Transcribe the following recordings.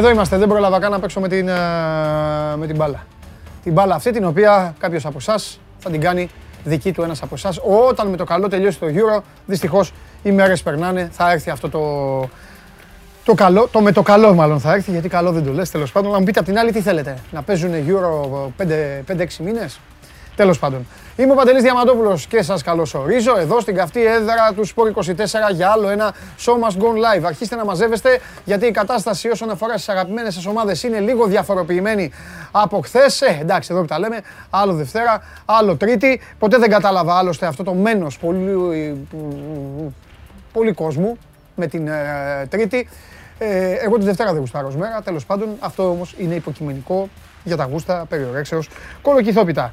Εδώ είμαστε, δεν πρόλαβα καν να παίξω με την, ε, με την μπάλα. Την μπάλα αυτή την οποία κάποιος από εσάς θα την κάνει δική του ένας από εσάς. Όταν με το καλό τελειώσει το Euro, δυστυχώς οι μέρες περνάνε, θα έρθει αυτό το, το καλό, το με το καλό μάλλον θα έρθει, γιατί καλό δεν το λες, τέλος πάντων. Να μου πείτε απ' την άλλη τι θέλετε, να παίζουν Euro 5-6 μήνες; Τέλος πάντων. Είμαι ο Παντελής Διαμαντόπουλος και σας καλωσορίζω εδώ στην καυτή έδρα του Sport 24 για άλλο ένα Show Must Go Live. Αρχίστε να μαζεύεστε γιατί η κατάσταση όσον αφορά στις αγαπημένες σας ομάδες είναι λίγο διαφοροποιημένη από χθες. Ε, εντάξει, εδώ που τα λέμε, άλλο Δευτέρα, άλλο Τρίτη. Ποτέ δεν κατάλαβα άλλωστε αυτό το μένος πολύ, πολύ κόσμου με την ε, Τρίτη. Ε, εγώ τη Δευτέρα δεν γουστάρω μέρα, τέλος πάντων. Αυτό όμως είναι υποκειμενικό για τα γούστα περιορέξεως κολοκυθόπιτα.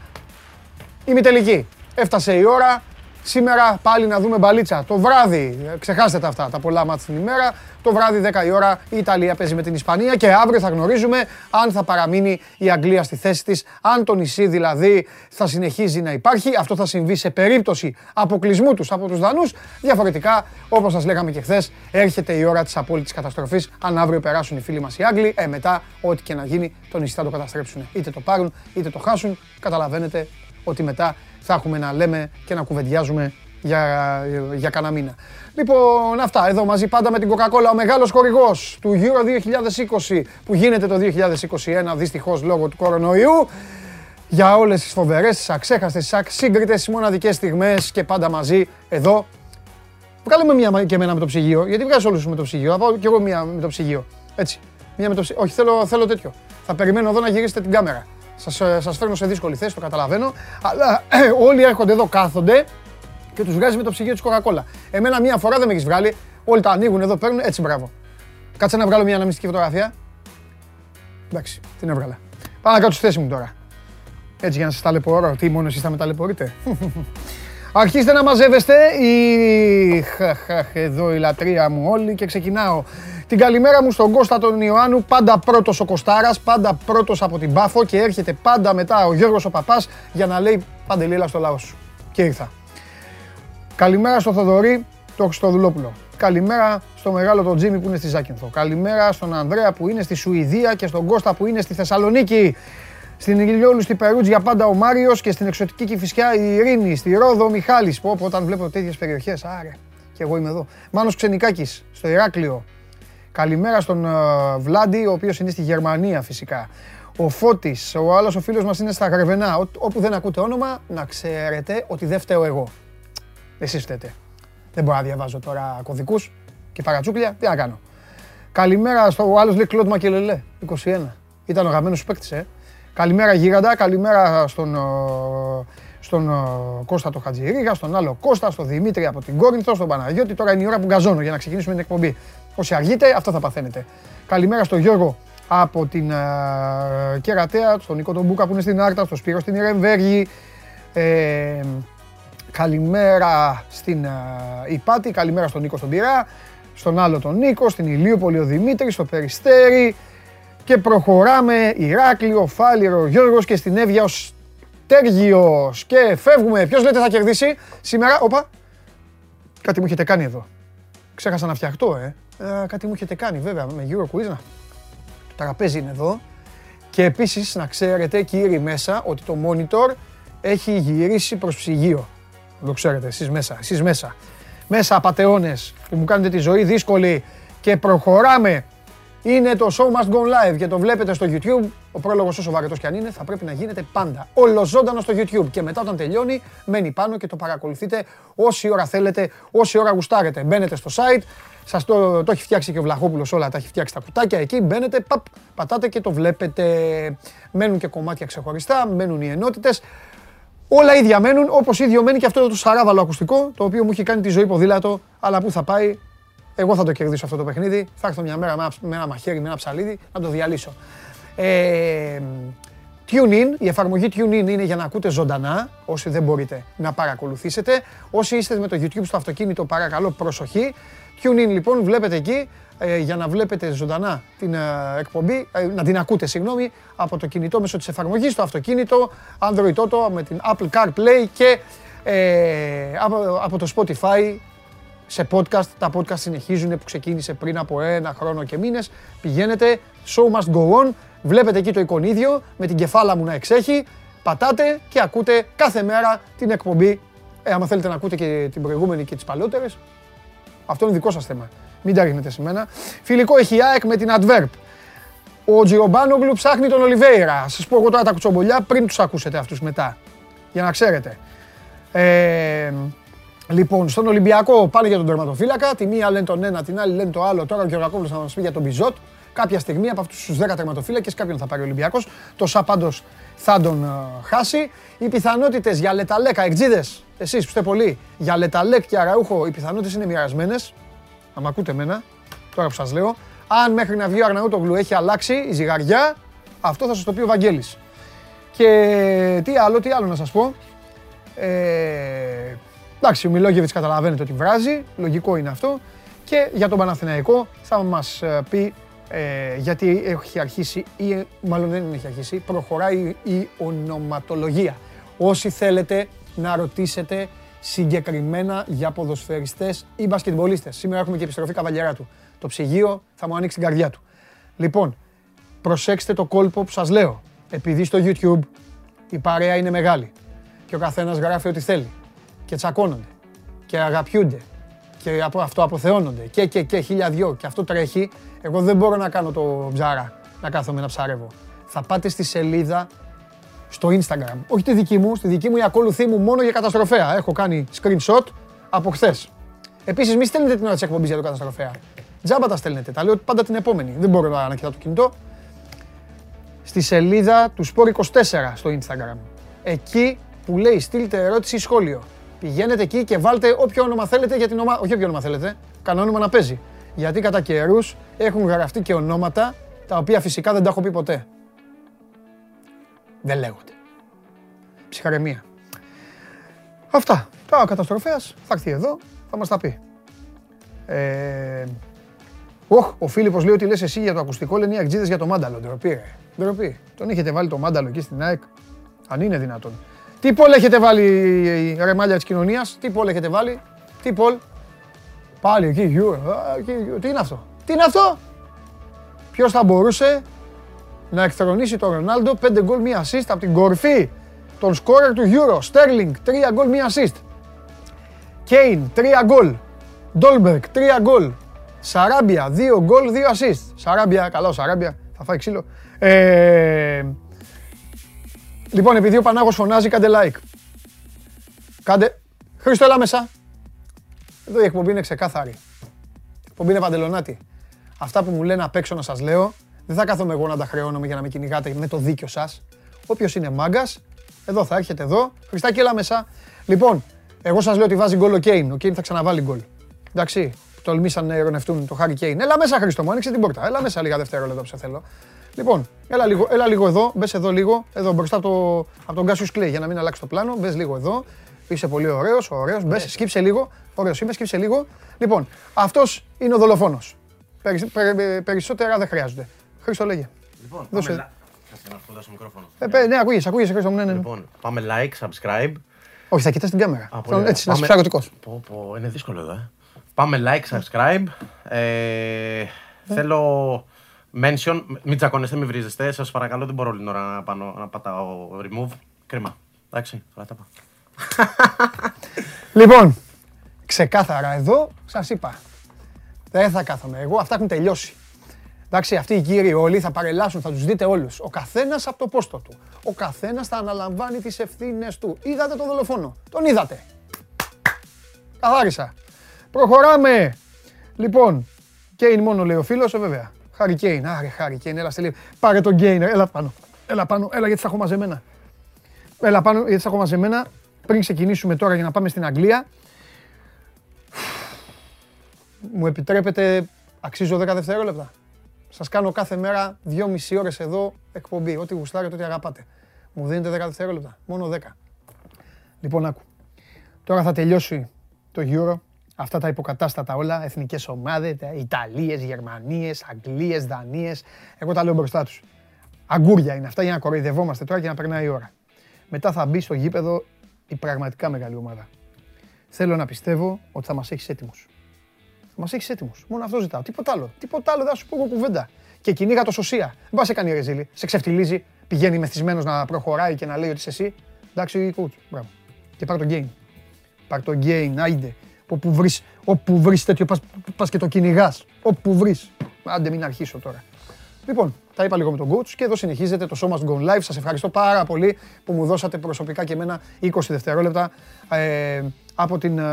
Ημιτελική. Έφτασε η ώρα. Σήμερα πάλι να δούμε μπαλίτσα. Το βράδυ, ξεχάστε τα αυτά, τα πολλά μάτια την ημέρα. Το βράδυ 10 η ώρα η Ιταλία παίζει με την Ισπανία και αύριο θα γνωρίζουμε αν θα παραμείνει η Αγγλία στη θέση της, αν το νησί δηλαδή θα συνεχίζει να υπάρχει. Αυτό θα συμβεί σε περίπτωση αποκλεισμού τους από τους Δανούς. Διαφορετικά, όπως σας λέγαμε και χθες, έρχεται η ώρα της απόλυτης καταστροφής. Αν αύριο περάσουν οι φίλοι μας οι Άγγλοι, ε, μετά ό,τι και να γίνει το νησί θα το καταστρέψουν. Είτε το πάρουν, είτε το χάσουν. Καταλαβαίνετε ότι μετά θα έχουμε να λέμε και να κουβεντιάζουμε για, για κανένα μήνα. Λοιπόν, αυτά εδώ μαζί πάντα με την Coca-Cola, ο μεγάλος χορηγός του Euro 2020 που γίνεται το 2021 δυστυχώς λόγω του κορονοϊού για όλες τις φοβερές, τις αξέχαστες, τις ασύγκριτες, τις μοναδικές στιγμές και πάντα μαζί εδώ. Βγάλουμε μία και εμένα με το ψυγείο, γιατί βγάζεις όλους με το ψυγείο, θα πάω κι εγώ μία με το ψυγείο. Έτσι, μία με το ψυγείο. Όχι, θέλω, θέλω τέτοιο. Θα περιμένω εδώ να γυρίσετε την κάμερα. Σας, ε, σας φέρνω σε δύσκολη θέση, το καταλαβαίνω. Αλλά ε, όλοι έρχονται εδώ, κάθονται και τους βγάζει με το ψυγείο της Coca-Cola. Εμένα μία φορά δεν με έχεις βγάλει. Όλοι τα ανοίγουν εδώ, παίρνουν έτσι μπράβο. Κάτσε να βγάλω μια αναμυστική φωτογραφία. Εντάξει, την έβγαλα. Πάω να κάτσω στη θέση μου τώρα. Έτσι για να σας ταλαιπωρώ. Τι μόνο εσείς θα με ταλαιπωρείτε; Αρχίστε να μαζεύεστε. Η... Εδώ η λατρεία μου όλοι και ξεκινάω. Την καλημέρα μου στον Κώστα τον Ιωάννου, πάντα πρώτος ο Κωστάρας, πάντα πρώτος από την Πάφο και έρχεται πάντα μετά ο Γιώργος ο Παπάς για να λέει Παντελήλα στο λαό σου. Και ήρθα. Καλημέρα στο Θοδωρή, το Χριστοδουλόπουλο. Καλημέρα στο μεγάλο τον Τζίμι που είναι στη Ζάκυνθο. Καλημέρα στον Ανδρέα που είναι στη Σουηδία και στον Κώστα που είναι στη Θεσσαλονίκη. Στην Ιλιόλου, στη Περούτζ για πάντα ο Μάριος και στην εξωτική Κυφυσιά η Ειρήνη, στη Ρόδο ο Μιχάλης. Που όταν βλέπω τέτοιες περιοχές, άρε, και εγώ είμαι εδώ. Μάνος Ξενικάκης, στο Ηράκλειο. Καλημέρα στον uh, Βλάντι, ο οποίος είναι στη Γερμανία φυσικά. Ο Φώτης, ο άλλος ο φίλος μας είναι στα Γρεβενά. όπου δεν ακούτε όνομα, να ξέρετε ότι δεν φταίω εγώ. Εσείς φταίτε. Δεν μπορώ να διαβάζω τώρα κωδικούς και παρατσούκλια. Τι να κάνω. Καλημέρα στο άλλος λέει Κλοντ Μακελελέ, 21. Ήταν ο γαμμένος σου παίκτης, ε. Καλημέρα Γίγαντα, καλημέρα στον, στον Κώστα το Χατζηρίγα, στον άλλο Κώστα, στον Δημήτρη από την Κόρινθο, στον Παναγιώτη. Τώρα είναι η ώρα που γκαζώνω για να ξεκινήσουμε την εκπομπή. Όσοι αργείτε, αυτό θα παθαίνετε. Καλημέρα στον Γιώργο από την uh, Κερατέα, στον Νίκο τον Μπούκα που είναι στην Άρτα, στον Σπύρο στην Ιρεμβέργη. Ε, καλημέρα στην uh, Υπάτη, καλημέρα στον Νίκο στον Πυρά, στον άλλο τον Νίκο, στην Ηλίουπολη ο Δημήτρης, στο Περιστέρι, και προχωράμε Ηράκλειο, Φάληρο, Γιώργος και στην Εύβοια ο Στέργιος. Και φεύγουμε. Ποιος λέτε θα κερδίσει σήμερα; Όπα. Κάτι μου έχετε κάνει εδώ. Ξέχασα να φτιαχτώ, ε. ε κάτι μου έχετε κάνει βέβαια με Euro Quiz. Το τραπέζι είναι εδώ. Και επίσης να ξέρετε κύριοι μέσα ότι το monitor έχει γυρίσει προς ψυγείο. Το ξέρετε εσείς μέσα, εσείς μέσα. Μέσα απατεώνες που μου κάνετε τη ζωή δύσκολη και προχωράμε είναι το show must go live και το βλέπετε στο YouTube. Ο πρόλογος, όσο βαρετός και αν είναι, θα πρέπει να γίνεται πάντα. Ολοζώντανο στο YouTube. Και μετά, όταν τελειώνει, μένει πάνω και το παρακολουθείτε όση ώρα θέλετε, όση ώρα γουστάρετε. Μπαίνετε στο site, σας το, το έχει φτιάξει και ο Βλαχόπουλος όλα, τα έχει φτιάξει τα κουτάκια εκεί. Μπαίνετε, παπ, πατάτε και το βλέπετε. Μένουν και κομμάτια ξεχωριστά, μένουν οι ενότητες. Όλα ίδια μένουν, όπως ίδιο μένει και αυτό το σαράβαλο ακουστικό, το οποίο μου έχει κάνει τη ζωή ποδήλατο, αλλά πού θα πάει, εγώ θα το κερδίσω αυτό το παιχνίδι. Θα έρθω μια μέρα με ένα μαχαίρι, με ένα ψαλίδι, να το διαλύσω. Ε, TuneIn, η εφαρμογή TuneIn είναι για να ακούτε ζωντανά, όσοι δεν μπορείτε να παρακολουθήσετε. Όσοι είστε με το YouTube στο αυτοκίνητο, παρακαλώ προσοχή. TuneIn λοιπόν, βλέπετε εκεί, ε, για να βλέπετε ζωντανά την ε, εκπομπή, ε, να την ακούτε, συγγνώμη, από το κινητό μέσω της εφαρμογής, το αυτοκίνητο, Android Auto, με την Apple CarPlay και από, από το Spotify σε podcast. Τα podcast συνεχίζουν που ξεκίνησε πριν από ένα χρόνο και μήνες. Πηγαίνετε, show must go on. Βλέπετε εκεί το εικονίδιο με την κεφάλα μου να εξέχει. Πατάτε και ακούτε κάθε μέρα την εκπομπή. Ε, άμα θέλετε να ακούτε και την προηγούμενη και τις παλαιότερες, αυτό είναι δικό σας θέμα. Μην τα ρίχνετε σε μένα. Φιλικό έχει η ΑΕΚ με την Adverb. Ο Τζιομπάνογλου ψάχνει τον Ολιβέηρα. Σας πω εγώ τώρα τα κουτσομπολιά πριν τους ακούσετε αυτούς μετά. Για να ξέρετε. Ε, λοιπόν, στον Ολυμπιακό πάλι για τον τερματοφύλακα. Τη μία λένε τον ένα, την άλλη λένε το άλλο. Τώρα ο Γεωργακόπουλο θα μας πει για τον Μπιζότ. Κάποια στιγμή από αυτούς τους 10 τερματοφύλακες κάποιον θα πάρει ο Ολυμπιακός. Το ΣΑ πάντως θα τον uh, χάσει. Οι πιθανότητες για Λεταλέκα, εκτζίδες, εσείς που είστε πολλοί, για Λεταλέκ και Αραούχο, οι πιθανότητες είναι μοιρασμένες. Αν με ακούτε εμένα, τώρα που σας λέω. Αν μέχρι να βγει ο Αρναούτογλου έχει αλλάξει η ζυγαριά, αυτό θα σας το πει ο Βαγγέλης. Και τι άλλο, τι άλλο να σας πω. Ε, εντάξει, ο Μιλόγεβιτς καταλαβαίνετε ότι βράζει, λογικό είναι αυτό. Και για τον Παναθηναϊκό θα μας ε, πει ε, γιατί έχει αρχίσει, ή μάλλον δεν έχει αρχίσει, προχωράει η ονοματολογία. Όσοι θέλετε να ρωτήσετε συγκεκριμένα για ποδοσφαιριστές ή μπασκετμπολίστες. Σήμερα έχουμε και επιστροφή καβαλιέρα του. Το ψυγείο θα μου ανοίξει την καρδιά του. Λοιπόν, προσέξτε το κόλπο που σας λέω. Επειδή στο YouTube η παρέα είναι μεγάλη και ο καθένας γράφει ό,τι θέλει και τσακώνονται και αγαπιούνται και από αυτό αποθεώνονται και και και χίλια δυο και αυτό τρέχει, εγώ δεν μπορώ να κάνω το ψάρα, να κάθομαι να ψαρεύω. Θα πάτε στη σελίδα στο Instagram. Όχι τη δική μου, στη δική μου η ακόλουθή μου μόνο για καταστροφέα. Έχω κάνει screenshot από χθες. Επίσης, μη στέλνετε την ώρα της εκπομπής για το καταστροφέα. Τζάμπα τα στέλνετε. Τα λέω πάντα την επόμενη. Δεν μπορώ να κοιτάω το κινητό. Στη σελίδα του Sport 24 στο Instagram. Εκεί που λέει στείλτε ερώτηση ή σχόλιο. Πηγαίνετε εκεί και βάλτε όποιο όνομα θέλετε για την ομάδα. Όχι όποιο όνομα θέλετε. Κανένα όνομα να παίζει. Γιατί κατά καιρούς έχουν γραφτεί και ονόματα τα οποία φυσικά δεν τα έχω πει ποτέ. Δεν λέγονται. Ψυχαρεμία. Αυτά. Τώρα ο καταστροφέας θα έρθει εδώ, θα μας τα πει. Ε, Οχ, ο Φίλιππος λέει ότι λες εσύ για το ακουστικό, λένε οι αγτζίδες για το μάνταλο. Ντροπή, ρε. Ντροπή. Τον έχετε βάλει το μάνταλο εκεί στην ΑΕΚ; Αν είναι δυνατόν. Τι poll έχετε βάλει, ρεμάλια της κοινωνίας; Τι poll έχετε βάλει; Τι poll; Πάλι εκεί, γιου, Τι είναι αυτό; Τι είναι αυτό; Ποιος θα μπορούσε να εκθρονήσει τον Ρονάλντο 5 γκολ μία assist από την κορφή των σκόρερ του Euro. Στέρλινγκ 3 γκολ μία assist. Κέιν 3 γκολ. Ντόλμπεργκ 3 γκολ. Σαράμπια 2 γκολ 2 assist. Σαράμπια, καλό Σαράμπια, θα φάει ξύλο. Ε, λοιπόν, επειδή ο Πανάγος φωνάζει, κάντε like. Κάντε. Χρήστο, έλα μέσα. Εδώ η εκπομπή είναι ξεκάθαρη. Η εκπομπή είναι παντελονάτη. Αυτά που μου λένε απ' έξω να σας λέω, δεν θα κάθομαι εγώ να τα χρεώνομαι για να με κυνηγάτε με το δίκιο σας. Όποιος είναι μάγκας, εδώ θα έρχεται εδώ. Χριστάκι, έλα μέσα. Λοιπόν, εγώ σας λέω ότι βάζει γκολ ο Κέιν. Ο Κέιν θα ξαναβάλει γκολ. Εντάξει, τολμήσαν να ειρωνευτούν το Χάρη Κέιν. Έλα μέσα, Χρήστο μου, άνοιξε την πόρτα. Έλα μέσα λίγα δευτερόλεπτα που σε θέλω. Λοιπόν, έλα λίγο, έλα λίγο εδώ, μπες εδώ λίγο, εδώ μπροστά από, το, από τον Κάσιου Κλέη για να μην αλλάξει το πλάνο. Μπες λίγο εδώ. Είσαι πολύ ωραίος, ωραίος. Μπες, σκύψε λίγο. Ωραίος είμαι, σκύψε λίγο. Λοιπόν, αυτός είναι ο δολοφόνος. περισσότερα δεν χρειάζονται. Χρήστο, λέγε. Λοιπόν, Δώσε. πάμε la- Κάτσε να αυτό μικρόφωνο. Ε, παι- ναι, ακούγεσαι, ακούγεσαι, Χρήστο μου, ναι, ναι. ναι. Λοιπόν, πάμε like, subscribe. Όχι, θα κοιτάς την κάμερα. Α, πολύ Θέλω ωραία. Έτσι, να είσαι Πάμε- ψαγωτικός. Πω, πω, είναι δύσκολο εδώ, ε. Πάμε like, subscribe. Ε, Ναι. θέλω mention. Μην τσακώνεστε, μην βρίζεστε. Σας παρακαλώ, δεν μπορώ όλη την ώρα να, πάνω, να πατάω remove. Κρίμα. Εντάξει, θα τα πάω. Λοιπόν, ξεκάθαρα εδώ σας είπα. Δεν θα κάθομαι εγώ, αυτά έχουν τελειώσει. Εντάξει, αυτοί οι κύριοι όλοι θα παρελάσουν, θα τους δείτε όλους. Ο καθένας από το πόστο του. Ο καθένας θα αναλαμβάνει τις ευθύνες του. Είδατε τον δολοφόνο; Τον είδατε. Καθάρισα. Προχωράμε. Λοιπόν, Κέιν μόνο λέει ο φίλος, ε, βέβαια. Χάρη Κέιν. Άρε, Χάρη Κέιν, έλα στελεί. Πάρε τον Κέιν, έλα πάνω. Έλα πάνω, έλα γιατί θα έχω μαζεμένα. Έλα πάνω, γιατί θα έχω μαζεμένα. Πριν ξεκινήσουμε τώρα για να πάμε στην Αγγλία, μου επιτρέπετε, αξίζω 10 δευτερόλεπτα. Σας κάνω κάθε μέρα 2,5 ώρες εδώ εκπομπή. Ό,τι γουστάρετε, ό,τι αγαπάτε. Μου δίνετε 10 δευτερόλεπτα. Μόνο 10. Λοιπόν, άκου. Τώρα θα τελειώσει το Euro. Αυτά τα υποκατάστατα όλα, εθνικές ομάδες, τα Ιταλίες, Γερμανίες, Αγγλίες, Δανίες. Εγώ τα λέω μπροστά τους. Αγκούρια είναι αυτά για να κοροϊδευόμαστε τώρα και να περνάει η ώρα. Μετά θα μπει στο γήπεδο η πραγματικά μεγάλη ομάδα. Θέλω να πιστεύω ότι θα μας έχεις έτοιμους. Μας έχεις έτοιμους. Μόνο αυτό ζητάω. Τίποτα άλλο. Τίποτα άλλο δεν θα σου πω εγώ κουβέντα. Και κυνήγα το σωσία. Δεν πας σε κάνει ρεζίλη. Σε ξεφτιλίζει. Πηγαίνει μεθυσμένος να προχωράει και να λέει ότι είσαι εσύ. Εντάξει, coach. Μπράβο. Και πάρ το gain. Πάρ το gain. Άιντε. Όπου βρεις όπου βρεις τέτοιο, πας, πας και το κυνηγάς. Όπου βρεις. Άντε, μην αρχίσω τώρα. Λοιπόν, τα είπα λίγο με τον coach και εδώ συνεχίζεται το Show Must Go Live. Σας ευχαριστώ πάρα πολύ που μου δώσατε προσωπικά και εμένα 20 δευτερόλεπτα ε, από την ε,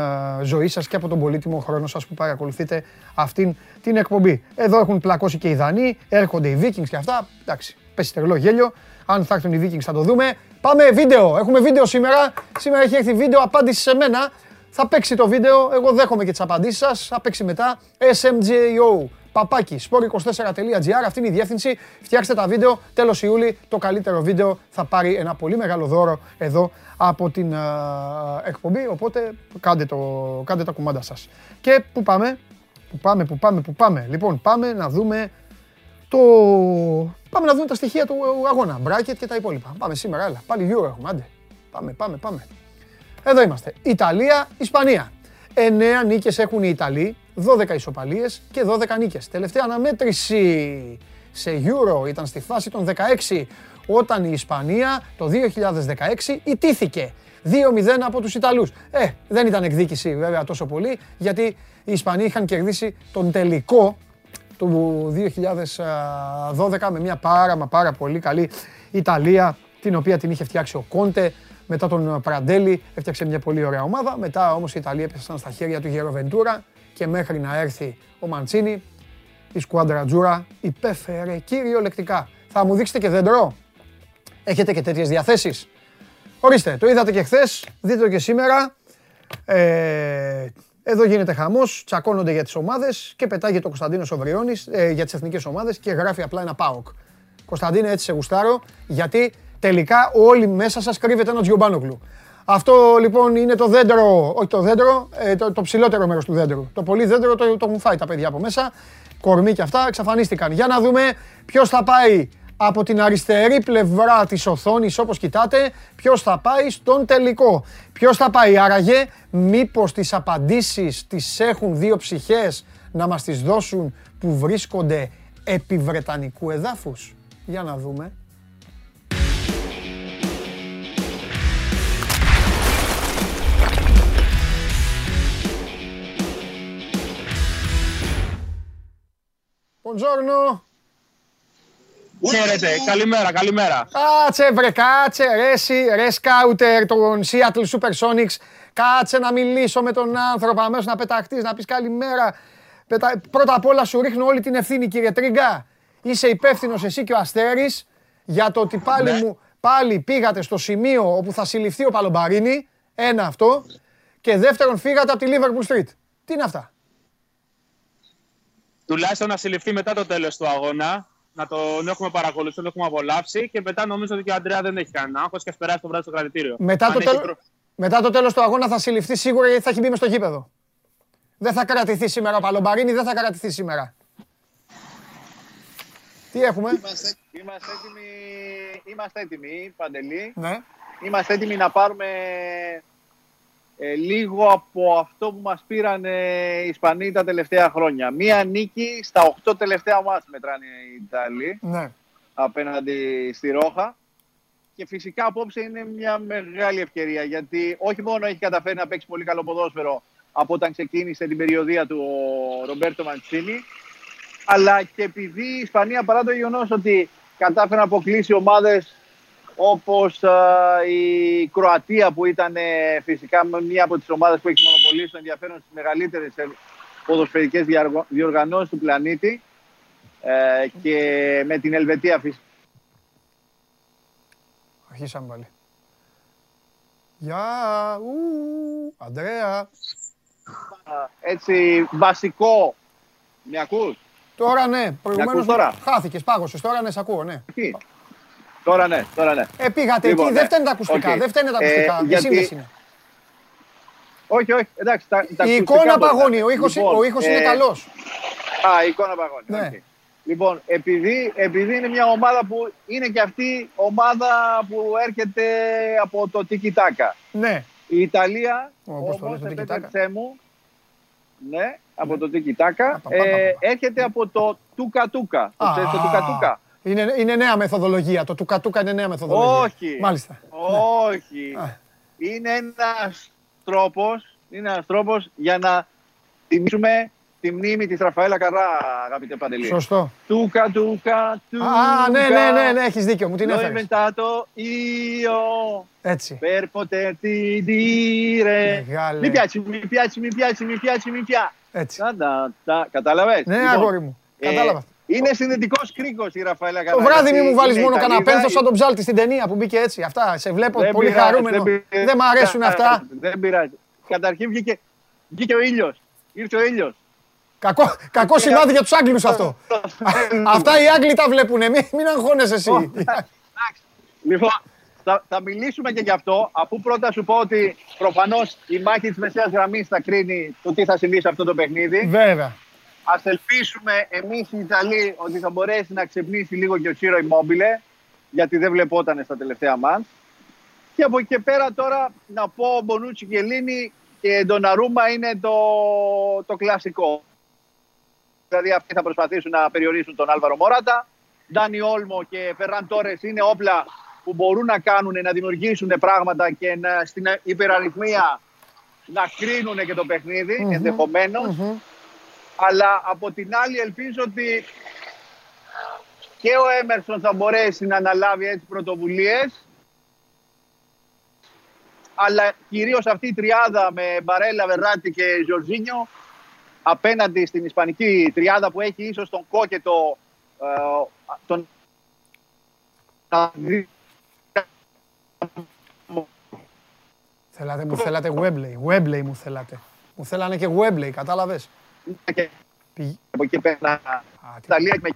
ζωή σας και από τον πολύτιμο χρόνο σας που παρακολουθείτε αυτήν την εκπομπή. Εδώ έχουν πλακώσει και οι Δανείοι, έρχονται οι Vikings και αυτά. Εντάξει, πέσει τρελό γέλιο. Αν θα έρθουν οι Vikings θα το δούμε. Πάμε βίντεο. Έχουμε βίντεο σήμερα. Σήμερα έχει έρθει βίντεο απάντηση σε μένα. Θα παίξει το βίντεο. Εγώ δέχομαι και τις απαντήσεις σας. Θα παίξει μετά. SMJO παπάκι, sport24.gr, αυτή είναι η διεύθυνση. Φτιάξτε τα βίντεο, τέλος Ιούλη, το καλύτερο βίντεο θα πάρει ένα πολύ μεγάλο δώρο εδώ από την uh, εκπομπή, οπότε κάντε, το, κάντε τα κουμάντα σας. Και πού πάμε, πού πάμε, πού πάμε, πού πάμε. Λοιπόν, πάμε να δούμε το... Πάμε να δούμε τα στοιχεία του αγώνα, bracket και τα υπόλοιπα. Πάμε σήμερα, έλα, πάλι Euro έχουμε, άντε. Πάμε, πάμε, πάμε. Εδώ είμαστε. Ιταλία, Ισπανία. 9 νίκες έχουν οι Ιταλοί, 12 ισοπαλίες και 12 νίκες. Τελευταία αναμέτρηση σε Euro ήταν στη φάση των 16 όταν η Ισπανία το 2016 ιτήθηκε 2-0 από τους Ιταλούς. Ε, δεν ήταν εκδίκηση βέβαια τόσο πολύ γιατί οι Ισπανοί είχαν κερδίσει τον τελικό του 2012 με μια πάρα μα πάρα πολύ καλή Ιταλία την οποία την είχε φτιάξει ο Κόντε μετά τον Πραντέλη έφτιαξε μια πολύ ωραία ομάδα. Μετά όμως οι Ιταλοί έπεσαν στα χέρια του Γεροβεντούρα και μέχρι να έρθει ο Μαντσίνη, η σκουάντρα Τζούρα υπέφερε κυριολεκτικά. Θα μου δείξετε και δέντρο. Έχετε και τέτοιες διαθέσεις. Ορίστε, το είδατε και χθες, δείτε το και σήμερα. Ε, εδώ γίνεται χαμός, τσακώνονται για τις ομάδες και πετάγεται το Κωνσταντίνος Οβριώνης ε, για τις εθνικές ομάδες και γράφει απλά ένα ΠΑΟΚ. Κωνσταντίνε έτσι σε γουστάρω γιατί τελικά όλοι μέσα σας κρύβεται ένα Τζιομπάνογλου. Αυτό λοιπόν είναι το δέντρο, όχι το δέντρο, ε, το, το ψηλότερο μέρος του δέντρου. Το πολύ δέντρο το, το έχουν φάει τα παιδιά από μέσα, κορμί και αυτά εξαφανίστηκαν. Για να δούμε ποιος θα πάει από την αριστερή πλευρά της οθόνης όπως κοιτάτε, ποιος θα πάει στον τελικό. Ποιος θα πάει άραγε, μήπως τις απαντήσεις τις έχουν δύο ψυχές να μας τις δώσουν που βρίσκονται επί Βρετανικού εδάφους. Για να δούμε. Buongiorno. Χαίρετε, καλημέρα, καλημέρα. Κάτσε βρε, κάτσε ρε εσύ, ρε σκάουτερ των Seattle Supersonics. Κάτσε να μιλήσω με τον άνθρωπο, αμέσως να πεταχτείς, να πεις καλημέρα. Πετα... Πρώτα απ' όλα σου ρίχνω όλη την ευθύνη κύριε Τρίγκα. Είσαι υπεύθυνος εσύ και ο Αστέρης για το ότι πάλι, Ναι. μου, πάλι πήγατε στο σημείο όπου θα συλληφθεί ο Παλομπαρίνη. Ένα αυτό. Και δεύτερον φύγατε από τη Liverpool Street. Τι είναι αυτά; Τουλάχιστον να συλληφθεί μετά το τέλος του αγώνα. Να τον έχουμε παρακολουθήσει, να τον έχουμε απολαύσει και μετά νομίζω ότι και ο Αντρέα δεν έχει κανένα άγχος και ας περάσει το βράδυ στο κρατητήριο. Μετά Αν το, έχει τέλο... προ- Μετά το τέλος του αγώνα θα συλληφθεί σίγουρα γιατί θα έχει μπει μες στο γήπεδο. Δεν θα κρατηθεί σήμερα ο Παλομπαρίνη, δεν θα κρατηθεί σήμερα. Τι έχουμε; Είμαστε, είμαστε, έτοιμοι, είμαστε έτοιμοι, Παντελή. Ναι. Είμαστε έτοιμοι να πάρουμε ε, λίγο από αυτό που μας πήραν ε, οι Ισπανοί τα τελευταία χρόνια. Μία νίκη στα 8 τελευταία μάτς μετράνε οι Ιταλοί Ναι. απέναντι στη Ρόχα. Και φυσικά απόψε είναι μια μεγάλη ευκαιρία γιατί όχι μόνο έχει καταφέρει να παίξει πολύ καλό ποδόσφαιρο από όταν ξεκίνησε την περιοδία του ο Ρομπέρτο Μαντσίνη, αλλά και επειδή η Ισπανία παρά το γεγονός ότι κατάφερε να αποκλείσει ομάδες όπως α, η Κροατία που ήταν ε, φυσικά μία από τις ομάδες που έχει μονοπολίσει το ενδιαφέρον στις μεγαλύτερες ε, ποδοσφαιρικές διαργο- διοργανώσεις του πλανήτη ε, και με την Ελβετία φυσικά. Αρχίσαμε πάλι. Γεια, ου, Αντρέα. έτσι βασικό. Με ακούς; Τώρα ναι, προηγουμένως ακούς τώρα; χάθηκες, πάγωσες. Τώρα ναι, σ' ακούω, ναι. Εκεί. Τώρα ναι, τώρα ναι. Ε, πήγατε Λοιπόν, εκεί, ναι. δεν φταίνε τα ακουστικά, Οκ. δεν φταίνε τα Ε, ακουστικά. Η γιατί- σύνδεση είναι; Όχι, όχι, εντάξει. Τα, τα Η ακουστικά εικόνα μπορεί να παγώνει, είναι. ο ήχος, Λοιπόν, ο ήχος είναι ε, καλός. Α, η εικόνα παγώνει. Ναι. οκ. Λοιπόν, επειδή, επειδή είναι μια ομάδα που είναι και αυτή ομάδα που έρχεται από το Τίκι Τάκα. Ναι. Η Ιταλία Ω, πώς το όμως λες, το tiki-taka. επέτρεψέ μου, ναι, από το Τίκι Τάκα. Πα, πα, πα, πα. Ε, έρχεται από το Τούκα Τούκα. Το ξέρεις το Τούκα Τούκα. Είναι, είναι νέα μεθοδολογία. Το τουκατούκα είναι νέα μεθοδολογία. Όχι. Μάλιστα. Όχι. Α. Είναι ένας τρόπος, είναι ένας τρόπος για να τιμήσουμε τη μνήμη της Ραφαέλα Καρά, αγαπητέ Παντελή. Σωστό. Τούκα, τούκα, τούκα. Α, ναι, ναι, ναι, ναι, έχεις δίκιο. Μου την Lo έφερες. inventato io Έτσι. per poterti dire. Μεγάλε. Mi piace, mi piace, mi piace, mi piace, mi piace. Έτσι. Τα, τα, τα, κατάλαβες. Ναι, Λοιπόν, αγόρι μου. ε, Κατάλαβα. Είναι συνδετικός κρίκος η Ραφαέλα Καρά. Το βράδυ μη γιατί μου βάλεις είναι μόνο κανένα Ιταλίδα, πένθος σαν τον ψάλτη στην ταινία που μπήκε έτσι. Αυτά. Σε βλέπω Δεν πολύ πειράζει, χαρούμενο. δεν πειράζει. Δεν μ' αρέσουν αυτά. Δεν πειράζει. Καταρχήν βγήκε, βγήκε ο ήλιος. Ήρθε ο ήλιος. Κακό, κακό σημάδι για τους Άγγλους αυτό. Αυτά οι Άγγλοι τα βλέπουν. Μην, μην αγχώνεσαι εσύ. Εντάξει. Λοιπόν, θα, θα μιλήσουμε και γι' αυτό, αφού πρώτα σου πω ότι προφανώς η μάχη της μεσαίας γραμμής θα κρίνει το τι θα συμβεί σε αυτό το παιχνίδι. Βέβαια. Ας ελπίσουμε εμείς οι Ιταλοί ότι θα μπορέσει να ξυπνήσει λίγο και ο Τσίρο Immobile, γιατί δεν βλεπόταν στα τελευταία μάτς. Και από εκεί και πέρα τώρα να πω Μπονούτσι και Λίνη και Ντοναρούμα είναι το, το κλασικό. Δηλαδή αυτοί θα προσπαθήσουν να περιορίσουν τον Άλβαρο Μόρατα. Ντάνι Όλμο και Φεράν Τόρες είναι όπλα που μπορούν να κάνουν, να δημιουργήσουν πράγματα και να, στην υπεραριθμία να κρίνουν και το παιχνιδι Μμμ. ενδεχομένως. Μμμ. Αλλά από την άλλη ελπίζω ότι και ο Έμερσον θα μπορέσει να αναλάβει έτσι πρωτοβουλίες αλλά κυρίως αυτή η τριάδα με Μπαρέλα, Βερράτη και Ζορζίνιο απέναντι στην ισπανική τριάδα που έχει ίσως τον Κο και το, ε, τον Θέλατε, μου θέλατε Webley. Webley μου θέλατε. Μου θέλανε και Webley, κατάλαβες. Και Πηγ- από εκεί πέρα τι- Ιταλία με,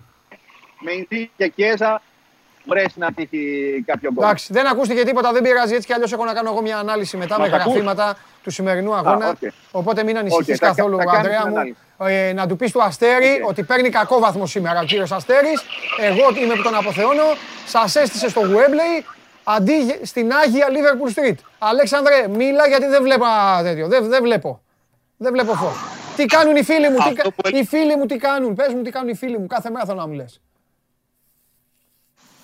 με Ινδί και Κιέζα μπορέσει να τύχει κάποιο γκολ. Εντάξει, δεν ακούστηκε τίποτα, δεν πειράζει. Έτσι κι αλλιώς έχω να κάνω εγώ μια ανάλυση μετά Μας με ακούς; γραφήματα του σημερινού αγώνα. οκ. Οπότε μην ανησυχείς Οκ, θα καθόλου, κα- θα κάνεις Ανδρέα την μου. ανάλυση. Ε, να του πεις του Αστέρι Οκ. ότι παίρνει κακό βαθμό σήμερα ο κύριος Αστέρης. Εγώ είμαι που τον αποθεώνω. Σας έστησε στο Webley αντί γε- στην Άγια Liverpool Street. Αλέξανδρε, μίλα γιατί δεν βλέπω α, τέτοιο. Δεν, δεν βλέπω. Δεν βλέπω φως. Τι κάνουν οι φίλοι μου, τι, Αυτό κα- που έχει- οι φίλοι μου τι κάνουν. Πες μου τι κάνουν οι φίλοι μου. Κάθε μέρα θέλω να μου λες.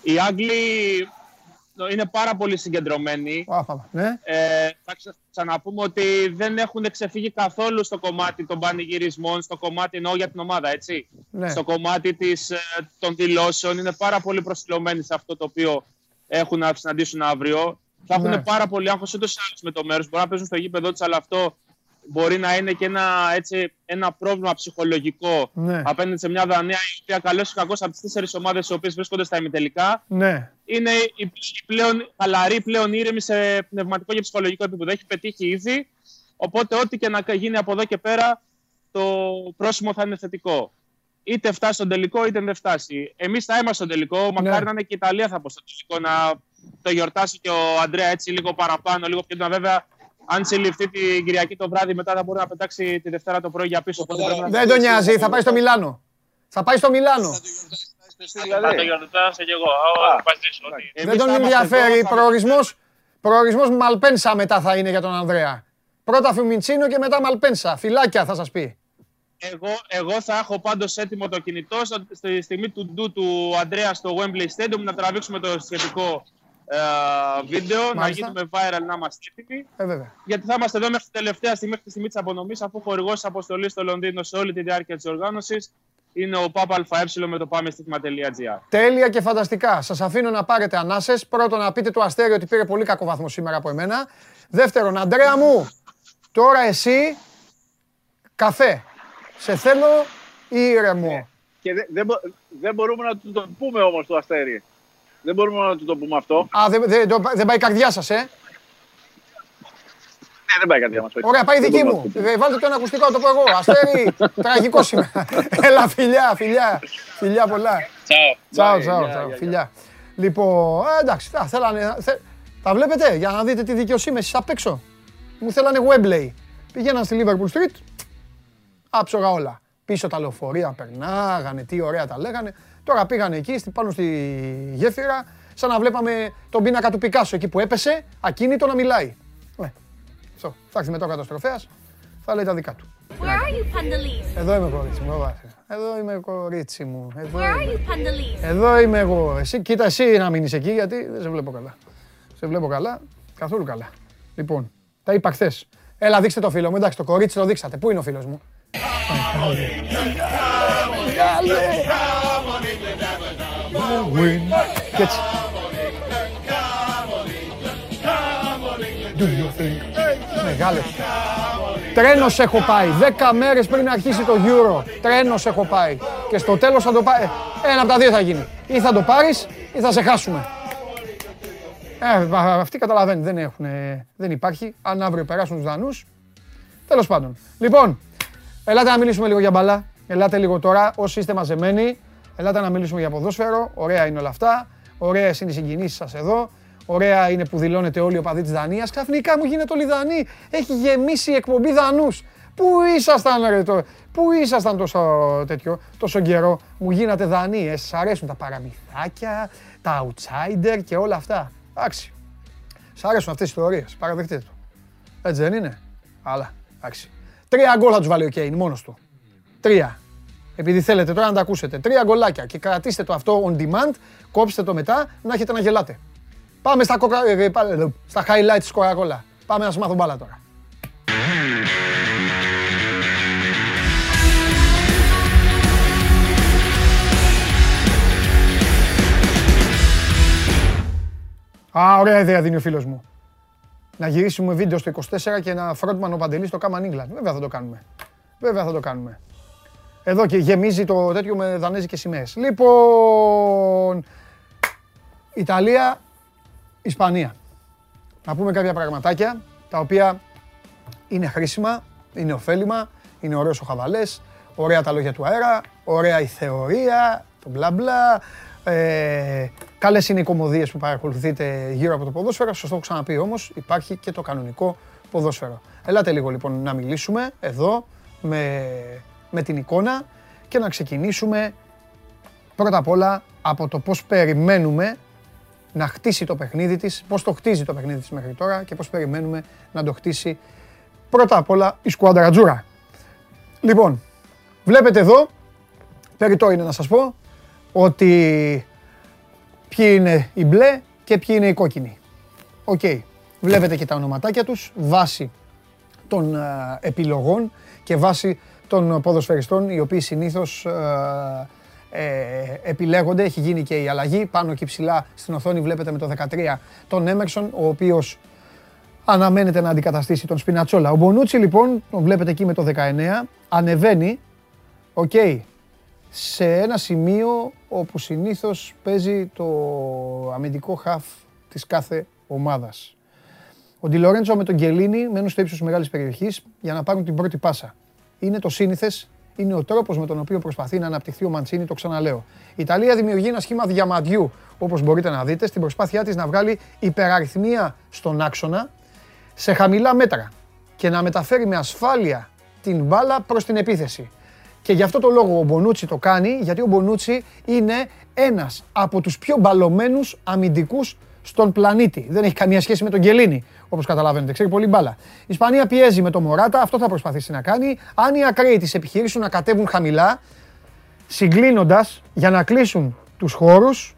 Οι Άγγλοι είναι πάρα πολύ συγκεντρωμένοι. Α, πάμε. Ναι. Ε, θα ξα- ξαναπούμε ότι δεν έχουν ξεφύγει καθόλου στο κομμάτι των πανηγυρισμών, στο κομμάτι εννοώ για την ομάδα, έτσι. Ναι. Στο κομμάτι της, ε, των δηλώσεων είναι πάρα πολύ προσιλωμένοι σε αυτό το οποίο έχουν να συναντήσουν αύριο. Θα έχουν Ναι. πάρα πολύ άγχος ούτως ή άλλως με το μέρος. Μπορεί να παίζουν στο γήπεδο τους, αλλά αυτό μπορεί να είναι και ένα, έτσι, ένα πρόβλημα ψυχολογικό Ναι. απέναντι σε μια Δανία η οποία καλώς ή κακώς από τις τέσσερις ομάδες οι οποίες βρίσκονται στα ημιτελικά Ναι. είναι η η πλέον χαλαρή, πλέον ήρεμη σε πνευματικό και ψυχολογικό επίπεδο. Έχει πετύχει ήδη. Οπότε, ό,τι και να γίνει από εδώ και πέρα, το πρόσημο θα είναι θετικό. Είτε φτάσει στον τελικό, είτε δεν φτάσει. Εμείς θα είμαστε στον τελικό. Μακάρι να είναι και η Ιταλία θα πω στο τελικό. Να το γιορτάσει και ο Αντρέα έτσι λίγο παραπάνω, λίγο πιο έντονα. Βέβαια, αν συλληφθεί την Κυριακή το βράδυ, μετά θα μπορεί να πετάξει τη Δευτέρα το πρωί για πίσω. Οπότε πρέπει να Δεν τον νοιάζει, θα πάει στο Μιλάνο. Θα πάει στο Μιλάνο. Θα το γιορτάσω κι εγώ. Α, μαζί σου, ότι- Δεν Εμείς τον θα είμαστε ενδιαφέρει. εδώ, θα- Προορισμός, προορισμός Μαλπένσα μετά θα είναι για τον Ανδρέα. Πρώτα Φιμιντσίνο και μετά Μαλπένσα. Φυλάκια θα σας πει. Εγώ, εγώ θα έχω πάντως έτοιμο το κινητό στο- στη στιγμή του ντου του Αντρέα στο Wembley Stadium να τραβήξουμε το σχετικό ε, βίντεο, να Μάλιστα. γίνουμε viral, να είμαστε έτοιμοι. Ε, βέβαια. Γιατί θα είμαστε εδώ μέχρι την τελευταία στιγμή, μέχρι τη στιγμή της απονομής, αφού χορηγός αποστολής στο Λονδίνο σε όλη τη διάρκεια της οργάνωσης είναι ο ΠΑΠΑ ΑΕ με το πάμε στοίχημα.gr. Τέλεια και φανταστικά. Σας αφήνω να πάρετε ανάσες. Πρώτον, να πείτε του Αστέρι ότι πήρε πολύ κακό βαθμό σήμερα από εμένα. Δεύτερον, Αντρέα μου, τώρα εσύ καφέ. Σε θέλω ήρεμο. Και δεν, δεν, μπο- δεν μπορούμε να του το πούμε όμως το αστέρι. Δεν μπορούμε να του το πούμε αυτό. Α, δεν, δεν, το- δεν πάει η καρδιά σας, ε. Ναι, δεν πάει κάτι μας. όχι. Ωραία, πάει η Δεν δική μπορούμε μου. να του το πούμε. Ε, Βάλτε το ένα ακουστικό, να το πω εγώ. Αστέρι, τραγικό σήμερα. Έλα, φιλιά, φιλιά. Φιλιά πολλά. Τσάου, Bye, τσάου, γεια, τσάου, γεια, φιλιά. Λοιπόν, ε, εντάξει, τα θέλανε. θε- Τα βλέπετε για να δείτε τη δικαιοσύνη εσείς απ' έξω. Μου θέλανε Webley. Πήγαιναν στη Liverpool Street, άψογα όλα. Πίσω τα λεωφορεία περνάγανε, τι ωραία τα λέγανε. Τώρα πήγανε εκεί, στη- πάνω στη γέφυρα, σαν να βλέπαμε τον πίνακα του Πικάσο εκεί που έπεσε, ακίνητο να μιλάει. Ναι. Αυτό. Θα έρθει μετά ο καταστροφέας, θα λέει τα δικά του. Where are you, Pandalise? Εδώ είμαι κορίτσι μου, βάσε. Εδώ είμαι κορίτσι μου. Εδώ Where are είμαι. you, Pandalise? Εδώ είμαι εγώ. Εσύ, κοίτα εσύ να μείνεις εκεί γιατί δεν σε βλέπω καλά. Σε βλέπω καλά, καθόλου καλά. Λοιπόν, τα είπα χθες. Έλα, δείξτε το φίλο μου. Εντάξει, το κορίτσι το δείξατε. Πού είναι ο φίλος μου; Και έτσι. Do you think? Μεγάλε. Τρένος έχω πάει. Δέκα μέρες πριν αρχίσει το Euro. Τρένος έχω πάει. Και στο τέλος θα το πάει. Ένα από τα δύο θα γίνει. Ή θα το πάρεις ή θα σε χάσουμε. Ε, α, αυτοί καταλαβαίνουν. Δεν, έχουν, δεν υπάρχει. Αν αύριο περάσουν τους Δανούς. Τέλος πάντων. Λοιπόν, ελάτε να μιλήσουμε λίγο για μπαλά. Ελάτε λίγο τώρα όσοι είστε μαζεμένοι. Ελάτε να μιλήσουμε για ποδόσφαιρο. Ωραία είναι όλα αυτά. Ωραία είναι οι συγκινήσεις σας εδώ. Ωραία είναι που δηλώνετε όλοι οι οπαδοί της Δανίας. Ξαφνικά μου γίνεται όλοι Δανείοι. Έχει γεμίσει η εκπομπή Δανούς. Πού ήσασταν ρε το, πού ήσασταν τόσο τέτοιο, τόσο καιρό; Μου γίνατε Δανείοι. Ε, σας αρέσουν τα παραμυθάκια, τα outsider και όλα αυτά. Εντάξει. Σας αρέσουν αυτές οι ιστορίες. Παραδεχτείτε το. Έτσι δεν είναι; Αλλά, εντάξει. Τρία γκολ θα τους βάλει ο Κέιν μόνος του. Τρία. Επειδή θέλετε τώρα να τα ακούσετε. Τρία γκολάκια και κρατήστε το αυτό on demand, κόψτε το μετά, να έχετε να γελάτε. Πάμε στα, κοκα... ε, πάλι, στα highlights της Coca-Cola. Πάμε να σας μάθω μπάλα τώρα. Α, ωραία ιδέα δίνει ο φίλος μου. Να γυρίσουμε βίντεο στο 24 και να φρόντμαν ο Παντελής στο Κάμαν England. Βέβαια θα το κάνουμε. Βέβαια θα το κάνουμε. Εδώ και γεμίζει το τέτοιο με δανέζικες σημαίες. Λοιπόν, Ιταλία, Ισπανία. Να πούμε κάποια πραγματάκια τα οποία είναι χρήσιμα, είναι ωφέλιμα, είναι ωραίος ο χαβαλές, ωραία τα λόγια του αέρα, ωραία η θεωρία, το μπλα μπλα. Ε, καλές είναι οι κομμωδίες που παρακολουθείτε γύρω από το ποδόσφαιρο. Σας το έχω ξαναπεί όμως, υπάρχει και το κανονικό ποδόσφαιρο. Ελάτε λίγο λοιπόν να μιλήσουμε εδώ με, με την εικόνα και να ξεκινήσουμε πρώτα απ' όλα από το πώς περιμένουμε να χτίσει το παιχνίδι της, πώς το χτίζει το παιχνίδι της μέχρι τώρα και πώς περιμένουμε να το χτίσει πρώτα απ' όλα η σκουάντρα Τζούρα. Λοιπόν, βλέπετε εδώ, περιττό είναι να σας πω, ότι ποιοι είναι οι μπλε και ποιοι είναι οι κόκκινοι. Οκ. Βλέπετε και τα ονοματάκια τους βάσει των ε, επιλογών και βάσει των ποδοσφαιριστών οι οποίοι συνήθως ε, ε, επιλέγονται. Έχει γίνει και η αλλαγή. Πάνω και ψηλά στην οθόνη βλέπετε με το 13 τον Έμερσον, ο οποίος αναμένεται να αντικαταστήσει τον Σπινατσόλα. Ο Μπονούτσι λοιπόν, τον βλέπετε εκεί με το 19, ανεβαίνει, οκ, σε ένα σημείο όπου συνήθως παίζει το αμυντικό χαφ της κάθε ομάδας. Ο Ντι Λορέντζο με τον Κιελίνι μένουν στο ύψος της μεγάλης περιοχής για να πάρουν την πρώτη πάσα. Είναι το σύνηθες, είναι ο τρόπος με τον οποίο προσπαθεί να αναπτυχθεί ο Μαντσίνη, το ξαναλέω. Η Ιταλία δημιουργεί ένα σχήμα διαμαντιού, όπως μπορείτε να δείτε, στην προσπάθειά της να βγάλει υπεραριθμία στον άξονα σε χαμηλά μέτρα και να μεταφέρει με ασφάλεια την μπάλα προς την επίθεση. Και γι' αυτό το λόγο ο Μπονούτσι το κάνει, γιατί ο Μπονούτσι είναι ένας από τους πιο μπαλωμένους αμυντικούς στον πλανήτη. Δεν έχει καμία σχέση με τον Γκελίνη, όπως καταλαβαίνετε. Ξέρει πολύ μπάλα. Η Ισπανία πιέζει με τον Μωράτα, αυτό θα προσπαθήσει να κάνει. Αν οι ακραίοι της επιχειρήσουν να κατέβουν χαμηλά, συγκλίνοντας για να κλείσουν τους χώρους,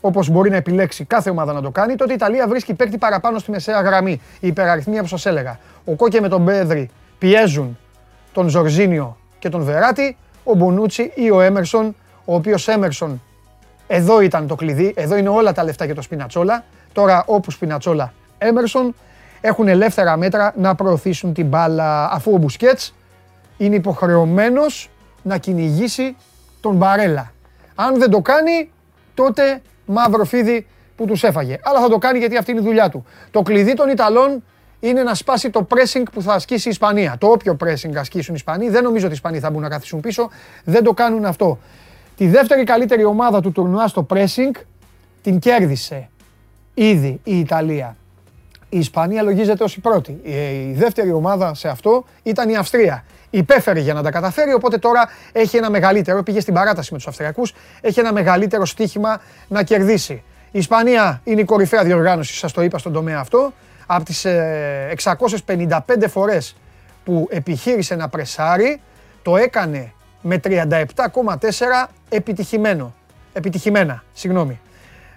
όπως μπορεί να επιλέξει κάθε ομάδα να το κάνει, τότε η Ιταλία βρίσκει παίκτη παραπάνω στη μεσαία γραμμή. Η υπεραριθμία που σας έλεγα. Ο Κόκε με τον Μπέδρη πιέζουν τον Ζορζίνιο και τον Βεράτη, ο Μπονούτσι ή ο Έμερσον, ο οποίος Έμερσον εδώ ήταν το κλειδί, εδώ είναι όλα τα λεφτά για το Σπινατσόλα. Τώρα όπου Σπινατσόλα, Έμερσον έχουν ελεύθερα μέτρα να προωθήσουν την μπάλα αφού ο Μπουσκέτς είναι υποχρεωμένος να κυνηγήσει τον Μπαρέλα. Αν δεν το κάνει, τότε μαύρο φίδι που τους έφαγε. Αλλά θα το κάνει γιατί αυτή είναι η δουλειά του. Το κλειδί των Ιταλών είναι να σπάσει το pressing που θα ασκήσει η Ισπανία. Το όποιο pressing ασκήσουν οι Ισπανοί, δεν νομίζω ότι οι Ισπανοί θα μπουν να καθίσουν πίσω, δεν το κάνουν αυτό. Τη δεύτερη καλύτερη ομάδα του τουρνουά στο pressing την κέρδισε ήδη η Ιταλία. Η Ισπανία λογίζεται ως η πρώτη. Η δεύτερη ομάδα σε αυτό ήταν η Αυστρία. Υπέφερε για να τα καταφέρει, οπότε τώρα έχει ένα μεγαλύτερο, πήγε στην παράταση με τους Αυστριακούς, έχει ένα μεγαλύτερο στίχημα να κερδίσει. Η Ισπανία είναι η κορυφαία διοργάνωση, σας το είπα στον τομέα αυτό. Από τις 655 φορές που επιχείρησε να πρεσάρει, το έκανε με 37,4 επιτυχημένο. Επιτυχημένα, συγγνώμη.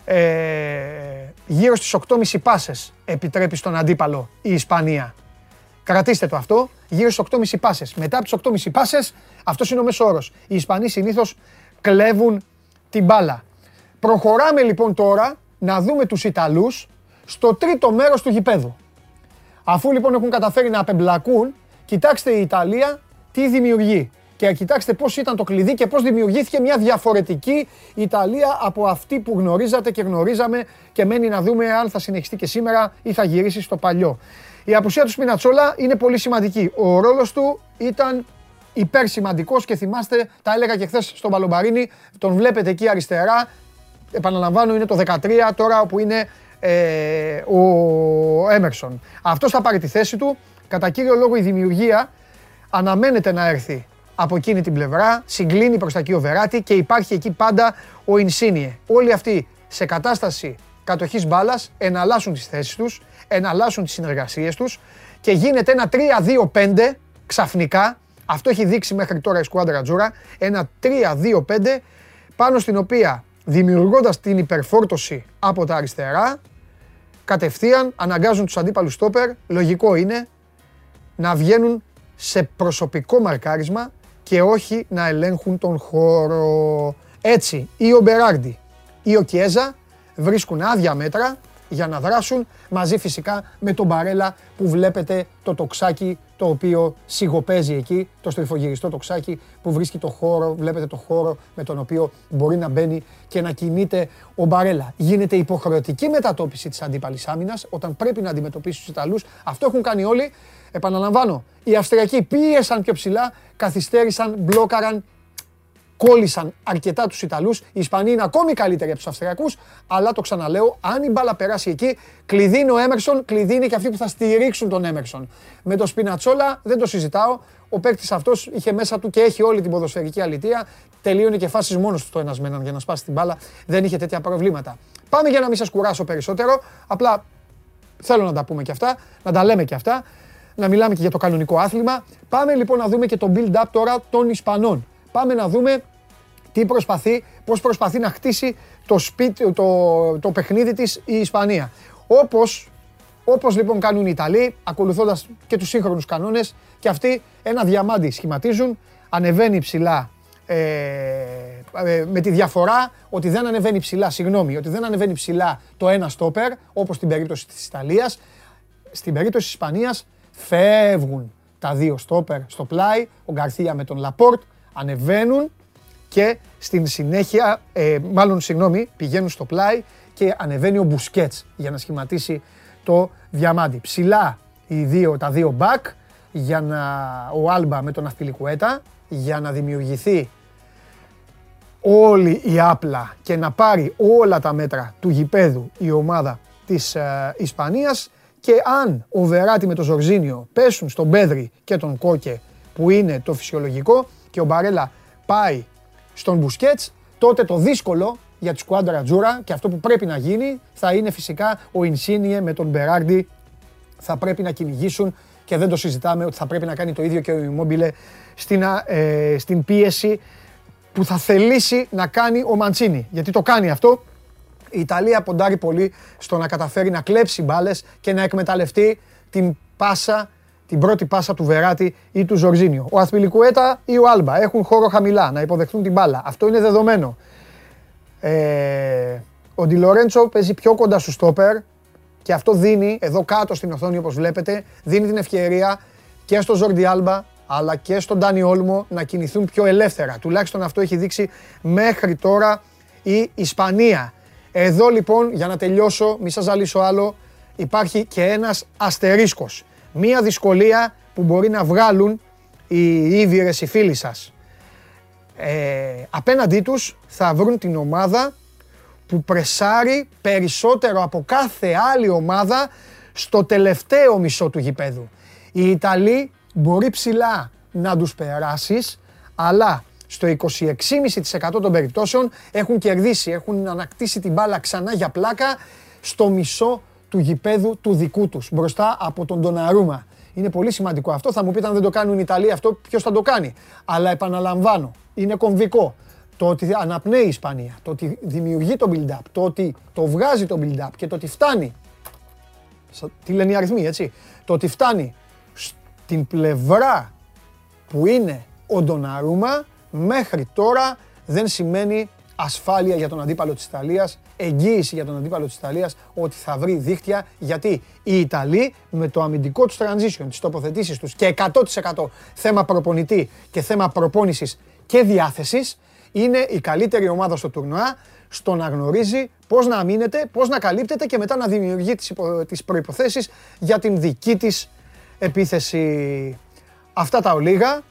Ε, γύρω στις 8,5 πάσες επιτρέπει στον αντίπαλο η Ισπανία. Κρατήστε το αυτό, γύρω στις 8,5 πάσες. Μετά από τις 8,5 πάσες, αυτός είναι ο μέσος όρος. Οι Ισπανοί συνήθως κλέβουν την μπάλα. Προχωράμε λοιπόν τώρα να δούμε τους Ιταλούς στο τρίτο μέρος του γηπέδου. Αφού λοιπόν έχουν καταφέρει να απεμπλακούν, κοιτάξτε η Ιταλία τι δημιουργεί. Και κοιτάξτε πώς ήταν το κλειδί και πώς δημιουργήθηκε μια διαφορετική Ιταλία από αυτή που γνωρίζατε και γνωρίζαμε και μένει να δούμε αν θα συνεχιστεί και σήμερα ή θα γυρίσει στο παλιό. Η απουσία του Σπινατσόλα είναι πολύ σημαντική. Ο ρόλος του ήταν υπερσημαντικός και θυμάστε, τα έλεγα και χθες στον Παλομπαρίνη, τον βλέπετε εκεί αριστερά, επαναλαμβάνω είναι το 13 τώρα όπου είναι ε, ο Έμερσον. Αυτός θα πάρει τη θέση του, κατά κύριο λόγο η δημιουργία αναμένεται να έρθει από εκείνη την πλευρά, συγκλίνει προς τα εκεί ο Βεράτη και υπάρχει εκεί πάντα ο Ινσίνιε. Όλοι αυτοί σε κατάσταση κατοχής μπάλας εναλλάσσουν τις θέσεις τους, εναλλάσσουν τις συνεργασίες τους και γίνεται ένα 3-2-5 ξαφνικά, αυτό έχει δείξει μέχρι τώρα η σκουάντρα Τζούρα, ένα 3-2-5 πάνω στην οποία δημιουργώντας την υπερφόρτωση από τα αριστερά, κατευθείαν αναγκάζουν τους αντίπαλους στόπερ, λογικό είναι, να βγαίνουν σε προσωπικό μαρκάρισμα και όχι να ελέγχουν τον χώρο. Έτσι, ή ο Μπεράρντι ή ο Κιέζα βρίσκουν άδεια μέτρα για να δράσουν μαζί φυσικά με τον Μπαρέλα που βλέπετε το τοξάκι το οποίο σιγοπαίζει εκεί, το στριφογυριστό τοξάκι που βρίσκει το χώρο, βλέπετε το χώρο με τον οποίο μπορεί να μπαίνει και να κινείται ο Μπαρέλα. Γίνεται υποχρεωτική μετατόπιση της αντίπαλης άμυνας όταν πρέπει να αντιμετωπίσει τους Ιταλούς. Αυτό έχουν κάνει όλοι. Επαναλαμβάνω, οι Αυστριακοί πίεσαν πιο ψηλά, καθυστέρησαν, μπλόκαραν κόλλησαν αρκετά τους Ιταλούς. Οι Ισπανοί είναι ακόμη καλύτεροι από τους Αυστριακούς. Αλλά το ξαναλέω, αν η μπάλα περάσει εκεί, κλειδί είναι ο Έμερσον, κλειδί είναι και αυτοί που θα στηρίξουν τον Έμερσον. Με το Σπινατσόλα δεν το συζητάω. Ο παίκτης αυτός είχε μέσα του και έχει όλη την ποδοσφαιρική αλητεία. Τελείωνε και φάσεις μόνος του το ένας με έναν για να σπάσει την μπάλα. Δεν είχε τέτοια προβλήματα. Πάμε για να μην σας κουράσω περισσότερο. Απλά θέλω να τα πούμε και αυτά, να τα λέμε και αυτά, να μιλάμε και για το κανονικό άθλημα. Πάμε λοιπόν να δούμε και το build-up τώρα των Ισπανών. Πάμε να δούμε τι προσπαθεί, πώς προσπαθεί να χτίσει το, σπίτι, το, το παιχνίδι της η Ισπανία. Όπως, όπως λοιπόν κάνουν οι Ιταλοί, ακολουθώντας και τους σύγχρονους κανόνες και αυτοί ένα διαμάντι σχηματίζουν, ανεβαίνει ψηλά ε, ε, με τη διαφορά ότι δεν ανεβαίνει ψηλά, συγγνώμη, ότι δεν ανεβαίνει ψηλά το ένα στόπερ, όπως στην περίπτωση της Ιταλίας. Στην περίπτωση της Ισπανίας φεύγουν τα δύο στόπερ στο πλάι, ο Γκαρθία με τον Λαπόρτ, ανεβαίνουν και στην συνέχεια, ε, μάλλον συγγνώμη, πηγαίνουν στο πλάι και ανεβαίνει ο Μπουσκέτς για να σχηματίσει το διαμάντι. Ψηλά οι δύο, τα δύο μπακ για να, ο Άλμπα με τον Αθπιλικουέτα για να δημιουργηθεί όλη η άπλα και να πάρει όλα τα μέτρα του γηπέδου η ομάδα της ε, Ισπανίας και αν ο Βεράτη με τον Ζορζίνιο πέσουν στον Πέδρη και τον Κόκε που είναι το φυσιολογικό και ο Μπαρέλα πάει στον Μπουσκέτς, τότε το δύσκολο για τη σκουάντρα Τζούρα και αυτό που πρέπει να γίνει θα είναι φυσικά ο Ινσίνιε με τον Μπεράρντι θα πρέπει να κυνηγήσουν και δεν το συζητάμε ότι θα πρέπει να κάνει το ίδιο και ο Ιmmobile στην, ε, στην πίεση που θα θελήσει να κάνει ο Μαντσίνη. Γιατί το κάνει αυτό. Η Ιταλία ποντάρει πολύ στο να καταφέρει να κλέψει μπάλες και να εκμεταλλευτεί την πάσα την πρώτη πάσα του Βεράτη ή του Ζορζίνιο. Ο Αθμιλικουέτα ή ο Άλμπα έχουν χώρο χαμηλά να υποδεχτούν την μπάλα. Αυτό είναι δεδομένο. Ε, ο Ντιλορέντσο παίζει πιο κοντά στο στόπερ και αυτό δίνει, εδώ κάτω στην οθόνη όπως βλέπετε, δίνει την ευκαιρία και στο Ζορντι Άλμπα αλλά και στον Ντάνι Όλμο να κινηθούν πιο ελεύθερα. Τουλάχιστον αυτό έχει δείξει μέχρι τώρα η Ισπανία. Εδώ λοιπόν, για να τελειώσω, μη σας ζαλίσω άλλο, υπάρχει και ένας αστερίσκος μία δυσκολία που μπορεί να βγάλουν οι ίδιες οι φίλοι σας. Ε, απέναντί τους θα βρουν την ομάδα που πρεσάρει περισσότερο από κάθε άλλη ομάδα στο τελευταίο μισό του γηπέδου. Οι Ιταλοί μπορεί ψηλά να τους περάσεις, αλλά στο 26,5% των περιπτώσεων έχουν κερδίσει, έχουν ανακτήσει την μπάλα ξανά για πλάκα στο μισό του γηπέδου του δικού τους, μπροστά από τον Ντοναρούμα. Είναι πολύ σημαντικό αυτό. Θα μου πείτε αν δεν το κάνουν οι Ιταλοί αυτό, ποιος θα το κάνει. Αλλά επαναλαμβάνω, είναι κομβικό. Το ότι αναπνέει η Ισπανία, το ότι δημιουργεί το build-up, το ότι το βγάζει το build-up και το ότι φτάνει. Τι λένε οι αριθμοί, έτσι; Το ότι φτάνει στην πλευρά που είναι ο Ντοναρούμα μέχρι τώρα δεν σημαίνει ασφάλεια για τον αντίπαλο της Ιταλίας, εγγύηση για τον αντίπαλο της Ιταλίας ότι θα βρει δίχτυα γιατί οι Ιταλοί με το αμυντικό τους transition, τις τοποθετήσεις τους και 100% θέμα προπονητή και θέμα προπόνησης και διάθεσης είναι η καλύτερη ομάδα στο τουρνουά στο να γνωρίζει πώς να αμήνεται, πώς να καλύπτεται και μετά να δημιουργεί τις, υπο, τις προϋποθέσεις για την δική της επίθεση. Αυτά τα ολίγα.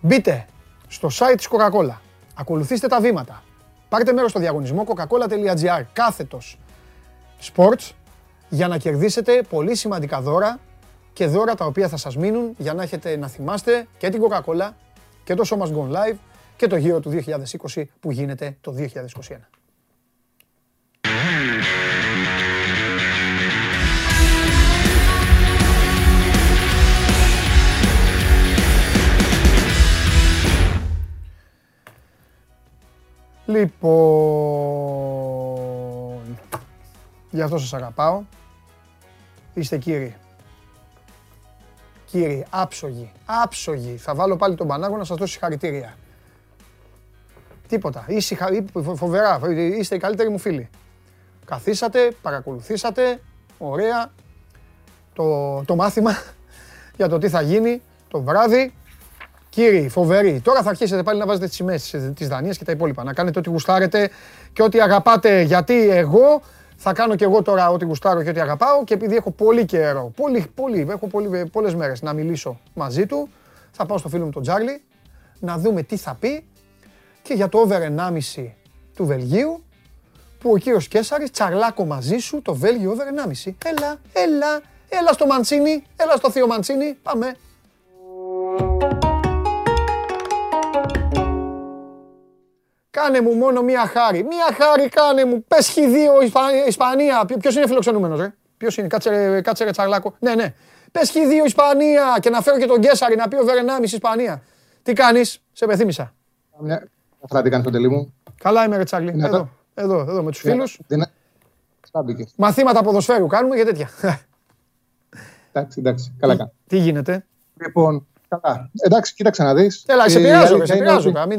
Μπείτε στο site της Coca-Cola. Ακολουθήστε τα βήματα. Πάρτε μέρος στο διαγωνισμό coca-cola.gr κάθετος sports για να κερδίσετε πολύ σημαντικά δώρα και δώρα τα οποία θα σας μείνουν για να έχετε να θυμάστε και την Coca-Cola και το Show Must Go Live και το γύρο του 2020 που γίνεται το 2021. Λοιπόν, γι' αυτό σας αγαπάω. Είστε κύριοι. Κύριοι, άψογοι, άψογοι. Θα βάλω πάλι τον Πανάγο να σας δώσει συγχαρητήρια. Τίποτα. Ήσυχα, φοβερά. Είστε οι καλύτεροι μου φίλοι. Καθίσατε, παρακολουθήσατε, ωραία, το, το μάθημα για το τι θα γίνει το βράδυ. Κύριοι, φοβεροί, τώρα θα αρχίσετε πάλι να βάζετε τις σημαίες της Δανίας και τα υπόλοιπα. Να κάνετε ό,τι γουστάρετε και ό,τι αγαπάτε. Γιατί εγώ θα κάνω και εγώ τώρα ό,τι γουστάρω και ό,τι αγαπάω και επειδή έχω πολύ καιρό, πολύ, πολύ, έχω πολύ, πολλές μέρες να μιλήσω μαζί του, θα πάω στο φίλο μου τον Τζάρλι να δούμε τι θα πει και για το over 1,5 του Βελγίου που ο κύριος Κέσαρης τσαρλάκο μαζί σου το Βέλγιο over 1,5. Έλα, έλα, έλα στο Μαντσίνι, έλα στο θείο Μαντσίνι, πάμε. Κάνε μου μόνο μία χάρη. Μία χάρη κάνε μου. Πες χ2 Ισπανία. Ποιος είναι φιλοξενούμενος, ρε; Ποιος είναι, κάτσε, κάτσε ρε τσαρλάκο. Ναι, ναι. Πες χ2 Ισπανία και να φέρω και τον Κέσαρη να πει over 1,5 Ισπανία. Τι κάνεις, σε πεθύμησα. Αυτά τι κάνεις τον μου. Καλά είμαι, ρε Τσάγλι. Εδώ, εδώ, εδώ, με τους φίλους. Μαθήματα ποδοσφαίρου κάνουμε και τέτοια. Εντάξει, εντάξει. Καλά κάνει. Τι γίνεται; Λοιπόν, καλά. Εντάξει, κοίταξε να δεις. Έλα, σε πειράζω, σε πειράζω. Μην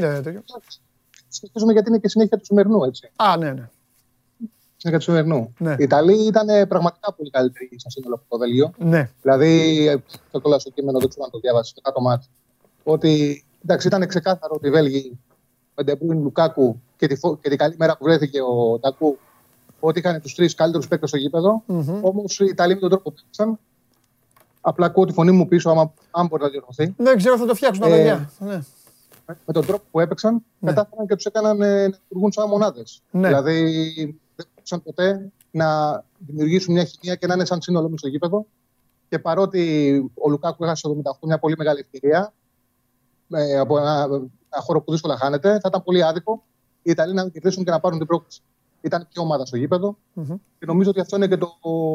είναι τέτοιο. Συνεχίζουμε γιατί είναι και συνέχεια του σημερινού, έτσι. Α, ναι, ναι. Συνέχεια του σημερινού. Ναι. Οι Ιταλοί ήταν πραγματικά πολύ καλύτεροι στο σύνολο από το Βέλγιο. Ναι. Δηλαδή, το κολλά στο κείμενο, δεν ξέρω αν το διάβασες, το κάτω μάτι. Ότι εντάξει, ήταν ξεκάθαρο ότι οι Βέλγοι με Ντε Μπρόινε Λουκάκου και τη, και τη καλή μέρα που βρέθηκε ο Ντοκού ότι είχαν τους τρεις καλύτερους παίκτες στο γήπεδο. Mm-hmm. Όμως οι Ιταλοί με τον τρόπο που παίξαν. Απλά ακούω τη φωνή μου πίσω, άμα, αν μπορεί να διορθωθεί. Δεν ξέρω, θα το φτιάξουν τα ε, παιδιά. Ναι. Με τον τρόπο που έπαιξαν, ναι. κατάφεραν και τους έκαναν ε, να λειτουργούν σαν μονάδες. Ναι. Δηλαδή δεν μπορούσαν ποτέ να δημιουργήσουν μια χημία και να είναι σαν σύνολο στο γήπεδο. Και παρότι ο Λουκάκου έχασε το 78 μια πολύ μεγάλη ευκαιρία, ε, από ένα ένα χώρο που δύσκολα χάνεται. Θα ήταν πολύ άδικο οι Ιταλοί να κερδίσουν και να πάρουν την πρόκληση. Ήταν πιο ομάδα στο γήπεδο mm-hmm. και νομίζω ότι αυτό είναι και το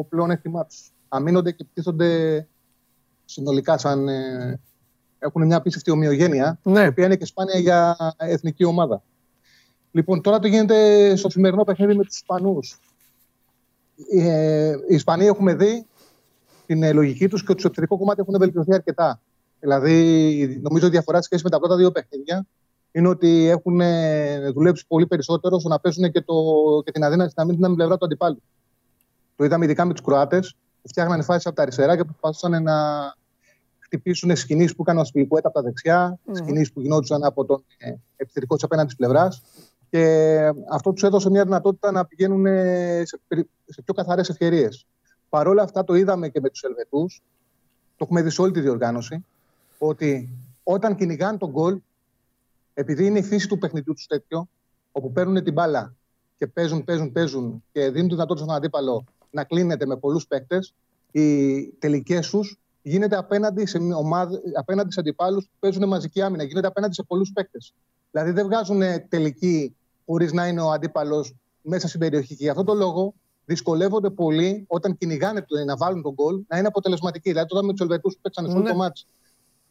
πλέον έκτημά τους. Αμήνονται και πτήσονται συνολικά σαν. Ε, έχουν μια απίστευτη ομοιογένεια, ναι. η οποία είναι και σπάνια για εθνική ομάδα. Λοιπόν, τώρα το γίνεται στο σημερινό παιχνίδι με τους Ισπανούς. Ε, οι Ισπανοί έχουμε δει την ε, λογική τους και ότι στο εξωτερικό κομμάτι έχουν βελτιωθεί αρκετά. Δηλαδή, νομίζω η διαφορά σχέσης με τα πρώτα δύο παιχνίδια είναι ότι έχουν ε, δουλέψει πολύ περισσότερο στο να παίζουν και, το, και την αδύνατη να μην την πλευρά του αντιπάλου. Το είδαμε ειδικά με τους Κροάτες που φτιάχνανε φάσεις από τα αριστερά και προσπαθούσαν να χτυπήσουν σκηνής που έκανε ο Σπιλικουέτα από τα δεξιά, mm. σκηνής που γινόντουσαν από τον ε, επιθετικό της απέναντι πλευράς. Και αυτό τους έδωσε μια δυνατότητα να πηγαίνουν σε, σε πιο καθαρές ευκαιρίες. Παρ' όλα αυτά το είδαμε και με τους Ελβετούς. Το έχουμε δει σε όλη τη διοργάνωση ότι όταν κυνηγάνε τον γκολ, επειδή είναι η φύση του παιχνιδιού τους τέτοιο, όπου παίρνουν την μπάλα και παίζουν, παίζουν, παίζουν και δίνουν τη δυνατότητα στον αντίπαλο να κλείνεται με πολλούς παίκτες, οι τελικές τους γίνεται απέναντι σε, ομάδες, απέναντι σε αντιπάλους που παίζουν μαζική άμυνα. Γίνεται απέναντι σε πολλούς παίκτες. Δηλαδή δεν βγάζουν τελική χωρίς να είναι ο αντίπαλος μέσα στην περιοχή. Και γι' αυτό το λόγο δυσκολεύονται πολύ όταν κυνηγάνε το, να βάλουν τον γκολ να είναι αποτελεσματικοί. Δηλαδή, τότε με τους Ελβετού που παίξαν σε όλο Ναι. το μάτς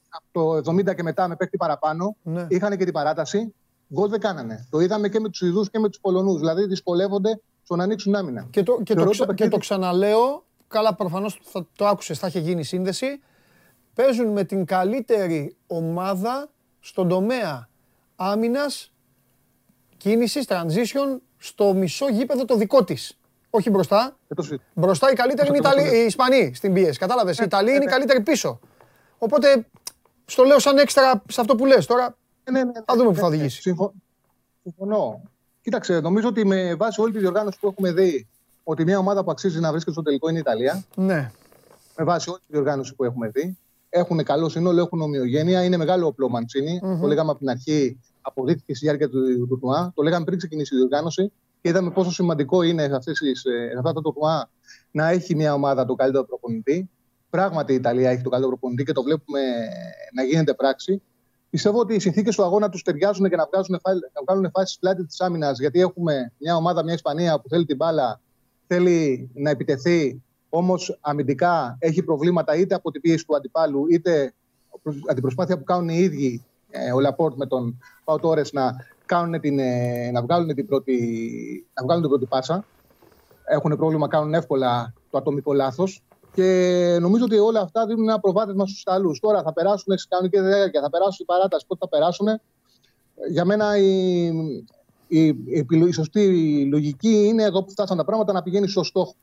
από το 70 και μετά με παίκτη παραπάνω, Ναι. είχαν και την παράταση. Γκολ δεν κάνανε. Το είδαμε και με τους Ιδούς και με τους Πολωνούς. Δηλαδή, δυσκολεύονται στο να ανοίξουν άμυνα. Και το, και, το, Θεωρώ ξα- το και το παιχνίδι- ξαναλέω, καλά προφανώς θα το άκουσες, θα είχε γίνει σύνδεση. Παίζουν με την καλύτερη ομάδα στον τομέα άμυνας, κίνησης, transition, στο μισό γήπεδο το δικό της. Όχι μπροστά. Δεν το συζητώ. Μπροστά η καλύτερη είναι η Αυτό το Ιταλοί, λέω. οι Ισπανοί στην πίεση. Κατάλαβες. Οι Ιταλοί είναι οι ναι. καλύτεροι πίσω. Οπότε στο λέω σαν έξτρα σε αυτό που λες τώρα. Ναι, ναι, ναι, Θα δούμε που θα ναι, ναι. οδηγήσει. Συμφω- Συμφωνώ. Κοίταξε, νομίζω ότι με βάση όλη τη διοργάνωση που έχουμε δει ότι μια ομάδα που αξίζει να βρίσκεται στο τελικό είναι η Ιταλία. Ναι. Με βάση όλη τη διοργάνωση που έχουμε δει. Έχουν καλό σύνολο, έχουν ομοιογένεια. Είναι μεγάλο όπλο ο Μαντσίνη. Το λέγαμε από την αρχή, αποδείχθηκε στη διάρκεια του τουρνουά. Το λέγαμε πριν ξεκινήσει η διοργάνωση. Και είδαμε πόσο σημαντικό είναι σε, αυτές τις, ε, σε αυτά τα τουρνουά να έχει μια ομάδα τον καλύτερο προπονητή. Πράγματι η Ιταλία έχει τον καλύτερο προπονητή και το βλέπουμε να γίνεται πράξη. Πιστεύω ότι οι συνθήκες του αγώνα τους ταιριάζουν και να βγάζουν, φα- να βγάλουν φάσεις πλάτη της άμυνας. Γιατί έχουμε μια ομάδα, μια Ισπανία που θέλει την μπάλα, θέλει να επιτεθεί, όμως αμυντικά έχει προβλήματα είτε από την πίεση του αντιπάλου, είτε από την προσπάθεια που κάνουν οι ίδιοι ε, ο Λαπόρτ με τον Πάο Τόρες να, κάνουν την, ε, να, βγάλουν την πρώτη, να βγάλουν την πρώτη πάσα. Έχουν πρόβλημα, κάνουν εύκολα το ατομικό λάθος. Και νομίζω ότι όλα αυτά δίνουν ένα προβάδισμα στους Ιταλούς. Τώρα θα περάσουν σε κανονική διάρκεια, θα περάσουν στην παράταση. Πότε θα περάσουν. Για μένα η, η, η, επιλο- η σωστή λογική είναι εδώ που φτάσαν τα πράγματα να πηγαίνει στο στόχο.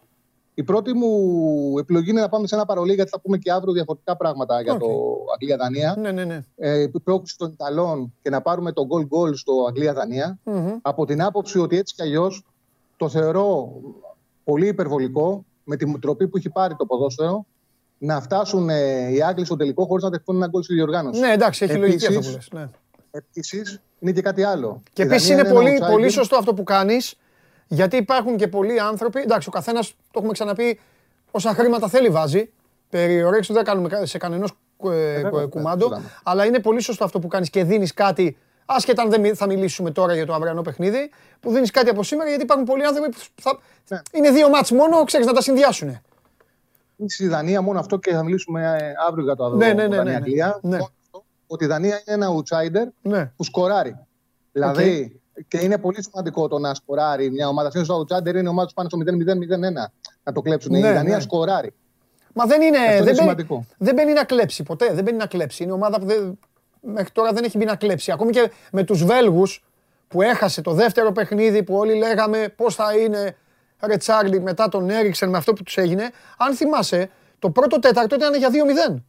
Η πρώτη μου επιλογή είναι να πάμε σε ένα παρολί, γιατί θα πούμε και αύριο διαφορετικά πράγματα για Οκ. το Αγγλία-Δανία. Ναι, ναι, ναι. Ε, η πρόκληση των Ιταλών και να πάρουμε το goal-goal στο Αγγλία-Δανία. Μμμ. Από την άποψη ότι έτσι κι αλλιώς το θεωρώ πολύ υπερβολικό με την τροπή που έχει πάρει το ποδόσφαιρο να φτάσουν ε, οι Άγγλοι στο τελικό χωρίς να δεχτούν ένα γκολ στη διοργάνωση. Ναι, εντάξει, έχει λογική αυτό που Επίσης, λες. Ναι. Επίσης είναι και κάτι άλλο. Και Η επίσης Δανία είναι πολύ, ένα outsider. πολύ σωστό αυτό που κάνεις, γιατί υπάρχουν και πολλοί άνθρωποι. Εντάξει, ο καθένας, το έχουμε ξαναπεί, όσα χρήματα θέλει βάζει. Περιορέξει δεν κάνουμε κα- σε κανενός βέβαια, κουμάντο. σωστά. Αλλά είναι πολύ σωστό αυτό που κάνεις και δίνεις κάτι. Άσχετα αν δεν μι- θα μιλήσουμε τώρα για το αυριανό παιχνίδι, που δίνεις κάτι από σήμερα, γιατί υπάρχουν πολλοί άνθρωποι που θα... Ναι. είναι δύο μάτς μόνο, ξέρεις να τα συνδυάσουν. Είναι στη Δανία μόνο αυτό και θα μιλήσουμε ε, αύριο για το Ναι, ναι, ναι, ναι, ναι. Δανία-Αγγλία. Ναι. Μόνο αυτό, Ότι η Δανία είναι ένα outsider Ναι. που σκοράρει. Δηλαδή, και είναι πολύ σημαντικό το να σκοράρει μια ομάδα. Συνήθω το outsider είναι ομάδα που πάνε στο 0-0-0-1 να το κλέψουν. Ναι, η Δανία ναι. σκοράρει. Μα δεν είναι. είναι δεν, μπαίνει, σημαντικό. δεν μπαίνει να κλέψει ποτέ. Δεν μπαίνει να κλέψει. Είναι ομάδα που δεν, μέχρι τώρα δεν έχει μπει να κλέψει. Ακόμη και με τους Βέλγους που έχασε το δεύτερο παιχνίδι που όλοι λέγαμε πώς θα είναι ρε Τσάρλι μετά τον Έριξεν με αυτό που τους έγινε. Αν θυμάσαι, το πρώτο τέταρτο ήταν για 2-0.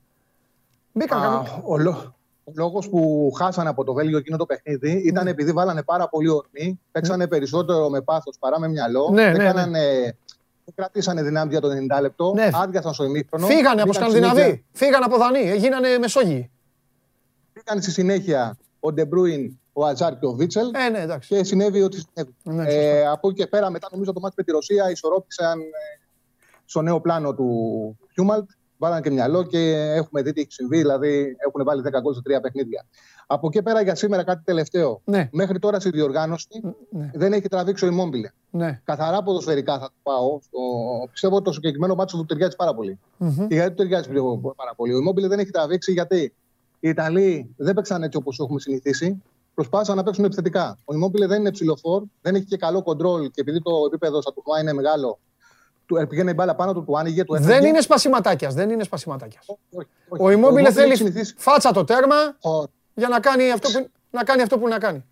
Μπήκαν Α, κανένα- ο, λό- ο λόγος που χάσανε από το Βέλγιο εκείνο το παιχνίδι ήταν Ναι. επειδή βάλανε πάρα πολύ ορμή, παίξανε περισσότερο με πάθος παρά με μυαλό. Ναι, δεν, ναι, ναι. κάνανε, δεν κρατήσανε δυνάμεις για το 90 λεπτό. Ναι. Άδειασαν στο ημίχρονο. Φύγανε από Μπήκαν Σκανδιναβοί. συνέχεια- Φύγανε από Δανοί. Γίνανε Μεσόγειοι. Μπήκαν στη συνέχεια ο Ντεμπρούιν, ο Αζάρ και ο Βίτσελ. Ε, ναι, εντάξει. Και συνέβη ότι συνέβη. Ναι, ε, από εκεί και πέρα, μετά νομίζω το ματς με τη Ρωσία ισορρόπησαν ε, στο νέο πλάνο του Χιούλμαντ. Βάλανε και μυαλό και έχουμε δει τι έχει συμβεί. Δηλαδή έχουν βάλει 10 γκολ σε τρία παιχνίδια. Από εκεί πέρα για σήμερα κάτι τελευταίο. Ναι. Μέχρι τώρα στη διοργάνωση ναι. δεν έχει τραβήξει ο Immobile. ναι. Καθαρά ποδοσφαιρικά θα το πάω. Στο... Πιστεύω ότι το συγκεκριμένο μάτσο του ταιριάζει πάρα πολύ. Μμμ. Και γιατί του ταιριάζει πιο- πάρα πολύ. Ο Immobile δεν έχει τραβήξει γιατί οι Ιταλοί δεν παίξαν έτσι όπως έχουμε συνηθίσει. Προσπάθησαν να παίξουν επιθετικά. Ο Immobile δεν είναι ψηλοφόρ, δεν έχει και καλό κοντρόλ και επειδή το επίπεδο στα τουρνουά είναι μεγάλο, του πηγαίνει η μπάλα πάνω του, του άνοιγε, του έφυγε. Δεν είναι σπασιματάκιας. Δεν είναι σπασιματάκιας. Όχι, όχι. Ο Immobile έχει θέλει συνηθίσει φάτσα το τέρμα ο- για να κάνει αυτό που, να κάνει, αυτό που να κάνει.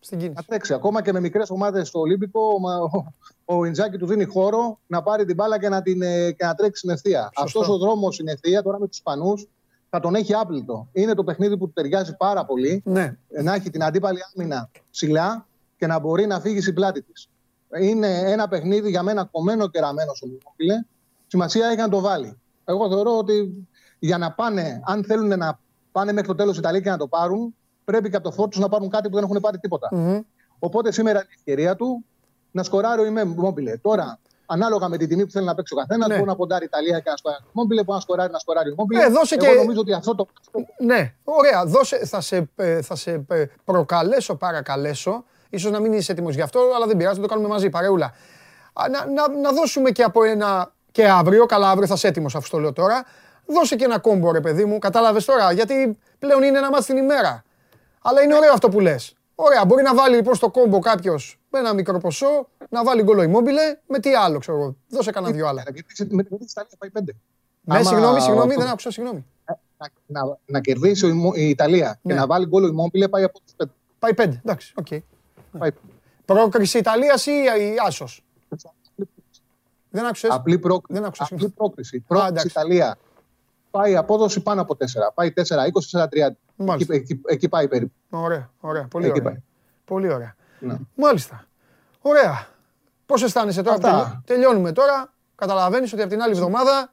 Στην να κίνηση. τρέξει. Ακόμα και με μικρές ομάδες στο Ολύμπικο, ο, ο, ο Ιντζάκη του δίνει χώρο να πάρει την μπάλα και να, την, ε, και να τρέξει στην ευθεία. Σωστό. Αυτός ο δρόμος στην ευθεία τώρα με τους Ισπανούς θα τον έχει άπλητο. Είναι το παιχνίδι που του ταιριάζει πάρα πολύ. Ναι. ε, να έχει την αντίπαλη άμυνα ψηλά και να μπορεί να φύγει στην πλάτη της. Είναι ένα παιχνίδι για μένα κομμένο και ραμμένο στο Μιχόφιλε. Σημασία έχει να το βάλει. Εγώ θεωρώ ότι για να πάνε, αν θέλουν να πάνε μέχρι το τέλος Ιταλία και να το πάρουν, πρέπει και από το φόρτος να πάρουν κάτι που δεν έχουν πάρει τίποτα. Μμμ. Οπότε σήμερα είναι η ευκαιρία του να σκοράρει ο Immobile. Τώρα, ανάλογα με την τιμή που θέλει να παίξει ο καθένας, Ναι. μπορεί να ποντάρει η Ιταλία και να σκοράρει ο Immobile, μπορεί να σκοράρει να σκοράρει ο Immobile. Ε, δώσε Εγώ και- νομίζω ότι αυτό το. Ναι, ωραία. Δώσε, θα σε, ε, θα σε ε, προκαλέσω, παρακαλέσω. Ίσως να μην είσαι έτοιμος γι' αυτό, αλλά δεν πειράζει, θα το κάνουμε μαζί, παρεούλα. Α, Να, να, να δώσουμε και από ένα. και αύριο, καλά, αύριο θα είσαι έτοιμος αφού το λέω τώρα. Δώσε και ένα κόμπο, ρε παιδί μου. Κατάλαβες τώρα, γιατί πλέον είναι ένα μάτι την ημέρα. Αλλά είναι ωραίο αυτό που λες. Ωραία, μπορεί να βάλει λοιπόν στο κόμπο κάποιος με ένα μικρό ποσό, να βάλει γκολο immobile, με τι άλλο, ξέρω εγώ. Δώσε κανένα δυο άλλα. Να κερδίσει με την Ιταλία πάει πέντε. Ναι, Άμα συγγνώμη, συγγνώμη, το- δεν άκουσα, συγγνώμη. να, να, να κερδίσει ο Ιμο- η Ιταλία Ναι. και να βάλει γκολ ο Immobile πάει από τους πέντε. Πάει πέντε, εντάξει, οκ. Πάει. Πρόκριση Ιταλίας ή άσος; Δεν άκουσες; Απλή, πρόκ... Δεν άκουσα, Απλή συγγνώμη. πρόκριση. Πρόκριση εντάξει. Ιταλία. Πάει απόδοση πάνω από 4. Πάει 4-20, 4-30. Μάλιστα. Εκεί, εκεί, εκεί πάει περίπου. Ωραία, ωραία. Πολύ Εκεί ωραία. πάει. Πολύ ωραία. Ναι. Μάλιστα. Ωραία. Πώς αισθάνεσαι τώρα, που Αυτά. τελειώ- τελειώνουμε τώρα. Καταλαβαίνεις ότι από την άλλη εβδομάδα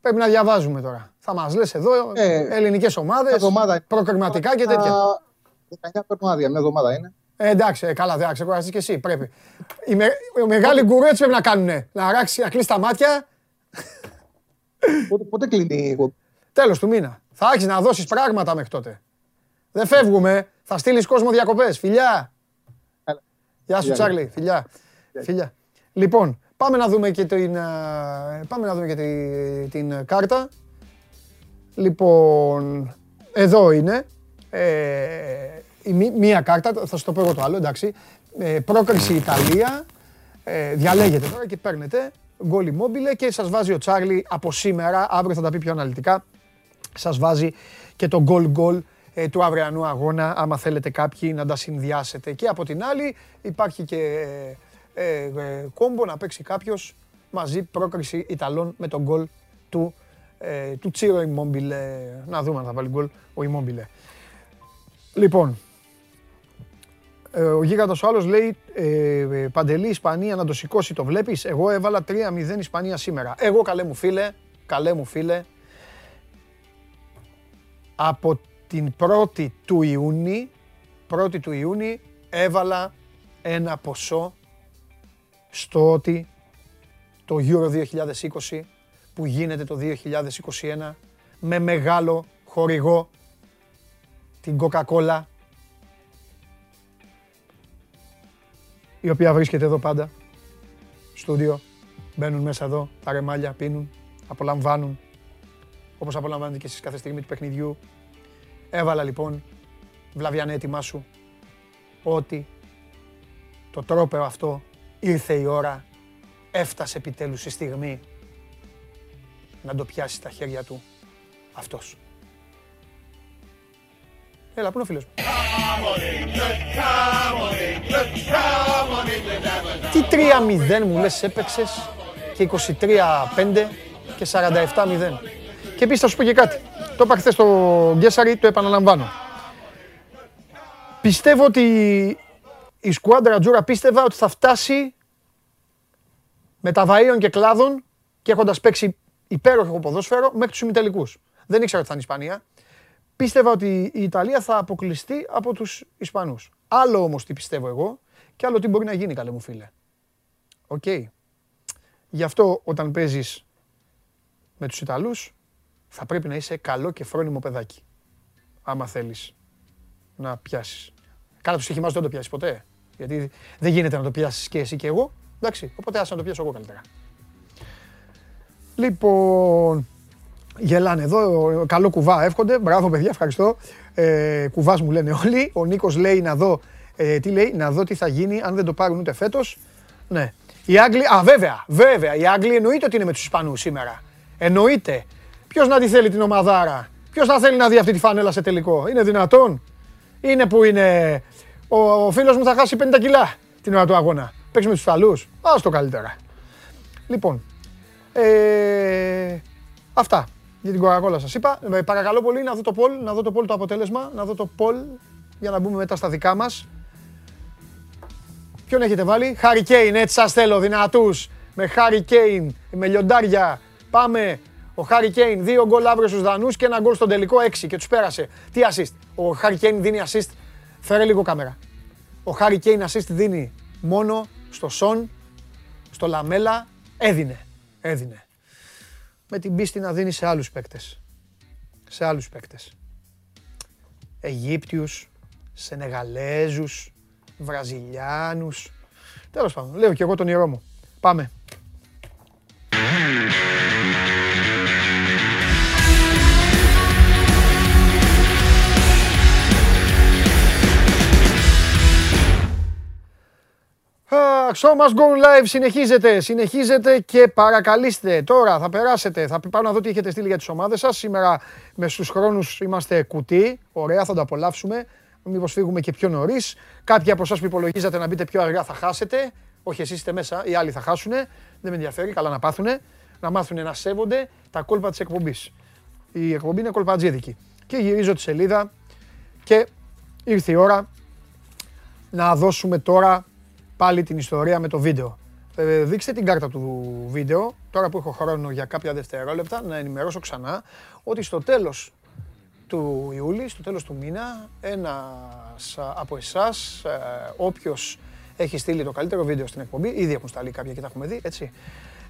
πρέπει να διαβάζουμε τώρα. Θα μας λες εδώ Ε, ελληνικές ομάδες, μια εβδομάδα- προκριματικά και τέτοια. Α, 19 παίρνω άδεια, μια εβδομάδα είναι. Ε, εντάξει, ε, καλά, δεν ξεκουραστείς και εσύ. Πρέπει. Οι, με, οι μεγάλοι γκουρού έτσι πρέπει να κάνουν. Να αράξει, να κλείσει τα μάτια. Πότε, πότε κλείνει η εκπομπή; Τέλος του μήνα. Θα έχει να δώσεις πράγματα μέχρι τότε. Δεν φεύγουμε. Θα στείλεις κόσμο διακοπές. Φιλιά. Έλα. Γεια σου, Φιλιά, Τσάρλι. Φιλιά. Φιλιά. Λοιπόν, πάμε να δούμε και την, α, πάμε να δούμε και τη- την κάρτα. Λοιπόν, εδώ είναι. Ε, η μη- μία κάρτα, θα σου το πω εγώ το άλλο, εντάξει. Ε, πρόκριση Ιταλία. Ε, διαλέγετε τώρα και παίρνετε γκολ immobile και σας βάζει ο Τσάρλι από σήμερα, αύριο θα τα πει πιο αναλυτικά, σας βάζει και το goal goal ε, του αυριανού αγώνα, άμα θέλετε κάποιοι να τα συνδυάσετε. Και από την άλλη υπάρχει και ε, ε, ε, κόμπο να παίξει κάποιος μαζί πρόκριση Ιταλών με τον γκολ του, ε, του Τσίρο Immobile. Να δούμε αν θα βάλει γκολ ο Immobile. Λοιπόν, ε, ο γίγαντας ο άλλος λέει ε, ε, Παντελή Ισπανία να το σηκώσει το βλέπεις. Εγώ έβαλα 3-0 Ισπανία σήμερα Εγώ καλέ μου φίλε Καλέ μου φίλε Από την 1η του Ιούνιου 1η του Ιούνιου έβαλα ένα ποσό στο ότι το Euro 2020 που γίνεται το 2021 με μεγάλο χορηγό την Coca-Cola η οποία βρίσκεται εδώ πάντα, στούντιο, μπαίνουν μέσα εδώ, τα ρεμάλια, πίνουν, απολαμβάνουν, όπως απολαμβάνετε και εσείς κάθε στιγμή του παιχνιδιού. Έβαλα λοιπόν, βλαβιανέ έτοιμά σου, ότι το τρόπεο αυτό ήρθε η ώρα, έφτασε επιτέλους η στιγμή να το πιάσεις στα χέρια του αυτός. Έλα, πού είναι ο φίλος μου; Τι 3-0 μου λες έπαιξες και 23-5 και 47-0. Και επίσης θα σου πω και κάτι. Το είπα χθες στο Γκέσαρι, το επαναλαμβάνω. Πιστεύω ότι η σκουάντρα Τζούρα πίστευα ότι θα φτάσει με τα βαΐων και κλάδων και έχοντας παίξει υπέροχο ποδόσφαιρο μέχρι τους ημιτελικούς. Δεν ήξερα ότι θα είναι η Ισπανία. Πίστευα ότι η Ιταλία θα αποκλειστεί από τους Ισπανούς. Άλλο όμως τι πιστεύω εγώ και άλλο τι μπορεί να γίνει καλέ μου φίλε. Οκ. Γι' αυτό όταν παίζεις με τους Ιταλούς θα πρέπει να είσαι καλό και φρόνιμο παιδάκι. Άμα θέλεις να πιάσεις. Κάνα το στοίχημά σου δεν το πιάσεις ποτέ. Γιατί δεν γίνεται να το πιάσεις και εσύ και εγώ. Εντάξει, οπότε άσε να το πιάσω εγώ καλύτερα. Λοιπόν, γελάνε εδώ, καλό κουβά εύχονται. Μπράβο παιδιά, ευχαριστώ. Ε, κουβάς μου λένε όλοι. Ο Νίκος λέει να δω, ε, τι λέει, να δω τι θα γίνει αν δεν το πάρουν ούτε φέτος. Ναι. Οι Άγγλοι, α βέβαια, βέβαια, οι Άγγλοι εννοείται ότι είναι με τους Ισπανούς σήμερα. Εννοείται. Ποιος να τη θέλει την ομαδάρα; Ποιος θα θέλει να δει αυτή τη φανέλα σε τελικό; Είναι δυνατόν; Είναι που είναι. Ο, ο φίλος μου θα χάσει 50 κιλά την ώρα του αγώνα. Παίξει με τους Ιταλούς. Ας το καλύτερα. Λοιπόν, ε, αυτά για την Coca-Cola σας είπα. Ε, παρακαλώ πολύ να δω το poll, να δω το poll το αποτέλεσμα, να δω το poll για να μπούμε μετά στα δικά μας. Ποιον έχετε βάλει, Harry Kane, έτσι σας θέλω, δυνατούς. Με Harry Kane, με λιοντάρια. Πάμε. Ο Harry Kane, δύο γκολ αύριο στους Δανούς και ένα γκολ στον τελικό, έξι και τους πέρασε. Τι assist; Ο Harry Kane δίνει assist. Φέρε λίγο κάμερα. Ο Harry Kane assist δίνει μόνο στο Son, στο Λαμέλα. Έδινε. Έδινε. Με την πίστη να δίνει σε άλλους παίκτες. Σε άλλους παίκτες. Αιγύπτιους, Σενεγαλέζους, Βραζιλιάνους. Τέλος πάντων, λέω και εγώ τον ιερό μου. Πάμε. Show must go live συνεχίζεται, συνεχίζεται και παρακαλείστε τώρα θα περάσετε, θα πάω να δω τι έχετε στείλει για τις ομάδες σας. Σήμερα με στους χρόνους είμαστε κουτί, ωραία θα το απολαύσουμε, μήπως φύγουμε και πιο νωρίς. Κάποιοι από εσάς που υπολογίζατε να μπείτε πιο αργά θα χάσετε, όχι εσείς είστε μέσα, οι άλλοι θα χάσουν, δεν με ενδιαφέρει, καλά να πάθουνε, να μάθουν να σέβονται τα κόλπα της εκπομπής. Η εκπομπή είναι κολπατζίδικη. Και γυρίζω τη σελίδα και ήρθε η ώρα να δώσουμε τώρα πάλι την ιστορία με το βίντεο. Ε, δείξτε την κάρτα του βίντεο, τώρα που έχω χρόνο για κάποια δευτερόλεπτα, να ενημερώσω ξανά ότι στο τέλος του Ιούλη, στο τέλος του μήνα, ένας από εσάς, ε, όποιος έχει στείλει το καλύτερο βίντεο στην εκπομπή, ήδη έχουν σταλεί κάποια και τα έχουμε δει, έτσι,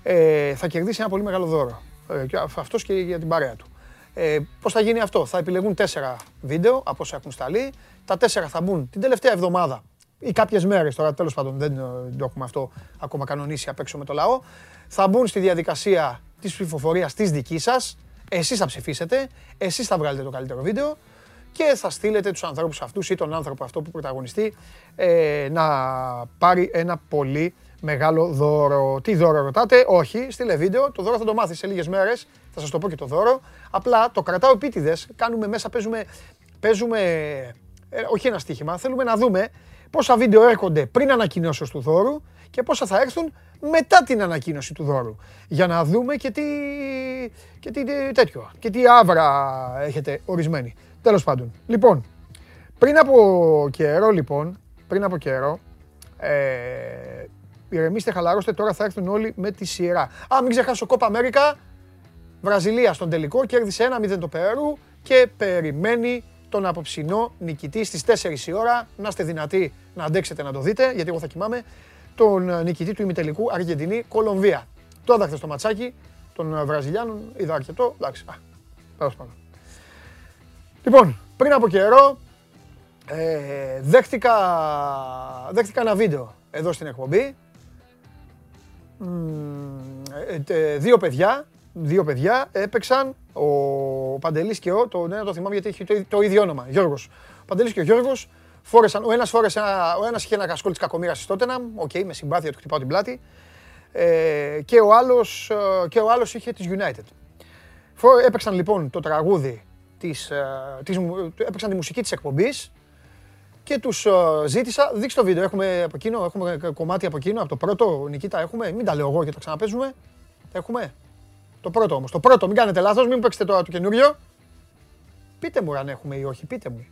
ε, θα κερδίσει ένα πολύ μεγάλο δώρο. Ε, και αυτός και για την παρέα του. Ε, πώς θα γίνει αυτό, θα επιλεγούν τέσσερα βίντεο από όσα έχουν σταλεί, τα τέσσερα θα μπουν την τελευταία εβδομάδα ή κάποιες μέρες, τώρα τέλος πάντων δεν το έχουμε αυτό ακόμα κανονίσει απ' έξω με το λαό, θα μπουν στη διαδικασία της ψηφοφορίας της δικής σας, εσείς θα ψηφίσετε, εσείς θα βγάλετε το καλύτερο βίντεο και θα στείλετε τους ανθρώπους αυτούς ή τον άνθρωπο αυτό που πρωταγωνιστεί ε, να πάρει ένα πολύ μεγάλο δώρο. Τι δώρο ρωτάτε, όχι, στείλε βίντεο, το δώρο θα το μάθεις σε λίγες μέρες, θα σας το πω και το δώρο, απλά το κρατάω επίτηδες, κάνουμε μέσα, παίζουμε, παίζουμε ε, όχι ένα στοίχημα, θέλουμε να δούμε πόσα βίντεο έρχονται πριν ανακοινώσεως του δώρου και πόσα θα έρθουν μετά την ανακοίνωση του δώρου. Για να δούμε και τι, και τι τέτοιο, και τι άβρα έχετε ορισμένοι. Τέλος πάντων. Λοιπόν, πριν από καιρό λοιπόν, πριν από καιρό, ε, ηρεμήστε, χαλαρώστε, τώρα θα έρθουν όλοι με τη σειρά. Α, μην ξεχάσω Κόπα Αμέρικα, Βραζιλία στον τελικό, κέρδισε ένα 0 το Περού και περιμένει τον απόψινό νικητή στις 4 η ώρα. Να είστε δυνατοί να αντέξετε να το δείτε, γιατί εγώ θα κοιμάμαι. Τον ε, νικητή του ημιτελικού Αργεντινή Κολομβία. Το έδαχτε στο ματσάκι των ε, Βραζιλιάνων, είδα αρκετό. Εντάξει, α, τέλος πάντων. Λοιπόν, πριν από καιρό ε, δέχτηκα, δέχτηκα ένα βίντεο εδώ στην εκπομπή. Ε, δύο παιδιά δύο παιδιά έπαιξαν ο Παντελής και ο, το, ναι, το θυμάμαι γιατί έχει το, το ίδιο όνομα, Γιώργος. Ο Παντελής και ο Γιώργος φόρεσαν, ο ένας φόρεσε, ο ένας είχε ένα κασκόλ της κακομοίρα στη Τότεναμ, OK, okay, με συμπάθεια του χτυπάω την πλάτη. Ε, και ο άλλος και ο άλλος είχε της United. Έπαιξαν λοιπόν το τραγούδι, της, ε, της, έπαιξαν τη μουσική της εκπομπής και τους ε, ζήτησα, δείξτε το βίντεο, έχουμε από εκείνο, έχουμε κομμάτι από εκείνο, από το πρώτο, Νικήτα έχουμε, μην τα λέω εγώ και τα ξαναπαίζουμε. Έχουμε. Το πρώτο όμως. Το πρώτο, μην κάνετε λάθος, μην παίξετε τώρα το καινούριο. Πείτε μου αν έχουμε ή όχι, πείτε μου.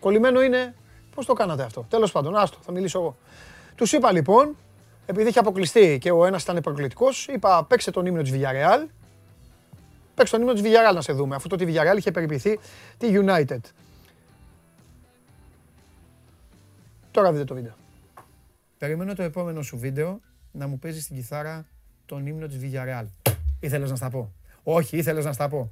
Κολλημένο είναι, πώς το κάνατε αυτό; Τέλος πάντων, άστο, θα μιλήσω εγώ. Τους είπα λοιπόν, επειδή είχε αποκλειστεί και ο ένας ήταν προκλητικός, είπα παίξε τον ύμνο της Villarreal. Παίξε τον ύμνο της Villarreal να σε δούμε, αφού το ότι Villarreal είχε περιποιηθεί τη United. Τώρα δείτε το βίντεο. Περιμένω το επόμενο σου βίντεο να μου παίζεις την κιθάρα τον ύμνο της Villarreal. Ήθελες να στα πω. Όχι, ήθελες να στα πω.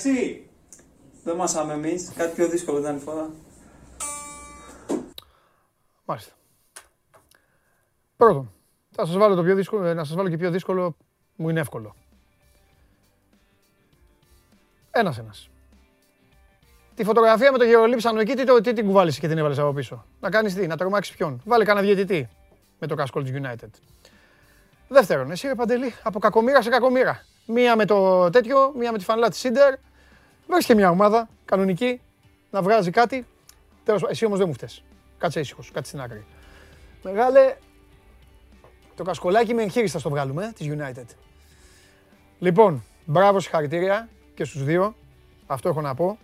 Εντάξει. Δεν μασάμε εμείς. Κάτι πιο δύσκολο ήταν η φορά. Μάλιστα. Πρώτον, θα σας βάλω το πιο δύσκολο, ε, να σας βάλω και πιο δύσκολο, μου είναι εύκολο. Ένας ένας. Τη φωτογραφία με το γερολείψανο εκεί, τι, το, τι την κουβάλισες και την έβαλες από πίσω; Να κάνεις τι, να τρομάξεις ποιον; Βάλε κανένα διαιτητή με το κασκόλ της United. Δεύτερον, εσύ ρε Παντελή, από κακομήρα σε κακομήρα. Μία με το τέτοιο, μία με τη φανελά της Σίντερ. Βρες και μια ομάδα κανονική να βγάζει κάτι. Τέλος, εσύ όμως δεν μου φταίς. Κάτσε ήσυχος, κάτσε στην άκρη. Μεγάλε, το κασκολάκι με εγχείρηση θα στο βγάλουμε, ε, της United. Λοιπόν, μπράβο, συγχαρητήρια και στους δύο. Αυτό έχω να πω.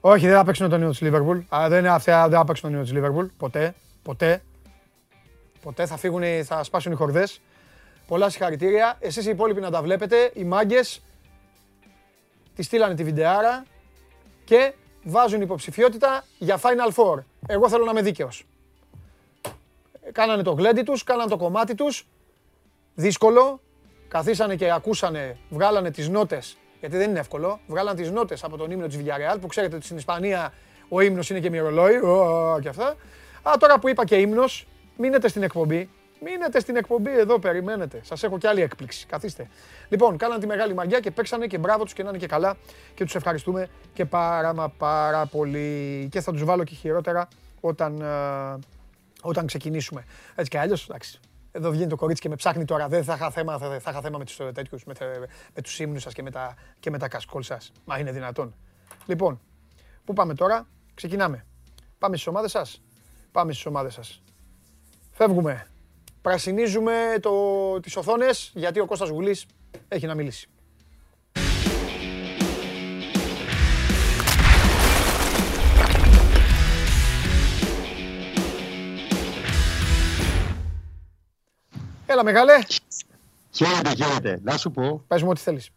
Όχι, δεν θα παίξουν το νέο της Liverpool. Α, δεν, αυτά δεν θα παίξουν το νέο της Liverpool. Ποτέ, ποτέ. Ποτέ θα φύγουν, θα σπάσουν οι χορδές. Πολλά συγχαρητήρια. Εσείς οι υπόλοιποι να τα βλέπετε. Οι μάγκες τη στείλανε τη βιντεάρα και βάζουν υποψηφιότητα για Final Four. Εγώ θέλω να είμαι δίκαιος. Κάνανε το γλέντι τους, κάνανε το κομμάτι τους. Δύσκολο. Καθίσανε και ακούσανε, βγάλανε τις νότες, γιατί δεν είναι εύκολο. Βγάλανε τις νότες από τον ύμνο της Villarreal, που ξέρετε ότι στην Ισπανία ο ύμνος είναι και μυρολόι, και αυτά. Α, τώρα που είπα και ύμνος, μείνετε στην εκπομπή. Μείνετε στην εκπομπή εδώ, περιμένετε. Σας έχω κι άλλη έκπληξη. Καθίστε. Λοιπόν, κάναν τη μεγάλη μαγιά και παίξανε και μπράβο τους και να είναι και καλά. Και τους ευχαριστούμε και πάρα μα πάρα πολύ. Και θα τους βάλω και χειρότερα όταν, ε, όταν ξεκινήσουμε. Έτσι κι αλλιώς, εντάξει. Εδώ βγαίνει το κορίτσι και με ψάχνει τώρα. Δεν θα είχα θέμα, θα, θα είχα θέμα με τους τέτοιους, με, με τους ύμνους σας και με τα, και με τα κασκόλ σας. Μα είναι δυνατόν. Λοιπόν, πού πάμε τώρα; Ξεκινάμε. Πάμε στις ομάδες σας. Πάμε στις ομάδες σας. Φεύγουμε. Πρασινίζουμε το, τις οθόνες γιατί ο Κώστας Γουλής έχει να μιλήσει. Έλα μεγάλε. Χαίρετε, χαίρετε. Να σου πω. Πες μου ό,τι θέλεις.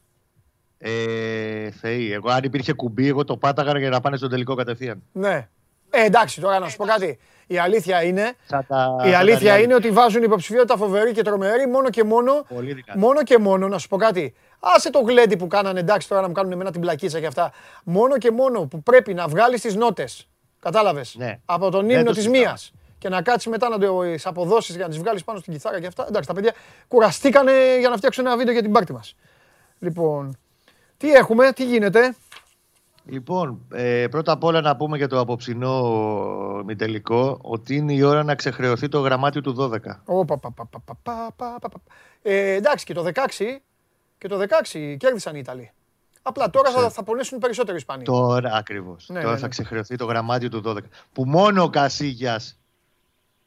Ε, Θεή, εγώ αν υπήρχε κουμπί, εγώ το πάταγα για να πάνε στο τελικό κατευθείαν. Ναι. Ε, εντάξει, τώρα να σου πω κάτι. Η αλήθεια είναι, Σαν τα- η σαν τα αλήθεια reality. είναι ότι βάζουν υποψηφιότητα φοβερή και τρομερή μόνο και μόνο, Πολύ δυνατή. μόνο και μόνο, να σου πω κάτι. Άσε το γλέντι που κάνανε, εντάξει τώρα να μου κάνουν εμένα την πλακίτσα και αυτά. Μόνο και μόνο που πρέπει να βγάλεις τις νότες, κατάλαβες, Ναι. από τον Δεν ύμνο το της συζητάμε. μίας και να κάτσεις μετά να τις αποδώσεις για να τις βγάλεις πάνω στην κιθάρα και αυτά. Εντάξει, τα παιδιά κουραστήκανε για να φτιάξουν ένα βίντεο για την πάρτη μας. Λοιπόν, τι έχουμε, τι γίνεται; Λοιπόν, ε, πρώτα απ' όλα να πούμε για το απόψινό ε, μη τελικό ότι είναι η ώρα να ξεχρεωθεί το γραμμάτιο του 12. Ο, πα, πα, πα, πα ε, εντάξει, και το 16, και το 16 κέρδισαν οι Ιταλοί. Απλά τώρα θα, θα πονέσουν περισσότερο Ισπανοί. Τώρα ακριβώς. Ναι, τώρα ναι, θα ναι. ξεχρεωθεί το γραμμάτιο του 12. Που μόνο ο Κασίγια,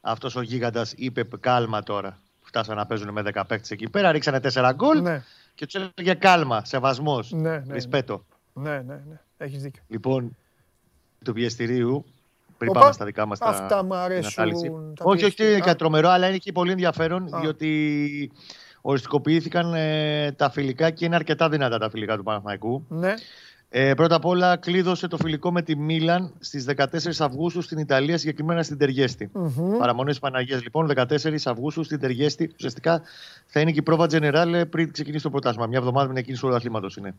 αυτός ο γίγαντας, είπε κάλμα τώρα. Φτάσανε να παίζουν με 10 παίκτες εκεί πέρα, ρίξανε 4 γκολ ναι. και τους έλεγε κάλμα, σεβασμός, ναι, ναι, ναι. Ναι, ναι, ναι. Έχεις δίκιο. Λοιπόν, του πιεστηρίου, πριν Οπα, πάμε στα δικά μας τα. αυτά μ' την αρέσουν, ανάλυση. τα Όχι, όχι πιεστήρια. και τρομερό, αλλά είναι και πολύ ενδιαφέρον Α. διότι οριστικοποιήθηκαν ε, τα φιλικά και είναι αρκετά δυνατά τα φιλικά του Παναθηναϊκού. Ναι, Ε, πρώτα απ' όλα κλείδωσε το φιλικό με τη Μίλαν στις 14 Αυγούστου στην Ιταλία, συγκεκριμένα στην Τεργέστη. Μμμ. Παραμονή της Παναγίας λοιπόν, 14 Αυγούστου στην Τεργέστη. Ουσιαστικά θα είναι και η πρόβα Τζενεράλε πριν ξεκινήσει το πρωτάθλημα. Μια εβδομάδα με την εκκίνηση του αθλήματος είναι.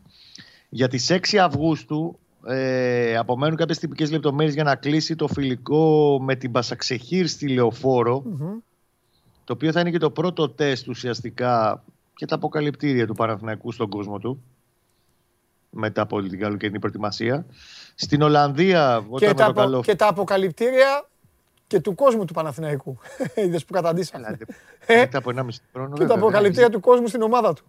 Για τις 6 Αυγούστου ε, απομένουν κάποιες τυπικές λεπτομέρειες για να κλείσει το φιλικό με την Πασαξεχήρ στη Λεωφόρο, μμμ. το οποίο θα είναι και το πρώτο τεστ ουσιαστικά και τα αποκαλυπτήρια του Παναθηναϊκού στον κόσμο του μετά από την καλοκαιρινή προετοιμασία. Στην Ολλανδία, όταν Και, με τα, το απο- καλό... και τα αποκαλυπτήρια και του κόσμου του Παναθηναϊκού. Είδες που καταντήσαμε. Έλατε, Ε, μετά από 1,5 χρόνο. Και βέβαια, τα αποκαλυπτήρια του κόσμου στην ομάδα του.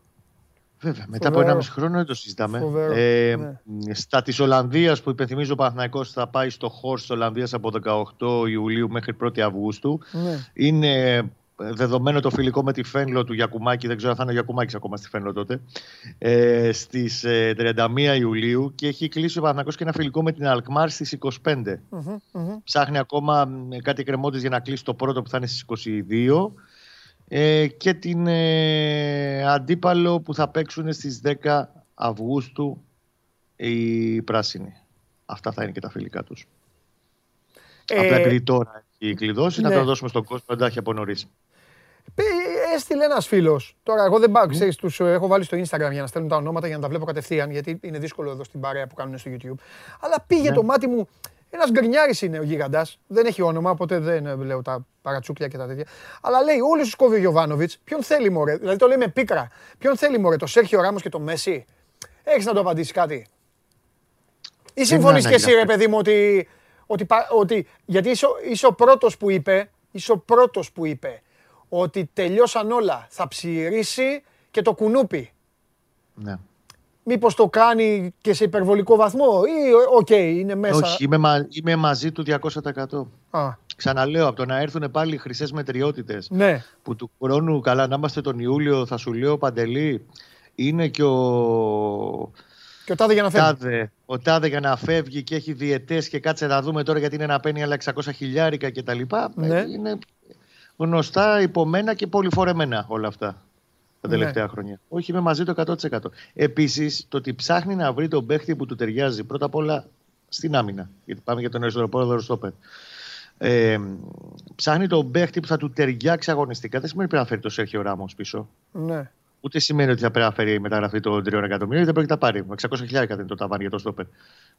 Βέβαια, μετά Φοβερό. από 1,5 χρόνο δεν το συζητάμε. Φοβερό, Ε, ναι. Στα της Ολλανδίας, που υπενθυμίζω ο Παναθηναϊκός θα πάει στο χώρο της Ολλανδίας από 18 Ιουλίου μέχρι 1η Αυγούστου. Ναι. Είναι δεδομένο το φιλικό με τη Φένλο του Γιακουμάκη, δεν ξέρω αν θα είναι ο Γιακουμάκης ακόμα στη Φένλο τότε, ε, στις ε, 31 Ιουλίου και έχει κλείσει ο Παναθηναϊκός και ένα φιλικό με την Αλκμάρ στις 25. Μμμ, μμμ. Ψάχνει ακόμα μ, κάτι εκκρεμότητες για να κλείσει το πρώτο που θα είναι στις 22 ε, και την ε, αντίπαλο που θα παίξουν στις 10 Αυγούστου οι πράσινοι. Αυτά θα είναι και τα φιλικά τους. Ε, Απλά επειδή τώρα έχει κλειδώσει, ναι. να τα δώσουμε στον κόσμο εντάχει από νωρίς. Ε, έστειλε ένας φίλος. Τώρα, εγώ δεν πάω, ξέρεις, τους έχω βάλει στο Instagram για να στέλνουν τα ονόματα για να τα βλέπω κατευθείαν, γιατί είναι δύσκολο εδώ στην παρέα που κάνουν στο YouTube. Αλλά πήγε το μάτι μου. Ένας γκρινιάρης είναι ο γίγαντας. Δεν έχει όνομα, οπότε δεν ε, λέω τα παρατσούκλια και τα τέτοια. Αλλά λέει: Όλους τους κόβει ο Γιοβάνοβιτς. Ποιον θέλει μωρέ; Δηλαδή το λέει με πίκρα. Ποιον θέλει μωρέ, το Σέρχιο Ράμος και το Μέσι; Έχεις να το απαντήσεις κάτι; Ή συμφωνείς και εσύ, ρε παιδί μου, ότι. ότι, πα- ότι γιατί είσαι, ο- είσαι ο πρώτος που είπε. Είσαι ο πρώτος που είπε ότι τελειώσαν όλα. Θα ψειρίσει και το κουνούπι. Ναι. Μήπως το κάνει και σε υπερβολικό βαθμό ή οκ, είναι μέσα; Όχι, είμαι, μα- είμαι μαζί του 200%. Α, Ξαναλέω, από το να έρθουν πάλι χρυσές μετριότητες ναι, που του χρόνου, καλά να είμαστε τον Ιούλιο, θα σου λέω Παντελή, είναι και ο και ο Τάδε για να φεύγει. Τάδε, ο Τάδε για να φεύγει και έχει διαιτές και κάτσε να δούμε τώρα γιατί είναι να παίρνει άλλα 600 χιλιάρικα κτλ. Ναι. Είναι γνωστά, υπομένα και πολυφορεμένα όλα αυτά τα Ναι. τελευταία χρόνια. Όχι, είμαι μαζί του 100%. Επίσης, το ότι ψάχνει να βρει τον παίχτη που του ταιριάζει πρώτα απ' όλα στην άμυνα. Γιατί πάμε για τον αριστεροπόδαρο στόπερ. Ε, ψάχνει τον παίχτη που θα του ταιριάξει αγωνιστικά. Δεν σημαίνει πρέπει να φέρει το Σέρχιο Ράμος πίσω. Ναι. Ούτε σημαίνει ότι θα πρέπει να φέρει η μεταγραφή των 3 εκατομμύριων, δεν πρόκειται να πάρει. Με 600 χιλιάρικα δεν είναι το ταβάνι για το στόπερ.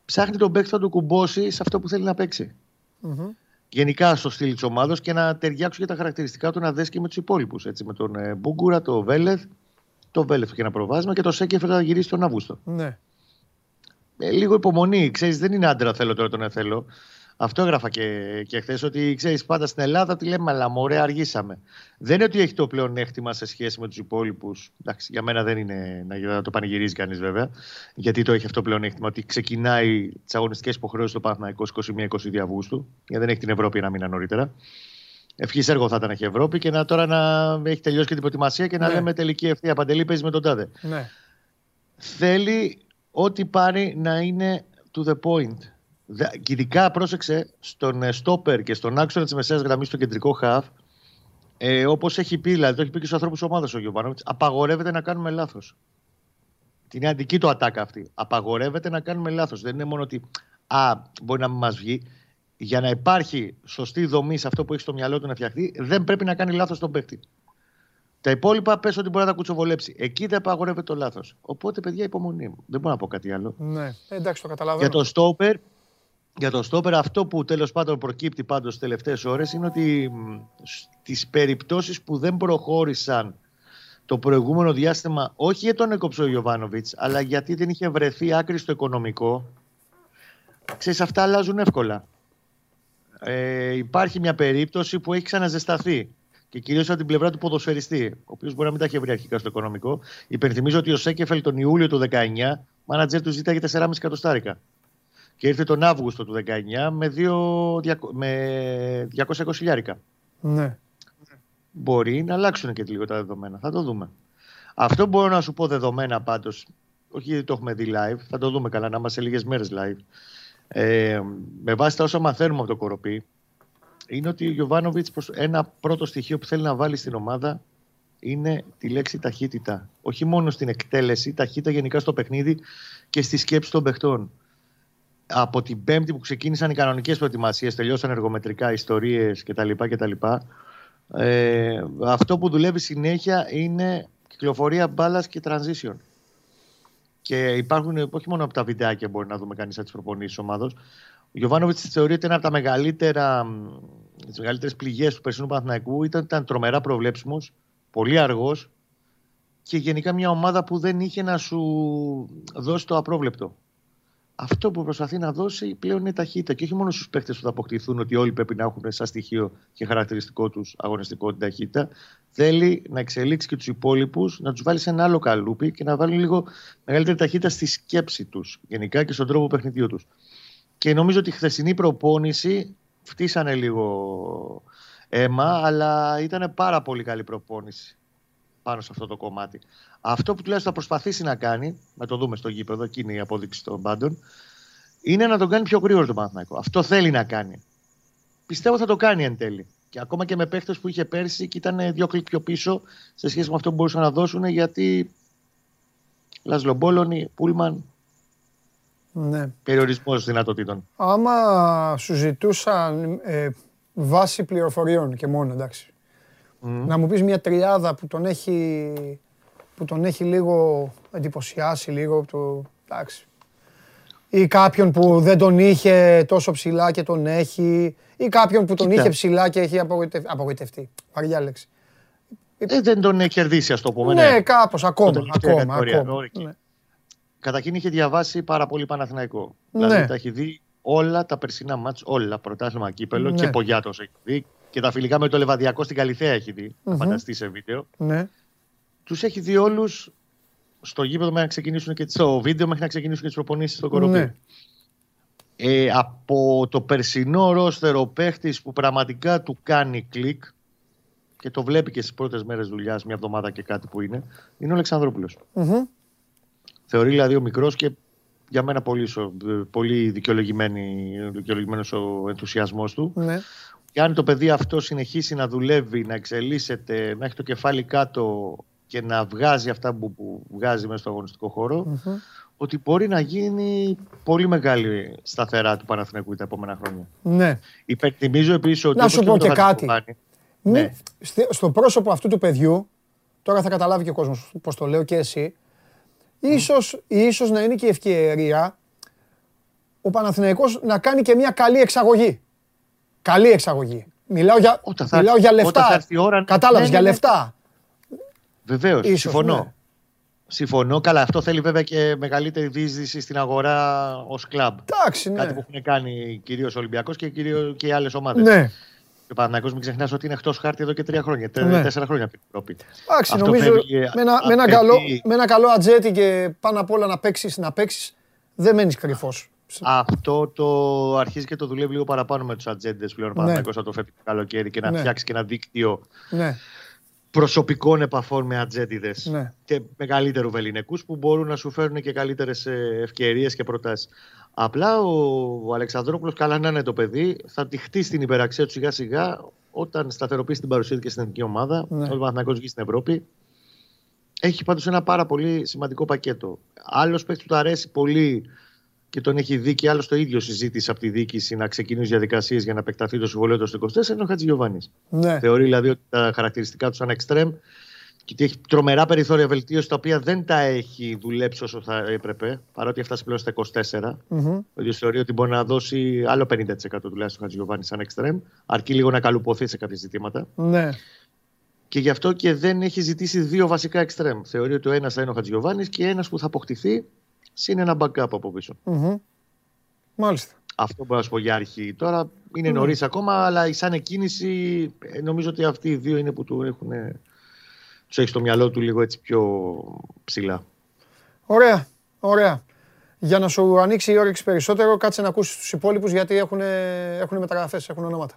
Ψάχνει τον παίκτη που θα του κουμπώσει σε αυτό που θέλει να παίξει. Μμμ. Γενικά στο στυλ της ομάδα και να ταιριάξουν και τα χαρακτηριστικά του να δέσει και με τους υπόλοιπους. Με τον ε, Μπούγκουρα, το Βέλεθ, το Βέλεθ και ένα προβάσμα και το Σέκεφερ θα γυρίσει τον Αύγουστο. Ναι. Ε, λίγο υπομονή. Ξέρεις, δεν είναι άντρα θέλω τώρα τον ε, θέλω. Αυτό έγραφα και, και χθες ότι ξέρεις πάντα στην Ελλάδα τι λέμε, αλλά μωρέ, αργήσαμε. Δεν είναι ότι έχει το πλεονέκτημα σε σχέση με τους υπόλοιπους. Εντάξει, για μένα δεν είναι να να το πανηγυρίζει κανείς βέβαια. Γιατί το έχει αυτό το πλεονέκτημα ότι ξεκινάει τις αγωνιστικές υποχρεώσεις του Παναθηναϊκός 21-22 Αυγούστου. Γιατί δεν έχει την Ευρώπη ένα μήνα νωρίτερα. Ευχής έργο θα ήταν να έχει Ευρώπη και να τώρα να έχει τελειώσει και την προετοιμασία και να Ναι. λέμε τελική ευθεία παντελή παίζει με τον Τάδε ναι. θέλει ό,τι πάρει να είναι to the point. Δε- Και ειδικά πρόσεξε στον ε, στόπερ και στον άξονα της μεσαίας γραμμής, στο κεντρικό χαφ, ε, όπως έχει πει, δηλαδή το έχει πει και στους ανθρώπους ομάδας ο Γιωβάνοβιτς, απαγορεύεται να κάνουμε λάθος. Είναι αντική το ατάκα αυτή. Απαγορεύεται να κάνουμε λάθος. Δεν είναι μόνο ότι α, μπορεί να μην μας βγει. Για να υπάρχει σωστή δομή σε αυτό που έχει στο μυαλό του να φτιαχτεί, δεν πρέπει να κάνει λάθος τον παίκτη. Τα υπόλοιπα πες ότι μπορεί να τα κουτσοβολέψει. Εκεί δεν απαγορεύεται το λάθος. Οπότε, παιδιά, υπομονή μου. Δεν μπορώ να πω κάτι άλλο. ναι. Ε, εντάξει, το καταλαβαίνω. Για το στόπερ, για το στόπερ αυτό που τέλος πάντων προκύπτει πάντως τις τελευταίες ώρες είναι ότι μ, στις περιπτώσεις που δεν προχώρησαν το προηγούμενο διάστημα, όχι για τον έκοψε ο Ιωβάνοβιτς, αλλά γιατί δεν είχε βρεθεί άκρη στο οικονομικό, ξέρεις αυτά αλλάζουν εύκολα. Ε, υπάρχει μια περίπτωση που έχει ξαναζεσταθεί και κυρίως από την πλευρά του ποδοσφαιριστή, ο οποίος μπορεί να μην τα έχει βρει αρχικά στο οικονομικό. Υπενθυμίζω ότι ο Σέκεφελ τον Ιούλιο του 19, μάνατζερ του ζήταγε 4,5 εκατοστάρικα. Και ήρθε τον Αύγουστο του 19 με, δύο, διακο- με 220 χιλιάρικα. Ναι. Μπορεί να αλλάξουν και λίγο τα δεδομένα. Θα το δούμε. Αυτό που μπορώ να σου πω δεδομένα πάντως, όχι γιατί το έχουμε δει live, θα το δούμε καλά, να είμαστε λίγες μέρες live. Ε, με βάση τα όσα μαθαίνουμε από το κοροπή, είναι ότι ο Γιωβάνοβιτς ένα πρώτο στοιχείο που θέλει να βάλει στην ομάδα είναι τη λέξη ταχύτητα. Όχι μόνο στην εκτέλεση, ταχύτητα γενικά στο παιχνίδι και στη σκέψη των παιχτών. Από την Πέμπτη που ξεκίνησαν οι κανονικές προετοιμασίες, τελειώσαν εργομετρικά, ιστορίες κτλ. κτλ. Ε, αυτό που δουλεύει συνέχεια είναι κυκλοφορία μπάλας και transition. Και υπάρχουν, όχι μόνο από τα βιντεάκια μπορεί να δούμε κανείς από τις προπονήσει ομάδος. Ο Γιωβάνοβιτς θεωρείται ένα από τα μεγαλύτερα, τις μεγαλύτερες πληγές του περσινού Παναθηναϊκού. Ήταν, ήταν τρομερά προβλέψιμος, πολύ αργός και γενικά μια ομάδα που δεν είχε να σου δώσει το απρόβλεπτο. Αυτό που προσπαθεί να δώσει πλέον είναι ταχύτητα και όχι μόνο στους παίχτε που θα αποκτηθούν ότι όλοι πρέπει να έχουν σαν στοιχείο και χαρακτηριστικό τους αγωνιστικό την ταχύτητα. Θέλει να εξελίξει και τους υπόλοιπους, να τους βάλει σε ένα άλλο καλούπι και να βάλει λίγο μεγαλύτερη ταχύτητα στη σκέψη τους γενικά και στον τρόπο παιχνιδιού τους. Και νομίζω ότι η χθεσινή προπόνηση φτύσανε λίγο αίμα, αλλά ήταν πάρα πολύ καλή προπόνηση πάνω σε αυτό το κομμάτι. Αυτό που τουλάχιστον θα προσπαθήσει να κάνει, να το δούμε στο γήπεδο, εκείνη η απόδειξη των πάντων, είναι να τον κάνει πιο γρήγορο το Παναθηναϊκό. Αυτό θέλει να κάνει. Πιστεύω θα το κάνει εν τέλει. Και ακόμα και με παίχτες που είχε πέρσι και ήταν δύο κλικ πιο πίσω σε σχέση με αυτό που μπορούσαν να δώσουν, γιατί Λασλομπόλωνη, Πούλμαν, ναι. περιορισμός δυνατοτήτων. Άμα σου ζητούσαν ε, βάση πληροφοριών και μόνο, εντάξει. Να μου πεις μια τριάδα που τον έχει, που τον έχει λίγο εντυπωσιάσει, λίγο το, εντάξει. Ή κάποιον που δεν τον είχε τόσο ψηλά και τον έχει. Ή κάποιον που τον Κοίτα. είχε ψηλά και έχει απογοητευτεί. απογοητευτεί. Βαριά λέξη. Ε, δεν τον έχει κερδίσει, ας το πούμε. Ναι, κάπως, ακόμα, τελευταία ακόμα, κατηγορία. ακόμα. Ωραία. Ναι. Καταρχήν είχε διαβάσει πάρα πολύ Παναθηναϊκό. Ναι. Δηλαδή τα έχει δει όλα τα περσινά μάτς, όλα. Πρωτάθλημα κύπελο Ναι. και Πογιάτος έχει δει. Και τα φιλικά με το Λεβαδιακό στην Καλυθέα έχει δει. Μμμ. Θα φανταστεί σε βίντεο. Ναι. Τους έχει δει όλους στο γήπεδο μέχρι να ξεκινήσουν και στο βίντεο μέχρι να ξεκινήσουν και τις προπονήσεις στο κοροπή. Ναι. Ε, από το περσινό ρόστερο παίχτης που πραγματικά του κάνει κλικ και το βλέπει και στις πρώτες μέρες δουλειάς, μια εβδομάδα και κάτι που είναι, είναι ο Αλεξανδρόπουλος. Μμμ. Θεωρεί δηλαδή ο μικρός και για μένα πολύ, σο- πολύ δικαιολογημένη- δικαιολογημένος ο ενθουσιασμός του. Ναι. Και αν το παιδί αυτό συνεχίσει να δουλεύει, να εξελίσσεται, να έχει το κεφάλι κάτω και να βγάζει αυτά που, που βγάζει μέσα στο αγωνιστικό χώρο, Μμμ. ότι μπορεί να γίνει πολύ μεγάλη σταθερά του Παναθηναϊκού τα επόμενα χρόνια. Ναι. Υπενθυμίζω επίσης ότι. Να σου όπως πω με τον και κάτι. Χατζηβάνη, Μη- Ναι. στη- Στο πρόσωπο αυτού του παιδιού, τώρα θα καταλάβει και ο κόσμος πώς το λέω και εσύ, ίσως, ίσως να είναι και η ευκαιρία ο Παναθηναϊκός να κάνει και μια καλή εξαγωγή. Καλή εξαγωγή. Μιλάω για, Όταν θα μιλάω έρθει- για όταν θα λεφτά. έρθει η ώρα- Κατάλαβες, Ναι, για ναι, ναι. λεφτά. Βεβαίως, Ίσως, συμφωνώ. ναι. Συμφωνώ. Καλά, αυτό θέλει βέβαια και μεγαλύτερη διείσδυση στην αγορά ως κλαμπ. Εντάξει, ναι. Κάτι που έχουν κάνει κυρίως ο Ολυμπιακός και, κυρίως και οι άλλες ομάδες. Ναι. Και ο Παναθηναϊκός μην ξεχνάς ότι είναι εκτός χάρτη εδώ και τρία χρόνια. τε- Ναι. Τέσσερα χρόνια από την Ευρώπη. Εντάξει, Αυτό νομίζω φεύγει με ένα, με, ένα απαιτεί- καλό, με ένα καλό ατζέτι και πάνω απ' όλα να παίξεις, να παίξεις, δεν μένεις κρυφός. Αυτό το αρχίζει και το δουλεύει λίγο παραπάνω με τους ατζέντες πλέον. Ο Ναι. Παναθηναϊκός θα το φεύγει το καλοκαίρι και να Ναι. φτιάξει και ένα δίκτυο Ναι, προσωπικών επαφών με ατζέντιδες ναι. και μεγαλύτερου βεληνικούς που μπορούν να σου φέρουν και καλύτερες ευκαιρίες και προτάσεις. Απλά ο, ο Αλεξανδρόπουλος, καλά να είναι το παιδί, θα τη χτίσει την υπεραξία του σιγά σιγά όταν σταθεροποιήσει την παρουσία του και στην εθνική ομάδα. Ναι. Ο Παναθηναϊκός βγει στην Ευρώπη. Έχει πάντως ένα πάρα πολύ σημαντικό πακέτο. Άλλος παίκτης που του αρέσει πολύ και τον έχει δει και άλλος το ίδιο συζήτησε από τη διοίκηση να ξεκινήσει διαδικασίες για να επεκταθεί το συμβολέο του στο 24 είναι ο Χατζηγιοβάνη. ναι. Θεωρεί δηλαδή ότι τα χαρακτηριστικά του σαν εξτρέμ και ότι έχει τρομερά περιθώρια βελτίωσης τα οποία δεν τα έχει δουλέψει όσο θα έπρεπε, παρότι έφτασε πλέον στα 24. Μμμ. Ο ίδιος θεωρεί ότι μπορεί να δώσει άλλο 50% τουλάχιστον ο Χατζηγιοβάνη σαν εξτρέμ, αρκεί λίγο να καλουποθεί σε κάποια ζητήματα. ναι. Και γι' αυτό και δεν έχει ζητήσει δύο βασικά εξτρέμ. Θεωρεί ότι ο ένας θα είναι ο Χατζηγιοβάνη και ένας που θα αποκτηθεί συν ένα backup από πίσω. Μμμ. Μάλιστα. Αυτό μπορώ να σου πω για αρχή. Τώρα είναι Ναι. νωρίς ακόμα, αλλά σαν εκκίνηση ε, νομίζω ότι αυτοί οι δύο είναι που του έχουν. Τους έχει στο μυαλό του λίγο έτσι πιο ψηλά. Ωραία, ωραία. Για να σου ανοίξει η όρεξη περισσότερο, κάτσε να ακούσεις τους υπόλοιπους γιατί έχουν, έχουν μεταγραφές, έχουν ονόματα.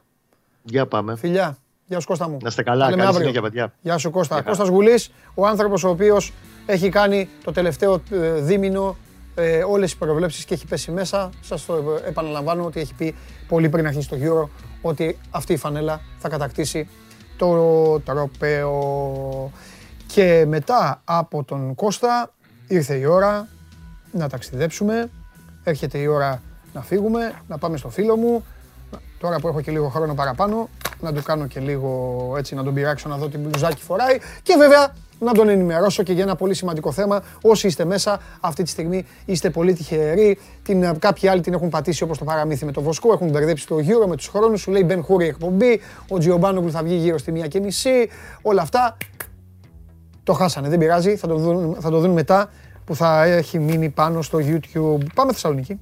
Για πάμε. Φιλιά, γεια σου Κώστα μου. Να είστε καλά. Τα λέμε Καλή αύριο. συνέχεια, παιδιά. Γεια σου Κώστα. Γεια χαρά. Κώστας Γουλής, ο άνθρωπος ο οποίος έχει κάνει το τελευταίο ε, δίμηνο ε, όλες τις προβλέψεις και έχει πέσει μέσα. Σας το ε, επαναλαμβάνω ότι έχει πει πολύ πριν αρχίσει το Euro ότι αυτή η φανέλα θα κατακτήσει το τροπέο. Και μετά από τον Κώστα ήρθε η ώρα να ταξιδέψουμε. Έρχεται η ώρα να φύγουμε, να πάμε στο φίλο μου. Τώρα που έχω και λίγο χρόνο παραπάνω, να του κάνω και λίγο έτσι, να τον πειράξω να δω τι μπλουζάκι φοράει. Και βέβαια να τον ενημερώσω και για ένα πολύ σημαντικό θέμα. Όσοι είστε μέσα, αυτή τη στιγμή είστε πολύ τυχεροί. Την, ε, κάποιοι άλλοι την έχουν πατήσει όπως το παραμύθι με το Βοσκό, έχουν μπερδέψει το γύρο με τους χρόνους. Σου λέει Μπεν Χούρι εκπομπή, ο Τζιομπάνογλου θα βγει γύρω στη μία και μισή. Όλα αυτά το χάσανε, δεν πειράζει, θα το δουν, θα το δουν μετά που θα έχει μείνει πάνω στο YouTube. Πάμε Θεσσαλονίκη.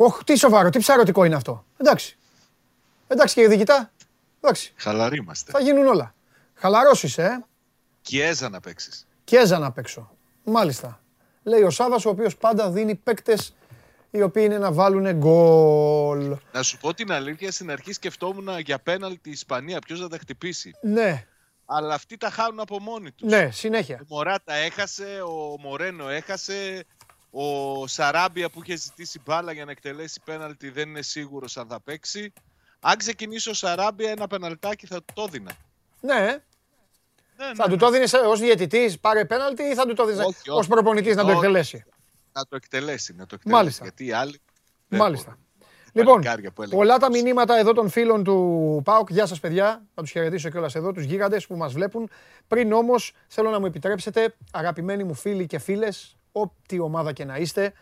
Ωχ, τι σοβαρό, τι ψαρωτικό είναι αυτό. Εντάξει. Εντάξει κύριε διοικητά. Εντάξει, Χαλαροί είμαστε. θα γίνουν όλα. Χαλαρός είσαι, ε. Κιέζα να παίξεις. Κιέζα να παίξω. Μάλιστα. Λέει ο Σάβας, ο οποίος πάντα δίνει παίκτες οι οποίοι είναι να βάλουν γκολ. Να σου πω την αλήθεια, στην αρχή σκεφτόμουν για πέναλτι η Ισπανία, ποιος θα τα χτυπήσει. Ναι, Αλλά αυτοί τα χάνουν από μόνοι τους. ναι, συνέχεια. Ο Μωράτα έχασε, ο Μορένο έχασε, ο Σαράμπια που είχε ζητήσει μπάλα για να εκτελέσει πέναλτι δεν είναι σίγουρος αν θα παίξει. Αν ξεκινήσει ο Σαράμπια ένα πεναλτάκι θα το έδινα. Ναι. Ναι, Θα ναι, του το έδινε ως διαιτητής, πάρε πέναλτι ή θα του το έδινε Όχι, ως όχι. προπονητής να το Όχι. εκτελέσει; Να το εκτελέσει, να το εκτελέσει. Μάλιστα. Γιατί οι άλλοι. δεν Μάλιστα. μπορούν. Λοιπόν, Παλικάρια που έλεγε. πολλά τα μηνύματα εδώ των φίλων του ΠΑΟΚ. Γεια σας παιδιά, θα τους χαιρετήσω κιόλας εδώ, τους γίγαντες που μας βλέπουν. Πριν όμως, θέλω να μου επιτρέψετε, αγαπημένοι μου φίλοι και φίλες, ό,τι ομάδα και να είστε,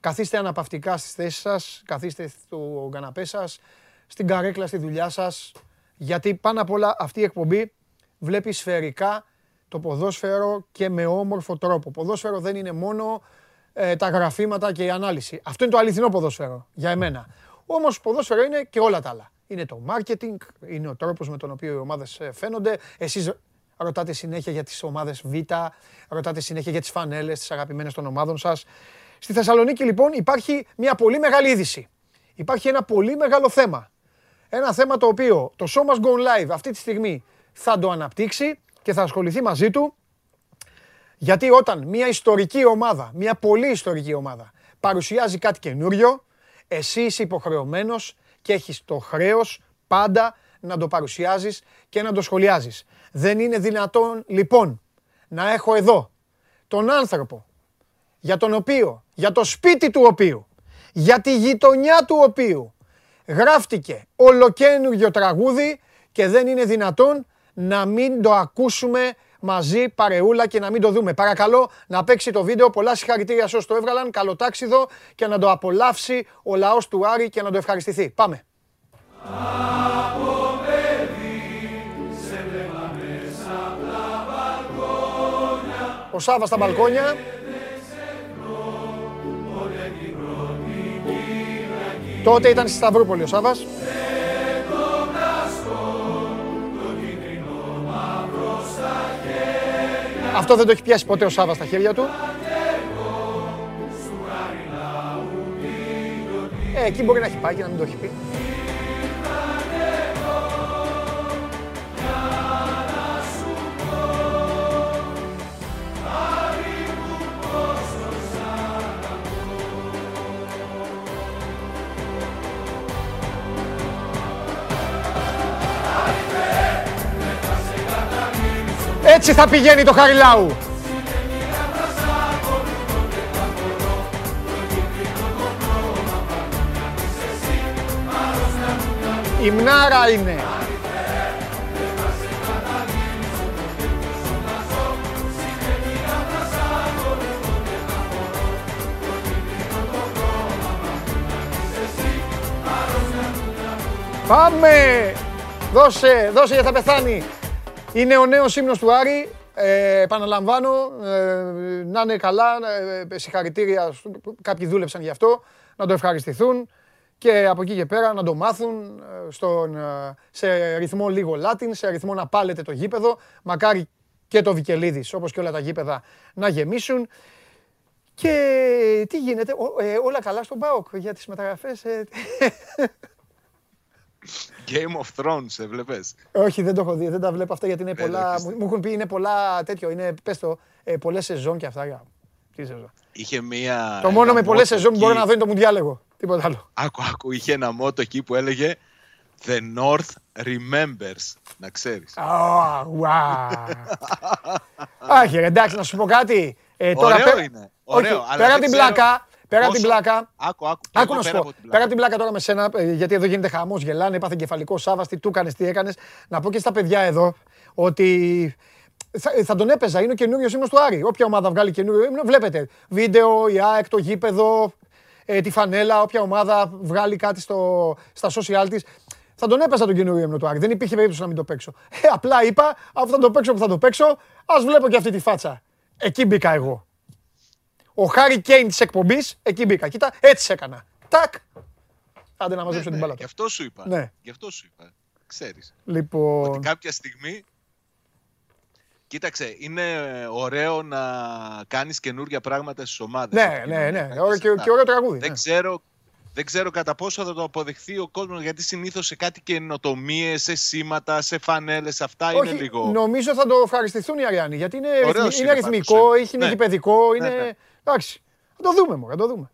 καθίστε αναπαυτικά στις θέσεις σας, καθίστε στο καναπέ σας, στην καρέκλα στη δουλειά σας, γιατί πάνω απ' όλα αυτή η εκπομπή βλέπει σφαιρικά το ποδόσφαιρο και με όμορφο τρόπο. Ποδόσφαιρο δεν είναι μόνο ε, τα γραφήματα και η ανάλυση. Αυτό είναι το αληθινό ποδόσφαιρο για εμένα. Όμως ποδόσφαιρο είναι και όλα τα άλλα. Είναι το marketing, είναι ο τρόπος με τον οποίο οι ομάδες ε, φαίνονται. Εσείς ρωτάτε συνέχεια για τις ομάδες Β, ρωτάτε συνέχεια για τις φανέλες, τις αγαπημένες των ομάδων σας. Στη Θεσσαλονίκη λοιπόν υπάρχει μια πολύ μεγάλη είδηση. Υπάρχει ένα πολύ μεγάλο θέμα. Ένα θέμα το οποίο το Show Must Go Live αυτή τη στιγμή θα το αναπτύξει και θα ασχοληθεί μαζί του γιατί όταν μια ιστορική ομάδα, μια πολύ ιστορική ομάδα παρουσιάζει κάτι καινούριο, εσύ είσαι υποχρεωμένος και έχεις το χρέος πάντα να το παρουσιάζεις και να το σχολιάζεις. Δεν είναι δυνατόν λοιπόν να έχω εδώ τον άνθρωπο για τον οποίο, για το σπίτι του οποίου, για τη γειτονιά του οποίου γράφτηκε ολοκένουργιο τραγούδι και δεν είναι δυνατόν να μην το ακούσουμε μαζί παρεούλα και να μην το δούμε. Παρακαλώ να παίξει το βίντεο. Πολλά συγχαρητήρια σε όσους το έβγαλαν. Καλό τάξιδο και να το απολαύσει ο λαός του Άρη και να το ευχαριστηθεί. Πάμε. Ο Σάβας στα μπαλκόνια. Τότε ήταν στη Σταυρούπολη ο Σάβας. Αυτό δεν το έχει πιάσει ποτέ ο Σάβας στα χέρια του. Ε, εκεί μπορεί να έχει πάει και να μην το έχει πει. Έτσι θα πηγαίνει το Χαριλάου. Η μνάρα είναι. Πάμε! Δώσε, δώσε για θα πεθάνει. Είναι ο νέος ύμνος του Άρη. Ε, επαναλαμβάνω, ε, να είναι καλά, ε, συγχαρητήρια, στου- κάποιοι δούλεψαν γι' αυτό, να το ευχαριστηθούν και από εκεί και πέρα να το μάθουν ε, στον, ε, σε ρυθμό λίγο Λάτιν, σε ρυθμό να πάλετε το γήπεδο. Μακάρι και το Βικελίδης, όπως και όλα τα γήπεδα, να γεμίσουν. Και τι γίνεται, ο- ε, όλα καλά στον ΠΑΟΚ για τις μεταγραφές. ε, Game of Thrones, έβλεπες. Όχι, δεν το έχω δει, δεν τα βλέπω αυτά γιατί είναι Δεν το πολλά. έχεις Μου, δει. μου έχουν πει είναι πολλά τέτοιο. Είναι, πες το, ε, πολλές σεζόν και αυτά. για- Τι σεζόν. Είχε μία. το μόνο ένα με πολλές μότο σεζόν που μπορώ εκεί. να δω είναι το Μουντιάλ εγώ. Τίποτα άλλο. Άκου, άκου, είχε ένα μότο εκεί που έλεγε The North remembers. Να ξέρεις. Α, ουα. Άχι, ρε, εντάξει, να σου πω κάτι. Ε, τώρα, Ωραίο πέρα- είναι. Ωραίο, Όχι, αλλά πέρα δεν την ξέρω πλάκα, πέρα την πόσο- πλάκα, Άκου, άκου. Άκου εγώ να σου πέρα πω. από την Πέρα πλάκα. από την πλάκα τώρα με σένα, ε, γιατί εδώ γίνεται χαμός, γελάνε, έπαθε κεφαλικό Σάβα, τι του έκανες, τι έκανες. Να πω και στα παιδιά εδώ ότι θα, θα τον έπαιζα. Είναι ο καινούριος ύμνο του Άρη. Όποια ομάδα βγάλει καινούριο ύμνο, βλέπετε. Βίντεο, η ΑΕΚ, το γήπεδο, ε, τη φανέλα, όποια ομάδα βγάλει κάτι στο, στα social της. Θα τον έπαιζα τον καινούριο ύμνο του Άρη. Δεν υπήρχε περίπτωση να μην το παίξω. Ε, απλά είπα, αφού θα το παίξω που θα το παίξω, ας βλέπω και αυτή τη φάτσα. Εκεί μπήκα εγώ. Ο Χάρι Κέιν της εκπομπής, εκεί μπήκα. Κοίτα, έτσι έκανα. Τάκ. Άντε να μαζέψω Ναι, την ναι, μπάλα. Γι' αυτό σου είπα. Ναι. Γι' αυτό σου είπα. Ξέρεις. Ότι Λοιπόν. κάποια στιγμή. Κοίταξε, είναι ωραίο να κάνεις καινούργια πράγματα στις ομάδες. Ναι, ναι, ναι. επικοινωνιακά Ωραίο σε και, αυτά. και ωραίο τραγούδι. Δεν ναι. ξέρω, δεν ξέρω κατά πόσο θα το αποδεχθεί ο κόσμος, γιατί συνήθως σε κάτι καινοτομίες, σε σήματα, σε φανέλες, αυτά είναι Όχι, λίγο... νομίζω θα το ευχαριστηθούν οι Αριάννοι. Γιατί είναι, Ωραίος ρυθμι- είναι είναι πάντως, ρυθμικό, ε. έχει, είναι Ναι. γηπαιδικό, Ναι, είναι. ναι. Εντάξει. Θα το δούμε, μωρέ, θα το δούμε.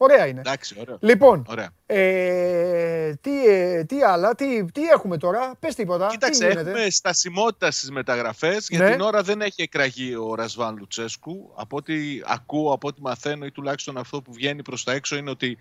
Ωραία είναι. Εντάξει, ωραίο. Λοιπόν, Ωραία. ε, τι, ε, τι άλλα, τι, τι έχουμε τώρα, πες τίποτα. Κοίταξε, τι γίνεται; έχουμε στασιμότητα στις μεταγραφές. Για Ναι. την ώρα δεν έχει εκραγεί ο Ρασβάν Λουτσέσκου. Από ό,τι ακούω, από ό,τι μαθαίνω ή τουλάχιστον αυτό που βγαίνει προς τα έξω είναι ότι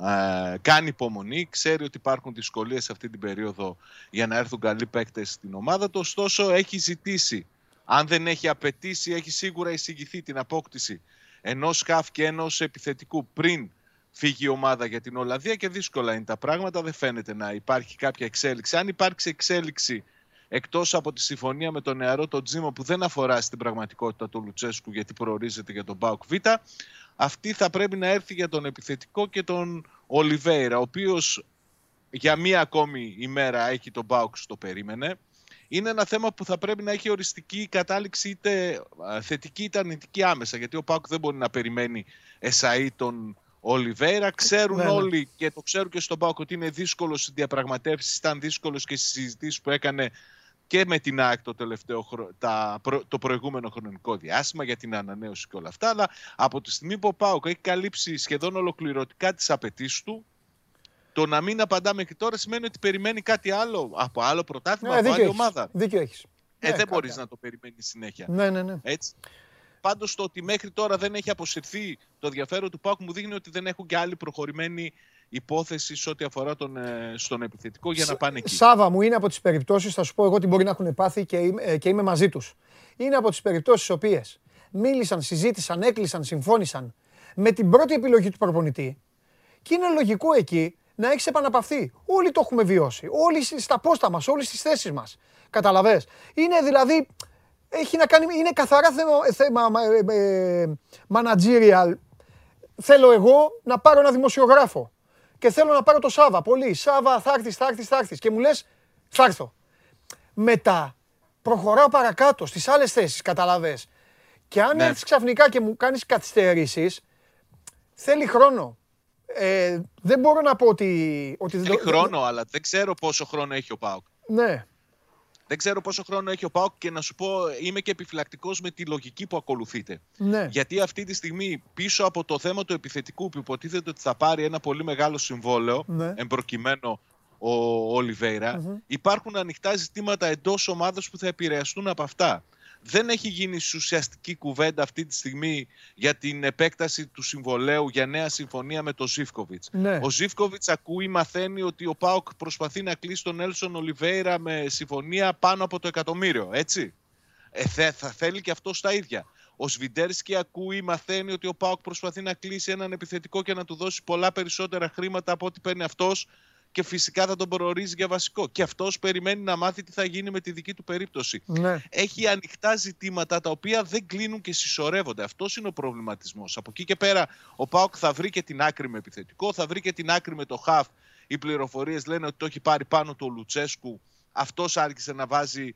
ε, κάνει υπομονή. Ξέρει ότι υπάρχουν δυσκολίες αυτή την περίοδο για να έρθουν καλοί παίκτες στην ομάδα του. Ωστόσο, έχει ζητήσει, αν δεν έχει απαιτήσει, έχει σίγουρα εισηγηθεί την απόκτηση ενός σκαφ και ενός επιθετικού πριν φύγει η ομάδα για την Ολλανδία και δύσκολα είναι τα πράγματα. Δεν φαίνεται να υπάρχει κάποια εξέλιξη. Αν υπάρξει εξέλιξη εκτός από τη συμφωνία με τον νεαρό τον Τζίμο που δεν αφορά στην πραγματικότητα του Λουτσέσκου γιατί προορίζεται για τον Μπάουκ Β, αυτή θα πρέπει να έρθει για τον επιθετικό και τον Ολιβέηρα, ο οποίος για μία ακόμη ημέρα έχει τον Μπάουκ στο περίμενε. Είναι ένα θέμα που θα πρέπει να έχει οριστική κατάληξη είτε α, θετική είτε αρνητική άμεσα. Γιατί ο Πάουκ δεν μπορεί να περιμένει εσαΐ τον Ολιβέηρα. Ξέρουν Ναι, ναι. όλοι και το ξέρουν και στον Πάουκ ότι είναι δύσκολος στις διαπραγματεύσεις. Ήταν δύσκολος και στις συζητήσεις που έκανε και με την ΑΕΚ το, τελευταίο, χρο- τα, προ- το προηγούμενο χρονικό διάστημα για την ανανέωση και όλα αυτά. Αλλά από τη στιγμή που ο Πάουκ έχει καλύψει σχεδόν ολοκληρωτικά τις απαιτήσεις του, το να μην απαντά μέχρι τώρα σημαίνει ότι περιμένει κάτι άλλο από άλλο πρωτάθλημα, Ναι, από δίκιο άλλη έχεις. ομάδα. Δίκιο έχεις. Ε, Ναι, δεν κάποια. μπορείς να το περιμένεις συνέχεια. Ναι, ναι, ναι. Έτσι. Πάντως το ότι μέχρι τώρα δεν έχει αποσυρθεί το ενδιαφέρον του Πάουκ μου δείχνει ότι δεν έχουν και άλλη προχωρημένη υπόθεση σε ό,τι αφορά τον, ε, στον επιθετικό για να πάνε εκεί. Σάβα μου είναι από τις περιπτώσεις, θα σου πω εγώ τι μπορεί να έχουν πάθει και είμαι, ε, και είμαι μαζί τους. Είναι από τις περιπτώσεις στις οποίες μίλησαν, συζήτησαν, έκλεισαν, συμφώνησαν με την πρώτη επιλογή του προπονητή και είναι λογικό εκεί να έχεις επαναπαυθεί. Όλοι το έχουμε βιώσει. Όλοι σ- στα πόστα μας, όλοι στις θέσεις μας. Καταλαβες. Είναι δηλαδή, έχει να κάνει, είναι καθαρά θέμα, θέμα ε, ε, managerial θέλω εγώ να πάρω ένα δημοσιογράφο και θέλω να πάρω το Σάβα. Πολύ. Σάβα, θα έρθεις, θα έρθεις, θα έρθεις. Και μου λες, θα έρθω. Μετά προχωράω παρακάτω στις άλλες θέσεις, καταλαβέ. Και αν Ναι. έρθεις ξαφνικά και μου κάνεις καθυστερήσεις, θέλει χρόνο. Ε, δεν μπορώ να πω ότι. ότι δεν Έχει το- χρόνο, αλλά δεν ξέρω πόσο χρόνο έχει ο Πάουκ. Ναι. Δεν ξέρω πόσο χρόνο έχει ο Πάουκ και να σου πω, είμαι και επιφυλακτικός με τη λογική που ακολουθείτε. Ναι. Γιατί αυτή τη στιγμή πίσω από το θέμα του επιθετικού που υποτίθεται ότι θα πάρει ένα πολύ μεγάλο συμβόλαιο, Ναι. εμπροκειμένο ο ολιβειρα υπάρχουν ανοιχτά ζητήματα εντός ομάδας που θα επηρεαστούν από αυτά. Δεν έχει γίνει ουσιαστική κουβέντα αυτή τη στιγμή για την επέκταση του συμβολέου για νέα συμφωνία με τον Ζήφκοβιτς. Ναι. Ο Ζήφκοβιτς ακούει, μαθαίνει ότι ο Πάοκ προσπαθεί να κλείσει τον Έλσον Ολιβέηρα με συμφωνία πάνω από το εκατομμύριο, έτσι. Ε, θε- θα θέλει και αυτό στα ίδια. Ο Σβιντέρσκι ακούει, μαθαίνει ότι ο Πάοκ προσπαθεί να κλείσει έναν επιθετικό και να του δώσει πολλά περισσότερα χρήματα από ό,τι παίρνει αυτός και φυσικά θα τον προορίζει για βασικό. Και αυτός περιμένει να μάθει τι θα γίνει με τη δική του περίπτωση. Ναι. Έχει ανοιχτά ζητήματα τα οποία δεν κλείνουν και συσσωρεύονται. Αυτός είναι ο προβληματισμός. Από εκεί και πέρα, ο Πάοκ θα βρει και την άκρη με επιθετικό, θα βρει και την άκρη με το χαφ. Οι πληροφορίες λένε ότι το έχει πάρει πάνω του ο Λουτσέσκου. Αυτός άρχισε να βάζει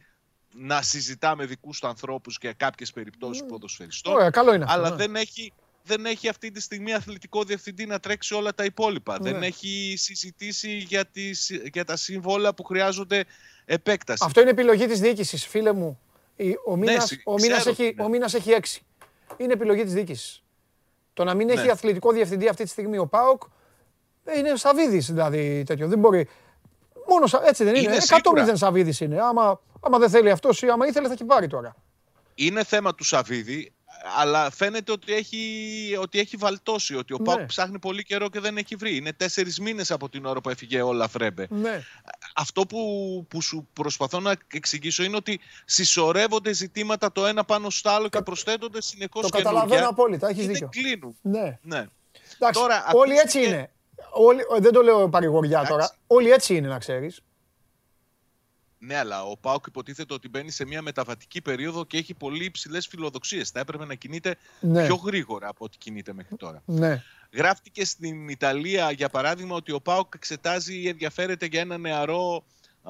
να συζητά με δικούς του ανθρώπους για κάποιες περιπτώσεις ποδοσφαιριστών. Ωραία, καλό είναι αυτό. Αλλά ναι. δεν έχει, δεν έχει αυτή τη στιγμή αθλητικό διευθυντή να τρέξει όλα τα υπόλοιπα. Ναι. Δεν έχει συζητήσει για, τις, για τα σύμβολα που χρειάζονται επέκταση. Αυτό είναι επιλογή της διοίκησης, φίλε μου. Η- Ο μήνας, σι- ο μήνας ξέρω έχει, ότι είναι. ο μήνας έχει έξι. Είναι επιλογή της διοίκησης. Το να μην έχει Ναι. αθλητικό διευθυντή αυτή τη στιγμή ο Πάοκ ε, είναι Σαββίδης δηλαδή τέτοιο. Δεν μπορεί. Μόνος σα- έτσι δεν είναι. Είναι 100 σίγουρα. 0 Σαββίδης είναι. Άμα, άμα δεν θέλει αυτός ή άμα ήθελε θα έχει πάρει τώρα. είναι θέμα του Σαββίδη, αλλά φαίνεται ότι έχει, ότι έχει βαλτώσει, ότι ο Ναι. Πάουκ ψάχνει πολύ καιρό και δεν έχει βρει. Είναι τέσσερις μήνες από την ώρα που έφυγε όλα Φρέμπε. Ναι. Αυτό που, που σου προσπαθώ να εξηγήσω είναι ότι συσσωρεύονται ζητήματα το ένα πάνω στο άλλο και προσθέτονται συνεχώς Το καινούργια. καταλαβαίνω απόλυτα. Έχεις και δίκιο. δεν κλείνουν. Ναι. Ναι. Εντάξει, Τώρα, όλοι έτσι ακούστηκε- είναι. Όλοι, δεν το λέω παρηγοριά τώρα. Εντάξει. Όλοι έτσι είναι να ξέρεις. Ναι, αλλά ο Πάουκ υποτίθεται ότι μπαίνει σε μια μεταβατική περίοδο και έχει πολύ υψηλές φιλοδοξίες. Θα έπρεπε να κινείται Ναι. πιο γρήγορα από ό,τι κινείται μέχρι τώρα. Ναι. Γράφτηκε στην Ιταλία, για παράδειγμα, ότι ο Πάουκ εξετάζει ή ενδιαφέρεται για ένα νεαρό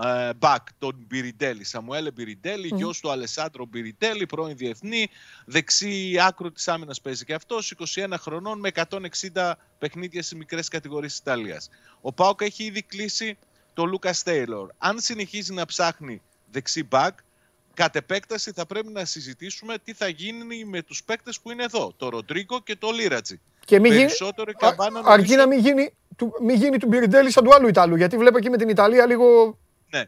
ε, μπακ, τον Μπιριντέλη. Σαμουέλε Μπιριντέλη, Μμμ. γιος του Αλεσάντρο Μπιριντέλη, πρώην διεθνή, δεξί άκρο της άμυνας παίζει και αυτός, 21 χρονών με 160 παιχνίδια σε μικρές κατηγορίες της Ιταλίας. Ο Πάουκ έχει ήδη κλείσει τον Λούκα Τέιλορ. Αν συνεχίζει να ψάχνει δεξί μπακ, κατ' επέκταση θα πρέπει να συζητήσουμε τι θα γίνει με τους παίκτες που είναι εδώ, το Ροντρίγκο και το Λίρατζι. Και μην γίνει, Περισσότερο η καμπάνα α- αρκεί νομίζω- να μην γίνει, του, μην γίνει του Μπιριντέλη σαν του άλλου Ιταλού. Γιατί βλέπω εκεί με την Ιταλία λίγο. Ναι.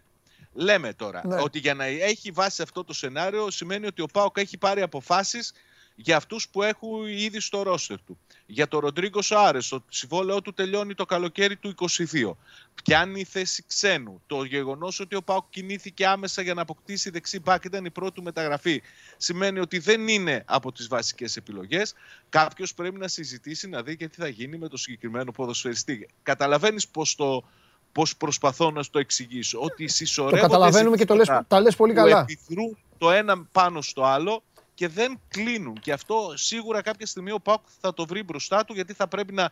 Λέμε τώρα Ναι. ότι για να έχει βάση αυτό το σενάριο σημαίνει ότι ο Πάοκ έχει πάρει αποφάσεις για αυτούς που έχουν ήδη στο ρόστερ του. Για τον Ροντρίγκο Σοάρε, το συμβόλαιό του τελειώνει το καλοκαίρι του 22. Πιάνει η θέση ξένου. Το γεγονός ότι ο Πάοκ κινήθηκε άμεσα για να αποκτήσει δεξί μπακ ήταν η πρώτη του μεταγραφή. Σημαίνει ότι δεν είναι από τις βασικές επιλογές. Κάποιος πρέπει να συζητήσει να δει και τι θα γίνει με το συγκεκριμένο ποδοσφαιριστή. Καταλαβαίνεις πώς το. Πώς προσπαθώ να σου το εξηγήσω. Ότι Το συσσωρεύονται καταλαβαίνουμε και το λες, ζητήματα τα λες πολύ που καλά. επιδρούν το ένα πάνω στο άλλο και δεν κλείνουν. Και αυτό σίγουρα κάποια στιγμή ο Πάουκ θα το βρει μπροστά του γιατί θα πρέπει να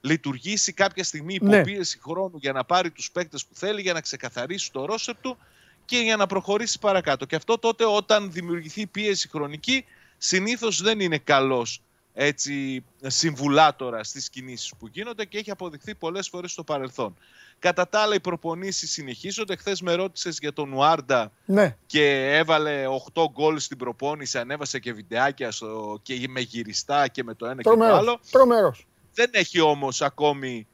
λειτουργήσει κάποια στιγμή Ναι. υποπίεση χρόνου για να πάρει τους παίκτες που θέλει, για να ξεκαθαρίσει το ρόστερ του και για να προχωρήσει παρακάτω. Και αυτό τότε όταν δημιουργηθεί πίεση χρονική συνήθως δεν είναι καλός έτσι συμβουλάτορα στις κινήσεις που γίνονται και έχει αποδειχθεί πολλές φορές στο παρελθόν. Κατά τα άλλα οι προπονήσεις συνεχίζονται. Χθες με ρώτησες για τον Ουάρντα Ναι. και έβαλε 8 γκολ στην προπόνηση, ανέβασε και βιντεάκια στο, και με γυριστά και με το ένα και το Τρομερός. άλλο. Τρομερός. Δεν έχει όμως ακόμη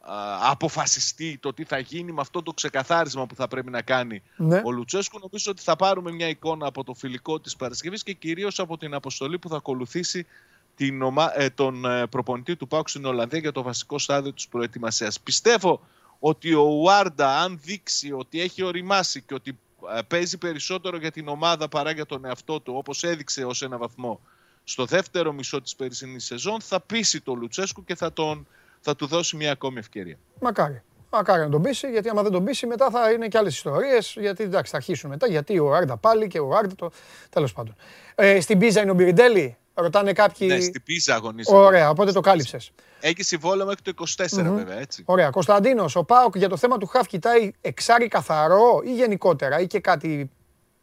α, αποφασιστεί το τι θα γίνει με αυτό το ξεκαθάρισμα που θα πρέπει να κάνει Ναι. ο Λουτσέσκου. Νομίζω ότι θα πάρουμε μια εικόνα από το φιλικό της Παρασκευής και κυρίως από την αποστολή που θα ακολουθήσει την ομα... ε, τον ε, προπονητή του Πάουκ στην Ολλανδία για το βασικό στάδιο της προετοιμασίας. Πιστεύω ότι ο Ουάρντα αν δείξει ότι έχει οριμάσει και ότι ε, παίζει περισσότερο για την ομάδα παρά για τον εαυτό του όπως έδειξε ως ένα βαθμό στο δεύτερο μισό της περσινής σεζόν θα πείσει τον Λουτσέσκου και θα, τον, θα του δώσει μια ακόμη ευκαιρία. Μακάρι. Μακάρι να τον πείσει, γιατί άμα δεν τον πείσει μετά θα είναι και άλλες ιστορίες. Γιατί εντάξει, θα αρχίσουν μετά. Γιατί ο Άρντα πάλι και ο Άρντα το. Τέλος πάντων. Ε, στην Πίζα είναι ο Μπιριντέλη. Ρωτάνε κάποιοι. Ναι, στην Πίζα αγωνίζεται. Ωραία, οπότε το κάλυψες. Έχει συμβόλαιο μέχρι το 24 βέβαια, έτσι. Ωραία. Κωνσταντίνος, ο Πάοκ για το θέμα του Χαφ κοιτάει εξάρι καθαρό ή γενικότερα ή και κάτι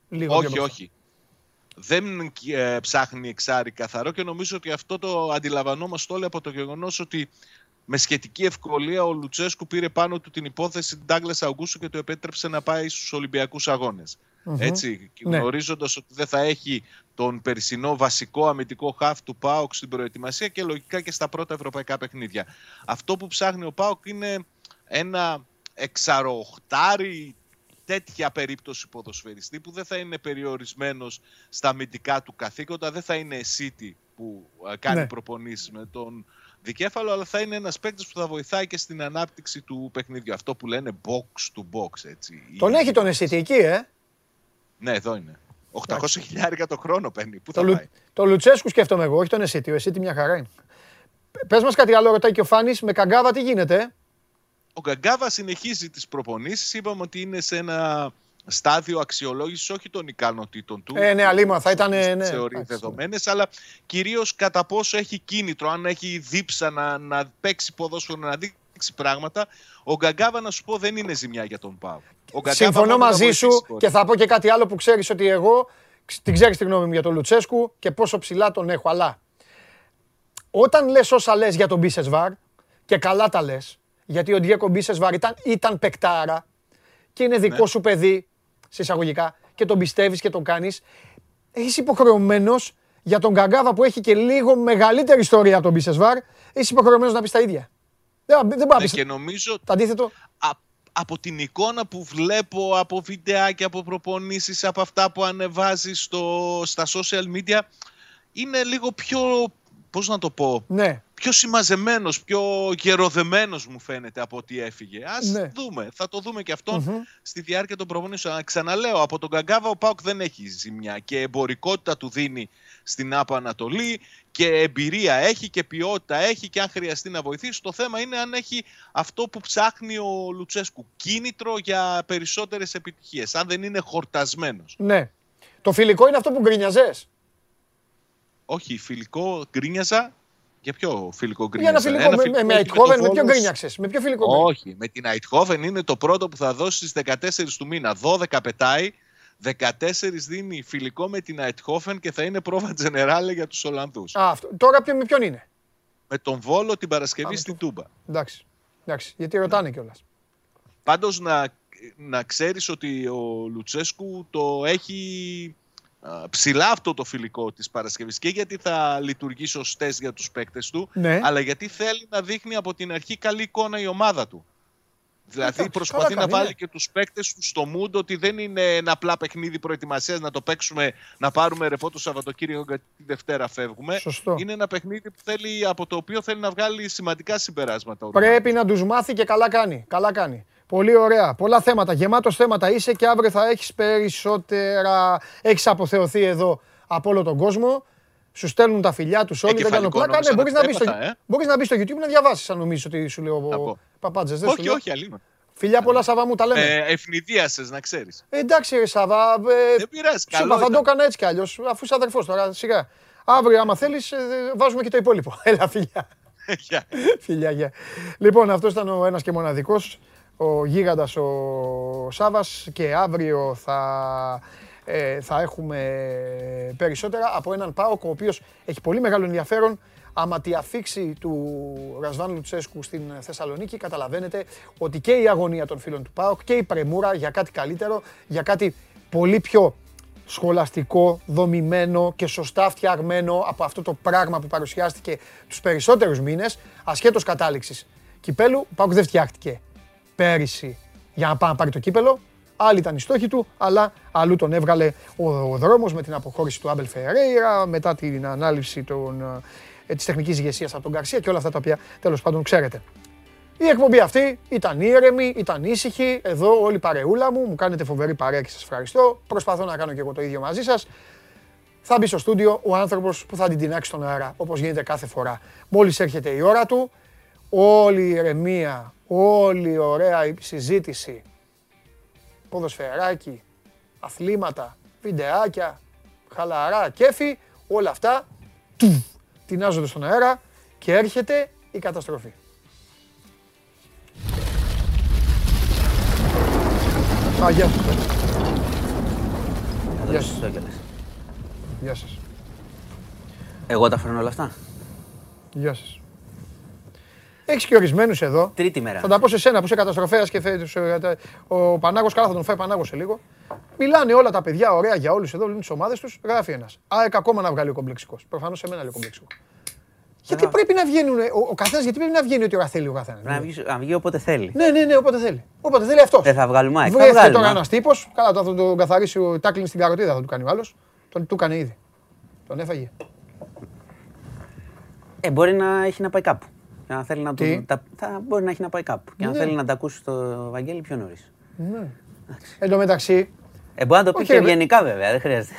λίγο πιο όχι, μπροστά; όχι. Δεν ε, ψάχνει εξάρι καθαρό και νομίζω ότι αυτό το αντιλαμβανόμαστε όλοι από το γεγονός ότι με σχετική ευκολία ο Λουτσέσκου πήρε πάνω του την υπόθεση Ντάγκλας Αγκούστου και το επέτρεψε να πάει στους Ολυμπιακούς αγώνες. Έτσι, Ναι. γνωρίζοντας ότι δεν θα έχει τον περσινό βασικό αμυντικό χαφ του ΠΑΟΚ στην προετοιμασία και λογικά και στα πρώτα ευρωπαϊκά παιχνίδια. Αυτό που ψάχνει ο ΠΑΟΚ είναι ένα εξαροχτάρι τέτοια περίπτωση ποδοσφαιριστή που δεν θα είναι περιορισμένος στα αμυντικά του καθήκοντα, δεν θα είναι City που ε, κάνει Ναι. προπονήσεις με τον δικέφαλο, αλλά θα είναι ένας παίκτης που θα βοηθάει και στην ανάπτυξη του παιχνιδιού. Αυτό που λένε box to box, έτσι. Τον Η- έχει τον Εσίτη εκεί, ε; Ναι, εδώ είναι. 800 χιλιάρικα το χρόνο παίρνει. Πού Το, θα Λου... πάει; το Λουτσέσκου σκέφτομαι εγώ, όχι τον Εσίτη. Ο Εσίτη μια χαρά είναι. Πε μας κάτι άλλο, ρωτάει και ο Φάνης. Με καγκάβα τι γίνεται; ε; Ο Γκαγκάβα συνεχίζει τις προπονήσεις. Είπαμε ότι είναι σε ένα στάδιο αξιολόγησης όχι των ικανοτήτων του. Ε, ναι, αλίμονο, θα ήταν, στις ναι, θεωρείς εντάξει. δεδομένες, αλλά κυρίως κατά πόσο έχει κίνητρο, αν έχει δίψα να, να παίξει ποδόσφαιρο, να δείξει πράγματα. Ο Γκαγκάβα, να σου πω, δεν είναι ζημιά για τον Πάο. Ο Γκαγκάβα Συμφωνώ μόνο να μαζί βοηθήσει σου μπορεί. και θα πω και κάτι άλλο που ξέρεις ότι εγώ ξ- την ξέρεις τη γνώμη μου για τον Λουτσέσκου και πόσο ψηλά τον έχω. Αλλά όταν λες όσα λες για τον Μπίσεσβαρ και καλά τα λες, γιατί ο Ντιέκο Μπίσεσβαρ ήταν, ήταν παικτάρα και είναι δικό Ναι. σου παιδί, σε εισαγωγικά, και τον πιστεύεις και τον κάνεις, είσαι υποχρεωμένος για τον Γκαγκάβα που έχει και λίγο μεγαλύτερη ιστορία από τον Μπίσεσβαρ, είσαι υποχρεωμένος να πεις τα ίδια. Δεν, δεν μπορεί να Ναι, πεις και νομίζω το αντίθετο. α- από την εικόνα που βλέπω, από βιντεάκια, από προπονήσεις, από αυτά που ανεβάζει στο, στα social media, είναι λίγο πιο, πώς να το πω, Ναι. πιο συμμαζεμένος, πιο γεροδεμένος μου φαίνεται από ότι έφυγε. Ας Ναι. δούμε, θα το δούμε και αυτον στη διάρκεια των προπονήσεων. Αλλά Ξαναλέω, από τον Καγκάβα ο Πάουκ δεν έχει ζημιά και εμπορικότητα του δίνει στην Άπα Ανατολή και εμπειρία έχει και ποιότητα έχει και αν χρειαστεί να βοηθήσει. Το θέμα είναι αν έχει αυτό που ψάχνει ο Λουτσέσκου. Κίνητρο για περισσότερες επιτυχίες. Αν δεν είναι χορτασμένος. Ναι. Το φιλικό είναι αυτό που γκρίνιαζες; Όχι, φιλικό γκρίνιαζα. Για ποιο φιλικό Για ένα γκρίνιαζα. φιλικό. με- με, με έχει το Αιτχόβεν, με ποιο Βόλος. γκρίνιαξες; Με ποιο φιλικό γκρίνιαξες; Όχι, με την Αιτχόβεν είναι το πρώτο που θα δώσει στις 14 του μήνα. 12 πετάει, 14 δίνει φιλικό με την Αιτχόφεν και θα είναι πρόβα τζενεράλε για τους Ολλανδούς. Α, αυτό. Τώρα ποιο, με ποιον είναι; Με τον Βόλο την Παρασκευή Πάμε στην του. Τούμπα. Εντάξει. Εντάξει. Γιατί ρωτάνε κιόλας. Πάντως να, να ξέρεις ότι ο Λουτσέσκου το έχει α, ψηλά αυτό το φιλικό της Παρασκευής και γιατί θα λειτουργεί σωστές για τους παίκτες του, Ναι. αλλά γιατί θέλει να δείχνει από την αρχή καλή εικόνα η ομάδα του. Δηλαδή Εντάξει, προσπαθεί καλά να κάνει, βάλει ναι. και τους παίκτες του στο mood ότι δεν είναι ένα απλά παιχνίδι προετοιμασίας να το παίξουμε, να πάρουμε ρεπό το Σαββατοκύριακο γιατί τη Δευτέρα φεύγουμε. Σωστό. Είναι ένα παιχνίδι που θέλει, από το οποίο θέλει να βγάλει σημαντικά συμπεράσματα. ο Πρέπει να τους μάθει και καλά κάνει. Καλά κάνει. Πολύ ωραία. Πολλά θέματα. Γεμάτος θέματα είσαι και αύριο θα έχεις περισσότερα. Έχεις αποθεωθεί εδώ από όλο τον κόσμο. Σου στέλνουν τα φιλιά τους όλοι. Δεν κάνω κεφαλικό πλάκα. νόμιζα Ναι, μπορείς να να, μπεις στο, έπαθα, ε. μπορείς να μπεις στο YouTube να διαβάσεις αν νομίζεις ότι σου λέω Θα ο πω. Παπάτζες. Δεν σου Όχι, λέω. όχι, αλλήμον. Φιλιά πολλά Σάβα μου, τα λέμε. Ε, ευνηδίασες, να ξέρεις. Ε, εντάξει ρε Σάβα. Ε, Δεν πειράζει, σου καλό είπα, θα ήταν. το έκανα έτσι κι αλλιώς, αφού είσαι αδερφός τώρα, σιγά. Αύριο, άμα θέλεις, ε, βάζουμε και το υπόλοιπο. Έλα, φιλιά. Γεια. Φιλιά, γεια. Λοιπόν, αυτός ήταν ο ένας και μοναδικός, ο γίγαντας ο Σάβας και αύριο θα, ε, θα έχουμε περισσότερα από έναν ΠΑΟΚ ο οποίος έχει πολύ μεγάλο ενδιαφέρον άμα τη αφήξη του Ρασβάν Λουτσέσκου στην Θεσσαλονίκη καταλαβαίνετε ότι και η αγωνία των φίλων του ΠΑΟΚ και η πρεμούρα για κάτι καλύτερο, για κάτι πολύ πιο σχολαστικό, δομημένο και σωστά φτιαγμένο από αυτό το πράγμα που παρουσιάστηκε τους περισσότερους μήνες, ασχέτως κατάληξης κυπέλου, ο ΠΑΟΚ δεν φτιάχτηκε πέρυσι για να πάει να πάρει το κύπελο. Άλλοι ήταν οι στόχοι του, αλλά αλλού τον έβγαλε ο, ο δρόμος με την αποχώρηση του Άμπελ Φερέιρα, μετά την ανάληψη των, ε, της τεχνικής ηγεσίας από τον Καρσία και όλα αυτά τα οποία τέλος πάντων ξέρετε. Η εκπομπή αυτή ήταν ήρεμη, ήταν ήσυχη. Εδώ όλη η παρεούλα μου, μου κάνετε φοβερή παρέα και σας ευχαριστώ. Προσπαθώ να κάνω και εγώ το ίδιο μαζί σας. Θα μπει στο στούντιο ο άνθρωπος που θα την τεινάξει στον αέρα, όπως γίνεται κάθε φορά. Μόλις έρχεται η ώρα του, όλη η ηρεμία, όλη η ωραία η συζήτηση, ποδοσφαιράκι, αθλήματα, βιντεάκια, χαλαρά, κέφι, όλα αυτά τουφ, τεινάζονται στον αέρα και έρχεται η καταστροφή. Α, γεια σας. Γεια σας. Γεια σας. Εγώ τα φέρνω όλα αυτά. Γεια σας. Έχεις και ορισμένους εδώ. Τρίτη μέρα. Θα τα πω σε σένα που είσαι καταστροφέας και θε- σου- ε, τα- ο Πανάγος, καλά θα τον φάει Πανάγος σε λίγο. Μιλάνε όλα τα παιδιά ωραία για όλους εδώ, λένε τις ομάδες τους. Γράφει ένας. ΑΕΚ ακόμα να βγάλει ο κομπλεξικός. Προφανώς σε μένα λέει ο κομπλεξικός. Γιατί πρέπει να βγαίνουν, ο, ο καθένας, γιατί πρέπει να βγαίνει ό,τι ώρα θέλει ο καθένας. Να βγει, να βγει όποτε θέλει. Ναι, ναι, ναι, όποτε θέλει. Όποτε θέλει αυτός. Δεν θα βγάλουμε ΑΕΚ. Θα Βρέθηκε βγάλουμε. τώρα ένας τύπος, καλά τώρα θα τον καθαρίσει ο τάκλιν στην καροτίδα θα του κάνει ο άλλος. Τον του έκανε ήδη. Τον έφαγε. Ε, μπορεί να έχει να πάει κάπου. Και να θέλει να Τι; του, τα, θα, μπορεί να έχει να πάει κάπου. Και αν Ναι. θέλει να τα ακούσει το Βαγγέλη πιο νωρίς. Ναι. Εν τω μεταξύ, Ε, μπορεί να το πει Όχι, και ρε. ευγενικά βέβαια, δεν χρειάζεται.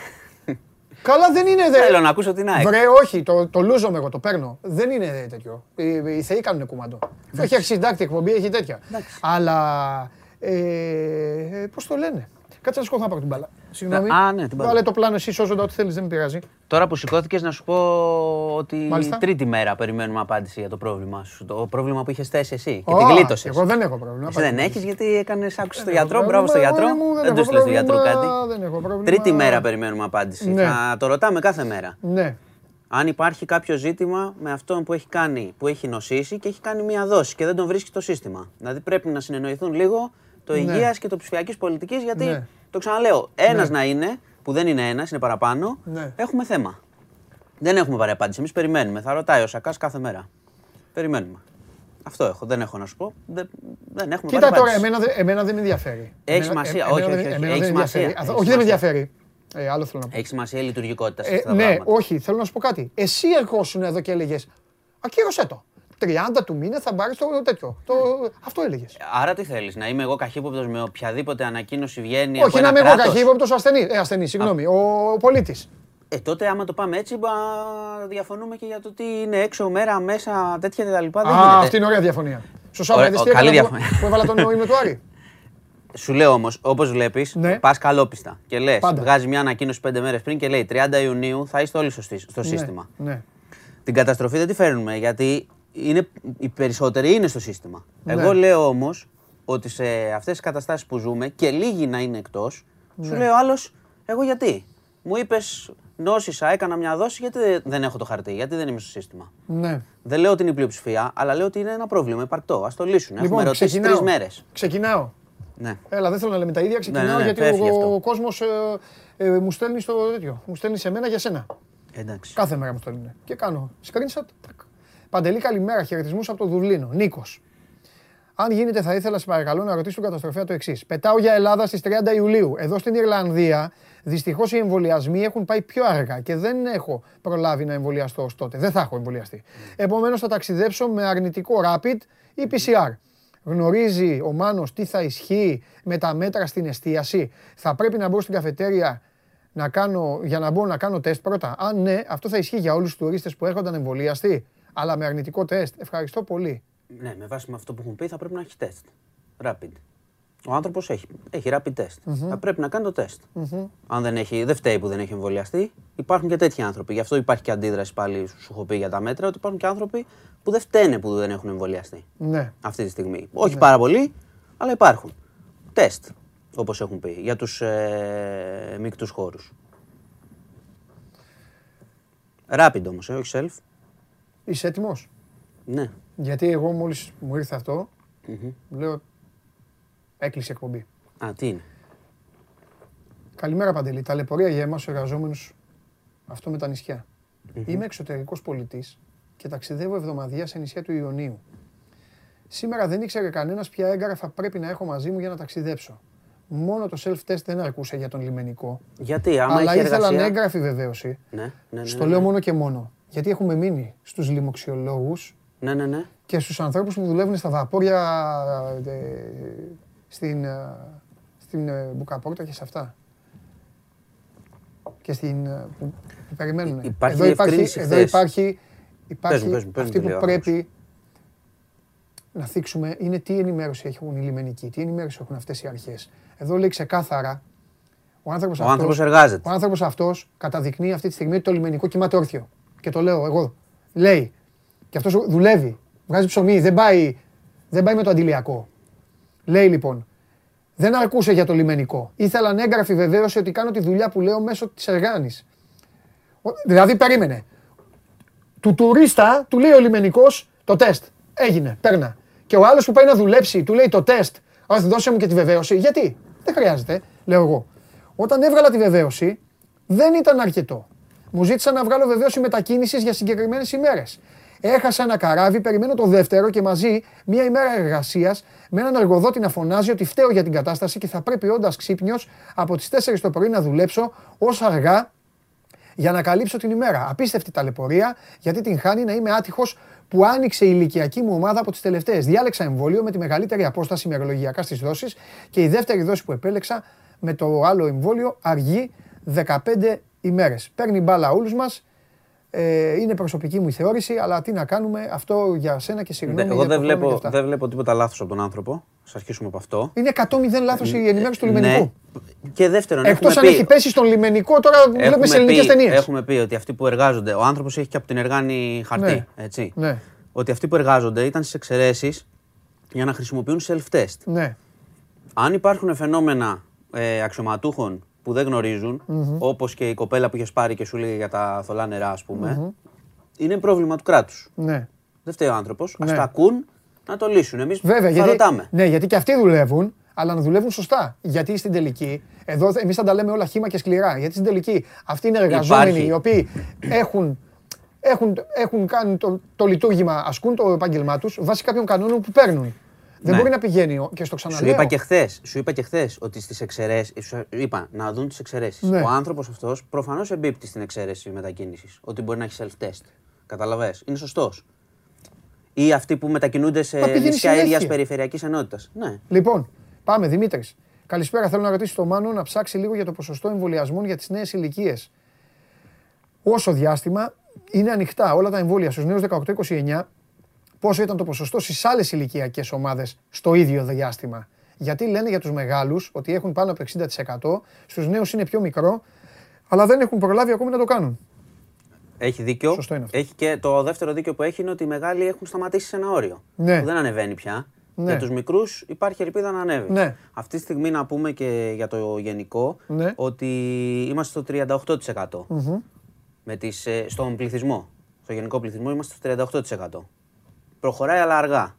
καλά δεν είναι. Δε... Θέλω να ακούσω την ΑΕΚ. Βρε, όχι, το, το λούζομαι εγώ, το παίρνω. Δεν είναι τέτοιο. Οι, οι θεοί κάνουν κουμαντό. Όχι, έχει συντάκτη εκπομπή, έχει τέτοια. Αλλά. Ε, Πώς το λένε; Κάτσε να σηκωθώ να πάρω την μπάλα. Συγγνώμη. Α, ναι, την μπάλα. Βάλε το πλάνο εσύ, σώζοντα ό,τι θέλεις, δεν με πειράζει. Τώρα που σηκώθηκες, να σου πω ότι Μάλιστα. τρίτη μέρα περιμένουμε απάντηση για το πρόβλημά σου. Το πρόβλημα που είχες θέσει εσύ και Ω, την γλίτωσες. Εγώ δεν έχω πρόβλημα. Εσύ δεν έχεις γιατί έκανες άκουσε τον έχω γιατρό. Μπράβο στον πρόβλημα, γιατρό. εγώ μου, δεν Δεν τους έχω στείλε στον γιατρό πρόβλημα, κάτι. δεν έχω πρόβλημα. Τρίτη μέρα περιμένουμε απάντηση. Ναι. Θα το ρωτάμε κάθε μέρα. Ναι. Αν υπάρχει κάποιο ζήτημα με αυτόν που έχει κάνει, που έχει νοσήσει και έχει κάνει μία δόση και δεν τον βρίσκει το σύστημα. Δηλαδή πρέπει να συνεννοηθούν λίγο το Ναι. υγείας και το ψηφιακής πολιτικής, γιατί Ναι. Το ξαναλέω, ένας Ναι. να είναι, που δεν είναι ένας, είναι παραπάνω, Ναι. έχουμε θέμα. Δεν έχουμε πάρει απάντηση. Εμείς περιμένουμε. Θα ρωτάει ο Σακάς κάθε μέρα. Περιμένουμε. Αυτό έχω. Δεν έχω να σου πω. Δεν, δεν έχουμε Κοίτα πάρει τώρα, απάντηση. εμένα, δεν- εμένα δεν με ενδιαφέρει. Έχει Εμένα- σημασία. εμένα Όχι, δεν- όχι, όχι. εμένα Έχει δεν με σημασία. ενδιαφέρει. Έχει Όχι, δεν με σημασία. ενδιαφέρει. Ε, άλλο θέλω να πω. Έχει σημασία η λειτουργικότητα σε Ε, αυτά τα ναι, πράγματα. όχι, θέλω να σου πω κάτι. Εσύ ερχόσουν εδώ και έλεγες Ακύρωσέ το. 30 του μήνα θα πάρεις το τέτοιο. Το... Αυτό έλεγες. Άρα τι θέλεις, να είμαι εγώ καχύποπτος με οποιαδήποτε ανακοίνωση βγαίνει από Όχι, ένα να είμαι εγώ κράτος; καχύποπτος ασθενή. Ε, ασθενή, συγγνώμη. Ο πολίτης. Ε, τότε άμα το πάμε έτσι, μπα, διαφωνούμε και για το τι είναι έξω, μέρα, μέσα, τέτοια κτλ. Δεν Α, γίνεται. αυτή είναι ωραία διαφωνία. Στο Σάββατο Ωραία, είδες ο- τι καλή έκανα που- διαφωνία. που έβαλα τον ύμνο του Άρη. Σου λέω όμως, όπως βλέπεις, Ναι. πας καλόπιστα και λες, Πάντα. βγάζει μια ανακοίνωση πέντε μέρες πριν και λέει 30 Ιουνίου θα είστε όλοι σωστοί στο σύστημα. Ναι. Την καταστροφή δεν τη φέρνουμε γιατί είναι, οι περισσότεροι είναι στο σύστημα. Ναι. Εγώ λέω όμως ότι σε αυτές τις καταστάσεις που ζούμε και λίγοι να είναι εκτός, σου Ναι. λέει ο άλλος, εγώ γιατί; Μου είπες, νόσησα, έκανα μια δόση, γιατί δεν- δεν έχω το χαρτί, γιατί δεν είμαι στο σύστημα; ναι. Δεν λέω ότι είναι η πλειοψηφία, αλλά λέω ότι είναι ένα πρόβλημα υπαρκτό. Α το λύσουν. Έχουμε Λοιπόν, ρωτήσει ξεκινάω. τρεις μέρες. Ξεκινάω. Ναι. Έλα, δεν θέλω να λέμε τα ίδια. Ξεκινάω ναι, ναι, γιατί φεύγει ο, αυτό. ο κόσμος ε, ε, μου στέλνει στο τέτοιο. Μου στέλνει σε μένα για σένα. Εντάξει. Κάθε μέρα μου στέλνουν. Και κάνω screenshot. Τακ. Παντελή, καλημέρα. Χαιρετισμούς από το Δουβλίνο. Νίκος. Αν γίνεται, θα ήθελα, σε παρακαλώ, να ρωτήσω τον καταστροφέα το εξής. Πετάω για Ελλάδα στις 30 Ιουλίου. Εδώ στην Ιρλανδία, δυστυχώς οι εμβολιασμοί έχουν πάει πιο αργά και δεν έχω προλάβει να εμβολιαστώ ως τότε. Δεν θα έχω εμβολιαστεί. Επομένως, θα ταξιδέψω με αρνητικό rapid ή PCR. Γνωρίζει ο Μάνος τι θα ισχύει με τα μέτρα στην εστίαση. Θα πρέπει να μπω στην καφετέρια να κάνω, για να μπω να κάνω τεστ πρώτα. Αν ναι, αυτό θα ισχύει για όλους τους τουρίστες που έρχονταν εμβολιαστεί, αλλά με αρνητικό τεστ. Ευχαριστώ πολύ. Ναι, με βάση με αυτό που έχουν πει θα πρέπει να έχει τεστ. Rapid. Ο άνθρωπος έχει, έχει rapid test. Θα πρέπει να κάνει το τεστ. Αν δεν, έχει, δεν φταίει που δεν έχει εμβολιαστεί, υπάρχουν και τέτοιοι άνθρωποι. Γι' αυτό υπάρχει και αντίδραση πάλι, σου έχω πει για τα μέτρα, ότι υπάρχουν και άνθρωποι που δεν φταίνε που δεν έχουν εμβολιαστεί Ναι. αυτή τη στιγμή. Όχι πάρα πολλοί, αλλά υπάρχουν. Τεστ, όπως έχουν πει, για τους ε, μεικτούς χώρους. Rapid όμως, ε, όχι self. Είσαι έτοιμος; Ναι. Γιατί εγώ μόλις μου ήρθε αυτό, λέω έκλεισε εκπομπή. Α, τι είναι; Καλημέρα Παντελή. Ταλαιπωρία για εμάς τους εργαζόμενους αυτό με τα νησιά. Είμαι εξωτερικός πολιτής και ταξιδεύω εβδομαδία σε νησιά του Ιωνίου. Σήμερα δεν ήξερε κανένας ποια έγγραφα πρέπει να έχω μαζί μου για να ταξιδέψω. Μόνο το self-test δεν αρκούσε για τον λιμενικό. Γιατί, άμα αλλά έχει ήθελαν εργασία... έγγραφη βεβαίωση. Ναι, ναι, ναι, Στο ναι, λέω ναι. μόνο και μόνο. Γιατί έχουμε μείνει στους λοιμοξιολόγους Ναι, ναι, ναι. και στους ανθρώπους που δουλεύουν στα βαπόρια ε, στην, ε, στην ε, Μπουκαπόρτα και σε αυτά. Και στην, ε, που, που περιμένουν. Υπάρχει εδώ υπάρχει, διευκρίνηση εδώ χθες. υπάρχει, υπάρχει Πες μου, πες μου, πες μου αυτή τη που λέω, πρέπει να θίξουμε είναι τι ενημέρωση έχουν οι λιμενικοί, τι ενημέρωση έχουν αυτές οι αρχές. Εδώ λέει ξεκάθαρα ο άνθρωπος Ο αυτός, άνθρωπος εργάζεται. ο άνθρωπος αυτός καταδεικνύει αυτή τη στιγμή ότι το λιμενικό κοιμάται όρθιο. Και το λέω εγώ. Λέει. Και αυτός δουλεύει. Βγάζει ψωμί. Δεν πάει, δεν πάει με το αντιλιακό. Λέει λοιπόν. Δεν αρκούσε για το λιμενικό. Ήθελαν έγγραφη βεβαίωση ότι κάνω τη δουλειά που λέω μέσω της εργάνης. Ο- Δηλαδή περίμενε. Του τουρίστα του λέει ο λιμενικός το τεστ. Έγινε. Παίρνα. Και ο άλλος που πάει να δουλέψει του λέει το τεστ. Όχι, δώσε μου και τη βεβαίωση. Γιατί; Δεν χρειάζεται, λέω εγώ. Όταν έβγαλα τη βεβαίωση, δεν ήταν αρκετό. Μου ζήτησαν να βγάλω βεβαίωση μετακίνηση για συγκεκριμένες ημέρες. Έχασα ένα καράβι, περιμένω το δεύτερο και μαζί μία ημέρα εργασίας με έναν εργοδότη να φωνάζει ότι φταίω για την κατάσταση και θα πρέπει όντας ξύπνιος από τις 4 το πρωί να δουλέψω ως αργά για να καλύψω την ημέρα. Απίστευτη ταλαιπωρία, γιατί την χάνει να είμαι άτυχος που άνοιξε η ηλικιακή μου ομάδα από τις τελευταίες. Διάλεξα εμβόλιο με τη μεγαλύτερη απόσταση ημερολογιακά στις δόσεις και η δεύτερη δόση που επέλεξα με το άλλο εμβόλιο αργεί 15 ημέρε. Παίρνει μπάλα όλους μας. Ε, είναι προσωπική μου η θεώρηση, αλλά τι να κάνουμε, αυτό για σένα και συγγνώμη. Εγώ για δεν το χρόνο και βλέπω, αυτά. δεν βλέπω τίποτα λάθος από τον άνθρωπο. Α αρχίσουμε από αυτό. Είναι 100-0 λάθος η ενημέρωση του λιμενικού. Ναι. Και δεύτερον, Εκτός έχουμε αν πει, έχει πέσει στον λιμενικό, τώρα βλέπουμε έχουμε σε ελληνικές πει- ταινίες. Έχουμε πει ότι αυτοί που εργάζονται, ο άνθρωπος έχει και από την εργάνη χαρτί. Ναι. Έτσι. Ναι, Ότι αυτοί που εργάζονται ήταν στις εξαιρέσεις για να χρησιμοποιούν self-test. ναι. Αν υπάρχουν φαινόμενα ε, αξιωματούχων που δεν γνωρίζουν, όπως και η κοπέλα που είχες πάρει και σου λέει για τα θολά νερά, ας πούμε, είναι πρόβλημα του κράτους. ναι. Δεν φταίει ο άνθρωπος. Α Ναι. τα ακούν να το λύσουν. Εμείς Βέβαια, θα γιατί, ρωτάμε. ναι, γιατί και αυτοί δουλεύουν, αλλά να δουλεύουν σωστά. Γιατί στην τελική, εδώ εμείς θα τα λέμε όλα χήμα και σκληρά. Γιατί στην τελική αυτοί είναι εργαζόμενοι Υπάρχει. οι οποίοι έχουν, έχουν, έχουν κάνει το, το λειτουργήμα, ασκούν το επάγγελμά τους βάσει κάποιων κανόνων που παίρνουν. Δεν Ναι. μπορεί να πηγαίνει ο- και στο Σου ξαναλέω. είπα και χθες, σου είπα και χθες ότι στις εξαιρέσει. Σου είπα να δουν τις εξαιρέσεις. Ναι. Ο άνθρωπος αυτός προφανώς εμπίπτει στην εξαίρεση μετακίνησης. Ότι μπορεί να έχει self-test. Καταλαβέ. Είναι σωστός. Ή αυτοί που μετακινούνται σε Μα πηγαίνει νησιά συνέχεια. ίδια περιφερειακής ενότητας. Ναι. Λοιπόν, πάμε, Δημήτρης. Καλησπέρα. Θέλω να ρωτήσω τον Μάνο να ψάξει λίγο για το ποσοστό εμβολιασμών για τις νέες ηλικίες. Όσο διάστημα είναι ανοιχτά όλα τα εμβόλια στους νέους 18-29, πόσο ήταν το ποσοστό στις άλλες ηλικιακές ομάδες στο ίδιο διάστημα. Γιατί λένε για τους μεγάλους ότι έχουν πάνω από το 60%, στους νέους είναι πιο μικρό, αλλά δεν έχουν προλάβει ακόμη να το κάνουν. Έχει δίκιο. Σωστό είναι αυτό. Έχει και το δεύτερο δίκιο που έχει είναι ότι οι μεγάλοι έχουν σταματήσει σε ένα όριο. Ναι. Που δεν ανεβαίνει πια. Ναι. Για τους μικρούς υπάρχει ελπίδα να ανέβει. Ναι. Αυτή τη στιγμή να πούμε και για το γενικό Ναι. ότι είμαστε στο 38%. Με τις, ε, στον πληθυσμό. Στο γενικό πληθυσμό είμαστε στο 38%. Προχωράει αλλά αργά.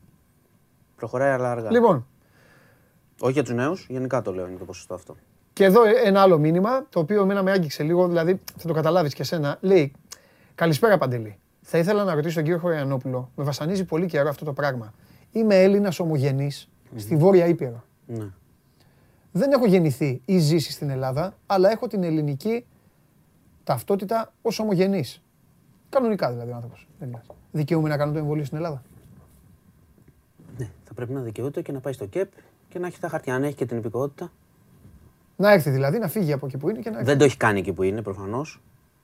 Προχωράει αλλά αργά. Λοιπόν, Όχι για τους νέους, γενικά το λέω είναι το ποσοστό αυτό. Και εδώ ένα άλλο μήνυμα, το οποίο εμένα με άγγιξε λίγο, δηλαδή θα το καταλάβεις και εσένα. Λέει, καλησπέρα Παντελή. Θα ήθελα να ρωτήσω τον κύριο Χωριανόπουλο, με βασανίζει πολύ καιρό αυτό το πράγμα. Είμαι Έλληνας ομογενής στη Βόρεια Ήπειρο. Ναι. Δεν έχω γεννηθεί ή ζήσει στην Ελλάδα, αλλά έχω την ελληνική ταυτότητα ως ομογενής. Κανονικά δηλαδή ο άνθρωπος. Έλληνας. Δικαιούμαι να κάνω το εμβόλιο στην Ελλάδα. Ναι. Θα πρέπει να δικαιούται και να πάει στο ΚΕΠ και να έχει τα χαρτιά. Αν έχει και την υπηκότητα. Να έρθει δηλαδή, να φύγει από εκεί που είναι και να έρθει. Δεν το έχει κάνει εκεί που είναι προφανώς.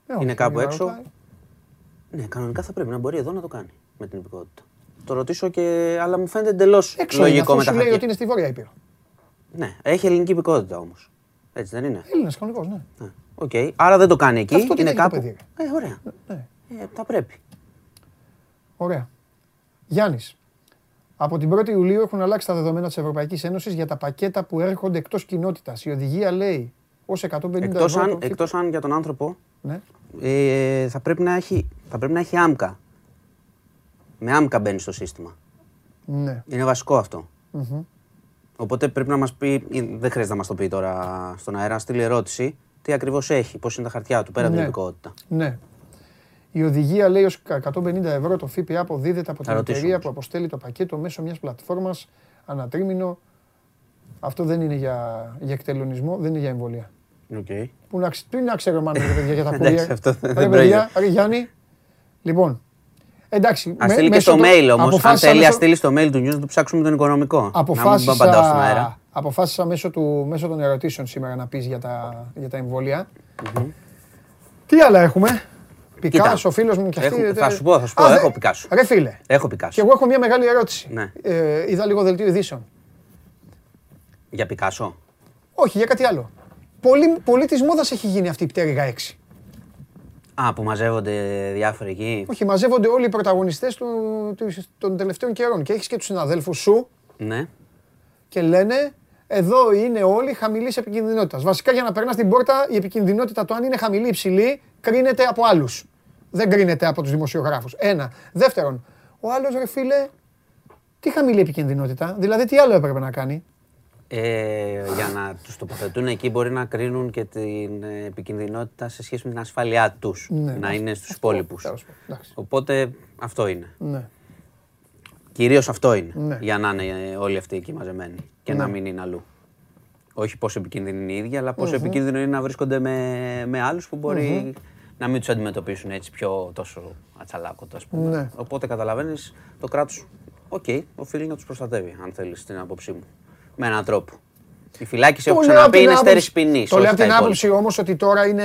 Ε, όχι, είναι κάπου να έξω. ρωτάει. Ναι, κανονικά θα πρέπει να μπορεί εδώ να το κάνει με την υπηκότητα. Το ρωτήσω και. αλλά μου φαίνεται εντελώς Έξω είναι, λογικό αφού με τα σου λέει χαρτιά. ότι είναι στη Βόρεια Ήπειρο. Ναι, έχει ελληνική υπηκοότητα όμως. Έτσι δεν είναι; Έλληνας κανονικός, ναι. Ναι. Οκ. Άρα δεν το κάνει εκεί. Αυτό τι είναι είναι το κάπου; παιδί, Ε, ωραία. Ναι. Ε, θα πρέπει. Ωραία. Γιάννης. Από την 1η Ιουλίου έχουν αλλάξει τα δεδομένα της Ευρωπαϊκής Ένωσης για τα πακέτα που έρχονται εκτός κοινότητας. Η οδηγία λέει ως 150 Εκτός ευρώ αν, το- εκτός αν για τον άνθρωπο Ναι. ε, θα, πρέπει να έχει, θα πρέπει να έχει ΑΜΚΑ. Με άμκα μπαίνει στο σύστημα. Ναι. Είναι βασικό αυτό. Οπότε πρέπει να μας πει, ή δεν χρειάζεται να μας το πει τώρα στον αέρα, να στείλει ερώτηση, τι ακριβώς έχει, πώς είναι τα χαρτιά του, πέρα από την Ναι. υπηκότητα. Ναι. Η οδηγία λέει ως 150 ευρώ το ΦΠΑ αποδίδεται από την ρωτήσω εταιρεία όμως. που αποστέλει το πακέτο μέσω μιας πλατφόρμας ανατρίμηνο. Αυτό δεν είναι για, για εκτελονισμό, δεν είναι για εμβολία. Okay. Που να, ξ- τι να ξέρω μάλλον ρε παιδιά για τα Εντάξει, courier. αυτό δεν Ρε παιδιά, ρε Γιάννη. Λοιπόν, εντάξει. Α με- στείλει και μέσω στο το- mail όμως. Αν αποφάσισα θέλει, ας μέσω- στείλει στο mail του news να του ψάξουμε τον οικονομικό. Να μην Αποφάσισα, απαντάω στον αέρα. αποφάσισα μέσω, του, μέσω των ερωτήσεων σήμερα να πεις για τα, για τα εμβόλια. Τι άλλα έχουμε; Πικάσο, φίλος μου και αυτή. Έχω- ε, θα σου πω, θα σου πω, Α, έχω δε- Πικάσο. Ρε φίλε, Έχω και Πικάσο. εγώ έχω μια μεγάλη ερώτηση. Ναι. Ε, είδα λίγο δελτίο ειδήσεων. Για Πικάσο. Όχι, για κάτι άλλο. Πολύ, πολύ της μόδας έχει γίνει αυτή η πτέρυγα 6. Α, που μαζεύονται διάφοροι εκεί. Όχι, μαζεύονται όλοι οι πρωταγωνιστές του, του- των τελευταίων καιρών. Και έχεις και τους συναδέλφους σου Ναι. και λένε εδώ είναι όλοι χαμηλής επικινδυνότητας. Βασικά για να περνάς την πόρτα, η επικινδυνότητα το αν είναι χαμηλή ή υψηλή κρίνεται από άλλους. Δεν κρίνεται από τους δημοσιογράφους. Ένα. Δεύτερον, ο άλλος ρε φίλε, τι χαμηλή επικινδυνότητα, δηλαδή τι άλλο έπρεπε να κάνει; Ε, για να τους τοποθετούν εκεί μπορεί να κρίνουν και την ε, επικινδυνότητα σε σχέση με την ασφάλειά τους. Ναι, να αυτό- είναι στους υπόλοιπους. τέλος πάντων, εντάξει. Οπότε αυτό είναι. Ναι. Κυρίως αυτό είναι. Ναι. Για να είναι ε, όλοι αυτοί εκεί μαζεμένοι και να μην είναι αλλού. Όχι πόσο επικίνδυνοι είναι οι ίδιοι, αλλά πόσο επικίνδυνο είναι να βρίσκονται με, με άλλους που μπορεί να μην τους αντιμετωπίσουν έτσι πιο τόσο ατσαλάκωτο, ας πούμε. Ναι. Οπότε καταλαβαίνεις το κράτος, οκ, οφείλει να τους προστατεύει, αν θέλεις την άποψή μου. Με έναν τρόπο. Η φυλάκιση, έχω Το λέω απ' ξαναπεί, την είναι άποψη- στέρηση ποινής. Το λέω από την άποψη όμως ότι τώρα είναι.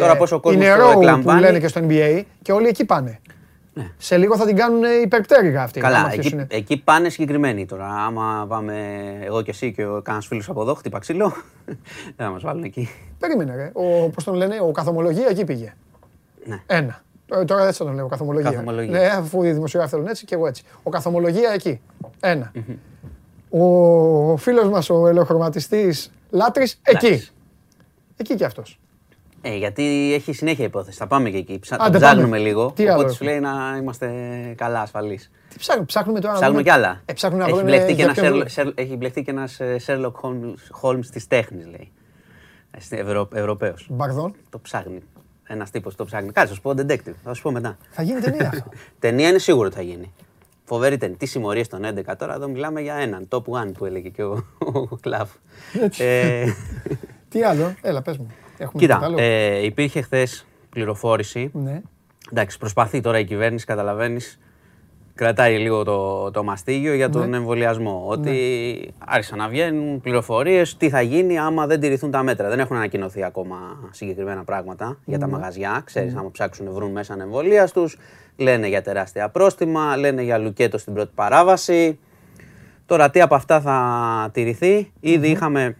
Τώρα πόσο κόσμος είναι το row που εκλαμβάνει. λένε και στο NBA και όλοι εκεί πάνε. Ναι. Σε λίγο θα την κάνουν υπερπτέρυγα αυτή. άμα Καλά, αρχίσουν. εκεί, εκεί πάνε συγκεκριμένοι τώρα. Άμα πάμε εγώ και εσύ και ο κανένας φίλος από εδώ, χτύπα ξύλο, δεν θα μας βάλουν εκεί. Περίμενε, ρε. Ο, πώς τον λένε, ο καθομολογία εκεί πήγε. Ναι. Ένα. Τώρα, τώρα έτσι θα τον λέω, καθομολογία. Καθομολογία. Ναι, αφού οι δημοσιογράφοι θέλουν έτσι και εγώ έτσι. Ο καθομολογία εκεί. Ένα. Ο φίλος μας ο ελαιοχρωματιστής Λάτρης εκεί. Εντάξει. Εκεί κι αυτός. Ε, γιατί έχει συνέχεια υπόθεση. Θα πάμε και εκεί. Ψα... Άντε, το ψάχνουμε πάμε. λίγο. Τι άλλο οπότε σου έχουμε; λέει να είμαστε καλά, ασφαλείς. Τι ψάχνουμε, ψάχνουμε τώρα. να Ψάχνουμε βρούμε- κι άλλα. Ε, ψάχνουμε να έχει, βρούμε μπλεχτεί και για ένας ποιον Sherlock- μιλούμε. Sherlock- έχει μπλεχτεί και ένας Sherlock Holmes, Holmes της τέχνης, λέει. Ε, Ευρω... Ευρωπαίος. Μπαρδόν. Το ψάχνει. Ένας τύπος το ψάχνει. Κάτσε, θα σου πω detective. Θα σου πω μετά. Θα γίνει ταινία αυτό. Ταινία είναι σίγουρο ότι θα γίνει. Φοβερή ταινία. Τι συμμορίες των 11 τώρα, εδώ μιλάμε για έναν. Top one που έλεγε και ο, ο Κλαβ. ε, Τι άλλο, έλα πες μου. Έχουμε τίποτα κοίτα, άλλο; ε, υπήρχε χθες πληροφόρηση Ναι. Εντάξει, προσπαθεί τώρα η κυβέρνηση, καταλαβαίνεις. Κρατάει λίγο το, το μαστίγιο για τον Ναι. εμβολιασμό. Ότι άρχισαν να βγαίνουν πληροφορίες τι θα γίνει άμα δεν τηρηθούν τα μέτρα. Δεν έχουν ανακοινωθεί ακόμα συγκεκριμένα πράγματα για Ναι. τα μαγαζιά. Ξέρεις, άμα ψάξουν βρουν μέσα ανεμβολία τους. Λένε για τεράστια πρόστιμα, λένε για λουκέτο στην πρώτη παράβαση. Τώρα τι από αυτά θα τηρηθεί. Ήδη είχαμε,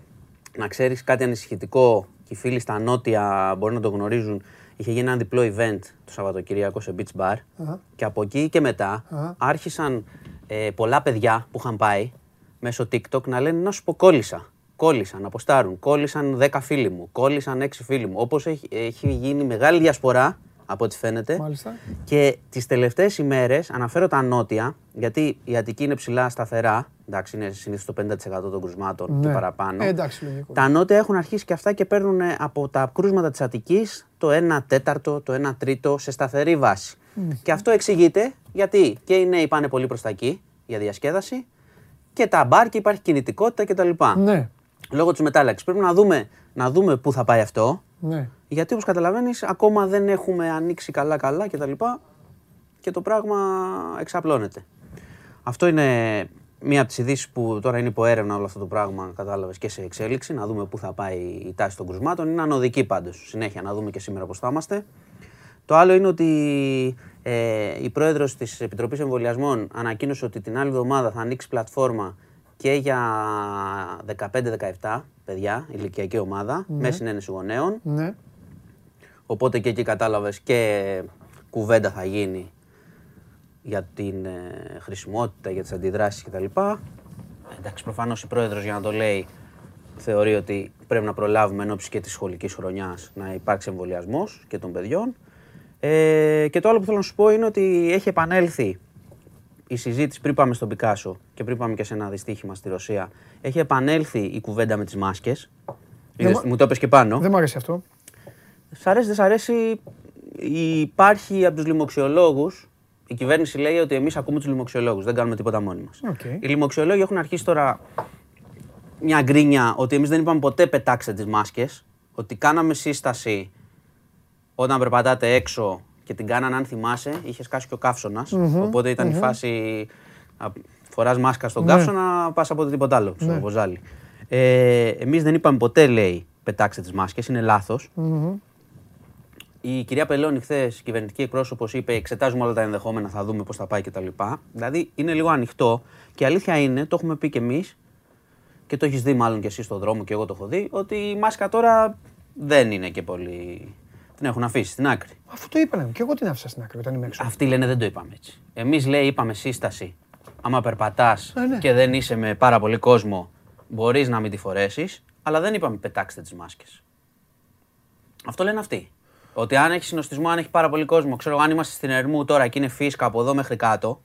να ξέρεις, κάτι ανησυχητικό και οι φίλοι στα νότια μπορεί να το γνωρίζουν. Είχε γίνει ένα διπλό event το Σαββατοκύριακο σε Beach Bar και από εκεί και μετά άρχισαν ε, πολλά παιδιά που είχαν πάει μέσω TikTok να λένε να σου πω κόλλησα. Κόλλησαν, να αποστάρουν. Κόλλησαν 10 φίλοι μου. Κόλλησαν 6 φίλοι μου. Όπως έχει, έχει γίνει μεγάλη διασπορά από ό,τι φαίνεται. Μάλιστα. Και τις τελευταίες ημέρες, αναφέρω τα νότια, γιατί η Αττική είναι ψηλά σταθερά Εντάξει, είναι συνήθως το 50% των κρουσμάτων Ναι. και παραπάνω. Ε, εντάξει, λογικό. Τα νότια έχουν αρχίσει και αυτά και παίρνουν ε, από τα κρούσματα της Αττικής το 1 τέταρτο, το 1 τρίτο σε σταθερή βάση. Και αυτό εξηγείται γιατί και οι νέοι πάνε πολύ προς τα εκεί για διασκέδαση και τα μπαρ και υπάρχει κινητικότητα κτλ. Ναι, Λόγω της μετάλλαξης. Πρέπει να δούμε, να δούμε πού θα πάει αυτό. ναι. Γιατί όπως καταλαβαίνεις, ακόμα δεν έχουμε ανοίξει καλά-καλά κτλ. Και το πράγμα εξαπλώνεται. Αυτό είναι μία από τις ειδήσεις που τώρα είναι υπό έρευνα όλο αυτό το πράγμα, κατάλαβες και σε εξέλιξη. Να δούμε πού θα πάει η τάση των κρουσμάτων. Είναι ανωδική πάντως. Συνέχεια να δούμε και σήμερα πώς θα είμαστε. Το άλλο είναι ότι ε, η πρόεδρος της Επιτροπής Εμβολιασμών ανακοίνωσε ότι την άλλη εβδομάδα θα ανοίξει πλατφόρμα και για 15-17 παιδιά, ηλικιακή ομάδα, με συνένεση γονέων. ναι. Οπότε και εκεί κατάλαβες και κουβέντα θα γίνει για την ε, χρησιμότητα, για τις αντιδράσεις κτλ. Εντάξει, προφανώς η πρόεδρος για να το λέει θεωρεί ότι πρέπει να προλάβουμε εν ώψη και της σχολικής χρονιάς να υπάρξει εμβολιασμός και των παιδιών. Ε, και το άλλο που θέλω να σου πω είναι ότι έχει επανέλθει η συζήτηση πριν πάμε στον Πικάσο και πριν πάμε και σε ένα δυστύχημα στη Ρωσία. Έχει επανέλθει η κουβέντα με τις μάσκες. Δεν Είδες, μου- μου το είπες και πάνω. Δεν μου αρέσει αυτό. Σ' αρέσει, δεν σ' αρέσει. Υπάρχει από τους λοιμωξιολόγους. Η κυβέρνηση λέει ότι εμείς ακούμε τους λοιμωξιολόγους, δεν κάνουμε τίποτα μόνοι μας. Οκ. Οι λοιμωξιολόγοι έχουν αρχίσει τώρα μια γκρίνια ότι εμείς δεν είπαμε ποτέ πετάξτε τις μάσκες. Ότι κάναμε σύσταση όταν περπατάτε έξω και την κάνανε, αν θυμάσαι, είχες σκάσει και ο καυσωνα Οπότε ήταν η φάση. Φοράς μάσκα στον Ναι. καύσωνα, πας από τίποτα άλλο, στο βοζάλι. Ε, Εμείς δεν είπαμε ποτέ, λέει, πετάξτε τις μάσκες, είναι λάθος. Η κυρία Πελώνη, χθες, κυβερνητική εκπρόσωπος, είπε: Εξετάζουμε όλα τα ενδεχόμενα, θα δούμε πώς θα πάει κτλ. Δηλαδή είναι λίγο ανοιχτό και η αλήθεια είναι, το έχουμε πει κι εμείς και το έχεις δει μάλλον κι εσύ στον δρόμο και εγώ το έχω δει, ότι η μάσκα τώρα δεν είναι και πολύ. Την έχουν αφήσει στην άκρη. Αφού το είπανε. Και εγώ την άφησα στην άκρη όταν είμαι έξω. Αυτοί λένε δεν το είπαμε έτσι. Εμείς λέει είπαμε σύσταση. Άμα περπατάς Ε, ναι. και δεν είσαι με πάρα πολύ κόσμο, μπορείς να μην τη φορέσεις, αλλά δεν είπαμε πετάξτε τις μάσκες. Αυτό λένε αυτοί. Ότι αν έχεις συνοστισμό, αν έχει πάρα πολύ κόσμο, ξέρω αν είμαστε στην Ερμού τώρα και είναι φίσκα από εδώ μέχρι κάτω,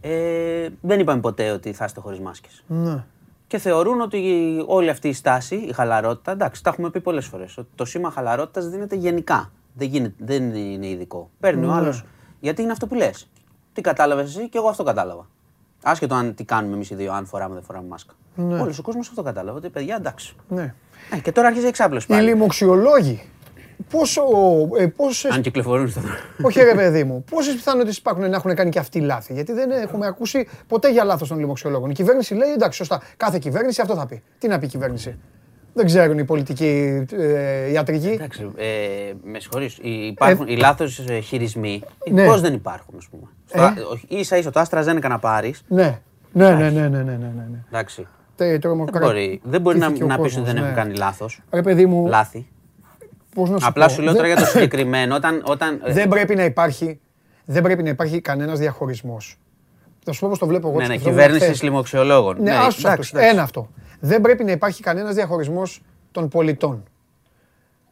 ε, δεν είπαμε ποτέ ότι θα είστε χωρίς μάσκες. Ναι. Και θεωρούν ότι όλη αυτή η στάση, η χαλαρότητα, εντάξει, τα έχουμε πει πολλές φορές. Ότι το σήμα χαλαρότητας δίνεται γενικά. Δεν, γίνεται, δεν είναι ειδικό. Παίρνει ο Ναι. άλλος. Γιατί είναι αυτό που λες. Τι κατάλαβες εσύ και εγώ αυτό κατάλαβα. Άσχετο αν τι κάνουμε εμείς οι δύο, αν φοράμε δεν φοράμε μάσκα. Ναι. Όλος ο κόσμος αυτό κατάλαβε. Ότι παιδιά εντάξει. ναι. Ε, και τώρα αρχίζει εξάπλωση Οι πάλι. λοιμοξιολόγοι. Πόσο. Ε, πόσες... Αν κυκλοφορούν στον δρόμο. Όχι, ρε παιδί μου, πόσες πιθανότητες υπάρχουν να έχουν κάνει και αυτοί λάθη; Γιατί δεν έχουμε ακούσει ποτέ για λάθος των λοιμοξιολόγων. Η κυβέρνηση λέει εντάξει, σωστά. Κάθε κυβέρνηση αυτό θα πει. Τι να πει η κυβέρνηση; Δεν ξέρουν οι πολιτικοί ε, ιατρικοί. Εντάξει, ε, με συγχωρείς, οι- υπάρχουν οι λάθος χειρισμοί. Ναι. Πώς δεν υπάρχουν, ας πούμε. Ε. Στο, ίσα ίσα το AstraZeneca να πάρεις. Ναι. Ναι, ναι, ναι, ναι, ναι, ναι, ναι, ναι. Εντάξει. Τε- τρομοκρα- Δεν μπορεί, δεν μπορεί να, τύχηκε ο να πεις ότι κόσμος, δεν έχουν ναι. κάνει λάθος. Ρε παιδί μου, Λάθη. Πώς να σου Απλά πω, σου λέω δεν- τώρα για το συγκεκριμένο. Όταν, όταν, ε, Δεν πρέπει να υπάρχει, δεν πρέπει να υπάρχει κανένας διαχωρισμός. Θα σου πω πώς το βλέπω εγώ. ναι, το ναι, σκεφτόμουν κυβέρνησης χθες. λοιμοξιολόγων. Ναι, άσους εντάξει, αυτούς. εντάξει. Ένα αυτό. Δεν πρέπει να υπάρχει κανένας διαχωρισμός των πολιτών.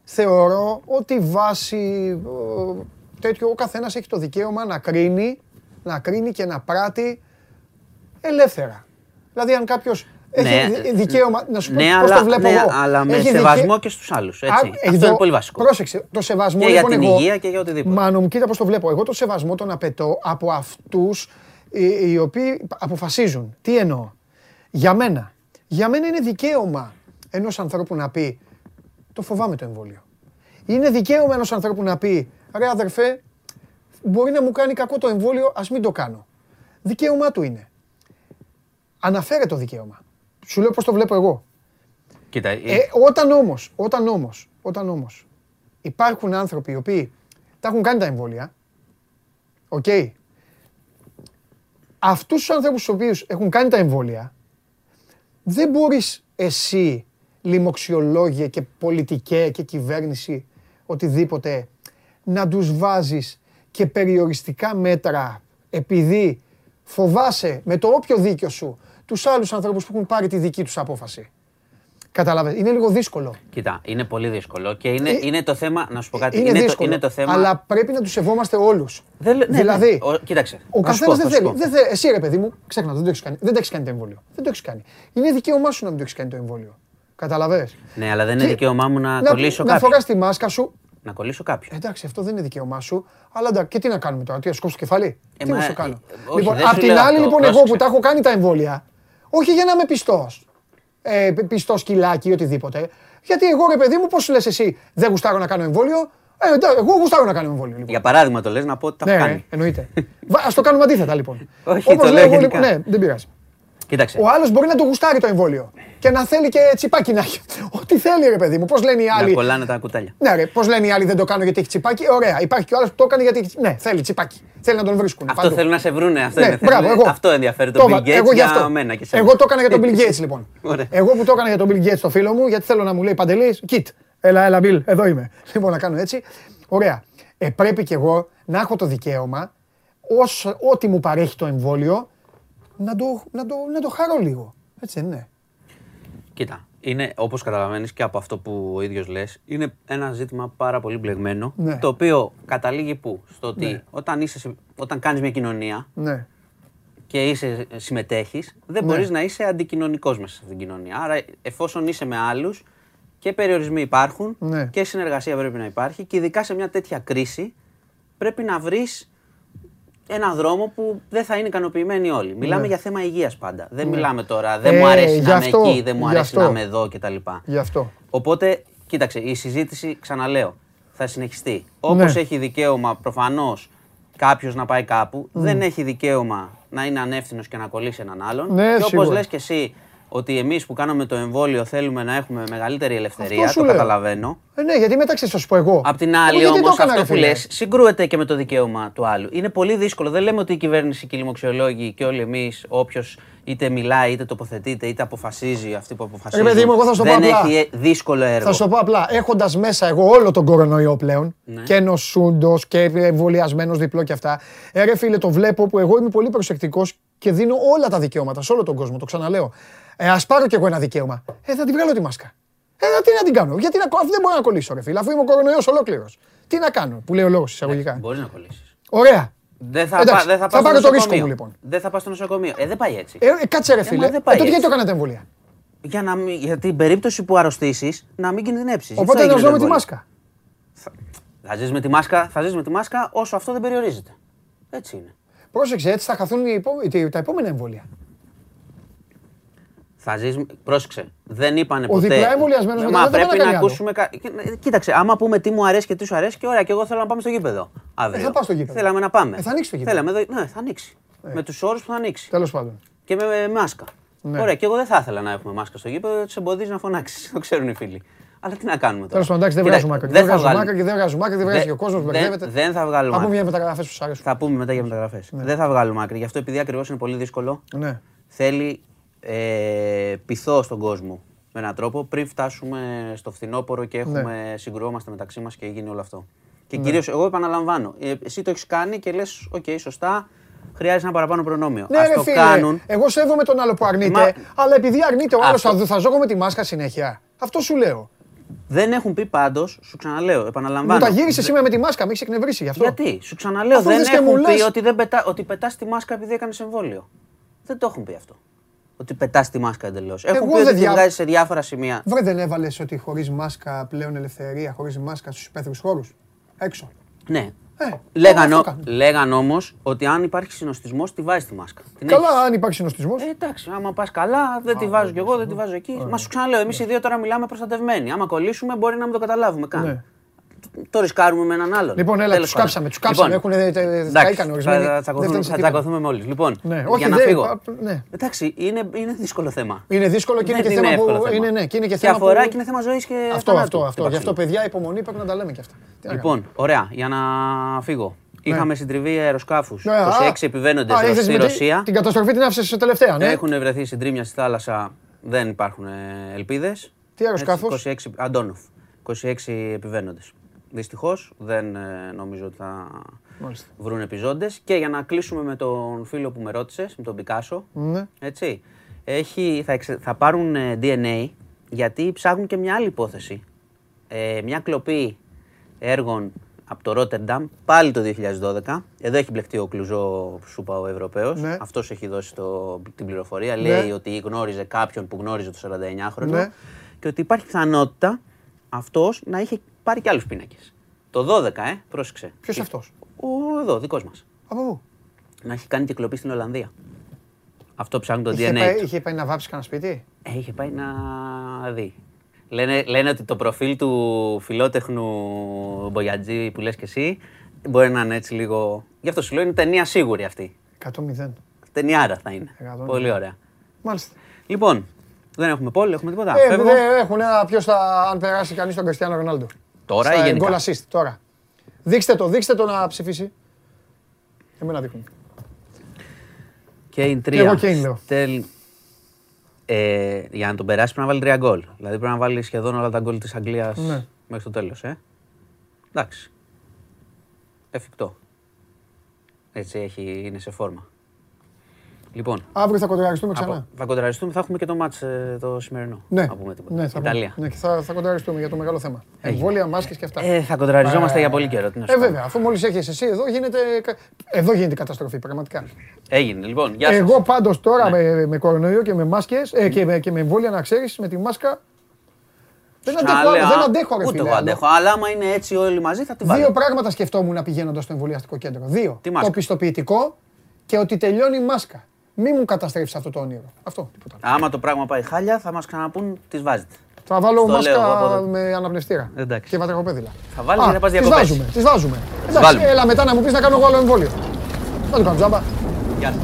Θεωρώ ότι βάσει ε, τέτοιο ο καθένας έχει το δικαίωμα να κρίνει, να κρίνει και να πράττει ελεύθερα. Δηλαδή αν κάποιος έχει Ναι, δι- δικαίωμα, να σου πω ναι, πώς αλλά, το βλέπω ναι, εγώ. αλλά με Έχει σεβασμό δικαι- και στους άλλους. Α, Έτσι. Αυτό εδώ- είναι πολύ βασικό. Πρόσεξε, το σεβασμό Και για λοιπόν την εγώ, υγεία και για οτιδήποτε. Μάνο μου, κοίτα πώς το βλέπω. Εγώ το σεβασμό τον απαιτώ από αυτούς οι, οι οποίοι αποφασίζουν. Τι εννοώ; Για μένα. Για μένα είναι δικαίωμα ενός ανθρώπου να πει το φοβάμαι το εμβόλιο. Είναι δικαίωμα ενός ανθρώπου να πει ρε αδερφέ, μπορεί να μου κάνει κακό το εμβόλιο, ας μην το κάνω. Δικαίωμά του είναι. Αναφαίρετο δικαίωμα. Σου λέω πώς το βλέπω εγώ. Κοίτα, Ε, όταν όμως, όταν όμως, όταν όμως υπάρχουν άνθρωποι οι οποίοι τα έχουν κάνει τα εμβόλια, οκ, αυτούς τους ανθρώπους τους οποίους έχουν κάνει τα εμβόλια, δεν μπορείς εσύ, λοιμωξιολόγε και πολιτικέ και κυβέρνηση, οτιδήποτε, να τους βάζεις και περιοριστικά μέτρα επειδή φοβάσαι με το όποιο δίκιο σου τους άλλους ανθρώπους που έχουν πάρει τη δική τους απόφαση. Κατάλαβε. Είναι λίγο δύσκολο. Κοίτα, είναι πολύ δύσκολο και είναι, Ε, είναι το θέμα. Να σου πω κάτι. Είναι, το, δύσκολο. είναι το θέμα. Αλλά πρέπει να τους σεβόμαστε όλους. Δεν λέ- ναι, δηλαδή, ναι. Ο- κοίταξε. Ο θα σου καθένας πω, δεν θα σου θέλει. πω. Δεν θε- εσύ ρε παιδί μου, ξέχνα, δεν το έχεις κάνει. Δεν το έχεις κάνει το εμβόλιο. Δεν το έχεις κάνει. Είναι δικαίωμά σου να μην το έχεις κάνει το εμβόλιο. Καταλαβέ. Ναι, αλλά δεν είναι Και- δικαίωμά μου να, Να, κολλήσω να κάποιον. φοράς τη μάσκα σου. Να κολλήσω κάποιον. Εντάξει, αυτό δεν είναι δικαίωμά σου. Αλλά εντάξει, και τι να κάνουμε τώρα, τι να σκόψω το κεφάλι; Ε, τι μα, να σου κάνω; ε, όχι, λοιπόν, δεν σου απ' την λέω άλλη, αυτό. λοιπόν, εγώ Πρόσεξε. που τα έχω κάνει τα εμβόλια, όχι για να είμαι πιστός. Ε, πιστός σκυλάκι ή οτιδήποτε. Γιατί εγώ ρε παιδί μου, πώς σου λες εσύ, δεν γουστάρω να κάνω εμβόλιο. Ε, εντάξει, εγώ γουστάρω να κάνω εμβόλιο. Λοιπόν. Για παράδειγμα το λες να πω ότι τα Ναι, έχω ρε, κάνει. εννοείται. Α το κάνουμε αντίθετα λοιπόν. Όχι, Όπως το λέω λέω εγώ, γενικά. λοιπόν, ναι, δεν πειράζει. Κοίταξε. Ο άλλος μπορεί να το γουστάρει το εμβόλιο και να θέλει και τσιπάκι να έχει. Ό,τι θέλει, ρε παιδί μου. Πώς λένε οι Να άλλοι. κολλάνε τα κουτάλια. Ναι, ρε, πώς λένε οι άλλοι δεν το κάνω γιατί έχει τσιπάκι. Ε, Ωραία. Υπάρχει και ο άλλος που το έκανε γιατί. έχει- Ναι, θέλει τσιπάκι. Θέλει να τον βρίσκουν. Αυτό παντού. θέλουν να σε βρούνε. Αυτό, Ναι, είναι, μπράβο, θέλουν- εγώ. αυτό ενδιαφέρει Το τον είπα, Bill Gates εγώ γι' για αυτό. μένα και σένα. Εγώ το έκανα για τον Bill Gates λοιπόν. Ωραία. Εγώ που το έκανα για τον Bill Gates το φίλο μου, γιατί θέλω να μου λέει Παντελής, κιτ. Έλα, έλα, Bill, εδώ είμαι. Λοιπόν, να κάνω έτσι. Ωραία. Ε, πρέπει κι εγώ να έχω το δικαίωμα, ως, ό,τι μου παρέχει το εμβόλιο, να το, να το, να το χαρώ λίγο. Έτσι δεν είναι. Κοίτα, είναι όπως καταλαβαίνεις και από αυτό που ο ίδιος λες, είναι ένα ζήτημα πάρα πολύ μπλεγμένο. Ναι. Το οποίο καταλήγει πού, στο ότι Ναι. όταν, είσαι, σε- όταν κάνεις μια κοινωνία Ναι. και είσαι, συμμετέχεις, δεν Ναι. μπορείς να είσαι αντικοινωνικός μέσα σε αυτήν την κοινωνία. Άρα, εφόσον είσαι με άλλους και περιορισμοί υπάρχουν Ναι. και συνεργασία πρέπει να υπάρχει και ειδικά σε μια τέτοια κρίση πρέπει να βρεις ένα δρόμο που δεν θα είναι ικανοποιημένοι όλοι. Μιλάμε Ναι. για θέμα υγείας πάντα. Δεν Ναι. μιλάμε τώρα, δεν Ε, μου αρέσει γι' να είμαι αυτό, εκεί, δεν μου γι' αρέσει αυτό. να είμαι εδώ κτλ. Γι' αυτό. Οπότε, κοίταξε, η συζήτηση, ξαναλέω, θα συνεχιστεί. Όπως Ναι. έχει δικαίωμα προφανώς κάποιος να πάει κάπου, δεν έχει δικαίωμα να είναι ανεύθυνος και να κολλήσει έναν άλλον. Ναι, και όπως σίγουρα. λες και εσύ, ότι εμείς που κάναμε το εμβόλιο θέλουμε να έχουμε μεγαλύτερη ελευθερία, Αυτό σου το λέω. καταλαβαίνω. Ε, ναι, γιατί μεταξύ θα σου πω εγώ. Απ' την Εγώ άλλη γιατί το όμως έκανα, αυτό ρε που φίλε. λες συγκρούεται και με το δικαίωμα του άλλου. Είναι πολύ δύσκολο. Δεν λέμε ότι η κυβέρνηση και οι λοιμοξιολόγοι και όλοι εμείς, όποιος είτε μιλάει, είτε τοποθετείται, είτε αποφασίζει αυτοί που αποφασίζουν. παιδί μου, εγώ θα σου το πω δεν απλά. έχει δύσκολο έργο. Θα σου το πω απλά, έχοντας μέσα εγώ όλο τον κορονοϊό πλέον Ναι. και νοσούντο και εμβολιασμένος διπλό και αυτά. Ε, ρε φίλε, το βλέπω που εγώ είμαι πολύ προσεκτικός και δίνω όλα τα δικαιώματα σε όλο τον κόσμο. Το ξαναλέω. Ε, Α πάρω κι εγώ ένα δικαίωμα. Ε, θα την βγάλω τη μάσκα. Ε, τι να την κάνω; Γιατί να, αφού δεν μπορώ να κολλήσω, ρε φίλε, αφού είμαι ο κορονοϊός ολόκληρος. Τι να κάνω, που λέει ο λόγος εισαγωγικά. Μπορεί να κολλήσεις. Ωραία. Δεν θα, Εντάξει, πά, δεν θα, θα πας στο πάρω το ρίσκο νοσοκομείο. μου, λοιπόν. Δεν θα πας στο νοσοκομείο. Ε, δεν πάει έτσι. Ε, ε, κάτσε ρε Ε, φίλε. μα Ε, δεν πάει τότε γιατί έτσι. το κάνατε εμβολία. Για, να μην, για την περίπτωση που αρρωστήσεις, να μην κινδυνεύσει. Οπότε να ζω με τη μάσκα. Θα ζεις με τη μάσκα, θα ζεις με τη μάσκα όσο αυτό δεν περιορίζεται. Έτσι είναι. Πρόσεξε, έτσι θα χαθούν οι επό- τα επόμενα εμβόλια. Θα ζεις, πρόσεξε, δεν είπανε Ο ποτέ. διπλά εμβολιασμένος Μα μετά δεν πρέπει μπορεί να να κάνει άλλο. ακούσουμε. κα- Κοίταξε, άμα πούμε τι μου αρέσει και τι σου αρέσει, και ωραία, και εγώ θέλω να πάμε στο γήπεδο. Αύριο. Ε, θα πάω στο γήπεδο. Θέλαμε να πάμε. Ε, θα ανοίξει το γήπεδο. Θέλαμε, εδώ- ναι, θα ανοίξει. Με τους όρους που θα ανοίξει. Τέλος πάντων. Και με, με μάσκα. Ναι. Ωραία, και εγώ δεν θα ήθελα να έχουμε μάσκα στο γήπεδο, τους εμποδίζεις να φωνάξεις. Το ξέρουν οι φίλοι. Αλλά τι να κάνουμε τώρα. Τέλος πάντων, εντάξει, δεν Κοίτα, βγάζουμε άκρη. δεν Δεν θα βγάζουμε βγάλουμε. άκρη και δεν βγάζουμε άκρη, δεν βγάζει Δεν- και ο κόσμος, δεν- μπερδεύεται. δεν θα βγάλουμε Θα πούμε άκρη. για μεταγραφές που σου αρέσουν. Θα πούμε μετά για μεταγραφές. Δεν θα βγάλουμε άκρη. Γι' αυτό επειδή ακριβώς είναι πολύ δύσκολο, Ναι. θέλει ε, πειθό στον κόσμο με έναν τρόπο πριν φτάσουμε στο φθινόπωρο και έχουμε, Ναι. συγκρουόμαστε μεταξύ μας και γίνει όλο αυτό. Και κυρίως εγώ επαναλαμβάνω, ε, εσύ το έχεις κάνει και λες: Οκ, σωστά, χρειάζεται ένα παραπάνω προνόμιο. Ναι, Ας ρε το φίλε, κάνουν. εγώ σέβομαι τον άλλο που αρνείται, Μα- αλλά επειδή αρνείται ο άλλος, Αυτό- θα, θα ζω εγώ με τη μάσκα συνέχεια. Αυτό σου λέω. Δεν έχουν πει πάντως, σου ξαναλέω, Μου επαναλαμβάνω. τα γύρισε σήμερα με τη μάσκα, με έχεις εκνευρίσει γι' αυτό. Γιατί, σου ξαναλέω, Αφού δεν έρθεις και έχουν μου πει λες- ότι, δεν πετά, ότι πετάς τη μάσκα επειδή έκανες εμβόλιο. Δεν το έχουν πει αυτό. Ότι πετάς τη μάσκα εντελώς. Έχουν Εγώ πει δεν ότι τη δια- βγάζει σε διάφορα σημεία. Βρε δεν έβαλες ότι χωρίς μάσκα πλέον ελευθερία, χωρίς μάσκα στους υπαίθριου χώρους; Έξω. Ναι. Ε, Λέγαν, αυτό ο- κάνουν. λέγαν όμως ότι αν υπάρχει συνοστισμός, τη βάζεις τη μάσκα. Την Καλά, έχεις. αν υπάρχει συνοστισμός. Ε, εντάξει, άμα πας καλά, δεν τη βάζω κι εγώ, δεν τη βάζω εκεί. Μα σου ξαναλέω, εμείς οι δύο τώρα μιλάμε προστατευμένοι. Άμα κολλήσουμε, μπορεί να μην το καταλάβουμε καν. Ναι. Το ρισκάρουμε με έναν άλλον. Λοιπόν, έλα, Τέλος τους πάντων. κάψαμε, τους κάψαμε, Λοιπόν, έχουνε, τε- τε- εντάξει, καήκανε ορισμένοι. Θα, Δεν τσακωθούμε, φτάνει σε θα τίποτα. τσακωθούμε με όλους. Λοιπόν, Ναι, όχι, για να δεν- φύγω. α, ναι. Εντάξει, είναι, είναι δύσκολο θέμα. Είναι δύσκολο και είναι Δεν και θέμα εύκολο που. θέμα. Είναι, ναι, και είναι και Και θέμα αφορά που- και είναι θέμα ζωής και Αυτό, θανάτου. αυτό, αυτό. το Γι' αυτό, βαξίνο. παιδιά, υπομονή πρέπει να τα λέμε κι αυτά. Τι να Λοιπόν, ωραία, για να φύγω. Είχαμε συντριβή αεροσκάφους. Ναι, α, 26 επιβαίνοντε α, είδες στη με τη- Ρωσία. Την καταστροφή την άφησες τελευταία, ναι. Έχουν βρεθεί συντρίμια στη θάλασσα. Δεν υπάρχουν ελπίδες. Τι αεροσκάφος; 26, Αντόνοφ. 26 επιβαίνοντες. Δυστυχώς δεν ε, νομίζω ότι θα Μάλιστα. βρουν επιζώντες. Και για να κλείσουμε με τον φίλο που με ρώτησες, με τον Πικάσο. Ναι. Έτσι. Έχει, θα, εξε- θα πάρουν ε, DNA γιατί ψάχνουν και μια άλλη υπόθεση. Ε, μια κλοπή έργων από το Ρότερνταμ, πάλι το 2012. Εδώ έχει μπλεχτεί ο Κλουζό, σου είπα, ο Ευρωπαίος. Ναι. Αυτός έχει δώσει το, την πληροφορία. Ναι. Λέει ότι γνώριζε κάποιον που γνώριζε το 49χρονο Ναι. και ότι υπάρχει πιθανότητα αυτός να είχε πάρει και άλλους πίνακες. Το 12, ε, πρόσεξε. Ποιος αυτός; Ο εδώ, δικός μας. Από πού; Να έχει κάνει και κλοπή στην Ολλανδία. Αυτό ψάχνει το Είχε DNA. πάει, του. είχε πάει να βάψει κανένα σπίτι; Ε, είχε πάει να δει. Λένε, λένε ότι το προφίλ του φιλότεχνου Μπογιατζή που λες και εσύ μπορεί να είναι έτσι λίγο... Γι' αυτό σου λέω είναι ταινία σίγουρη αυτή. 100-0. Ταινιάρα θα είναι. Εκατό Πολύ ωραία. Μάλιστα. Λοιπόν, δεν έχουμε πόλη, έχουμε τίποτα. Ε, Φεύγω. δεν έχουν ένα ποιος θα, αν περάσει κανείς τον Κριστιανό Ρονάλντο. Τώρα ή Στα γενικά; goal assist, τώρα. Δείξτε το, δείξτε το να ψηφίσει. Εμένα δείχνουν. Και είναι Και τρία. εγώ Kane λέω. Στέλ... Ε, για να τον περάσει πρέπει να βάλει τρία γκολ. Δηλαδή πρέπει να βάλει σχεδόν όλα τα γκολ της Αγγλίας Ναι. μέχρι το τέλος. Ε. Εντάξει. Εφικτό. Έτσι έχει, είναι σε φόρμα. Λοιπόν, Αύριο θα κοντραριστούμε από, ξανά. θα κοντραριστούμε, θα έχουμε και το μάτς ε, το σημερινό. Ναι, Να πούμε τίποτα. ναι, θα, Ιταλία. ναι, και θα, θα κοντραριστούμε για το μεγάλο θέμα. Έγινε. Εμβόλια, μάσκες και αυτά. Ε, θα κοντραριζόμαστε για πολύ καιρό. Τι να σου Ε, πω. βέβαια, αφού μόλις έχεις εσύ εδώ, γίνεται, κα- εδώ γίνεται καταστροφή πραγματικά. Έγινε, λοιπόν. Γεια σας. Εγώ πάντως τώρα Ναι. με, με κορονοϊό και με μάσκες ε, και, με, και με εμβόλια να ξέρεις με τη μάσκα. Δεν αντέχω, άλλο, Ξαναλέω, δεν αντέχω, ρε Ούτε φίλε. εγώ άλλο. αντέχω. Αλλά άμα είναι έτσι όλοι μαζί θα τη βάλω. Δύο πράγματα σκεφτόμουν πηγαίνοντα στο εμβολιαστικό κέντρο. Δύο. Τι μάσκα; Το πιστοποιητικό και ότι τελειώνει η μάσκα. Μη μου καταστρέψεις αυτό το όνειρο. Αυτό, τίποτα. άλλο. Άμα το πράγμα πάει χάλια θα μας ξαναπούν τις βάζετε. Θα βάλω Στο λέω εγώ από μάσκα εδώ. με αναπνευστήρα. Εντάξει. Και βατραχοπέδιλα. Θα βάλεις για να πας τις διακοπές. βάζουμε, τις βάζουμε. Εντάξει, βάλουμε. έλα μετά να μου πεις να κάνω εγώ άλλο εμβόλιο. Να το κάνω τζάμπα. Γεια σας.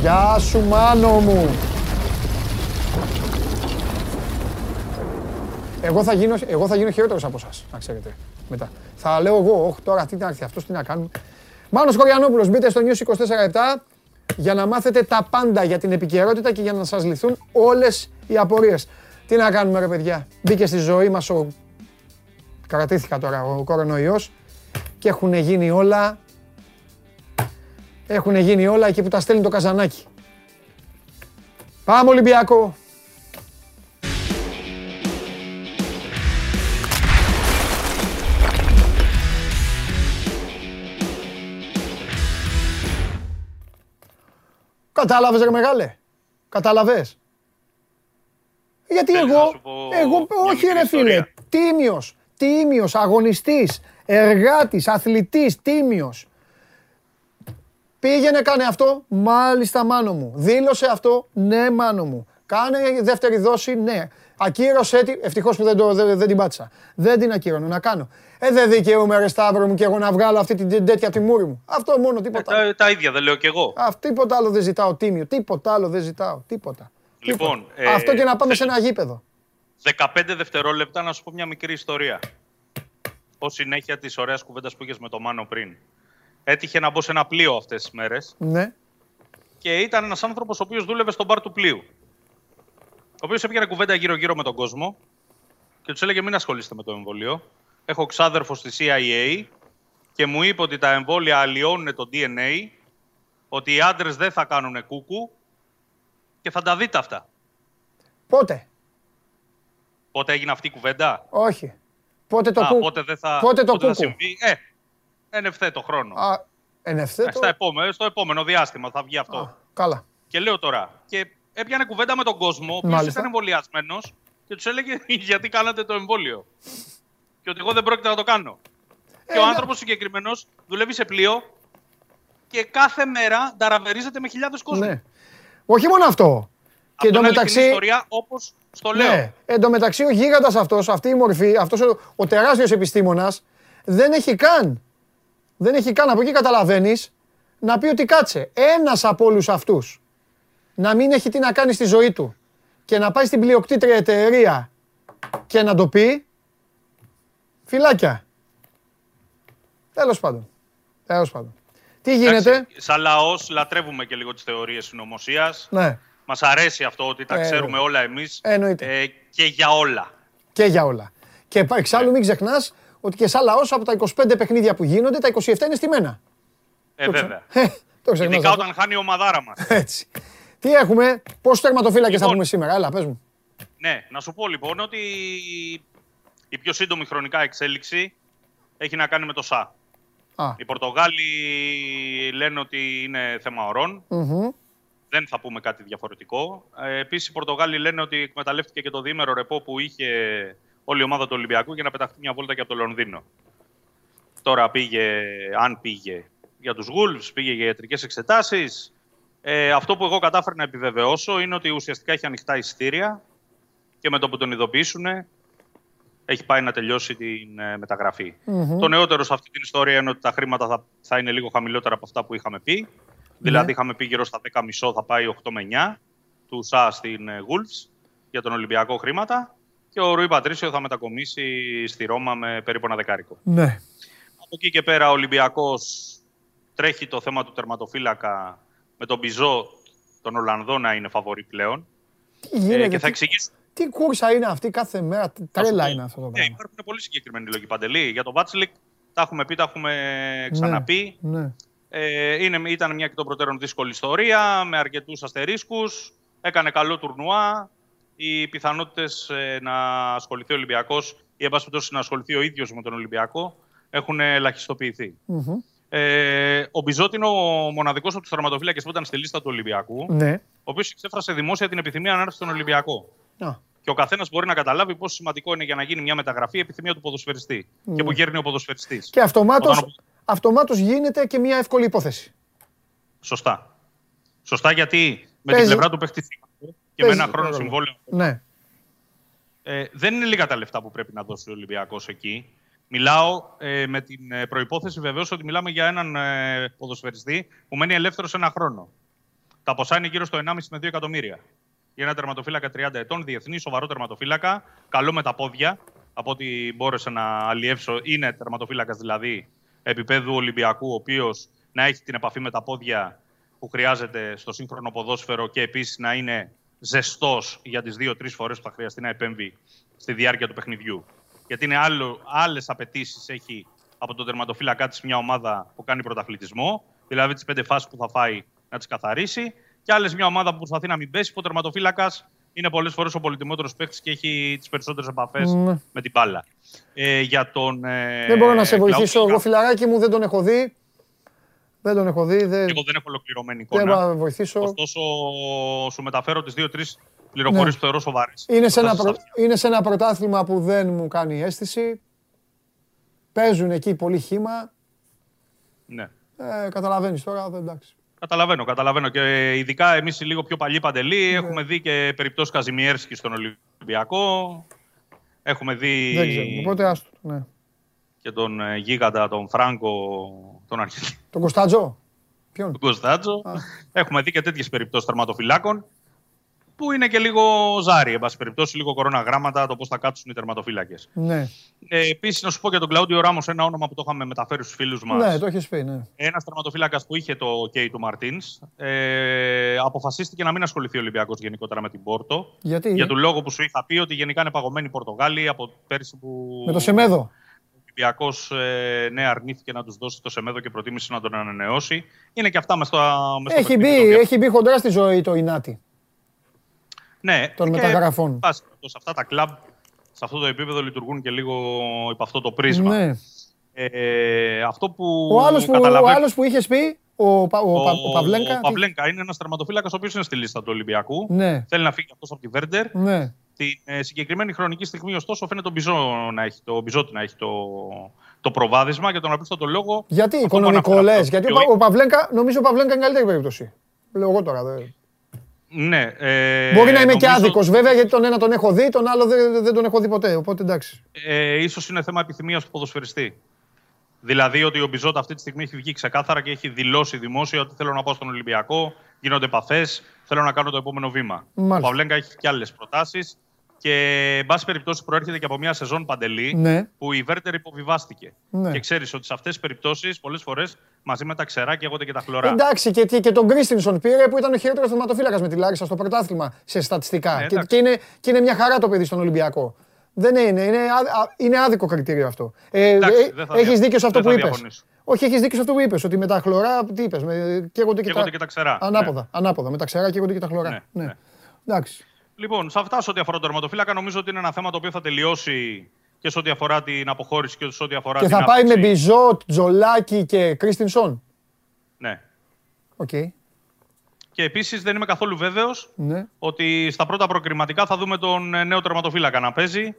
Γεια σου μάνο μου. Εγώ θα γίνω, εγώ θα γίνω χειρότερος από εσάς, να ξέρετε. Μετά. Θα λέω εγώ, όχι τώρα τι να έρθει αυτός, τι να κάνουμε. Μάνος Κοριανόπουλος, μπείτε στο News 24 για να μάθετε τα πάντα για την επικαιρότητα και για να σας λυθούν όλες οι απορίες. Τι να κάνουμε ρε παιδιά, μπήκε στη ζωή μας ο... Κρατήθηκα τώρα ο κορονοϊός και έχουν γίνει όλα έχουν γίνει όλα εκεί που τα στέλνει το καζανάκι. Πάμε Ολυμπιακό. Κατάλαβες ρε μεγάλε; Κατάλαβες; Γιατί Θέλεις εγώ, να σου πω εγώ μια όχι μικρή ρε φίλε, ιστορία; τίμιος, τίμιος, αγωνιστής, εργάτης, αθλητής, τίμιος. Πήγαινε, κάνε αυτό. Μάλιστα, μάνο μου. Δήλωσε αυτό. Ναι, μάνο μου. Κάνε δεύτερη δόση. Ναι. Ακύρωσε τη. Ευτυχώς που δεν, το, δεν, δεν την πάτησα. Δεν την ακύρωνε. Να κάνω. Ε, δεν δικαιούμαι, ρε Σταύρο μου, και εγώ να βγάλω αυτή την τέτοια τη μούρη μου. Αυτό μόνο, τίποτα. άλλο. Τα, τα ίδια δεν λέω κι εγώ. Α, τίποτα άλλο δεν ζητάω, τίμιο. Τίποτα άλλο δεν ζητάω. Τίποτα. Λοιπόν, Τίποτα. ε, αυτό και να πάμε σε θέλω- ένα γήπεδο. 15 δευτερόλεπτα να σου πω μια μικρή ιστορία. Ω συνέχεια της ωραίας κουβέντας που είχες με το Μάνο πριν. Έτυχε να μπω σε ένα πλοίο αυτές τις μέρες Ναι. και ήταν ένας άνθρωπος ο οποίος δούλευε στον μπαρ του πλοίου. Ο οποίος έπιανε κουβέντα γύρω-γύρω με τον κόσμο και τους έλεγε: Μην ασχολείστε με το εμβόλιο. Έχω ξάδερφο στη CIA και μου είπε ότι τα εμβόλια αλλοιώνουν το DNA, ότι οι άντρες δεν θα κάνουν κούκου και θα τα δείτε αυτά. Πότε; Πότε έγινε αυτή η κουβέντα; Όχι. Πότε το Α, κου... πότε δεν θα, Πότε το πότε θα κούκου; συμβεί; Ε, εν ευθέτω χρόνο. Α, εν Ε, ευθέτω. στα επόμενο, στο επόμενο διάστημα θα βγει αυτό. Α, Καλά. Και λέω τώρα, και έπιανε κουβέντα με τον κόσμο, ο οποίος Μάλιστα. ήταν εμβολιασμένος και τους έλεγε γιατί κάνατε το εμβόλιο; Και ότι εγώ δεν πρόκειται να το κάνω. και ο ναι. άνθρωπος συγκεκριμένος δουλεύει σε πλοίο και κάθε μέρα ταραβερίζεται με χιλιάδες κόσμο. Ναι. Όχι μόνο αυτό. Και Αυτό είναι αληθινή εντωμεταξύ, ιστορία όπως στο λέω. ναι, εντωμεταξύ ο γίγαντας αυτός, αυτή η μορφή, αυτός ο, ο τεράστιος επιστήμονας, δεν έχει καν, δεν έχει καν, από εκεί καταλαβαίνεις, να πει ότι κάτσε, ένας από όλους αυτούς, να μην έχει τι να κάνει στη ζωή του και να πάει στην πλειοκτήτρια εταιρεία και να το πει, φυλάκια. Τέλος πάντων. Τέλος πάντων. Τι γίνεται, Εντάξει, σαν λαός, λατρεύουμε και λίγο τις θεωρίες συνωμοσία. ναι, Μας αρέσει αυτό ότι τα Ε, ξέρουμε όλα εμείς εννοείται. και για όλα. Και για όλα. Και πα- εξάλλου μην ξεχνάς ότι και σαν λαός από τα 25 παιχνίδια που γίνονται, τα 27 είναι στημένα. Ε, Το ξε- βέβαια. Ε, Το ξεχνάς Ειδικά αυτό. όταν χάνει η ομαδάρα μας. Έτσι. Τι έχουμε, πόσους τερματοφύλακες θα Λοιπόν. πούμε σήμερα, έλα πες μου. Ναι, να σου πω λοιπόν ότι η πιο σύντομη χρονικά εξέλιξη έχει να κάνει με το ΣΑ. Α. Οι Πορτογάλοι λένε ότι είναι θέμα ορών. Μμμ. Δεν θα πούμε κάτι διαφορετικό. Ε, Επίσης, οι Πορτογάλοι λένε ότι εκμεταλλεύτηκε και το διήμερο ρεπό που είχε όλη η ομάδα του Ολυμπιακού για να πεταχτεί μια βόλτα και από το Λονδίνο. Τώρα πήγε, αν πήγε για τους Wolves, πήγε για ιατρικές εξετάσεις. Ε, αυτό που εγώ κατάφερα να επιβεβαιώσω είναι ότι ουσιαστικά έχει ανοιχτά εισιτήρια και με το που τον ειδοποιήσουν έχει πάει να τελειώσει την ε, μεταγραφή. Μμμ. Το νεότερο σε αυτή την ιστορία είναι ότι τα χρήματα θα, θα είναι λίγο χαμηλότερα από αυτά που είχαμε πει. Δηλαδή είχαμε πει γύρω στα 10,5 θα πάει 8 με 9 του ΣΑ στην ε, Wolves για τον Ολυμπιακό χρήματα και ο Ρουί Πατρίσιο θα μετακομίσει στη Ρώμα με περίπου ένα δεκάρικο. Ναι. Από εκεί και πέρα ο Ολυμπιακός τρέχει το θέμα του τερματοφύλακα με τον Μπιζό, τον Ολλανδό να είναι φαβορή πλέον. Τι γίνεται, Ε, και θα τι- εξηγήσω. Τι κούρσα είναι αυτή κάθε μέρα, τι τρέλα είναι αυτό το Ναι, πράγμα. υπάρχουν πολύ συγκεκριμένοι λόγοι παντελή. Για τον Βάτσλικ τα έχουμε πει, τα έχουμε ξαναπεί. Ναι. Ε, είναι, ήταν μια εκ των προτέρων δύσκολη ιστορία, με αρκετούς αστερίσκους. Έκανε καλό τουρνουά. Οι πιθανότητες να ασχοληθεί ο Ολυμπιακός ή, εν πάση περιπτώσει, να ασχοληθεί ο ίδιος με τον Ολυμπιακό έχουν ελαχιστοποιηθεί. Μμμ. Ε, ο Μπιζότ είναι ο μοναδικός από τους θερματοφύλακες που ήταν στη λίστα του Ολυμπιακού, Ναι. ο οποίος εξέφρασε δημόσια την επιθυμία να έρθει στον Ολυμπιακό. Α. Και ο καθένας μπορεί να καταλάβει πόσο σημαντικό είναι για να γίνει μια μεταγραφή η επιθυμία του ποδοσφαιριστή. Ναι. Και που γέρνει ο ποδοσφαιριστής. Και αυτομάτως, Όταν ο- αυτομάτως γίνεται και μια εύκολη υπόθεση. Σωστά. Σωστά γιατί με Παίζει. την πλευρά του παίχτη και με Παίζει ένα χρόνο ρόλο. συμβόλαιο Ναι. ε, δεν είναι λίγα τα λεφτά που πρέπει να δώσει ο Ολυμπιακός εκεί. Μιλάω ε, με την ε, προπόθεση βεβαίως ότι μιλάμε για έναν ε, ποδοσφαιριστή που μένει ελεύθερος ένα χρόνο. Τα ποσά είναι γύρω στο 1,5 με 2 εκατομμύρια. Για ένα τερματοφύλακα 30 ετών, διεθνή, σοβαρό τερματοφύλακα, καλό με τα πόδια, από ό,τι μπόρεσα να αλλιεύσω. Είναι τερματοφύλακας δηλαδή επίπεδου Ολυμπιακού, ο οποίος να έχει την επαφή με τα πόδια που χρειάζεται στο σύγχρονο ποδόσφαιρο και επίσης να είναι ζεστός για τις δύο-τρεις φορές που θα χρειαστεί να επέμβει στη διάρκεια του παιχνιδιού. Γιατί είναι άλλες απαιτήσεις έχει από τον τερματοφύλακά της μια ομάδα που κάνει πρωταθλητισμό, δηλαδή τις πέντε φάσεις που θα φάει να τις καθαρίσει, και άλλες μια ομάδα που προσπαθεί να μην πέσει, που ο τερματοφύλακας είναι πολλές φορές ο πολυτιμότερος παίκτης και έχει τις περισσότερες επαφές Ναι. με την μπάλα. Ε, για τον, ε, Δεν μπορώ να σε Κλαούδη, βοηθήσω. Εγώ φιλαράκι μου δεν τον έχω δει. Δεν τον έχω δει. Δεν, Εγώ δεν έχω ολοκληρωμένη δεν εικόνα. μπορώ να βοηθήσω. Ωστόσο, σου μεταφέρω τις δύο-τρεις πληροφορίες Ναι. που θεωρώ σοβαρές. Είναι σε, ένα προ- είναι σε ένα πρωτάθλημα που δεν μου κάνει αίσθηση. Παίζουν εκεί πολύ χήμα. Ναι. Ε, καταλαβαίνεις τώρα, δεν εντάξει. Καταλαβαίνω, καταλαβαίνω. Και ειδικά εμείς οι λίγο πιο παλιοί παντελοί Ναι. έχουμε δει και περιπτώσεις Καζιμιέρσκι στον Ολυμπιακό. Έχουμε δει Δεν ξέρω. Οπότε άστο. Ναι. και τον ε, γίγαντα, τον Φράγκο, τον Αρχιτή, Τον Κωνσταντζό. Ποιον; τον Κωνστάτζο. Έχουμε δει και τέτοιες περιπτώσεις τερματοφυλάκων που είναι και λίγο ζάρι, εν πάση περιπτώσει, λίγο κορώνα γράμματα το πώς θα κάτσουν οι τερματοφύλακες. Ναι. Ε, Επίσης, να σου πω για τον Κλαούντιο Ράμος, ένα όνομα που το είχαμε μεταφέρει στους φίλους μας. Ναι, το έχεις πει, ναι. Ένας τερματοφύλακας που είχε το OK του Μαρτίνς. Ε, αποφασίστηκε να μην ασχοληθεί ο Ολυμπιακός γενικότερα με την Πόρτο. Γιατί; Για τον λόγο που σου είχα πει ότι γενικά είναι παγωμένοι οι Πορτογάλοι από πέρσι που. Με το Σεμέδο. Ο Ολυμπιακός ε, ναι, αρνήθηκε να τους δώσει το Σεμέδο και προτίμησε να τον ανανεώσει. Είναι και αυτά μες στο. μες στο Έχει μπει, παιχνίδι το έχει μπει χοντρά στη ζωή το Ινάτι. Ναι, των και μεταγραφών. πάση περιπτώσει, αυτά τα κλαμπ σε αυτό το επίπεδο λειτουργούν και λίγο υπό αυτό το πρίσμα. Ναι. Ε, αυτό που Ο άλλος που, ο καταλαβαίνω- άλλος που είχες πει, ο, Πα- ο, Πα- ο Παυλέγκα. Ο τι- Παυλέγκα είναι ένας τερματοφύλακας ο οποίος είναι στη λίστα του Ολυμπιακού. Ναι. Θέλει να φύγει αυτός από τη Βέρντερ. Ναι. Την ε, συγκεκριμένη χρονική στιγμή, ωστόσο, φαίνεται τον Μπιζό να έχει το, Μπιζότη να έχει το, το προβάδισμα για τον απλούστατο λόγο. Γιατί, αυτό που οικονομικό αναφέραμε. λες; Γιατί ο, Και Πα- ο Παυλέγκα, νομίζω ο Παυλέγκα είναι καλύτερη περίπτωση. Λέω εγώ τώρα. δε. Ναι, ε, Μπορεί να είμαι και νομίζω- άδικος βέβαια, γιατί τον ένα τον έχω δει, τον άλλο δεν, δεν τον έχω δει ποτέ. Οπότε εντάξει. Ε, ίσως είναι θέμα επιθυμίας του ποδοσφαιριστή. Δηλαδή ότι ο Μπιζότ αυτή τη στιγμή έχει βγει ξεκάθαρα και έχει δηλώσει δημόσια ότι θέλω να πάω στον Ολυμπιακό, γίνονται επαφές, θέλω να κάνω το επόμενο βήμα. Μάλιστα. Ο Παυλέγκα έχει και άλλες προτάσεις και, εν πάση περιπτώσει, προέρχεται και από μια σεζόν παντελή Ναι. που η Βέρτερ υποβιβάστηκε. Ναι. Και ξέρεις ότι σε αυτές τις περιπτώσεις, πολλές φορές μαζί με τα ξερά καίγονται και τα χλωρά. Εντάξει, και, τι- και τον Κρίστινσον πήρε που ήταν ο χειρότερος θεματοφύλακας με τη Λάρισα στο πρωτάθλημα σε στατιστικά. Ναι, και, εντάξει. και, είναι, και είναι μια χαρά το παιδί στον Ολυμπιακό. Δεν είναι, είναι, ά- α- είναι άδικο κριτήριο αυτό. Ε, Εντάξει, ε, δεν θα έχεις δια- δίκιο σε αυτό δεν που θα είπες. διαφωνήσω. Όχι, έχεις δίκιο σε αυτό που είπες, ότι με τα χλωρά, τι είπες, με, καίγονται και, Καίγονται τα, και τα ξερά. Ανάποδα, ανάποδα, με τα ξερά καίγονται και τα χλωρά. Ναι, Ναι. ναι. Εντάξει. Λοιπόν, σε αυτά σε ό,τι αφορά το τερματοφύλακα, νομίζω ότι είναι ένα θέμα το οποίο θα τελειώσει και σε ό,τι αφορά την αποχώρηση και σε ό,τι αφορά Και την θα πάει με αύξηση. Μπιζότ, Τζολάκη και Κρίστινσον. Ναι. Οκ. Και επίσης δεν είμαι καθόλου βέβαιος Ναι. ότι στα πρώτα προκριματικά θα δούμε τον ε, νέο τερματοφύλακα να παίζει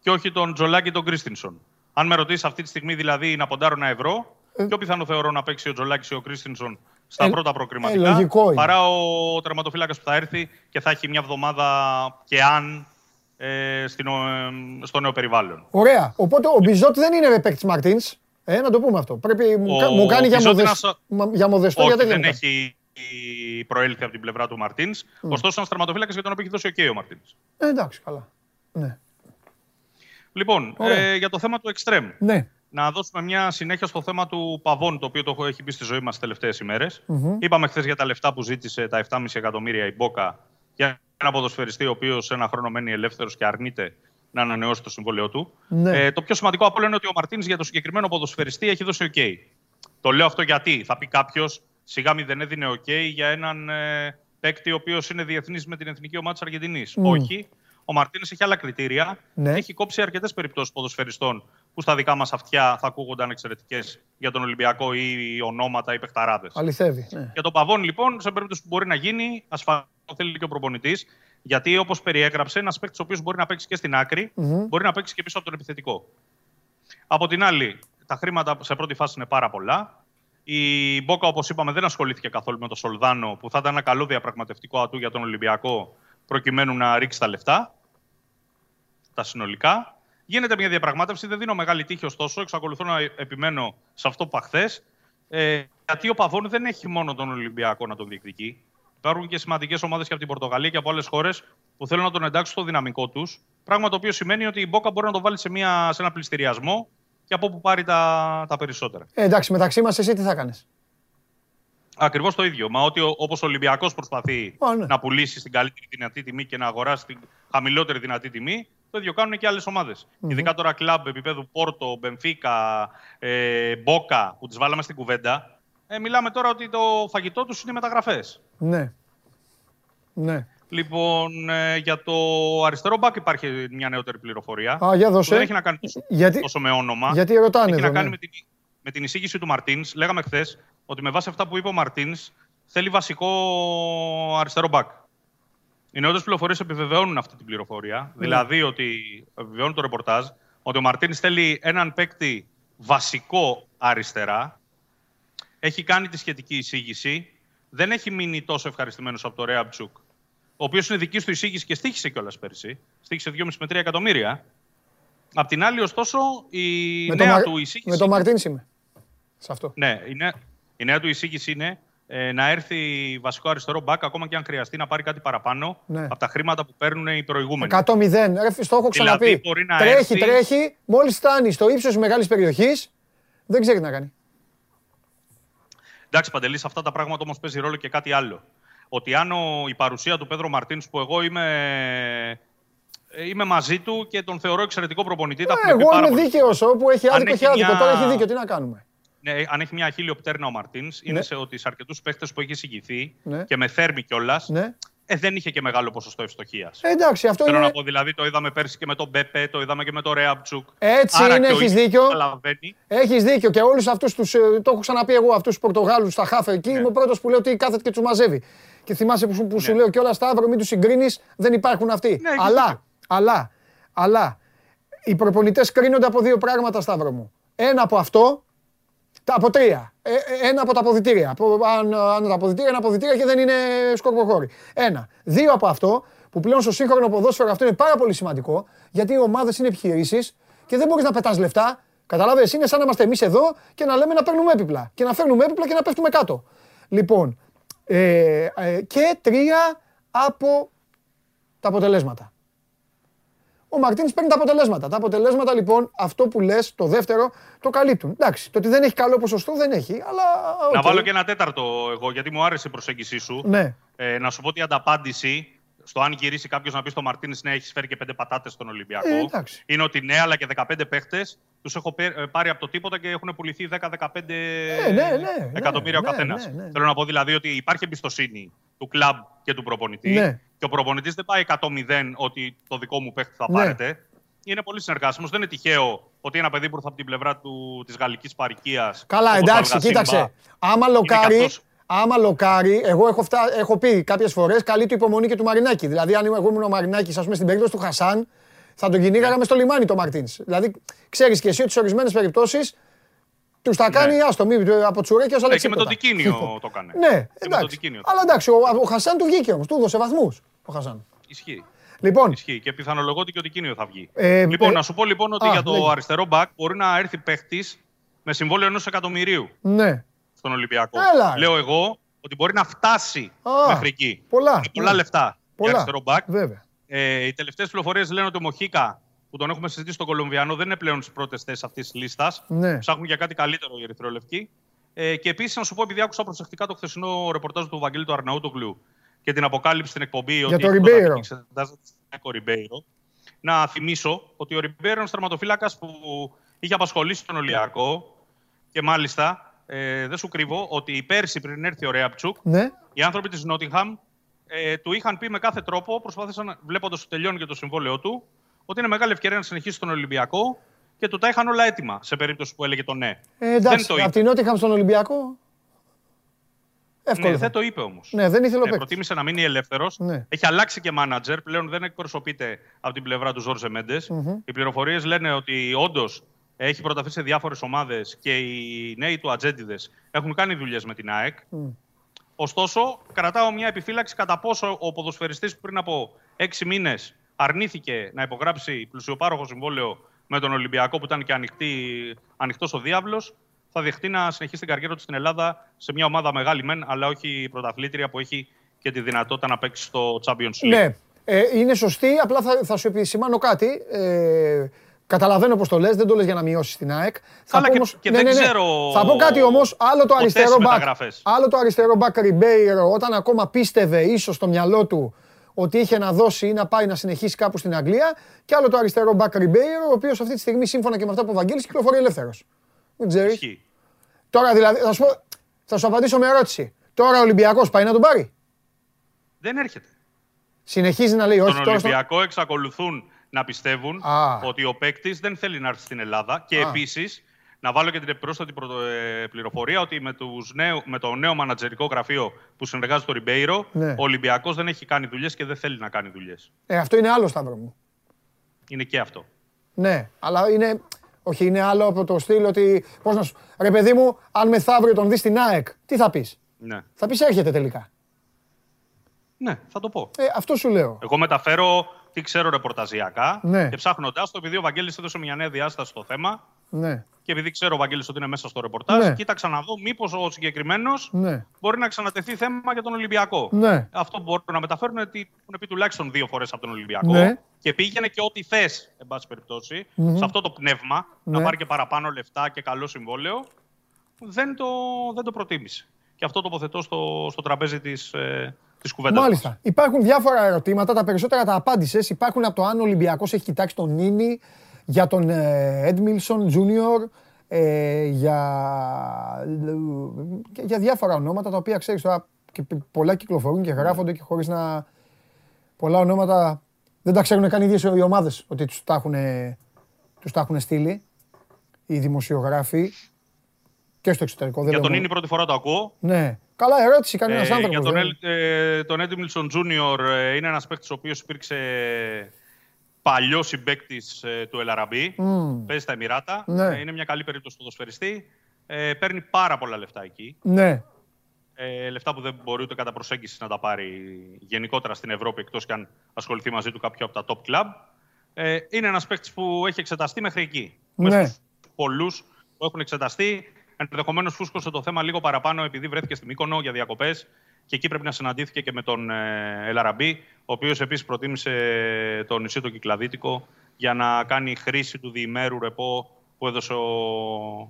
και όχι τον Τζολάκη τον Κρίστινσον. Αν με ρωτήσεις αυτή τη στιγμή δηλαδή να ποντάρω ένα ευρώ, πιο πιθανό θεωρώ να παίξει ο Τζολάκης ή ο Κρίστινσον στα Ε, πρώτα προκριματικά ε, λογικό είναι. παρά ο τερματοφύλακας που θα έρθει και θα έχει μια εβδομάδα και αν ε, στην, ο- ε, στο νέο περιβάλλον. Ωραία. Οπότε ο Μπιζότ δεν είναι παίκτης Μαρτίνς. Ε, να το πούμε αυτό. Πρέπει, μου, Ο κα- μου κάνει για, Μπιζότ μοδεσ... είναι μα- για μοδεστό. Όχι, για τέτοια δεν μου κάνει. έχει προέλθει από την πλευρά του Μαρτίνς. Ωστόσο, ένας τερματοφύλακας για τον οποίο έχει δώσει ο okay ο Μαρτίνς. Ε, εντάξει, καλά. Ναι. Λοιπόν, Ωραία. ε, για το θέμα του εξτρέμ. ναι. Να δώσουμε μια συνέχεια στο θέμα του Παβών, το οποίο το έχω- έχει μπει στη ζωή μας τι τελευταίες ημέρες. Μμμ. Είπαμε χθες για τα λεφτά που ζήτησε, τα 7,5 εκατομμύρια η Μπόκα, για ένα ποδοσφαιριστή ο οποίος ένα χρόνο μένει ελεύθερος και αρνείται να ανανεώσει το συμβόλαιό του. Ναι. Ε, το πιο σημαντικό από όλα είναι ότι ο Μαρτίνς για το συγκεκριμένο ποδοσφαιριστή έχει δώσει OK. Το λέω αυτό γιατί θα πει κάποιος, σιγά μη δεν έδινε OK για έναν ε, παίκτη ο οποίος είναι διεθνής με την εθνική ομάδα της Αργεντινής. Μμ. Όχι. Ο Μαρτίνε έχει άλλα κριτήρια. Ναι. Έχει κόψει αρκετές περιπτώσεις ποδοσφαιριστών που στα δικά μας αυτιά θα ακούγονταν εξαιρετικές για τον Ολυμπιακό ή ονόματα ή παιχταράδες. Αληθεύει. Ναι. Για τον Παβόν, λοιπόν, σε περίπτωση που μπορεί να γίνει, ασφαλώς θέλει και ο προπονητής. Γιατί όπως περιέγραψε, ένας παίκτης ο οποίος μπορεί να παίξει και στην άκρη, Μμμ. μπορεί να παίξει και πίσω από τον επιθετικό. Από την άλλη, τα χρήματα σε πρώτη φάση είναι πάρα πολλά. Η Μπόκα, όπως είπαμε, δεν ασχολήθηκε καθόλου με τον Σολδάνο, που θα ήταν ένα καλό διαπραγματευτικό ατού για τον Ολυμπιακό, προκειμένου να ρίξει τα λεφτά, τα συνολικά. Γίνεται μια διαπραγμάτευση, δεν δίνω μεγάλη τύχη ωστόσο, εξακολουθώ να επιμένω σε αυτό που είπα χθε. Ε, γιατί ο Παβόν δεν έχει μόνο τον Ολυμπιακό να τον διεκδικεί. Υπάρχουν και σημαντικές ομάδες και από την Πορτογαλία και από άλλες χώρες που θέλουν να τον εντάξουν στο δυναμικό τους. Πράγμα το οποίο σημαίνει ότι η Μπόκα μπορεί να τον βάλει σε, μια, σε ένα πληστηριασμό και από όπου πάρει τα, τα περισσότερα. Ε, εντάξει, μεταξύ μας εσύ τι θα κάνεις; Ακριβώς το ίδιο. Μα ότι όπως ο Ολυμπιακός προσπαθεί Α, ναι. να πουλήσει στην καλύτερη δυνατή τιμή και να αγοράσει την χαμηλότερη δυνατή τιμή, το ίδιο κάνουν και άλλες ομάδες. Ειδικά τώρα κλαμπ επίπεδου Πόρτο, Μπενφίκα, ε, Μπόκα που τι βάλαμε στην κουβέντα. Ε, μιλάμε τώρα ότι το φαγητό τους είναι μεταγραφές. Ναι. Ναι. Λοιπόν, ε, για το αριστερό μπακ υπάρχει μια νεότερη πληροφορία. Α, για που δώσε. Δεν έχει να κάνει τόσο, Γιατί- τόσο με όνομα. γιατί ρωτάνε Έχει εδώ, να κάνει ναι. με, την, με την εισήγηση του Μαρτίνς. Λέγαμε χθες ότι με βάση αυτά που είπε ο Μαρτίνς θέλει βασικό αριστερό μπακ. Οι νεότερε πληροφορίες επιβεβαιώνουν αυτή την πληροφορία. Ναι. Δηλαδή ότι επιβεβαιώνουν το ρεπορτάζ ότι ο Μαρτίν θέλει έναν παίκτη βασικό αριστερά. Έχει κάνει τη σχετική εισήγηση. Δεν έχει μείνει τόσο ευχαριστημένος από το Ρέαμπτσουκ, ο οποίος είναι δική του εισήγηση και στήχησε κιόλας πέρσι. Στήχησε 2,5 με 3 εκατομμύρια. Απ' την άλλη, ωστόσο, η Με το, νέα Μαρ... του εισήγηση. με το Μαρτίνς είμαι. Σε αυτό. Ναι, η νέα, η νέα του εισήγηση είναι ε, να έρθει βασικό αριστερό μπακ, ακόμα και αν χρειαστεί να πάρει κάτι παραπάνω Ναι. από τα χρήματα που παίρνουν οι προηγούμενοι. 100-0. Ρε, στο έχω ξαναπεί. Δηλαδή, μπορεί να τρέχει, έρθει- τρέχει. Μόλις φτάνει στο ύψος μεγάλης περιοχής, δεν ξέρει τι να κάνει. Εντάξει, Παντελής, σε αυτά τα πράγματα όμως παίζει ρόλο και κάτι άλλο. Ότι αν ο- η παρουσία του Πέδρο Μαρτίνς, που εγώ είμαι, ε, είμαι μαζί του και τον θεωρώ εξαιρετικό προπονητή. τα Ε, έχουμε πει εγώ πάρα είμαι πολλές δίκαιος. Όπου έχει Αν άδικο, έχει έχει άδικο. μια- Τώρα έχει δίκιο. Τι να κάνουμε. Ναι, αν έχει μια αχίλιο πτέρνα ο Μαρτίνς, είναι σε ότι σε αρκετούς παίχτε που έχει συγκηθεί Ναι. και με θέρμη κιόλας, Ναι. ε, δεν είχε και μεγάλο ποσοστό ευστοχίας. Ε, εντάξει, αυτό Θέλω είναι. να πω, δηλαδή το είδαμε πέρσι και με τον Μπέπε, το είδαμε και με τον Ρέαμπτσουκ. Έτσι Άρα είναι, και ο έχεις ίδιος δίκιο. καταλαβαίνει. Έχεις δίκιο και όλους αυτούς τους. Το έχω ξαναπεί εγώ αυτούς τους Πορτογάλους στα χάφε εκεί. Ναι. Είμαι ο πρώτος που λέω ότι κάθεται και τους μαζεύει. Και θυμάσαι που, σου- που σου λέω κιόλας Σταύρο, μην τους συγκρίνεις, δεν υπάρχουν αυτοί. Ναι, έχεις αλλά, δίκιο. αλλά, αλλά, οι προπονητές κρίνονται από δύο πράγματα, Σταύρο μου. Ένα από αυτό, τα από τρία. Ε, ε, ένα από τα αποδητήρια. Από, αν, αν τα αποδητήρια είναι αποδητήρια και δεν είναι σκορποχώροι. Ένα. Δύο από αυτό, που πλέον στο σύγχρονο ποδόσφαιρο αυτό είναι πάρα πολύ σημαντικό, γιατί οι ομάδες είναι επιχειρήσεις και δεν μπορείς να πετάς λεφτά. Καταλάβει, είναι σαν να είμαστε εμείς εδώ και να λέμε να παίρνουμε έπιπλα. Και να φέρνουμε έπιπλα και να πέφτουμε κάτω. Λοιπόν, ε, ε, και τρία από τα αποτελέσματα. Ο Μαρτίνς παίρνει τα αποτελέσματα. Τα αποτελέσματα λοιπόν, αυτό που λες, το δεύτερο, το καλύπτουν. Εντάξει, το ότι δεν έχει καλό ποσοστό δεν έχει, αλλά. Να οκ. βάλω και ένα τέταρτο εγώ, γιατί μου άρεσε η προσέγγιση σου. Ναι. Ε, να σου πω ότι η ανταπάντηση στο αν γυρίσει κάποιος να πει στο Μαρτίνς ναι, έχεις φέρει και πέντε πατάτες στον Ολυμπιακό. Ε, εντάξει. είναι ότι ναι, αλλά και 15 παίχτες τους έχω πέ- ε, πάρει από το τίποτα και έχουν πουληθεί 10-15 ναι, ναι, εκατομμύρια ναι, ο καθένας. ναι, ναι. Θέλω να πω δηλαδή ότι υπάρχει εμπιστοσύνη του κλαμπ και του προπονητή. Ναι. και ο προπονητής δεν πάει 100-0 ότι το δικό μου παίχτη θα Ναι. πάρετε. Είναι πολύ συνεργάσιμος. Δεν είναι τυχαίο ότι ένα παιδί που ήρθε από την πλευρά του, της γαλλικής παροικίας... Καλά, όπως ο εντάξει, Αλγασίμπα, κοίταξε. Άμα είναι λοκάρει, και αυτός- άμα λοκάρει, εγώ έχω, φτά, έχω πει κάποιες φορές καλή του υπομονή και του Μαρινάκη. Δηλαδή, αν εγώ ήμουν ο Μαρινάκης, ας πούμε, στην περίπτωση του Χασάν, θα τον κυνήγαγα με στο λιμάνι το Μαρτίνς. Δηλαδή, ξέρεις και εσύ ότι σε ορισμένες περιπτώσεις τους τα κάνει άστο, μη από τσουρέκια ω Ναι, και με Αλεξίπτωτα. τον Τικίνιο το έκανε. Ναι, Και με τον εντάξει. Τικίνιο. Αλλά εντάξει, ο, ο Χασάν του βγήκε όμως, του έδωσε βαθμούς. Ο Χασάν. Ισχύει. Λοιπόν, Ισχύει. Και πιθανολογώ ότι και ο Τικίνιο θα βγει. Ε, λοιπόν, ε, να σου πω λοιπόν ότι α, για το λέγε. αριστερό μπακ μπορεί να έρθει παίχτης με συμβόλαιο ενός εκατομμυρίου ναι. στον Ολυμπιακό. Έλα, ρε. Λέω εγώ ότι μπορεί να φτάσει Α, μέχρι εκεί. πολλά, Είναι πολλά ναι. λεφτά Πολλά. για αριστερό μπακ. Βέβαια. Ε, οι τελευταίες πληροφορίες λένε ότι ο Μοχίκα, που τον έχουμε συζητήσει στον Κολομβιανό, δεν είναι πλέον στις πρώτες θέσεις αυτής της λίστας. Ναι. Ψάχνουν για κάτι καλύτερο οι Ερυθρόλευκοι. Ε, και επίσης, να σου πω, επειδή άκουσα προσεκτικά το χθεσινό ρεπορτάζ του Βαγγέλη του Αρναούτογλου και την αποκάλυψη στην εκπομπή Για ότι το έχει Ριμπέιρο. προταθεί και εξετάζεται ο Ριμπέιρο. Να θυμίσω ότι ο Ριμπέιρο είναι ένα τερματοφύλακα που είχε απασχολήσει τον Ολυμπιακό και μάλιστα ε, δεν σου κρύβω ότι πέρσι πριν έρθει ο Ρέαμπτσιουκ, Ναι. οι άνθρωποι της Νότιγχαμ ε, του είχαν πει με κάθε τρόπο, προσπάθησαν βλέποντας ότι τελειώνει και το συμβόλαιό του, ότι είναι μεγάλη ευκαιρία να συνεχίσει στον Ολυμπιακό και του τα είχαν όλα έτοιμα σε περίπτωση που έλεγε το ναι. Ε, εντάξει, το από είπε. την Νότιχαμ στον Ολυμπιακό. Εύκολο. Ναι, θα δεν το είπε όμως. Ναι, δεν ήθελε ο παίκτης. προτίμησε να μείνει ελεύθερος. Ναι. Έχει αλλάξει και μάνατζερ. Πλέον δεν εκπροσωπείται από την πλευρά του Ζόρζε Μέντες. Μμμ. Οι πληροφορίες λένε ότι όντως έχει προταθεί σε διάφορες ομάδες και οι νέοι του ατζέντιδες έχουν κάνει δουλειές με την ΑΕΚ. Μμ. Ωστόσο, κρατάω μια επιφύλαξη κατά πόσο ο ποδοσφαιριστής που πριν από έξι μήνες αρνήθηκε να υπογράψει πλουσιοπάροχο συμβόλαιο με τον Ολυμπιακό που ήταν και ανοιχτός ο διάβλος, θα δεχτεί να συνεχίσει την καριέρα του στην Ελλάδα σε μια ομάδα μεγάλη μεν, αλλά όχι πρωταθλήτρια που έχει και τη δυνατότητα να παίξει στο Champions League. Ναι, ε, είναι σωστή. Απλά θα, θα σου επισημάνω κάτι. Ε, καταλαβαίνω πώς το λες, δεν το λες για να μειώσεις την ΑΕΚ. Θα Καλά, πω και- όμως- και δεν ξέρω Θα πω κάτι όμως. Άλλο το ποτέ αριστερό στις μπακ. μεταγραφές. Άλλο το αριστερό μπακ Ριμπέιρο, όταν ακόμα πίστευε ίσως στο μυαλό του ότι είχε να δώσει ή να πάει να συνεχίσει κάπου στην Αγγλία. Και άλλο το αριστερό μπακ Ριμπέιρο, ο οποίος αυτή τη στιγμή σύμφωνα και με αυτά που ο Βαγγέλης κυκλοφορεί ελεύθερος. Δεν ξέρεις. Ισχύει. Τώρα δηλαδή, θα σου, πω, θα σου απαντήσω με ερώτηση. Τώρα ο Ολυμπιακός πάει να τον πάρει; Δεν έρχεται. Συνεχίζει να λέει όχι Τον τώρα. στο- Ολυμπιακό εξακολουθούν να πιστεύουν Α. ότι ο παίκτης δεν θέλει να έρθει στην Ελλάδα. Και Α. επίσης, να βάλω και την επιπρόσθετη πρωτο- ε, πληροφορία ότι με, τους νέου, με το νέο μανατζερικό γραφείο που συνεργάζεται το Ριμπέιρο, Ναι. ο Ολυμπιακός δεν έχει κάνει δουλειές και δεν θέλει να κάνει δουλειές. Ε, αυτό είναι άλλο σταύρο μου. Είναι και αυτό. Ναι, αλλά είναι. Όχι, είναι άλλο από το στυλ ότι. Πώς να σου. Ρε παιδί μου, αν μεθαύριο τον δεις στην ΑΕΚ, τι θα πεις; Ναι. Θα πεις έρχεται τελικά. ναι, θα το πω. Ε, αυτό σου λέω. Εγώ μεταφέρω τι ξέρω ρεπορταζιακά Ναι. και ψάχνοντάς το, επειδή ο Βαγγέλης έδωσε μια νέα διάσταση στο θέμα Ναι, και επειδή ξέρω ο Βαγγέλης ότι είναι μέσα στο ρεπορτάζ, Ναι. κοίταξα να δω μήπως ο συγκεκριμένος ναι, μπορεί να ξανατεθεί θέμα για τον Ολυμπιακό. ναι. Αυτό που μπορούν να μεταφέρουν είναι ότι έχουν πει τουλάχιστον δύο φορές από τον Ολυμπιακό. Ναι. Και πήγαινε και ό,τι θες, εν πάση περιπτώσει, Μμμ. σε αυτό το πνεύμα, Ναι. να πάρει και παραπάνω λεφτά και καλό συμβόλαιο. Δεν το, δεν το προτίμησε. Και αυτό τοποθετώ στο, στο τραπέζι της ε, της κουβέντας Μάλιστα. Υπάρχουν διάφορα ερωτήματα, τα περισσότερα τα απάντησες. Υπάρχουν από το αν ο Ολυμπιακός έχει κοιτάξει τον Νίνη, για τον Έντμιλσον Τζούνιορ, ε, για, και για διάφορα ονόματα τα οποία ξέρεις τώρα και πολλά κυκλοφορούν και γράφονται και χωρίς να. Πολλά ονόματα δεν τα ξέρουν καν οι ίδιες οι ομάδες ότι τους τα έχουν τους τα έχουν στείλει οι δημοσιογράφοι και στο εξωτερικό. δεν Για λέω τον μόνο. είναι η πρώτη φορά το ακούω. Ναι. Καλά, ερώτηση κάνει ένα Ε, άνθρωπος. για τον, Ελ- ε, τον Έντιμιλσον Τζούνιορ ε, είναι ένας παίκτης ο οποίος υπήρξε παλιός συμπέκτη του Ελαραμπή. Μμμ. Παίζει στα Εμμυράτα. Ναι. Ε, είναι μια καλή περίπτωση ποδοσφαιριστή. Ε, παίρνει πάρα πολλά λεφτά εκεί. Ναι. Ε, λεφτά που δεν μπορεί ούτε κατά προσέγγιση να τα πάρει γενικότερα στην Ευρώπη, εκτός και αν ασχοληθεί μαζί του κάποιο από τα top club. Ε, είναι ένας παίκτης που έχει εξεταστεί μέχρι εκεί. Ναι. Μέσα στους πολλούς που έχουν εξεταστεί. Ενδεχομένως φούσκωσε το θέμα λίγο παραπάνω επειδή βρέθηκε στη Μύκονο για διακοπές και εκεί πρέπει να συναντήθηκε και με τον ε, Ελαραμπή, ο οποίος επίσης προτίμησε το νησί το Κυκλαδίτικο για να κάνει χρήση του διημέρου ρεπό που έδωσε ο,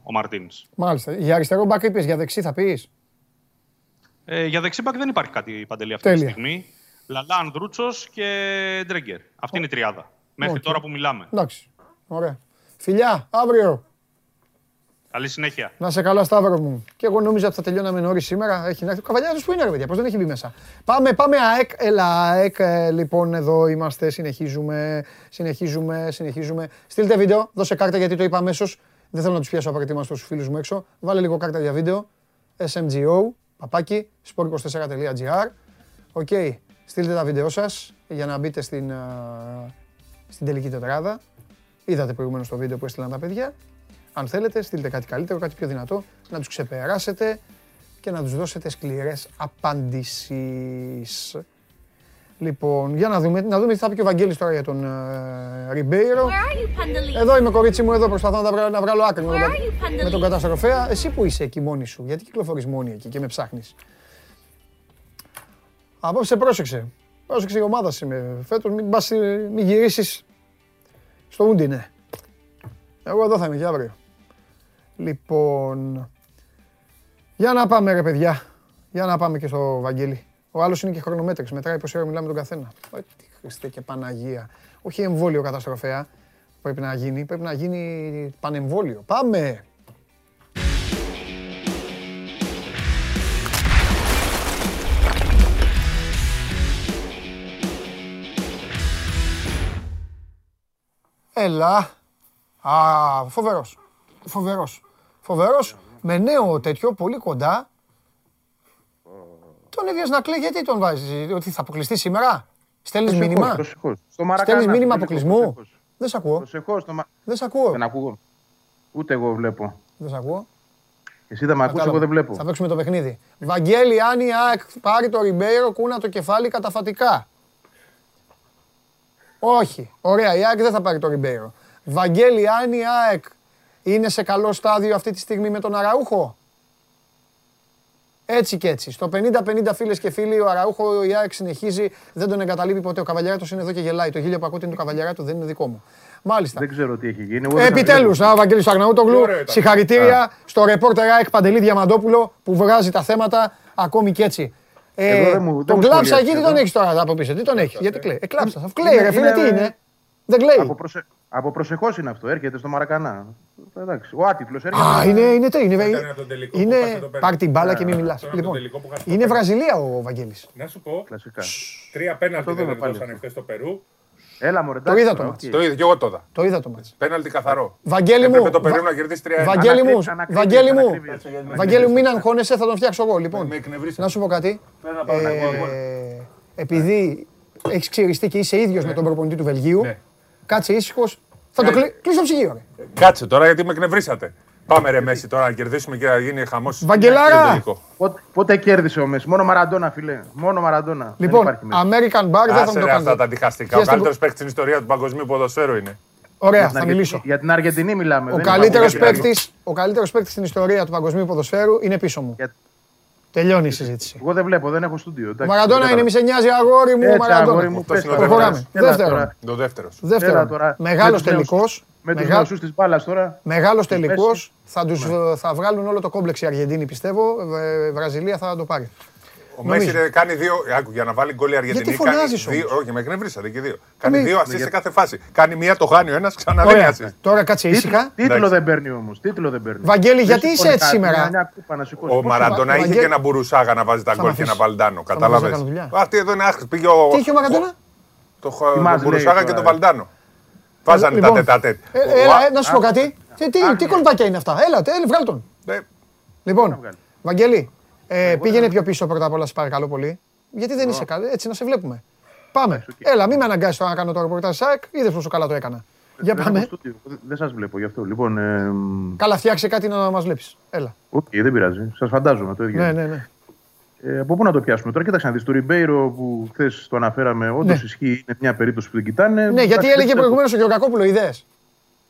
ο Μαρτίνς. Μάλιστα. Για αριστερό μπακ είπες, για δεξί θα πεις; Ε, για δεξίμπακ δεν υπάρχει κάτι παντελή αυτή Τέλεια. τη στιγμή. Λαλά, Ανδρούτσο και Ντρέγκερ. Αυτή είναι η τριάδα. Μέχρι Οκ. τώρα που μιλάμε. Εντάξει. Ωραία. Φιλιά, αύριο. Καλή συνέχεια. Να σε καλά, Σταύρο μου. Και εγώ νόμιζα ότι θα τελειώναμε νωρίς σήμερα. Έχει να έρθει. Ο Καβαλιάρο που είναι, ρε παιδιά, πώς δεν έχει μπει μέσα. Πάμε, πάμε, ΑΕΚ. Έλα, ΑΕΚ. ε, Λοιπόν, εδώ είμαστε. Συνεχίζουμε. Συνεχίζουμε. Συνεχίζουμε. Στείλτε βίντεο. Δώσε κάρτα γιατί το είπα αμέσως. Δεν θέλω να τους πιάσω απαραίτητα στου φίλους μου έξω. Βάλε λίγο κάρτα για βίντεο. SMGO. Παπάκι. sport24.gr. Οκ. Στείλτε τα βίντεο σας για να μπείτε στην, α, στην τελική τετράδα. Είδατε προηγουμένως το βίντεο που έστειλαν τα παιδιά. Αν θέλετε, στείλτε κάτι καλύτερο, κάτι πιο δυνατό, να τους ξεπεράσετε και να τους δώσετε σκληρές απαντήσεις. Λοιπόν, για να δούμε, να δούμε τι θα πει και ο Βαγγέλης τώρα για τον uh, Ριμπέιρο. Εδώ είμαι κορίτσι μου, εδώ προσπαθώ να, τα βγάλω, να βγάλω άκρη με, τον- με τον καταστροφέα. Εσύ που είσαι εκεί μόνη σου, γιατί κυκλοφορείς μόνη εκεί και με ψάχνεις. Απόψε πρόσεξε. Πρόσεξε η ομάδα είμαι. Φέτος μην, πας, ε, μην γυρίσεις στο Ούντινε. Εγώ εδώ θα είμαι και αύριο. Λοιπόν, για να πάμε ρε παιδιά. Για να πάμε και στο Βαγγέλη. Ο άλλος είναι και χρονομέτρης. Μετράει πόση ώρα μιλάμε τον καθένα. Ε, Τι Χριστέ και Παναγία. Όχι εμβόλιο καταστροφέα. Πρέπει να γίνει. Πρέπει να γίνει πανεμβόλιο. Πάμε. Έλα. Α, φοβερός. Φοβερός. Φοβερός. Με νέο τέτοιο, πολύ κοντά. Τον ίδιος να κλαίει, γιατί τον βάζεις, ότι θα αποκλειστεί σήμερα; Στέλνεις μήνυμα; Προσεχώς. Στο Μαρακάνα. Στέλνεις μήνυμα Προσεχώς, αποκλεισμού; προσεχώς. Δεν σ' ακούω. Προσεχώς. στο Μα- Δεν σ' ακούω. Δεν ακούω. Ούτε εγώ βλέπω. Δεν σ' ακούω. Εσύ δεν με ακούς, εγώ δεν βλέπω. Θα παίξουμε το παιχνίδι. Βαγγέλη, αν η ΑΕΚ πάρει το Ριμπέιρο, κούνα το κεφάλι καταφατικά. Όχι. Ωραία, η ΑΕΚ δεν θα πάρει το Ριμπέιρο. Βαγγέλη, αν η ΑΕΚ είναι σε καλό στάδιο αυτή τη στιγμή με τον Αραούχο; Έτσι και έτσι. Στο 50-50 φίλες και φίλοι, ο Αραούχο η ΑΕΚ συνεχίζει, δεν τον εγκαταλείπει ποτέ. Ο Καβαλιαράτος είναι εδώ και γελάει. Το γέλιο που ακούτε είναι του Καβαλιαράτου, δεν είναι δικό μου. Μάλιστα. Δεν ξέρω τι έχει γίνει. εγώ δεν Επιτέλους, θα ο Βαγγέλης Αγναούτογλου, ωραίο ήταν. συγχαρητήρια στο ρεπόρτερ ΑΕΚ Παντελή Διαμαντόπουλο που βγάζει τα θέματα ακόμη και έτσι. Εγώ δεν μου- δεν τον μου κλάψα σχολιάστε εκεί, τι εδώ. τον έχεις τώρα από πίσω, τι τον έχει, γιατί κλαίει. Ε, κλάψα, θα κλαίει Είναι- ρε φίλε, είναι- τι είναι; Δεν κλαίει. Από, προσε... από προσεχώς είναι αυτό. Έρχεται στο Μαρακανά. Εντάξει. Ο άτυφλος έρχεται. Α, είναι, είναι, τι, είναι, Ήταν από τον τελικό που είναι, χάσε το πάρ' την μπάλα και μην Ναι, μιλάς. τώρα Λοιπόν, τον τελικό που χάσε το είναι πέναλτι. Βραζιλία ο Βαγγέλης. Να σου πω. Κλασικά. Τρία πέναλτι Αυτό δεν δούμε πάλι. δώσανε χθε στο Περού. Έλα μωρέ. Το εντάξει, είδα το οκ. μάτς. Το είδα και εγώ το είδα. Το είδα το μάτς. Πέναλτι καθαρό. Βαγγέλη μου, Έπρεπε το Περού Βα- να κερδίσει 3-1. Βαγγέλη μου, Ανακρίβειες, Βαγγέλη μου, ανακρίβειες. Βαγγέλη μου, μην αγχώνεσαι, θα τον φτιάξω εγώ. Λοιπόν, Με εκνευρίσατε. να σου πω κάτι. Πέρα να πάω να ακούω εγώ. Ε, επειδή έχεις ξυριστεί και είσαι ίδιος με τον προπονητή του Βελγίου, Ναι. Κάτσε ήσυχος. Θα το Ναι. κλει- κλείσω το ψυγείο. ρε. Κάτσε τώρα γιατί με εκνευρίσατε. Πάμε ρε Μέση τώρα να κερδίσουμε και να γίνει χαμός. Βαγγελάρα! Πότε, πότε κέρδισε ο Μέση; Μόνο Μαραντόνα, φιλέ. Μόνο Μαραντόνα. Λοιπόν, Δεν υπάρχει Μέση. American Bar δεν θα Άσε μου το ρε αυτά κάνετε. τα αντιχαστικά. Ο Πιέστε καλύτερος μου- παίκτης στην ιστορία του παγκοσμίου ποδοσφαίρου είναι. Ωραία, Για την θα Αργεντινή- μιλήσω. Για την Αργεντινή μιλάμε. Ο δεν καλύτερος είπαμε για την παίκτη ο καλύτερος παίκτης στην ιστορία του παγκοσμίου ποδοσφαίρου είναι πίσω μου. Τελειώνει η συζήτηση. Εγώ δεν βλέπω, δεν έχω στούντιο. εντάξει, Μαραντόνα δεν είναι, μη σε νοιάζει αγόρι μου. Έτσι, Μαραντόνα. αγόρι μου, πες τώρα. Προχωράμε. Έλα Δεύτερον. τώρα. Το δεύτερο. Έλα Δεύτερον. τώρα. Μεγάλος Με τους νέους- τελικός. Με τους νεοσού τη μπάλα τώρα. Μεγάλος Στη μέση. τελικό. Θα, τους, Ναι. θα βγάλουν όλο το κόμπλεξ οι Αργεντίνοι πιστεύω. Ε, Βραζιλία θα το πάρει. Ο Νομίζω. Μέση ρε, κάνει δύο. Άκου, για να βάλει γκολ η Αργεντινή. Γιατί κάνει φωνάζεις δύο, όμως; όχι, με εκνευρίσατε και δύο. Κάνει μη- δύο Ναι, assist σε γιατί- κάθε φάση. Κάνει μία, το χάνει ο ένας, ξαναδίνει Ωραία. assist. Τώρα κάτσε ήσυχα. Τίτλο Εντάξει. δεν παίρνει όμως. Τίτλο δεν παίρνει. Βαγγέλη, Δεν γιατί σου είσαι πω έτσι κάτι, σήμερα; μια- μια κούπα να σηκώσει. Ο Πώς Μαραντόνα ο είχε Βαγγέλη- και ένα μπουρουσάγα να βάζει τα Θα γκολ μ' και ένα αφήσεις. βαλντάνο. Θα μ' Κατάλαβες. αφήσεις να κάνω δουλειά. Αυτή εδώ είναι άχρηστη. Πήγε ο. Τι είχε ο Μαραντόνα; Το, χο- Τι το μας λέει μπουρουσάγα τώρα, και το ε; βαλντάνο. Βάζανε τα Λοιπόν, τετατέτ. ε, Έλα, ε, να σου πω κάτι. Τι, τι, τι κολπάκια είναι αυτά. Έλα, έλα, βγάλ τον. Ε, Λοιπόν, βγάλει. Βαγγέλη, ε, πήγαινε πιο πίσω πρώτα απ' όλα, σε παρακαλώ πολύ. Γιατί δεν είσαι καλό, έτσι να σε βλέπουμε. Πάμε. Έλα, μην με αναγκάσεις τώρα να κάνω το ρεπορτάζ ΣΑΚ. Είδες πόσο καλά το έκανα. Για Δεν πάμε. έχω στούντιο. Δεν σας βλέπω γι' αυτό. Λοιπόν, ε, μ, Καλά, φτιάξε κάτι να μας βλέπεις. Έλα. οκ, δεν πειράζει. Σας φαντάζομαι το ίδιο. Ναι, ναι, ναι. Ε, από πού να το πιάσουμε τώρα, κοίταξε να δεις. Το Ριμπέιρο που χθες το αναφέραμε, όντως Ναι. ισχύει, είναι μια περίπτωση που την κοιτάνε. Ναι, γιατί Εντάξει, έλεγε δεν προηγουμένως ο Γεωργακόπουλος, ιδέε.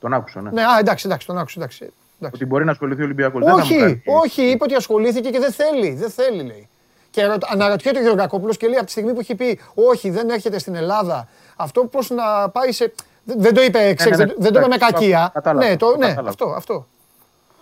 Τον άκουσα, ναι. Ναι, α, εντάξει, εντάξει, τον άκουσα. Εντάξει. Εντάξει. Ότι μπορεί να ασχοληθεί ο Ολυμπιακός. Όχι, όχι, είπε ότι ασχολήθηκε και δεν θέλει. Δεν θέλει, λέει. Και ρωτα- αναρωτιέται ο Γεωργακόπουλος και λέει από τη στιγμή που έχει πει Όχι, δεν έρχεται στην Ελλάδα, αυτό πώς να πάει σε. Δεν δεν το είπε, ξέρεις, ναι, δεν- δεν το είπε με εντάξει, κακία. κατάλαβα, Ναι, το, ναι κατάλαβα. αυτό, αυτό.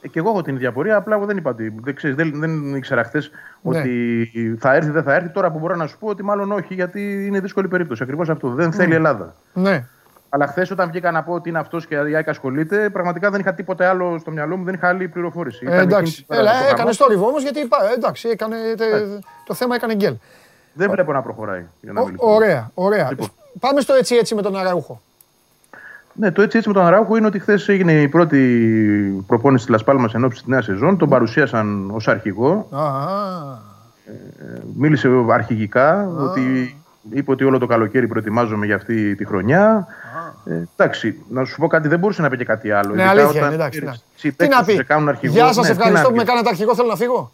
Ε, και εγώ έχω την ίδια πορεία, απλά εγώ δεν είπα ότι. Δεν, ξέρεις, δεν, δεν ήξερα χθες Ναι. ότι θα έρθει, δεν θα έρθει. Τώρα που μπορώ να σου πω ότι μάλλον όχι, γιατί είναι δύσκολη περίπτωση. Ακριβώς αυτό. Δεν θέλει Ελλάδα. Ναι. Αλλά χθες όταν βγήκα να πω ότι είναι αυτός και η ΑΕΚ ασχολείται, πραγματικά δεν είχα τίποτε άλλο στο μυαλό μου, δεν είχα άλλη πληροφόρηση. Ε, Ήταν εκείνη εντάξει. τη μέρα Έλα, το πρόγραμμα. έκανες στόριβο όμως γιατί είπα, εντάξει, έκανε, τε- το θέμα έκανε γκέλ. Δεν βλέπω να προχωράει. Για να Ω- είμαι ειλικρινής. Ωραία, ωραία. Λοιπόν. Πάμε στο έτσι έτσι με τον Αραούχο. Ναι, το έτσι έτσι με τον Αράουχο είναι ότι χθες έγινε η πρώτη προπόνηση της Λασπάλμα εν ώψη της νέας σεζόν. Τον παρουσίασαν ως αρχηγό. Α, Μίλησε αρχηγικά ότι είπε ότι όλο το καλοκαίρι προετοιμάζομαι για αυτή τη χρονιά. Ε, εντάξει, να σου πω κάτι, δεν μπορούσε να πει και κάτι άλλο. Ναι, Ειδικά αλήθεια όταν είναι, εντάξει. ξέρεις, εντάξει. οι Τι παίκτες να σου πει; σε κάνουν αρχηγό. Γεια σας, Ναι, τι ευχαριστώ να που με πεις. κάνατε αρχηγό, θέλω να φύγω.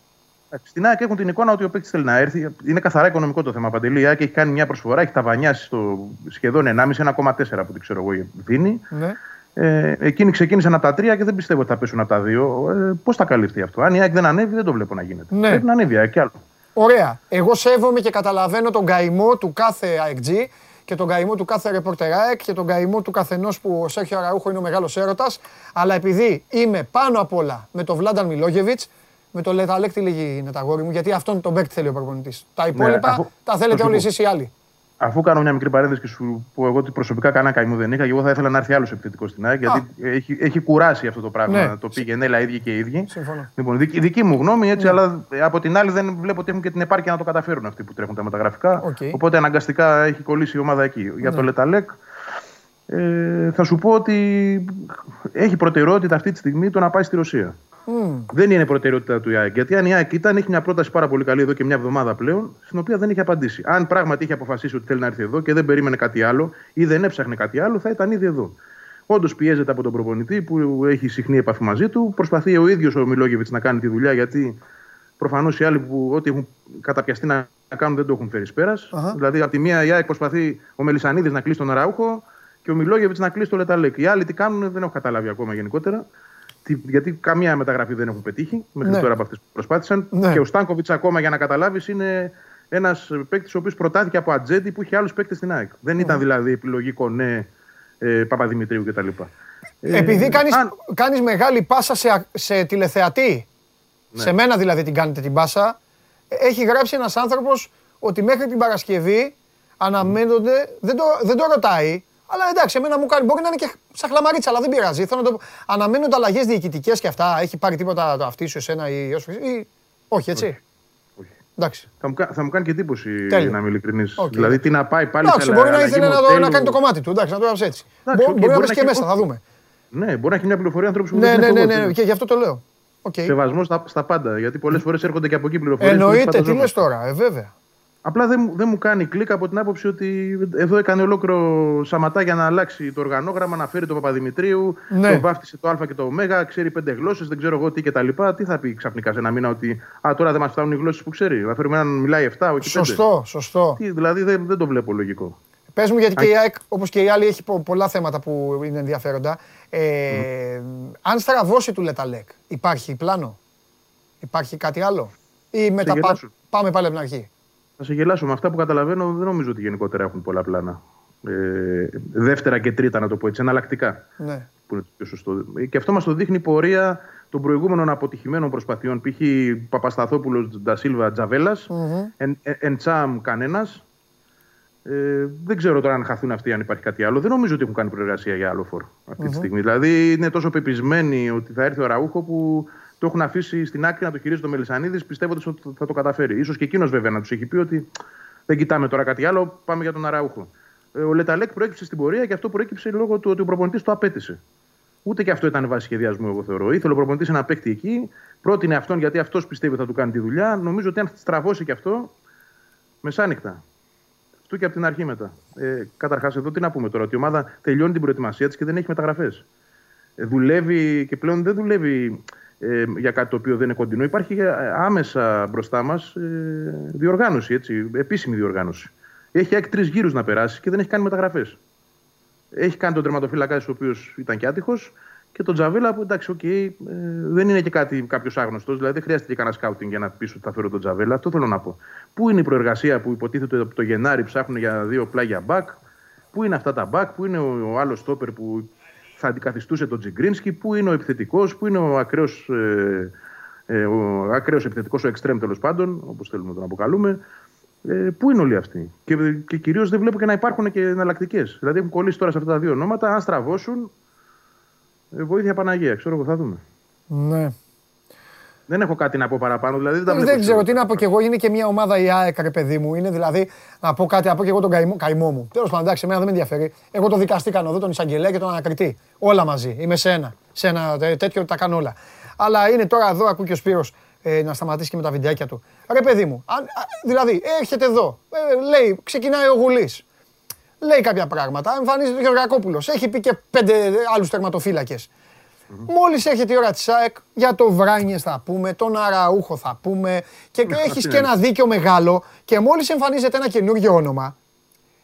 Εντάξει, Στην ΑΕΚ έχουν την εικόνα ότι ο παίκτης θέλει να έρθει. Είναι καθαρά οικονομικό το θέμα. Παντελή, η ΑΕΚ έχει κάνει μια προσφορά, έχει τα βανιάσει στο σχεδόν 1,5, 1,4 που την ξέρω εγώ δίνει. Ναι. Ε, εκείνοι ξεκίνησαν από τα τρία και δεν πιστεύω ότι θα πέσουν από τα δύο. Ε, Πώς θα καλυφθεί αυτό; Αν η ΑΕΚ δεν ανέβει, δεν το βλέπω να γίνεται. Ναι. Πρέπει να ανέβει η ΑΕΚ κι άλλο. Ωραία. Εγώ σέβομαι και καταλαβαίνω τον καημό του κάθε AEG και τον καημό του κάθε ρεπόρτερ ΑΕΚ και τον καημό του καθενός που ο Σέρχιο Αραούχο είναι ο μεγάλος έρωτας. Αλλά επειδή είμαι πάνω απ' όλα με τον Βλάνταν Μιλόγεβιτς, με τον Λε Ταλέκ τι λέγει είναι αγόρι μου, γιατί αυτόν τον παίκτη θέλει ο προπονητής. Τα υπόλοιπα Ναι, αφού- τα θα θέλετε σου όλοι πω. εσείς οι άλλοι. Αφού κάνω μια μικρή παρένθεση και σου πω εγώ ότι προσωπικά κανένα καημό δεν είχα, και εγώ θα ήθελα να έρθει άλλος επιθετικός στην ΑΕΚ, γιατί έχει, έχει κουράσει αυτό το πράγμα. Ναι. Το πήγαινε έλα ίδιοι και οι ίδιοι. Συμφωνώ. Λοιπόν, δική, δική μου γνώμη έτσι, Ναι. αλλά ε, από την άλλη δεν βλέπω ότι έχουν και την επάρκεια να το καταφέρουν αυτοί που τρέχουν τα μεταγραφικά. Οκ. Οπότε αναγκαστικά έχει κολλήσει η ομάδα εκεί. Για Ναι. το Λε Ταλέκ, ε, θα σου πω ότι έχει προτεραιότητα αυτή τη στιγμή το να πάει στη Ρωσία. Μμμ. Δεν είναι προτεραιότητα του ΙΑΕΚ. Γιατί αν η ΙΑΕΚ ήταν, έχει μια πρόταση πάρα πολύ καλή εδώ και μια εβδομάδα πλέον, στην οποία δεν είχε απαντήσει. Αν πράγματι είχε αποφασίσει ότι θέλει να έρθει εδώ και δεν περίμενε κάτι άλλο ή δεν έψαχνε κάτι άλλο, θα ήταν ήδη εδώ. Όντως πιέζεται από τον προπονητή που έχει συχνή επαφή μαζί του. Προσπαθεί ο ίδιος ο Μιλόγεβιτς να κάνει τη δουλειά γιατί προφανώς οι άλλοι που ό,τι έχουν καταπιαστεί να κάνουν δεν το έχουν φέρει πέρας. Αχα. Δηλαδή, από τη μία η ΑΕΚ προσπαθεί ο Μελισανίδης να κλείσει τον Αράουχο και ο Μιλόγεβιτς να κλείσει τον Λεταλέκ. Οι άλλοι τι κάνουν δεν έχω καταλάβει ακόμα γενικότερα. Τι- Γιατί καμία μεταγραφή δεν έχουν πετύχει μέχρι Ναι. τώρα από αυτές που προσπάθησαν. Ναι. Και ο Στάνκοβιτς, ακόμα για να καταλάβεις, είναι ένας παίκτης ο οποίος προτάθηκε από ατζέντη που είχε άλλους παίκτες στην ΑΕΚ. Δεν ήταν δηλαδή επιλογή Κονέ, ε, Παπαδημητρίου κτλ. Ε, Επειδή κάνεις, αν- κάνεις μεγάλη πάσα σε, α- σε τηλεθεατή, Ναι. σε μένα δηλαδή την κάνετε την πάσα, έχει γράψει ένας άνθρωπος ότι μέχρι την Παρασκευή αναμένονται, δεν το, δεν το ρωτάει, αλλά εντάξει, εμένα μου κάνει, μπορεί να είναι και σαν χλαμαρίτσα, αλλά δεν πειράζει. Θέλω να το, πω. αναμένονται αλλαγές διοικητικές και αυτά. Έχει πάρει τίποτα το αυτή σου, εσένα ή, όσο- ή όχι, έτσι; Όχι. Εντάξει. Θα μου, κα- θα μου κάνει και εντύπωση Τέλεια. να είμαι ειλικρινής. Οκ. Δηλαδή, τι να πάει πάλι Εντάξει, σε μπορεί να αλλαγή ήθελε να, το, μοντέλου. να κάνει το κομμάτι του. Εντάξει, να το γράψει έτσι. Εντάξει, Μπο- οκ, μπορεί να μπορεί βρεις να και έχει- μέσα, θα δούμε. Ναι, μπορεί να έχει μια πληροφορία άνθρωπο που Ναι, δεν ναι, έχει ναι, φόβο. ναι, και γι' αυτό το λέω. Οκ. Σεβασμός στα, στα πάντα. Γιατί πολλές φορές έρχονται και από εκεί πληροφορίες. Εννοείται, τι λες τώρα, ε, βέβαια. Απλά δεν, μου- δεν μου κάνει κλικ από την άποψη ότι εδώ έκανε ολόκληρο σαματά για να αλλάξει το οργανόγραμμα, να φέρει τον Παπαδημητρίου, Ναι. τον βάφτισε το Α και το Ω, ξέρει πέντε γλώσσες, δεν ξέρω εγώ τι κτλ. Τι θα πει ξαφνικά σε ένα μήνα ότι Α, τώρα δεν μας φτάνουν οι γλώσσες που ξέρει. Θα φέρουμε έναν μιλάει 7, όχι 5. Σωστό, σωστό. Τι, δηλαδή δεν, δεν το βλέπω λογικό. Πες μου, γιατί και η ΑΕΚ, όπως και οι άλλοι, έχει πο- πολλά θέματα που είναι ενδιαφέροντα. Ε, Αν στραβώσει του Λεταλέκ, υπάρχει πλάνο, υπάρχει κάτι άλλο, ή μετά πά- γελάσω. πάμε πάλι από την αρχή. Θα σε γελάσω με αυτά που καταλαβαίνω, δεν νομίζω ότι γενικότερα έχουν πολλά πλάνα. Ε, δεύτερα και τρίτα, να το πω έτσι, εναλλακτικά. Ναι. Που είναι το πιο σωστό. Ε, Και αυτό μας το δείχνει η πορεία των προηγούμενων αποτυχημένων προσπαθειών. Π.χ. Παπασταθόπουλος, Ντασίλβα, Τζαβέλας, Μμμ. εν, εν, εν Τσάμ κανένας. Ε, δεν ξέρω τώρα αν χαθούν αυτοί, αν υπάρχει κάτι άλλο. Δεν νομίζω ότι έχουν κάνει προεργασία για άλλο φόρ αυτή Μμμ. τη στιγμή. Δηλαδή είναι τόσο πεπισμένοι ότι θα έρθει ο Ραούχο που το έχουν αφήσει στην άκρη να το χειρίζεται ο Μελισανίδης, πιστεύοντας ότι θα το καταφέρει. σω και εκείνος βέβαια να τους έχει πει ότι δεν κοιτάμε τώρα κάτι άλλο, πάμε για τον Αραούχο. Ε, Ο Λεταλέκ προέκυψε στην πορεία και αυτό προέκυψε λόγω του ότι ο προπονητής το απέτησε. Ούτε και αυτό ήταν βάση σχεδιασμού, εγώ θεωρώ. Ήθελε ο προπονητής ένα παίκτη εκεί, πρότεινε αυτόν γιατί αυτός πιστεύει ότι θα του κάνει τη δουλειά. Νομίζω ότι αν στραβώσει και αυτό, μεσάνυχτα. Αυτό και από την αρχή μετά. Ε, Καταρχάς, εδώ τι να πούμε τώρα, ότι η ομάδα τελειώνει την προετοιμασία της και δεν έχει μεταγραφές. Ε, δουλεύει και πλέον δεν δουλεύει ε, για κάτι το οποίο δεν είναι κοντινό. Υπάρχει ε, άμεσα μπροστά μας ε, διοργάνωση, έτσι, επίσημη διοργάνωση. Έχει τρεις γύρους να περάσει και δεν έχει κάνει μεταγραφές. Έχει κάνει τον τερματοφύλακας, ο οποίος ήταν και άτυχος, και τον Τζαβέλα που εντάξει, οκ, ε, δεν είναι και κάτι κάποιος άγνωστος. Δηλαδή δεν χρειάζεται και κανένα σκάουτινγκ για να πεις ότι θα φέρω τον Τζαβέλα. Αυτό θέλω να πω. Πού είναι η προεργασία που υποτίθεται από το Γενάρη ψάχνουν για δύο πλάγια μπακ, Πού είναι αυτά τα μπακ, πού είναι ο, ο άλλος στόπερ που θα αντικαθιστούσε τον Τζιγκρίνσκι, πού είναι ο επιθετικός, πού είναι ο ακραίος ε, ε, ο ακραίος επιθετικός, ο εξτρέμ τέλος πάντων, όπως θέλουμε να τον αποκαλούμε. Ε, πού είναι όλοι αυτοί; Και, και κυρίως δεν βλέπω και να υπάρχουν και εναλλακτικές. Δηλαδή έχουν κολλήσει τώρα σε αυτά τα δύο ονόματα. Αν στραβώσουν, ε, βοήθεια Παναγία. Ξέρω εγώ, θα δούμε. Ναι. Δεν έχω κάτι να πω παραπάνω. Δηλαδή δεν, τα Δεν, βλέπω ξέρω έτσι. τι να πω κι εγώ. Είναι και μια ομάδα η ΑΕΚ, ρε παιδί μου. Είναι δηλαδή να πω κάτι, να πω και εγώ τον καημό, καημό μου. Τέλος πάντων, εντάξει, εμένα δεν με ενδιαφέρει. Εγώ το δικαστή κάνω εδώ, τον εισαγγελέα και τον ανακριτή. Όλα μαζί. Είμαι σε ένα. Σε ένα τε- τέτοιο τα κάνω όλα. Αλλά είναι τώρα εδώ, ακούει και ο Σπύρος, ε, να σταματήσει και με τα βιντεάκια του. Ρε παιδί μου, αν, α, δηλαδή έρχεται εδώ, ε, λέει, ξεκινάει ο Γουλής. Λέει κάποια πράγματα, εμφανίζεται ο Γεωργακόπουλος. Έχει πει και πέντε άλλους τερματοφύλακες. Μόλις έρχεται η ώρα της ΑΕΚ, για το Βράνιες θα πούμε, τον Αραούχο θα πούμε και έχεις είναι. και ένα δίκιο μεγάλο και μόλις εμφανίζεται ένα καινούργιο όνομα,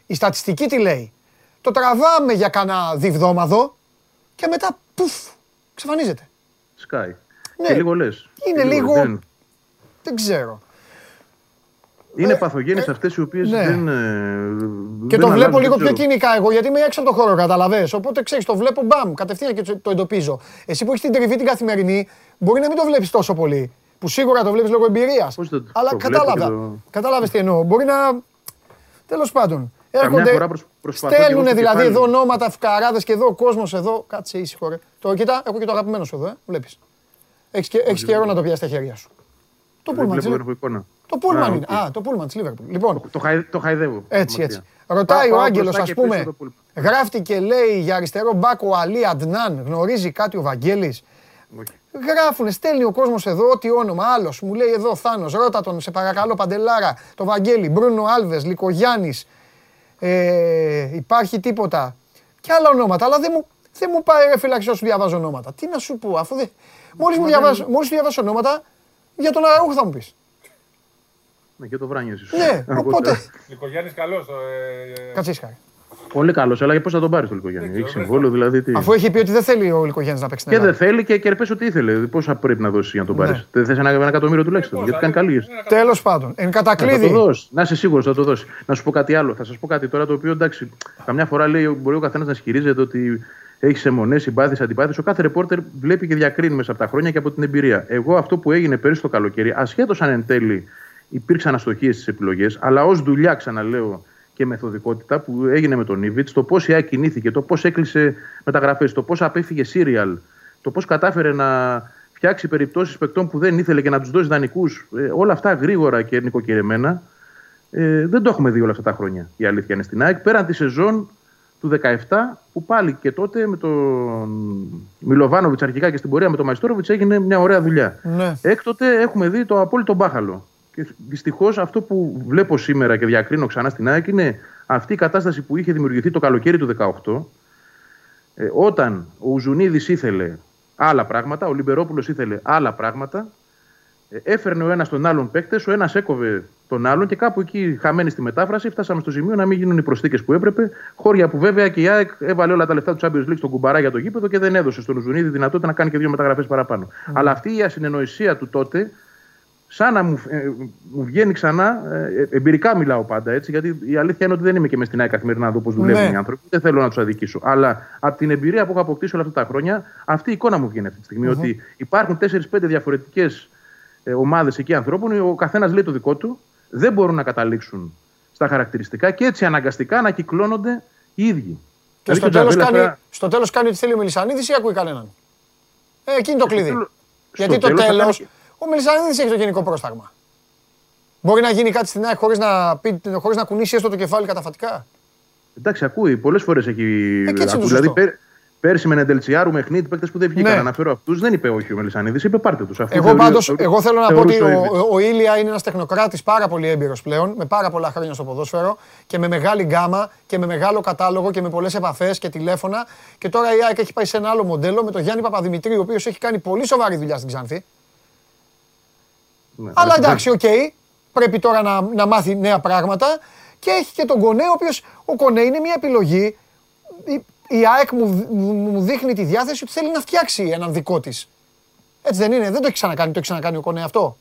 η στατιστική τι λέει; Το τραβάμε για κανένα διβδόμαδο και μετά πουφ, ξεφανίζεται. Sky. Ναι. Και λίγο λες. Είναι λίγο- Δεν ξέρω. Είναι παθογένειες αυτές οι οποίες ναι. δεν. ε, Και δεν το βλέπω αλλάζουν, λίγο δεν πιο ξέρω. κυνικά εγώ, γιατί είμαι έξω από το χώρο, κατάλαβες. Οπότε ξέρεις, το βλέπω μπαμ, κατευθείαν και το εντοπίζω. Εσύ που έχεις την τριβή την καθημερινή, μπορεί να μην το βλέπεις τόσο πολύ. Που σίγουρα το βλέπεις λόγω εμπειρίας. Πώς το- Αλλά το βλέπω κατάλαβα. και το- Κατάλαβες τι εννοώ. Μπορεί να. Τέλος πάντων. Καμιά Έρχονται. φορά προσ- προσπαθώ και εγώ Στέλνουν στο δηλαδή κεφάλι εδώ μου. ονόματα, φκαράδες και εδώ ο κόσμος εδώ. Κάτσε ήσυχο ρε. Το κοίτα, έχω και το αγαπημένο σου εδώ, ε. βλέπεις. Έχεις και, έχεις καιρό να το πιάσεις στα χέρια σου. Το Δεν πούλμαν της βλέπω, δεν Λίβερπουλ. έχω εικόνα. Το πούλμαν Α, είναι. οκ. Α, το πούλμαν της Λίβερπουλ. Λοιπόν, Το, χαϊ, το χαϊδεύω. έτσι, Μακριά. έτσι. Ρωτάει Πάω- ο πάω Άγγελος, μπροστά ας και πίσω πούμε, το πούλμαν. γράφτηκε λέει για αριστερό μπακ ο Αλή Αντνάν. Γνωρίζει κάτι ο Βαγγέλης; Γράφουνε, στέλνει ο κόσμος εδώ ό,τι όνομα. Άλλος μου λέει εδώ Θάνος, ρώτα τον, σε παρακαλώ, Παντελάρα, το Βαγγέλη, Μπρούνο Άλβες, Λικογιάννη. Ε, υπάρχει τίποτα. Και άλλα ονόματα, αλλά δεν μου, δεν μου πάει ρε φύλαξη όσο διαβάζω ονόματα. Τι να σου πω, αφού δεν. Μόλις μου διαβάσω, μόλις διαβάσω ονόματα, για τον Αραούχο θα μου πεις. Ναι, και το βράνιο ίσω. Ναι, οπότε. Νικογιάννη καλό. Ε, Κάτσε ήσυχα. Πολύ καλός, αλλά πώς θα τον πάρεις το Λικογιάννη. Έχει συμβόλαιο δηλαδή. Τι; Αφού έχει πει ότι δεν θέλει ο Λικογιάννη να παίξει την Και Ελλάδα. δεν θέλει και, και πες ό,τι ήθελε. Πόσα πρέπει να δώσεις για να τον πάρει. Ναι. Δεν θε ένα, ένα εκατομμύριο τουλάχιστον. Γιατί κάνει καλή. Τέλος πάντων, εν Να το κατακλείδη. δώσεις. Να είσαι σίγουρος θα το δώσεις. Να σου πω κάτι άλλο. Θα σας πω κάτι τώρα το οποίο εντάξει, καμιά φορά λέει, μπορεί ο καθένας να ισχυρίζεται ότι έχεις αιμονές, συμπάθειες, αντιπάθειες. Ο κάθε ρεπόρτερ βλέπει και διακρίνει μέσα από τα χρόνια και από την εμπειρία. Εγώ αυτό που έγινε πέρυσι το καλοκαίρι, ασχέτως αν εν τέλει υπήρξαν αστοχίες στις επιλογές, αλλά ως δουλειά, ξαναλέω, και μεθοδικότητα που έγινε με τον Ήβιτ, το πώς η ΑΕΚ κινήθηκε, το πώς έκλεισε μεταγραφές, το πώς απέφυγε σύριαλ, το πώς κατάφερε να φτιάξει περιπτώσεις παικτών που δεν ήθελε και να τους δώσει δανεικούς, όλα αυτά γρήγορα και νοικοκυρεμένα, ε, δεν το έχουμε δει όλα αυτά τα χρόνια. Η αλήθεια είναι στην ΑΕΚ. Πέραν τη σεζόν του 17, που πάλι και τότε με τον Μιλοβάνοβιτς αρχικά και στην πορεία με τον Μαϊστόροβιτς έγινε μια ωραία δουλειά. Ναι. Έκτοτε έχουμε δει το απόλυτο μπάχαλο. Και δυστυχώς αυτό που βλέπω σήμερα και διακρίνω ξανά στην ΑΕΚ είναι αυτή η κατάσταση που είχε δημιουργηθεί το καλοκαίρι του 18, ε, όταν ο Ουζουνίδης ήθελε άλλα πράγματα, ο Λιμπερόπουλος ήθελε άλλα πράγματα, ε, έφερνε ο ένας τον άλλον παίκτες, ο ένας έκοβε τον άλλον και κάπου εκεί, χαμένοι στη μετάφραση, φτάσαμε στο σημείο να μην γίνουν οι προσθήκες που έπρεπε. Χώρια που βέβαια και η ΑΕΚ έβαλε όλα τα λεφτά του Champions League στον κουμπαρά για το γήπεδο και δεν έδωσε στον Ουζουνίδη δυνατότητα να κάνει και δύο μεταγραφές παραπάνω. Αλλά αυτή η ασυνεννοησία του τότε, σαν να μου, ε, μου βγαίνει ξανά, ε, εμπειρικά μιλάω πάντα έτσι, γιατί η αλήθεια είναι ότι δεν είμαι και μες στην ΑΕΚ καθημερινά να δω πώς δουλεύουν Ναι. οι άνθρωποι. Δεν θέλω να τους αδικήσω. Αλλά από την εμπειρία που έχω αποκτήσει όλα αυτά τα χρόνια, αυτή η εικόνα μου βγαίνει αυτή τη στιγμη Μμμ. Ότι υπάρχουν 4-5 διαφορετικές ε, ομάδες εκεί ανθρώπων, ο καθένας λέει το δικό του, δεν μπορούν να καταλήξουν στα χαρακτηριστικά και έτσι αναγκαστικά να κυκλώνονται οι ίδιοι. Και Δηλαδή στο ο τέλος, Τζαβέλας κάνει, τώρα- στο τέλος κάνει ό,τι θέλει ο Μελισανίδης ή ακούει κανέναν; Ε, εκείνη το κλειδί. τέλος- Γιατί στο το τέλος θα τέλος, κάνει- ο Μελισανίδης έχει το γενικό πρόσταγμα. Μπορεί να γίνει κάτι στην ΑΕΚ χωρίς να, πει, χωρίς να κουνήσει έστω το κεφάλι καταφατικά; Εντάξει, ακούει. Πολλές φορές έχει. Ε, και έτσι είναι το δηλαδή, σωστό. πέρ, πέρσι με Νεντελτσιάρου, με Χνίτ, παίκτες που δεν βγήκαν. Ναι. Αναφέρω αυτούς. Δεν είπε όχι ο Μελισανίδης, είπε πάρτε τους. Εγώ πάντως, εγώ θέλω να πω ότι θεωρούσε ο, ήδη. ο, ο Ήλια είναι ένας τεχνοκράτης πάρα πολύ έμπειρος πλέον, με πάρα πολλά χρόνια στο ποδόσφαιρο και με μεγάλη γκάμα και με μεγάλο κατάλογο και με πολλές επαφές και τηλέφωνα. Και τώρα η ΑΕΚ έχει πάει σε ένα άλλο μοντέλο με τον Γιάννη Παπαδημητρίου, ο οποίος έχει κάνει πολύ σοβαρή δουλειά στην Ξάνθη. Ναι, Αλλά αλλά εντάξει, οκ. Πρέπει τώρα να, να μάθει νέα πράγματα. Και έχει και τον Κονέ, ο οποίος ο Κονέ είναι μια επιλογή. Η, η ΑΕΚ μου, μου, μου δείχνει τη διάθεση ότι θέλει να φτιάξει έναν δικό της. Έτσι δεν είναι, δεν το έχει ξανακάνει, το έχει ξανακάνει ο Κονέ αυτό.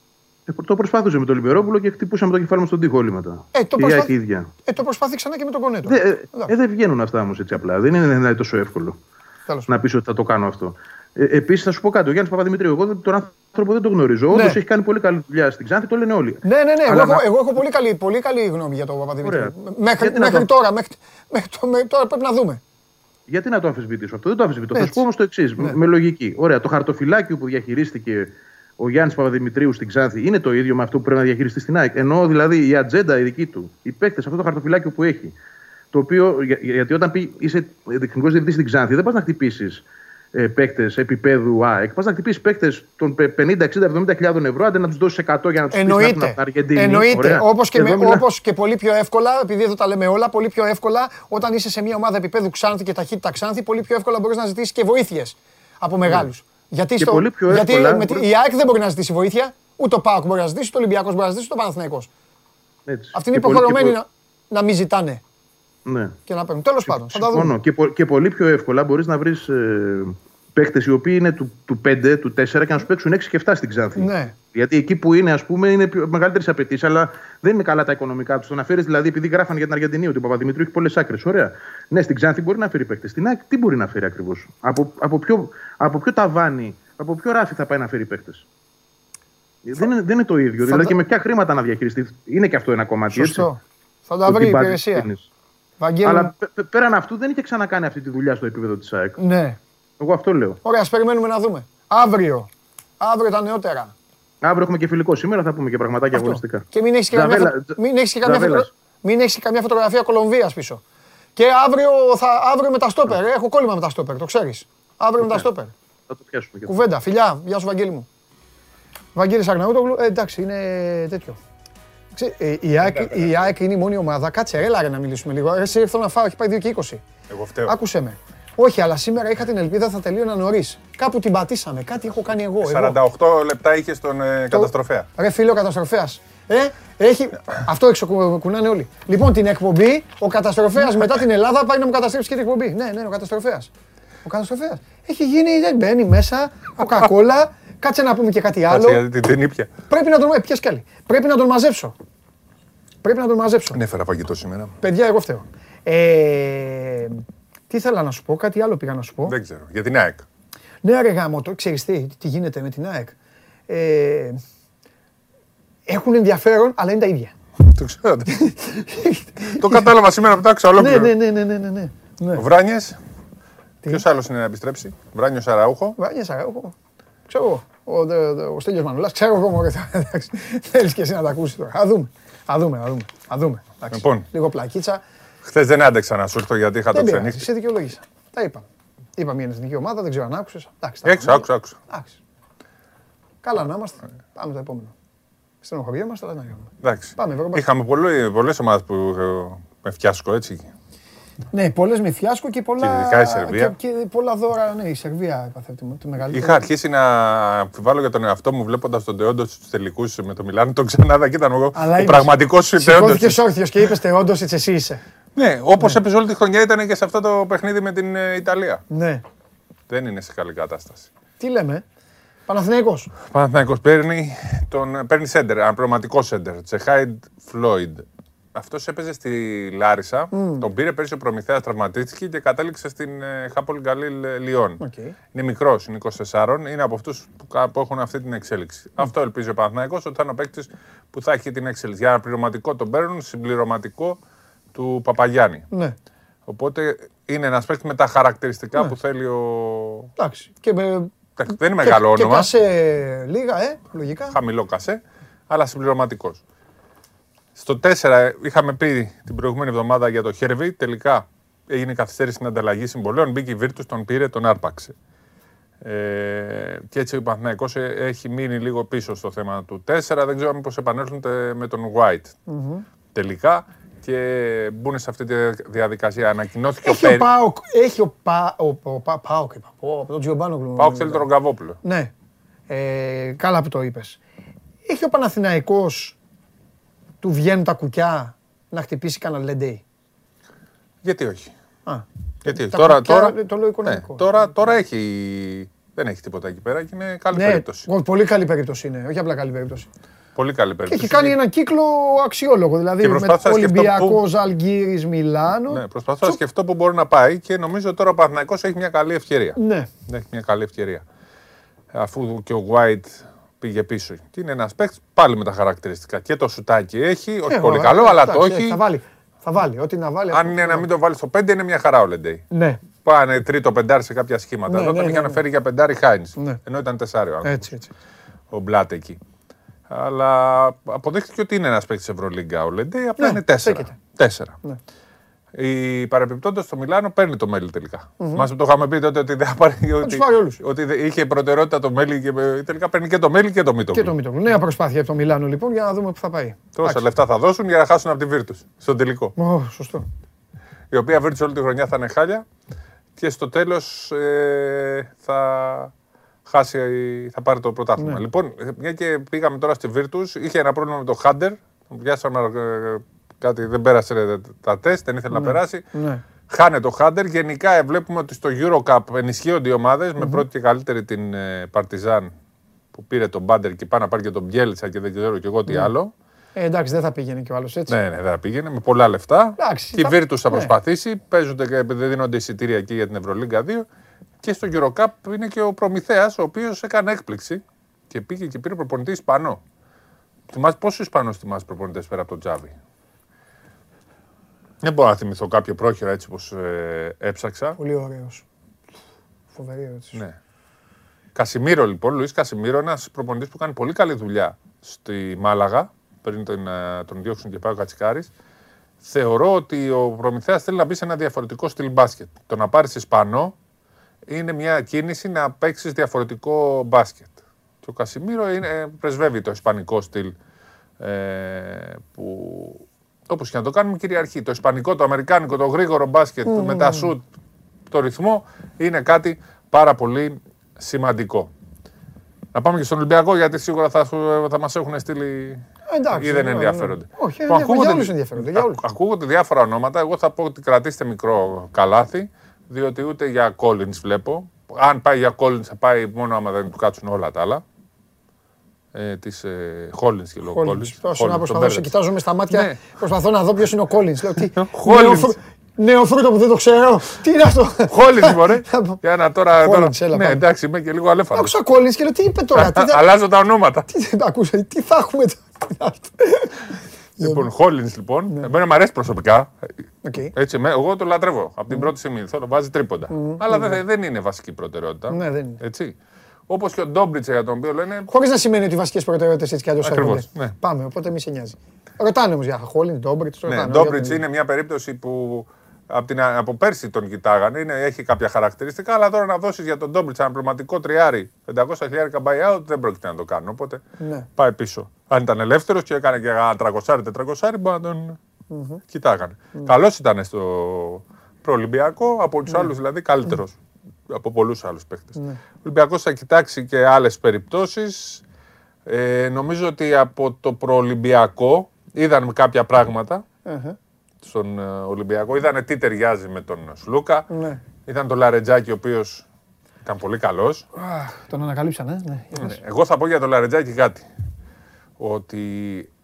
Ε, Το προσπάθησε με τον Λιμπερόπουλο και χτυπούσαμε το κεφάλι μας στον τοίχο όλοι μετά. Ε, το Και η προσπάθ- ΑΕΚ η ίδια. Ε, το προσπαθεί ξανά και με τον Κονέ τώρα. Δε, ε, ε, δεν βγαίνουν αυτά όμως έτσι απλά. Δεν είναι δηλαδή τόσο εύκολο Τέλος. να πεις ότι θα το κάνω αυτό. Ε, Επίσης, θα σου πω κάτι. Ο Γιάννης Παπαδημητρίου, εγώ δεν- τον άνθρωπο δεν τον γνωρίζω. Ναι. Όντως έχει κάνει πολύ καλή δουλειά στην Ξάνθη, το λένε όλοι. Ναι, ναι, ναι. Εγώ, Αλλά έχω, να- εγώ έχω πολύ, καλή, πολύ καλή γνώμη για τον Παπαδημητρίου. Ωραία. Μέχρι, Γιατί να μέχρι το- τώρα, μέχρι, μέχρι, το- μέχρι τώρα πρέπει να δούμε. Γιατί να το αμφισβητήσω αυτό, δεν το αμφισβητώ. Θα Έτσι. σου πω όμως το εξής, Ναι. με λογική. Ωραία, το χαρτοφυλάκιο που διαχειρίστηκε ο Γιάννης Παπαδημητρίους στην Ξάνθη είναι το ίδιο με αυτό που πρέπει να διαχειριστεί στην ΑΕΚ. Ενώ δηλαδή η ατζέντα η δική του, οι παίκτες, αυτό το χαρτοφυλάκιο που έχει. Το οποίο, για- γιατί όταν πει, είσαι τεχνικός διευθυντής στην Ξάνθη, δεν πας να χτυπήσεις ε, παίκτες επίπεδου ΑΕΚ. Πας να χτυπήσεις παίκτες των πε- 50, 60, 70 χιλιάδων ευρώ, αντί να τους δώσεις 100 για να τους πεις να έρθουν Εννοείται. από την Αργεντινή. Εννοείται. Ωραία. Όπως και, Εδώ με- μιλά- όπως και πολύ πιο εύκολα, επειδή εδώ τα λέμε όλα, πολύ πιο εύκολα όταν είσαι σε μια ομάδα επίπεδου Ξάνθη και ταχύτητα Ξάνθη, πολύ πιο εύκολα μπορείς να ζητήσεις και βοήθειες από μεγάλους. Γιατί, Ναι. Και στο, πολύ πιο γιατί εύκολα με τη- μπορεί- η ΑΕΚ δεν μπορεί να ζητήσει βοήθεια, ούτε ο ΠΑΟΚ μπορεί να ζητήσει, ούτε ο Ολυμπιακός μπορεί να ζητήσει, ούτε ο Παναθηναϊκός. Έτσι. Αυτοί είναι Και πολύ- υποχρεωμένοι και να, να μην ζητάνε Ναι. και να παίρνουν. Τέλος πάντων, θα τα δούμε. Συμφωνώ. Και, πο- και πολύ πιο εύκολα μπορείς να βρεις ε, παίκτες οι οποίοι είναι του, του 5, του 4 και να σου παίξουν 6 και 7 στην Ξάνθη. Ναι. Γιατί εκεί που είναι, ας πούμε, είναι μεγαλύτερες απαιτήσεις, αλλά δεν είναι καλά τα οικονομικά τους. Το να φέρεις δηλαδή, επειδή γράφαν για την Αργεντινή ότι ο Παπαδημητρίου έχει πολλές άκρες. Ωραία. Ναι, στην Ξάνθη μπορεί να φέρει παίκτες. Στην ΑΕΚ τι μπορεί να φέρει ακριβώς; Από, από, ποιο, από ποιο ταβάνι, από ποιο ράφι θα πάει να φέρει παίκτες; Δεν, είναι, δεν είναι το ίδιο. Δηλαδή τα- και με ποια χρήματα να διαχειριστείς; Είναι και αυτό ένα κομμάτι. Σωστό. Έτσι. Θα τα Το βρει η τι budget υπηρεσία. δίνεις. Βαγγέλη, Αλλά πε- πε- πέραν αυτού δεν είχε ξανακάνει αυτή τη δουλειά στο επίπεδο της ΑΕΚ. ναι. Εγώ αυτό λέω. Ωραία, ας περιμένουμε να δούμε. Αύριο. Αύριο τα νεότερα. Αύριο έχουμε και φιλικό. Σήμερα θα πούμε και πραγματάκια Αυτό. αγωνιστικά. Και μην έχεις και, καμιά, Τζαβέλα- φωτο- μην έχεις και, καμιά, Τζαβέλας. φωτο- μην έχεις και καμιά φωτογραφία Κολομβίας πίσω. Και αύριο, θα, αύριο με τα στόπερ. Έχω κόλλημα με τα στόπερ, το ξέρεις. Αύριο με τα στόπερ. Θα το πιάσουμε. και αυτό. Κουβέντα. Φιλιά. Γεια σου, Βαγγέλη μου. Βαγγέλης Αγναούτογλου. Ε, εντάξει, είναι τέτοιο. Ξέ, ε, η, ΑΕΚ, η ΑΕΚ είναι η μόνη ομάδα. Κάτσε, έλα ρε να μιλήσουμε λίγο. Εσύ ήρθα να φάω, έχει πάει 2 και 20. Εγώ φταίω. Άκουσε με. Όχι, αλλά σήμερα είχα την ελπίδα θα τελείωνα νωρίς. Κάπου την πατήσαμε. Κάτι έχω κάνει εγώ. εγώ. 48 λεπτά είχε στον ε, καταστροφέα. Ρε φίλο καταστροφέας. Ε, έχει... Αυτό έξω κου- κουνάνε όλοι. Λοιπόν, την εκπομπή, ο καταστροφέας μετά την Ελλάδα πάει να μου καταστρέψει και την εκπομπή. Ναι, ναι, ο καταστροφέας. Ο καταστροφέας. Έχει γίνει, δεν μπαίνει μέσα, κοκακόλα. Κάτσε να πούμε και κάτι άλλο. Κάτσε γιατί την ήπια. Πρέπει να τον. Ε, πιες κι άλλη. Πρέπει να τον μαζέψω. Πρέπει να τον μαζέψω. Δεν έφερα φαγητό σήμερα. Παιδιά, εγώ φταίω. Ε, τι ήθελα να σου πω, κάτι άλλο πήγα να σου πω. Δεν ξέρω. Για την ΑΕΚ. Ναι, ρε γάμο, το ξέρεις τι, τι γίνεται με την ΑΕΚ. Ε, έχουν ενδιαφέρον, αλλά είναι τα ίδια. Το ξέρω. το κατάλαβα σήμερα που το άκουσα ναι, ολόκληρο. ναι, ναι, ναι, ναι, ναι, ναι. ναι. Ο Βράνιε. Ποιος άλλος είναι να επιστρέψει; Βράνιος Αραούχο. Βάγια Σαράουχο. Ξέρω εγώ. Ο, δε- δε- ο Στέλιος Μανουλάς. Ξέρω εγώ μωρέ. εντάξει. Θέλεις και εσύ να τα ακούσεις τώρα. Α δούμε. Α δούμε, α δούμε. Α δούμε. Εντάξει. Λοιπόν. Λίγο πλακίτσα. Χθες δεν άντεξα να σου έρθω γιατί είχα το Δεν πειράζει. ξενύχτη. Σε δικαιολόγησα. Τα είπα. Είπα μια εθνική ομάδα, δεν ξέρω αν άκουσες. Εντάξει, τα Έξω, πούμε. άκουσα, άκουσα. Εντάξει. Καλά να είμαστε. Πάμε το επόμενο. Στενοχωριόμαστε, αλλά να γίνουμε. Εντάξει. Πάμε, Ευρωμπάσκετ. Είχαμε πολλές ομάδες που ε, με φιάσκω έτσι. Ναι, πολλές με φιάσκο και πολλά. Και ειδικά η Σερβία. Και, και πολλά δώρα. Ναι, η Σερβία έπαθε το μεγαλύτερο. Είχα αρχίσει να αμφιβάλλω για τον εαυτό μου βλέποντας τον Τεόντος στου τελικούς με το Μιλάνο. Τον ξανάδα και ήταν εγώ. Αλλά Ο είπες- πραγματικός Τεόντος. Σηκώθηκες όρθιος και είπες όντω έτσι εσύ είσαι. Ναι, όπως έπαιζε όλη τη χρονιά ήταν και σε αυτό το παιχνίδι με την ε, Ιταλία. Ναι. Δεν είναι σε καλή κατάσταση. Τι λέμε. Παναθηναϊκός. Παναθηναϊκός παίρνει, τον, παίρνει σέντερ, αναπληρωματικό σέντερ. Τζεχάιβ Φλόιντ. Αυτός έπαιζε στη Λάρισα. Τον πήρε πέρσι ο Προμηθέας, τραυματίστηκε και κατέληξε στην ε, Χάποελ Γκαλίλ Ελιόν. Οκ. Είναι μικρός, είναι 24, είναι από αυτούς που, κα- που έχουν αυτή την εξέλιξη. Αυτό ελπίζει ο Παναθηναϊκός ότι θα είναι ο παίκτης που θα έχει την εξέλιξη. Για αναπληρωματικό τον παίρνουν, συμπληρωματικό του Παπαγιάννη. Ναι. Οπότε είναι ένας παίκτης με τα χαρακτηριστικά Ναι. που θέλει ο. Εντάξει. Και με... Εντάξει, Δεν είναι μεγάλο και, όνομα. Και κασέ λίγα, ε, λογικά. χαμηλό κασέ, αλλά συμπληρωματικός. Στο 4 είχαμε πει την προηγούμενη εβδομάδα για το Χέρβι. Τελικά έγινε καθυστέρηση στην ανταλλαγή συμβολέων. Μπήκε η Βίρτου, τον πήρε, τον άρπαξε. Ε, και έτσι ο Παναθηναϊκός ε, έχει μείνει λίγο πίσω στο θέμα του 4. Δεν ξέρω μήπως επανέλθουν τε- με τον White τελικά και μπουν σε αυτή τη διαδικασία. Ανακοινώθηκε ο Έχει ο Πέρι. Πάοκ. Έχει ο, Πα, ο, ο, Πα, Πάοκ, είπα. Ο, τον Τζιομπάνογλου. Πάω θέλει τον Ρογκαβόπουλο. Ναι. Ε, καλά που το είπες. Έχει ο Παναθηναϊκός του βγαίνουν τα κουκιά να χτυπήσει κανένα λεντέι. Γιατί όχι; Α, Γιατί όχι; τα Τώρα, κουκιά, τώρα, το λέω οικονομικό. ναι, τώρα, τώρα έχει, δεν έχει τίποτα εκεί πέρα και είναι καλή ναι, περίπτωση. ο- πολύ καλή περίπτωση είναι. Όχι απλά καλή περίπτωση. Πολύ καλή Και περίπτωση. έχει κάνει έναν κύκλο αξιόλογο. Δηλαδή Και με προσπάθησα να σκεφτώ Ολυμπιακός, πού- Ζαλγκύρη, Μιλάνο. Ναι, προσπαθώ να σκεφτώ πού μπορεί να πάει και νομίζω τώρα ο Παναθηναϊκός έχει μια καλή ευκαιρία. Ναι. Έχει μια καλή ευκαιρία. Αφού και ο White πήγε πίσω. Και είναι ένας παίκτης πάλι με τα χαρακτηριστικά. Και το σουτάκι έχει, όχι Ε, πολύ ωραία, καλό, αλλά εντάξει, το ε, έχει. Θα βάλει. Θα βάλει. Ό,τι να βάλει. Αν αυτό είναι θα να βάλει. μην το βάλεις στο 5, είναι μια χαρά ο Λεντέι. Ναι. Πάνε τρίτο πεντάρι σε κάποια σχήματα. Ναι, Εδώ τον ναι, είχαν ναι, ναι. φέρει για πεντάρι Χάινς. Ναι. Ενώ ήταν τεσσάρι ο άνθρωπος. Έτσι, έτσι. ο Μπλάτ εκεί. Αλλά αποδείχθηκε ότι είναι ένας παίκτης Ευρωλίγκα ο Λεντέι, απλά Ναι, είναι τέσσερα. στέκεται. Τέσσερα. Ναι. Η παρεμπιπτόντω στο Μιλάνο παίρνει το μέλι τελικά. Μας το είχαμε πει τότε ότι, δεν θα πάρει, ότι, πάρει όλους. ότι δεν- είχε προτεραιότητα το μέλι και ε, τελικά παίρνει και το μέλι και το μύτο. Και το Μίτογλου. Νέα προσπάθεια από το Μιλάνο λοιπόν για να δούμε πού θα πάει. Τόσα Εντάξει. λεφτά θα δώσουν για να χάσουν από τη Βίρτου στον τελικό. Ω, σωστό. Η οποία Βίρτου όλη τη χρονιά θα είναι χάλια και στο τέλος θα χάσει, θα πάρει το πρωτάθλημα. Ναι. Λοιπόν, ε, μια και πήγαμε τώρα στη Βίρτου, είχε ένα πρόβλημα με το Χάντερ. Τον πιάσαμε ε, κάτι, δεν πέρασε τα τεστ, δεν ήθελε να περάσει. Ναι. Χάνε το Χάντερ. Γενικά ε, βλέπουμε ότι στο Eurocup ενισχύονται οι ομάδες, με πρώτη και καλύτερη την ε, Παρτιζάν που πήρε τον Μπάντερ και πάει να πάρει και τον Μπιέλτσα και δεν ξέρω και εγώ τι Ναι. άλλο. Ε, εντάξει, δεν θα πήγαινε κι ο άλλος έτσι. Ναι, ναι, δεν θα πήγαινε με πολλά λεφτά. Εντάξει, και η θα- Βίρτου θα ναι. προσπαθήσει. Παίζονται και δεν δίνονται εισιτήρια εκεί για την Ευρωλίγκα 2. Και στο Eurocup είναι και ο Προμηθέας, ο οποίος έκανε έκπληξη και πήγε και πήρε προπονητή Ισπανό. Θυμάσαι πόσους Ισπανούς θυμάσαι προπονητές πέρα από τον Τζάβι. Δεν μπορώ να θυμηθώ κάποιο πρόχειρα έτσι όπως έψαξα. Πολύ ωραίος. Φοβερή ερώτηση. Ναι. Κασιμίρο λοιπόν, Λουίς Κασιμίρο, ένας προπονητής που κάνει πολύ καλή δουλειά στη Μάλαγα, πριν τον, ε, τον διώξουν και πάει ο Κατσικάρης. Θεωρώ ότι ο Προμηθέας θέλει να μπει σε ένα διαφορετικό στυλ μπάσκετ. Το να πάρεις Ισπανό είναι μια κίνηση να παίξεις διαφορετικό μπάσκετ. Και ο Κασιμίρο είναι, ε, πρεσβεύει το ισπανικό στυλ ε, που όπως και να το κάνουμε κυριαρχεί. Το ισπανικό, το αμερικάνικο, το γρήγορο μπάσκετ με τα σουτ, το ρυθμό είναι κάτι πάρα πολύ σημαντικό. Να πάμε και στον Ολυμπιακό γιατί σίγουρα θα, σου- θα μας έχουν στείλει Εντάξει, ή δεν ναι, ναι. ενδιαφέρονται. Όχι, Λοιπόν, ενδιαφέρονται, για όλους ενδιαφέρονται, για όλους. ακούγονται διάφορα ονόματα. Εγώ θα πω ότι κρατήστε μικρό καλάθι, διότι ούτε για Collins βλέπω. Αν πάει για Collins θα πάει μόνο άμα δεν του κάτσουν όλα τα άλλα. Ε, της ε, Hollins και λόγω Collins. Collins. Τόσο Collins, να τον προσπαθώ, σε μπέρδεψα. κοιτάζω μες στα μάτια. Ναι. Προσπαθώ να δω ποιος είναι ο Collins. Λέω, τι, Collins. νέο, φρού- νέο φρούτο που δεν το ξέρω. Τι είναι αυτό; Collins, μωρέ. Για να τώρα. Collins, τώρα- έλα, ναι, πάμε. εντάξει, είμαι και λίγο αλέφανο. Άκουσα Collins και λέω τι είπε τώρα. τι, θα, Αλλάζω τα ονόματα. τι, δεν άκουσα, τι θα έχουμε τώρα. τι είναι αυτό. Λοιπόν, Hollins λοιπόν. Εμένα μου αρέσει προσωπικά. Οκ. Έτσι, με- εγώ το λατρεύω από την πρώτη στιγμή. Θέλω βάζει τρίποντα. Αλλά δεν, δεν είναι βασική προτεραιότητα. Ναι, δεν είναι. Έτσι. Όπως και ο Ντόμπριτς για τον οποίο λένε. Χωρίς να σημαίνει ότι οι βασικές προτεραιότητες έτσι κι αλλιώς Ακριβώς, έρχονται. ναι. Πάμε, οπότε μη σε νοιάζει. Ρωτάνε όμως για Χόλινς, Ντόμπριτς. Ναι, Ντόμπριτς είναι μια περίπτωση που από, την, από πέρσι τον κοιτάγανε. Είναι, έχει κάποια χαρακτηριστικά, αλλά τώρα να δώσεις για τον Ντόμπριτς ένα πραγματικό τριάρι 500 χιλιάρικα buyout δεν πρόκειται να το κάνουν. Οπότε Ναι. πάει πίσω. Αν ήταν ελεύθερος και έκανε και ένα 300-400, μπορεί να τον κοιτάγανε. Καλός ήταν στο προολυμπιακό, από τους άλλους δηλαδή καλύτερος. Από πολλούς άλλους παίχτε. Ο Ολυμπιακός θα κοιτάξει και άλλες περιπτώσεις. Ε, νομίζω ότι από το προολυμπιακό είδαν κάποια πράγματα στον ε, Ολυμπιακό. Είδανε τι ταιριάζει με τον Σλούκα. Ναι. Είδαν τον Λαρετζάκη, ο οποίος ήταν πολύ καλός. Τον ανακαλύψανε. Ναι. για πες. Εγώ θα πω για τον Λαρετζάκη κάτι. Ότι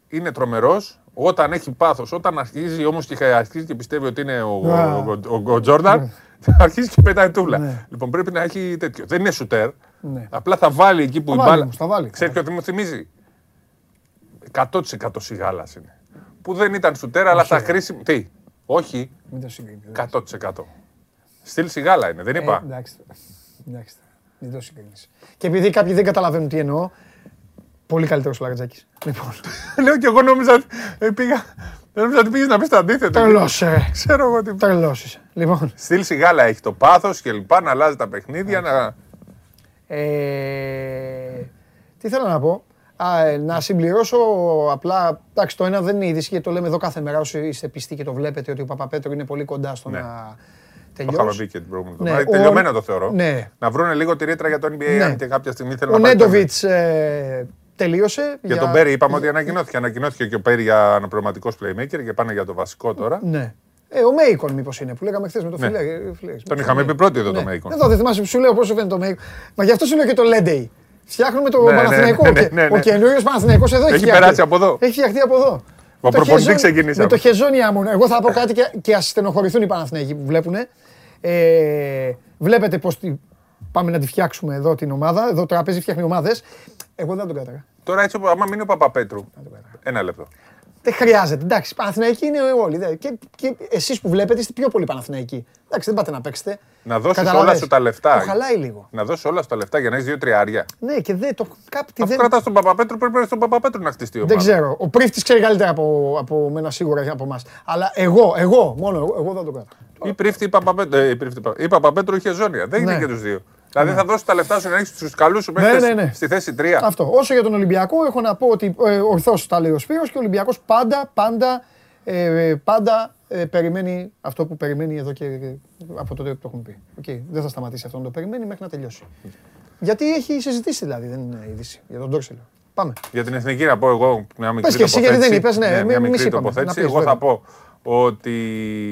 είναι τρομερός όταν έχει πάθος. Όταν αρχίζει όμως και αρχίζει και πιστεύει ότι είναι ο, Α. ο, ο, ο, ο Τζόρνταν, αρχίζει και πετάει τούλα. Λοιπόν, πρέπει να έχει τέτοιο. Δεν είναι σουτέρ. Ναι. Απλά θα βάλει εκεί που Θα η βάλει μπάλα. όμως, θα βάλει. Ξέρεις ποιο μου θυμίζει; 100% σιγάλας είναι. Που δεν ήταν σουτέρ, αλλά στα χρήσιμα. Τι, όχι, Μην το συγκρίνεις. 100%. Στυλ σιγάλα είναι, δεν είπα. Ε, εντάξει. εντάξει. Μην το συγκρίνεις. Και επειδή κάποιοι δεν καταλαβαίνουν τι εννοώ, πολύ καλύτερος ο Λαρετζάκη. Λοιπόν. Λέω και εγώ νόμιζα ότι ε, πήγα. Νόμιζα ότι πήγες να πεις το αντίθετο. Τρελός, ε. Ξέρω εγώ τι. Τρελό είσαι. Λοιπόν. Στυλ σιγάλα έχει το πάθος και λοιπά να αλλάζει τα παιχνίδια. Να... Ε, τι θέλω να πω; Α, ε, να συμπληρώσω απλά. Εντάξει, το ένα δεν είναι είδηση και το λέμε εδώ κάθε μέρα όσοι είστε πιστοί και το βλέπετε ότι ο Παπαπέτρου είναι πολύ κοντά στο Ναι. να Το είχαμε τελειώσει. πει και την προηγούμενη Ναι, εβδομάδα. ο- Τελειωμένο το θεωρώ. Ναι. Να βρούνε λίγο τη ρήτρα για το NBA Ναι. αν και κάποια στιγμή θέλουν Ο να πάει το Νέντοβιτς ε, τελείωσε. Για τον Πέρι είπαμε ότι ανακοινώθηκε. Ανακοινώθηκε και ο Πέρι για αναπληρωματικός playmaker και πάνε για το βασικό τώρα. Ναι. Ε, ο Μέικον μήπως είναι που λέγαμε χθες με το Ναι. φιλέ. φιλέ- Τον είχαμε πει πρώτοι εδώ το Ναι. Μέικον. Εδώ δεν θυμάσαι που σου λέω πόσο φαίνεται το Μέικον. Μα γι' αυτό σου λέω και το Λέντεϊ. Φτιάχνουμε το Ναι, ναι, Παναθηναϊκό. ναι, Ο και- ναι, ναι. Ο καινούριο Παναθηναϊκός εδώ έχει Έχει φτιαχτεί. περάσει από εδώ. Έχει φτιαχτεί από εδώ. Ο Το προπονητή χεζόνι- ξεκινήσαμε. Με το χεζόνια μου. Εγώ θα πω κάτι και, και ας στενοχωρηθούν οι Παναθηναϊκοί που βλέπουν. Ε, βλέπετε πώς πάμε να τη φτιάξουμε εδώ την ομάδα. Εδώ το τραπέζι φτιάχνει ομάδες. Εγώ δεν τον κάταγα. Τώρα έτσι, άμα μείνει ο Παπαπέτρου. Ένα λεπτό. Δεν χρειάζεται. Εντάξει, Παναθηναϊκοί είναι όλοι. δε. Και, και εσείς που βλέπετε είστε πιο πολύ Παναθηναϊκοί. Εντάξει, δεν πάτε να παίξετε. Να δώσεις Καταλαβες. όλα σου τα λεφτά. Το χαλάει λίγο. Να δώσεις όλα σου τα λεφτά για να έχεις δύο τριάρια. Ναι, και δεν το. Κάτι Αφού δεν. κρατάς τον Παπαπέτρου, πρέπει να στον Παπαπέτρου να χτιστεί η ομάδα. Δεν ξέρω. Ο Πρίφτης ξέρει καλύτερα από, από μένα σίγουρα από εμάς. Αλλά εγώ, εγώ, μόνο εγώ, εγώ δεν το κάνω. Ή Πρίφτη ή Παπαπέτρου. Ε, ή Πρίφτη, ή Παπαπέτρου ή Χεζόνια. Δεν είναι Ναι. και τους δύο. Δηλαδή θα δώσει τα λεφτά σου να έχει τους καλούς σου Ναι, μέχρι ναι, ναι. στη θέση 3. Αυτό. Όσο για τον Ολυμπιακό, έχω να πω ότι ε, ορθώς τα λέει ο Σπύρος και ο Ολυμπιακός πάντα, πάντα, ε, πάντα ε, περιμένει αυτό που περιμένει εδώ και ε, από τότε που το έχουμε πει. Οκ, Δεν θα σταματήσει αυτό να το περιμένει μέχρι να τελειώσει. Γιατί έχει συζητήσει δηλαδή, δεν είναι είδηση για τον Ντόρσελο. Πάμε. Για την εθνική να πω εγώ μια μικρή Πες και εσύ, γιατί δεν τοποθέτηση. είπες, ναι, μια εμείς μικρή είπαμε, τοποθέτηση. να πεις, Εγώ θα βέβαια. πω ότι.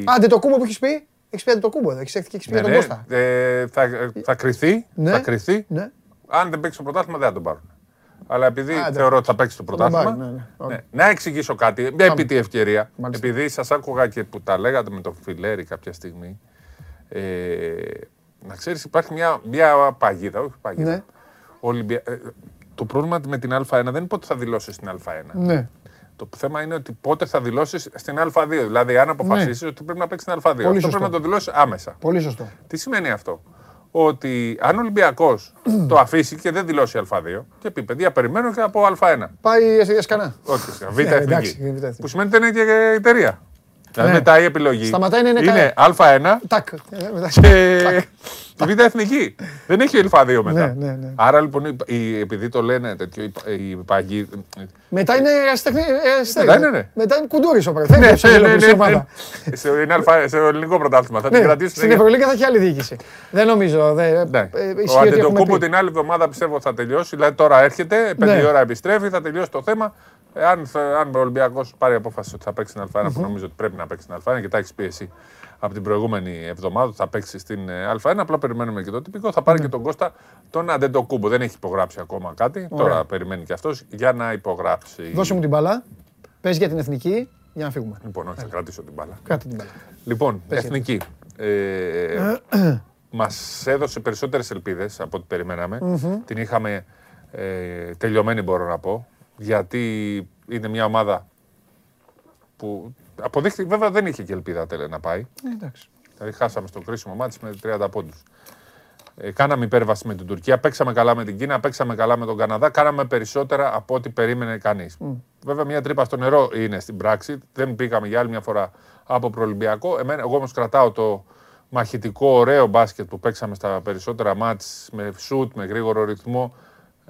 Άντε το κούμπο που έχεις πει, έχεις πει άντε το κούμπο, έχεις έρθει και έχεις πει Ναι, για τον ναι, Κώστα. ε, θα, θα κρυθεί. Ναι. Θα κρυθεί. Ναι. Αν δεν παίξει το πρωτάθλημα δεν θα τον πάρουν. Αλλά επειδή Α, εντάξει. θεωρώ ότι θα παίξει το τον πρωτάθλημα. πάρει, ναι, ναι. Ωραία. ναι, να εξηγήσω κάτι, μια επί τη ευκαιρία. Επειδή σας άκουγα και που τα λέγατε με τον Φιλέρη κάποια στιγμή. Ε, να ξέρεις, υπάρχει μια, μια παγίδα. Όχι παγίδα. Ναι. Ολυμπια... ε, το πρόβλημα με την Α1 δεν είναι πότε θα δηλώσεις στην Α1. Ναι. Το θέμα είναι ότι πότε θα δηλώσεις στην Α2. Δηλαδή, αν αποφασίσεις ότι πρέπει να παίξεις στην Α2. Αυτό σωστό. πρέπει να το δηλώσεις άμεσα. Πολύ σωστό. Τι σημαίνει αυτό; Ότι αν ο Ολυμπιακός το αφήσει και δεν δηλώσει Α2 και πει παιδιά, περιμένω και από Α1. Πάει για σκανά. Όχι, Β' Ναι, εντάξει, εθνική. Β' εθνική. Που σημαίνει ότι δεν είναι και εταιρεία. Δηλαδή Ναι. μετά η επιλογή Σταματάει να είναι είναι καλά. Α1 Τάκ. Ε, εντάξει. και τη Β' εθνική. δεν έχει Α2 μετά. Ναι, ναι, ναι. Άρα λοιπόν, η- η- επειδή το λένε τέτοιο, η, η παγί. Μετά είναι αστεχνή. Μετά είναι, ναι. Μετά είναι κουντούρι ο Ναι, Πρεθένιος. ναι, ναι, ναι, ναι. Σε- Είναι αλφα- σε ελληνικό πρωτάθλημα. Θα την Ναι, κρατήσουν. στην για- Ευρωλίγα θα έχει άλλη διοίκηση. Δεν νομίζω. δε- Ναι. ε, Ο ισχύει ότι έχουμε Αντετοκούμπο πει. την άλλη εβδομάδα πιστεύω θα τελειώσει. Δηλαδή τώρα έρχεται, πέντε Ναι. η ώρα επιστρέφει, θα τελειώσει το θέμα. Ε, Αν, θα- αν ο Ολυμπιακός πάρει απόφαση ότι θα παίξει την Α1, που νομίζω ότι πρέπει να παίξει την Α1 και τα έχεις πει εσύ από την προηγούμενη εβδομάδα, ότι θα παίξει στην ε, Α1. Απλά περιμένουμε και το τυπικό. Θα Ναι. πάρει και τον Κώστα τον Αντετοκούμπο. Δεν έχει υπογράψει ακόμα κάτι. Ωραία. Τώρα περιμένει και αυτός για να υπογράψει. Δώσε μου την μπαλά. Πες για την εθνική για να φύγουμε. Λοιπόν, όχι, θα κρατήσω την μπάλα. Κράτη την μπαλά. Λοιπόν, Πες εθνική. Ε, Μας έδωσε περισσότερες ελπίδες από ό,τι περιμέναμε. Μμμ. Την είχαμε ε, τελειωμένη, μπορώ να πω. Γιατί είναι μια ομάδα που αποδείχθηκε, βέβαια δεν είχε και ελπίδα τέλε να πάει. Ε, εντάξει. Δηλαδή χάσαμε στο κρίσιμο μάτι με 30 πόντους. Ε, κάναμε υπέρβαση με την Τουρκία, παίξαμε καλά με την Κίνα, παίξαμε καλά με τον Καναδά, κάναμε περισσότερα από ό,τι περίμενε κανείς. Βέβαια, μια τρύπα στο νερό είναι στην πράξη. Δεν πήγαμε για άλλη μια φορά από προολυμπιακό. Εμένα, εγώ όμως κρατάω το μαχητικό, ωραίο μπάσκετ που παίξαμε στα περισσότερα μάτς με σουτ, με γρήγορο ρυθμό.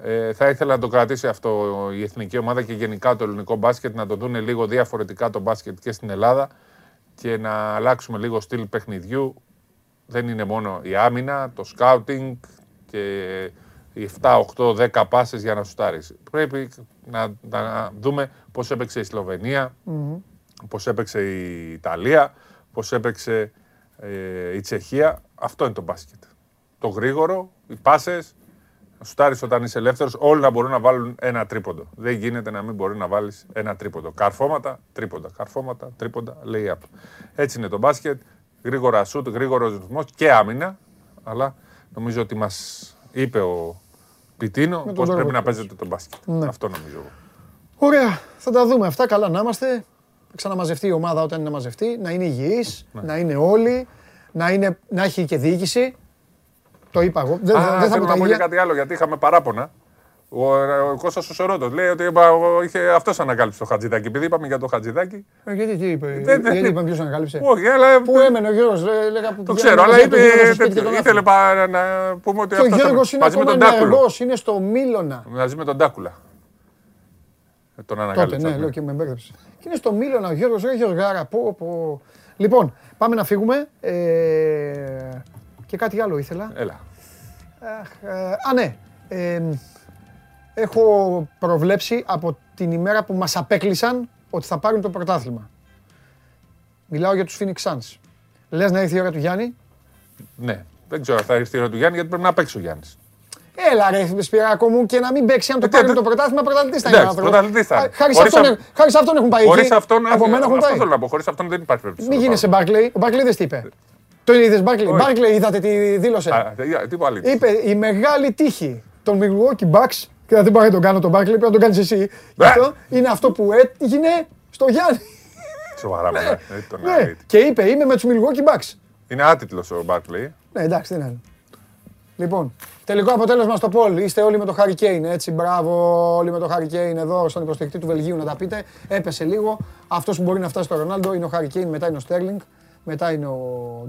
Ε, θα ήθελα να το κρατήσει αυτό η εθνική ομάδα και γενικά το ελληνικό μπάσκετ, να το δουν λίγο διαφορετικά το μπάσκετ και στην Ελλάδα και να αλλάξουμε λίγο στυλ παιχνιδιού. Δεν είναι μόνο η άμυνα, το σκάουτινγκ και οι 7, 8, 10 πάσες για να σουτάρεις. Πρέπει να, να δούμε πώς έπαιξε η Σλοβενία, Μμμ. πώς έπαιξε η Ιταλία, πώς έπαιξε ε, η Τσεχία. Αυτό είναι το μπάσκετ. Το γρήγορο, οι πάσες, να σουτάρεις όταν είσαι ελεύθερος, όλοι να μπορούν να βάλουν ένα τρίποντο. Δεν γίνεται να μην μπορεί να βάλεις ένα τρίποντο. Καρφώματα, τρίποντα. Καρφώματα, τρίποντα, λέει up. Έτσι είναι το μπάσκετ. Γρήγορα σουτ, γρήγορος ρυθμός και άμυνα. Αλλά νομίζω ότι μας είπε ο Πιτίνο τον πώς τρόπο πρέπει να του. παίζετε το μπάσκετ. Ναι. Αυτό νομίζω εγώ. Ωραία, θα τα δούμε αυτά. Καλά να είμαστε. Θα ξαναμαζευτεί η ομάδα όταν είναι να μαζευτεί. Να είναι υγιής, Ναι. να είναι όλοι, να, είναι, να έχει και διοίκηση. Το είπα εγώ. Δεν, Α, δεν θα θέλω πω να τα πω και ίδια. κάτι άλλο, γιατί είχαμε παράπονα. Ο, ο Κώστας ο Σωρότος λέει ότι είπα, εγώ, είχε αυτός ανακάλυψε το Χατζηδάκι. Επειδή είπαμε για το Χατζηδάκι, Ε, Γιατί τι είπε, Δεν- δεν- γιατί είπαμε ποιος ανακάλυψε; όχι, αλλά Πού έμενε ο Γιώργος, λέ- λέγα που το πηγαίναμε ξέρω, αλλά μαζί είπε, από το Γιώργο στο σπίτι και τέτοιο, τον ήθελε άφηνε. πα- να πούμε ότι Και ο αυτός Γιώργος είναι μαζί με ακόμα τον Τάκουλο. ενεργός, είναι στο Μίλωνα. Μαζί με τον Τάκουλα. Ε, Τον Τότε, ανακάλυψα. ναι, λέω και με μπέρδεψε. Και είναι στο Μίλωνα ο Γιώργος, ρε Γιωργάρα, πω, πω. Λοιπόν, πάμε να φύγουμε. Ε, και κάτι άλλο ήθελα. Έλα. Αχ, ε, α, ναι. Ε, έχω προβλέψει από την ημέρα που μας απέκλεισαν ότι θα πάρουν το πρωτάθλημα. Μιλάω για τους Phoenix Suns. Λες να ήρθε η ώρα του Γιάννη; Ναι, δεν ξέρω αν θα έρθει η ώρα του Γιάννη, γιατί πρέπει να παίξει ο Γιάννης. Έλα ρε Σπυράκο μου και να μην παίξει αν το Ε, πάρει με τε- το πρωτάθλημα πρωταθλητής θα είναι ο Εντάξει, άνθρωπος. πρωταθλητής θα είναι. Α, Χάρη σε Χωρίς αυτόν, αυ- χάρη σε αυτόν έχουν πάει Χωρίς εκεί. αυτόν, Από μένα έχουν αυτό πάει. θέλω να πω. Χωρίς αυτόν δεν υπάρχει περίπτωση. Μην να γίνεσαι πάω. Μπάρκλεϊ. Ο Μπάρκλεϊ δεν τι είπε. Το είδες Μπάρκλεϊ. Όχι. Μπάρκλεϊ είδατε τι δήλωσε; Α, τι- Τι πάλι. Είπε η μεγάλη τύχη των Milwaukee Bucks και δεν μπορεί να τον κάνω τον Barkley, πρέπει να τον κάνεις εσύ. Γι' αυτό είναι αυτό που έγινε στο Γιάννη. Σοβαρά με. ε, τον Ναι. αλήτη. Και είπε είμαι με τους Milwaukee Bucks. Είναι άτιτλος ο Μπάρκλεϊ. Ναι, εντάξει, δεν είναι. Λοιπόν, τελικό αποτέλεσμα στο Πολ. Είστε όλοι με το Harry Kane, έτσι. Μπράβο, όλοι με το Harry Kane εδώ στον υποστηρικτή του Βελγίου να τα πείτε. Έπεσε λίγο. Αυτός που μπορεί να φτάσει στο Ρονάλντο είναι ο Harry Kane, μετά είναι ο Στέρλινγκ, μετά είναι ο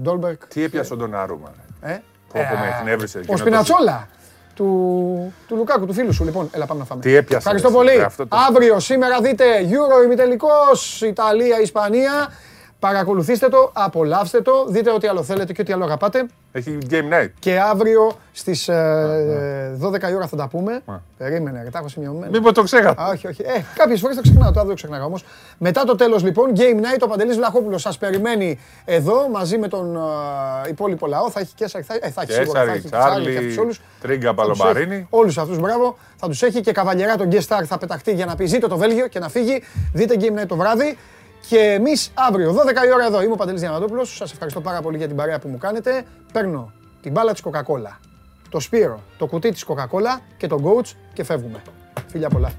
Ντόλμπερκ. Τι έπιασε ο Ντονάρουμα. Ε, Πω, πω, με εκνεύρισε. ο εκείνο το- Σπινατσόλα του, του Λουκάκου, του φίλου σου. Λοιπόν, έλα πάμε να φάμε. Τι έπιασε, Ευχαριστώ ρε, πολύ. εσύ, αυτό το- Αύριο, σήμερα δείτε Euro ημιτελικός, Ιταλία, Ισπανία. Παρακολουθήστε το, απολαύστε το, δείτε ό,τι άλλο θέλετε και ό,τι άλλο αγαπάτε. Έχει game night. Και αύριο στις ε, 12 η ώρα θα τα πούμε. Περίμενε, ρε, τα έχω σημειωμένα. Μήπως το ξέχασα. Α, όχι, όχι. Ε, κάποιες φορές το ξεχνάω, το αύριο ξεχνάω όμως. Μετά το τέλος λοιπόν, Game Night, ο Παντελής Βλαχόπουλος σας περιμένει εδώ μαζί με τον ε, υπόλοιπο λαό. Θα έχει και θα, ε, θα έχει σίγουρα, θα Κέσσαρη, έχει Τσάρλι και αυτούς Τσάρλι, όλους. Τρίγκα Θα τους έχει. Παλομπαρίνη. Όλους αυτούς, μπράβο. Θα τους έχει και καβαλιερά τον guest star θα πεταχτεί για να πει ζείτε το Βέλγιο και να φύγει. Δείτε Game Night το βράδυ. Και εμείς αύριο, 12 η ώρα εδώ, είμαι ο Παντελής Διαμαντόπουλος. Σας ευχαριστώ πάρα πολύ για την παρέα που μου κάνετε. Παίρνω την μπάλα της Coca-Cola, το Σπύρο, το κουτί της Coca-Cola και τον coach και φεύγουμε. Φιλιά πολλά.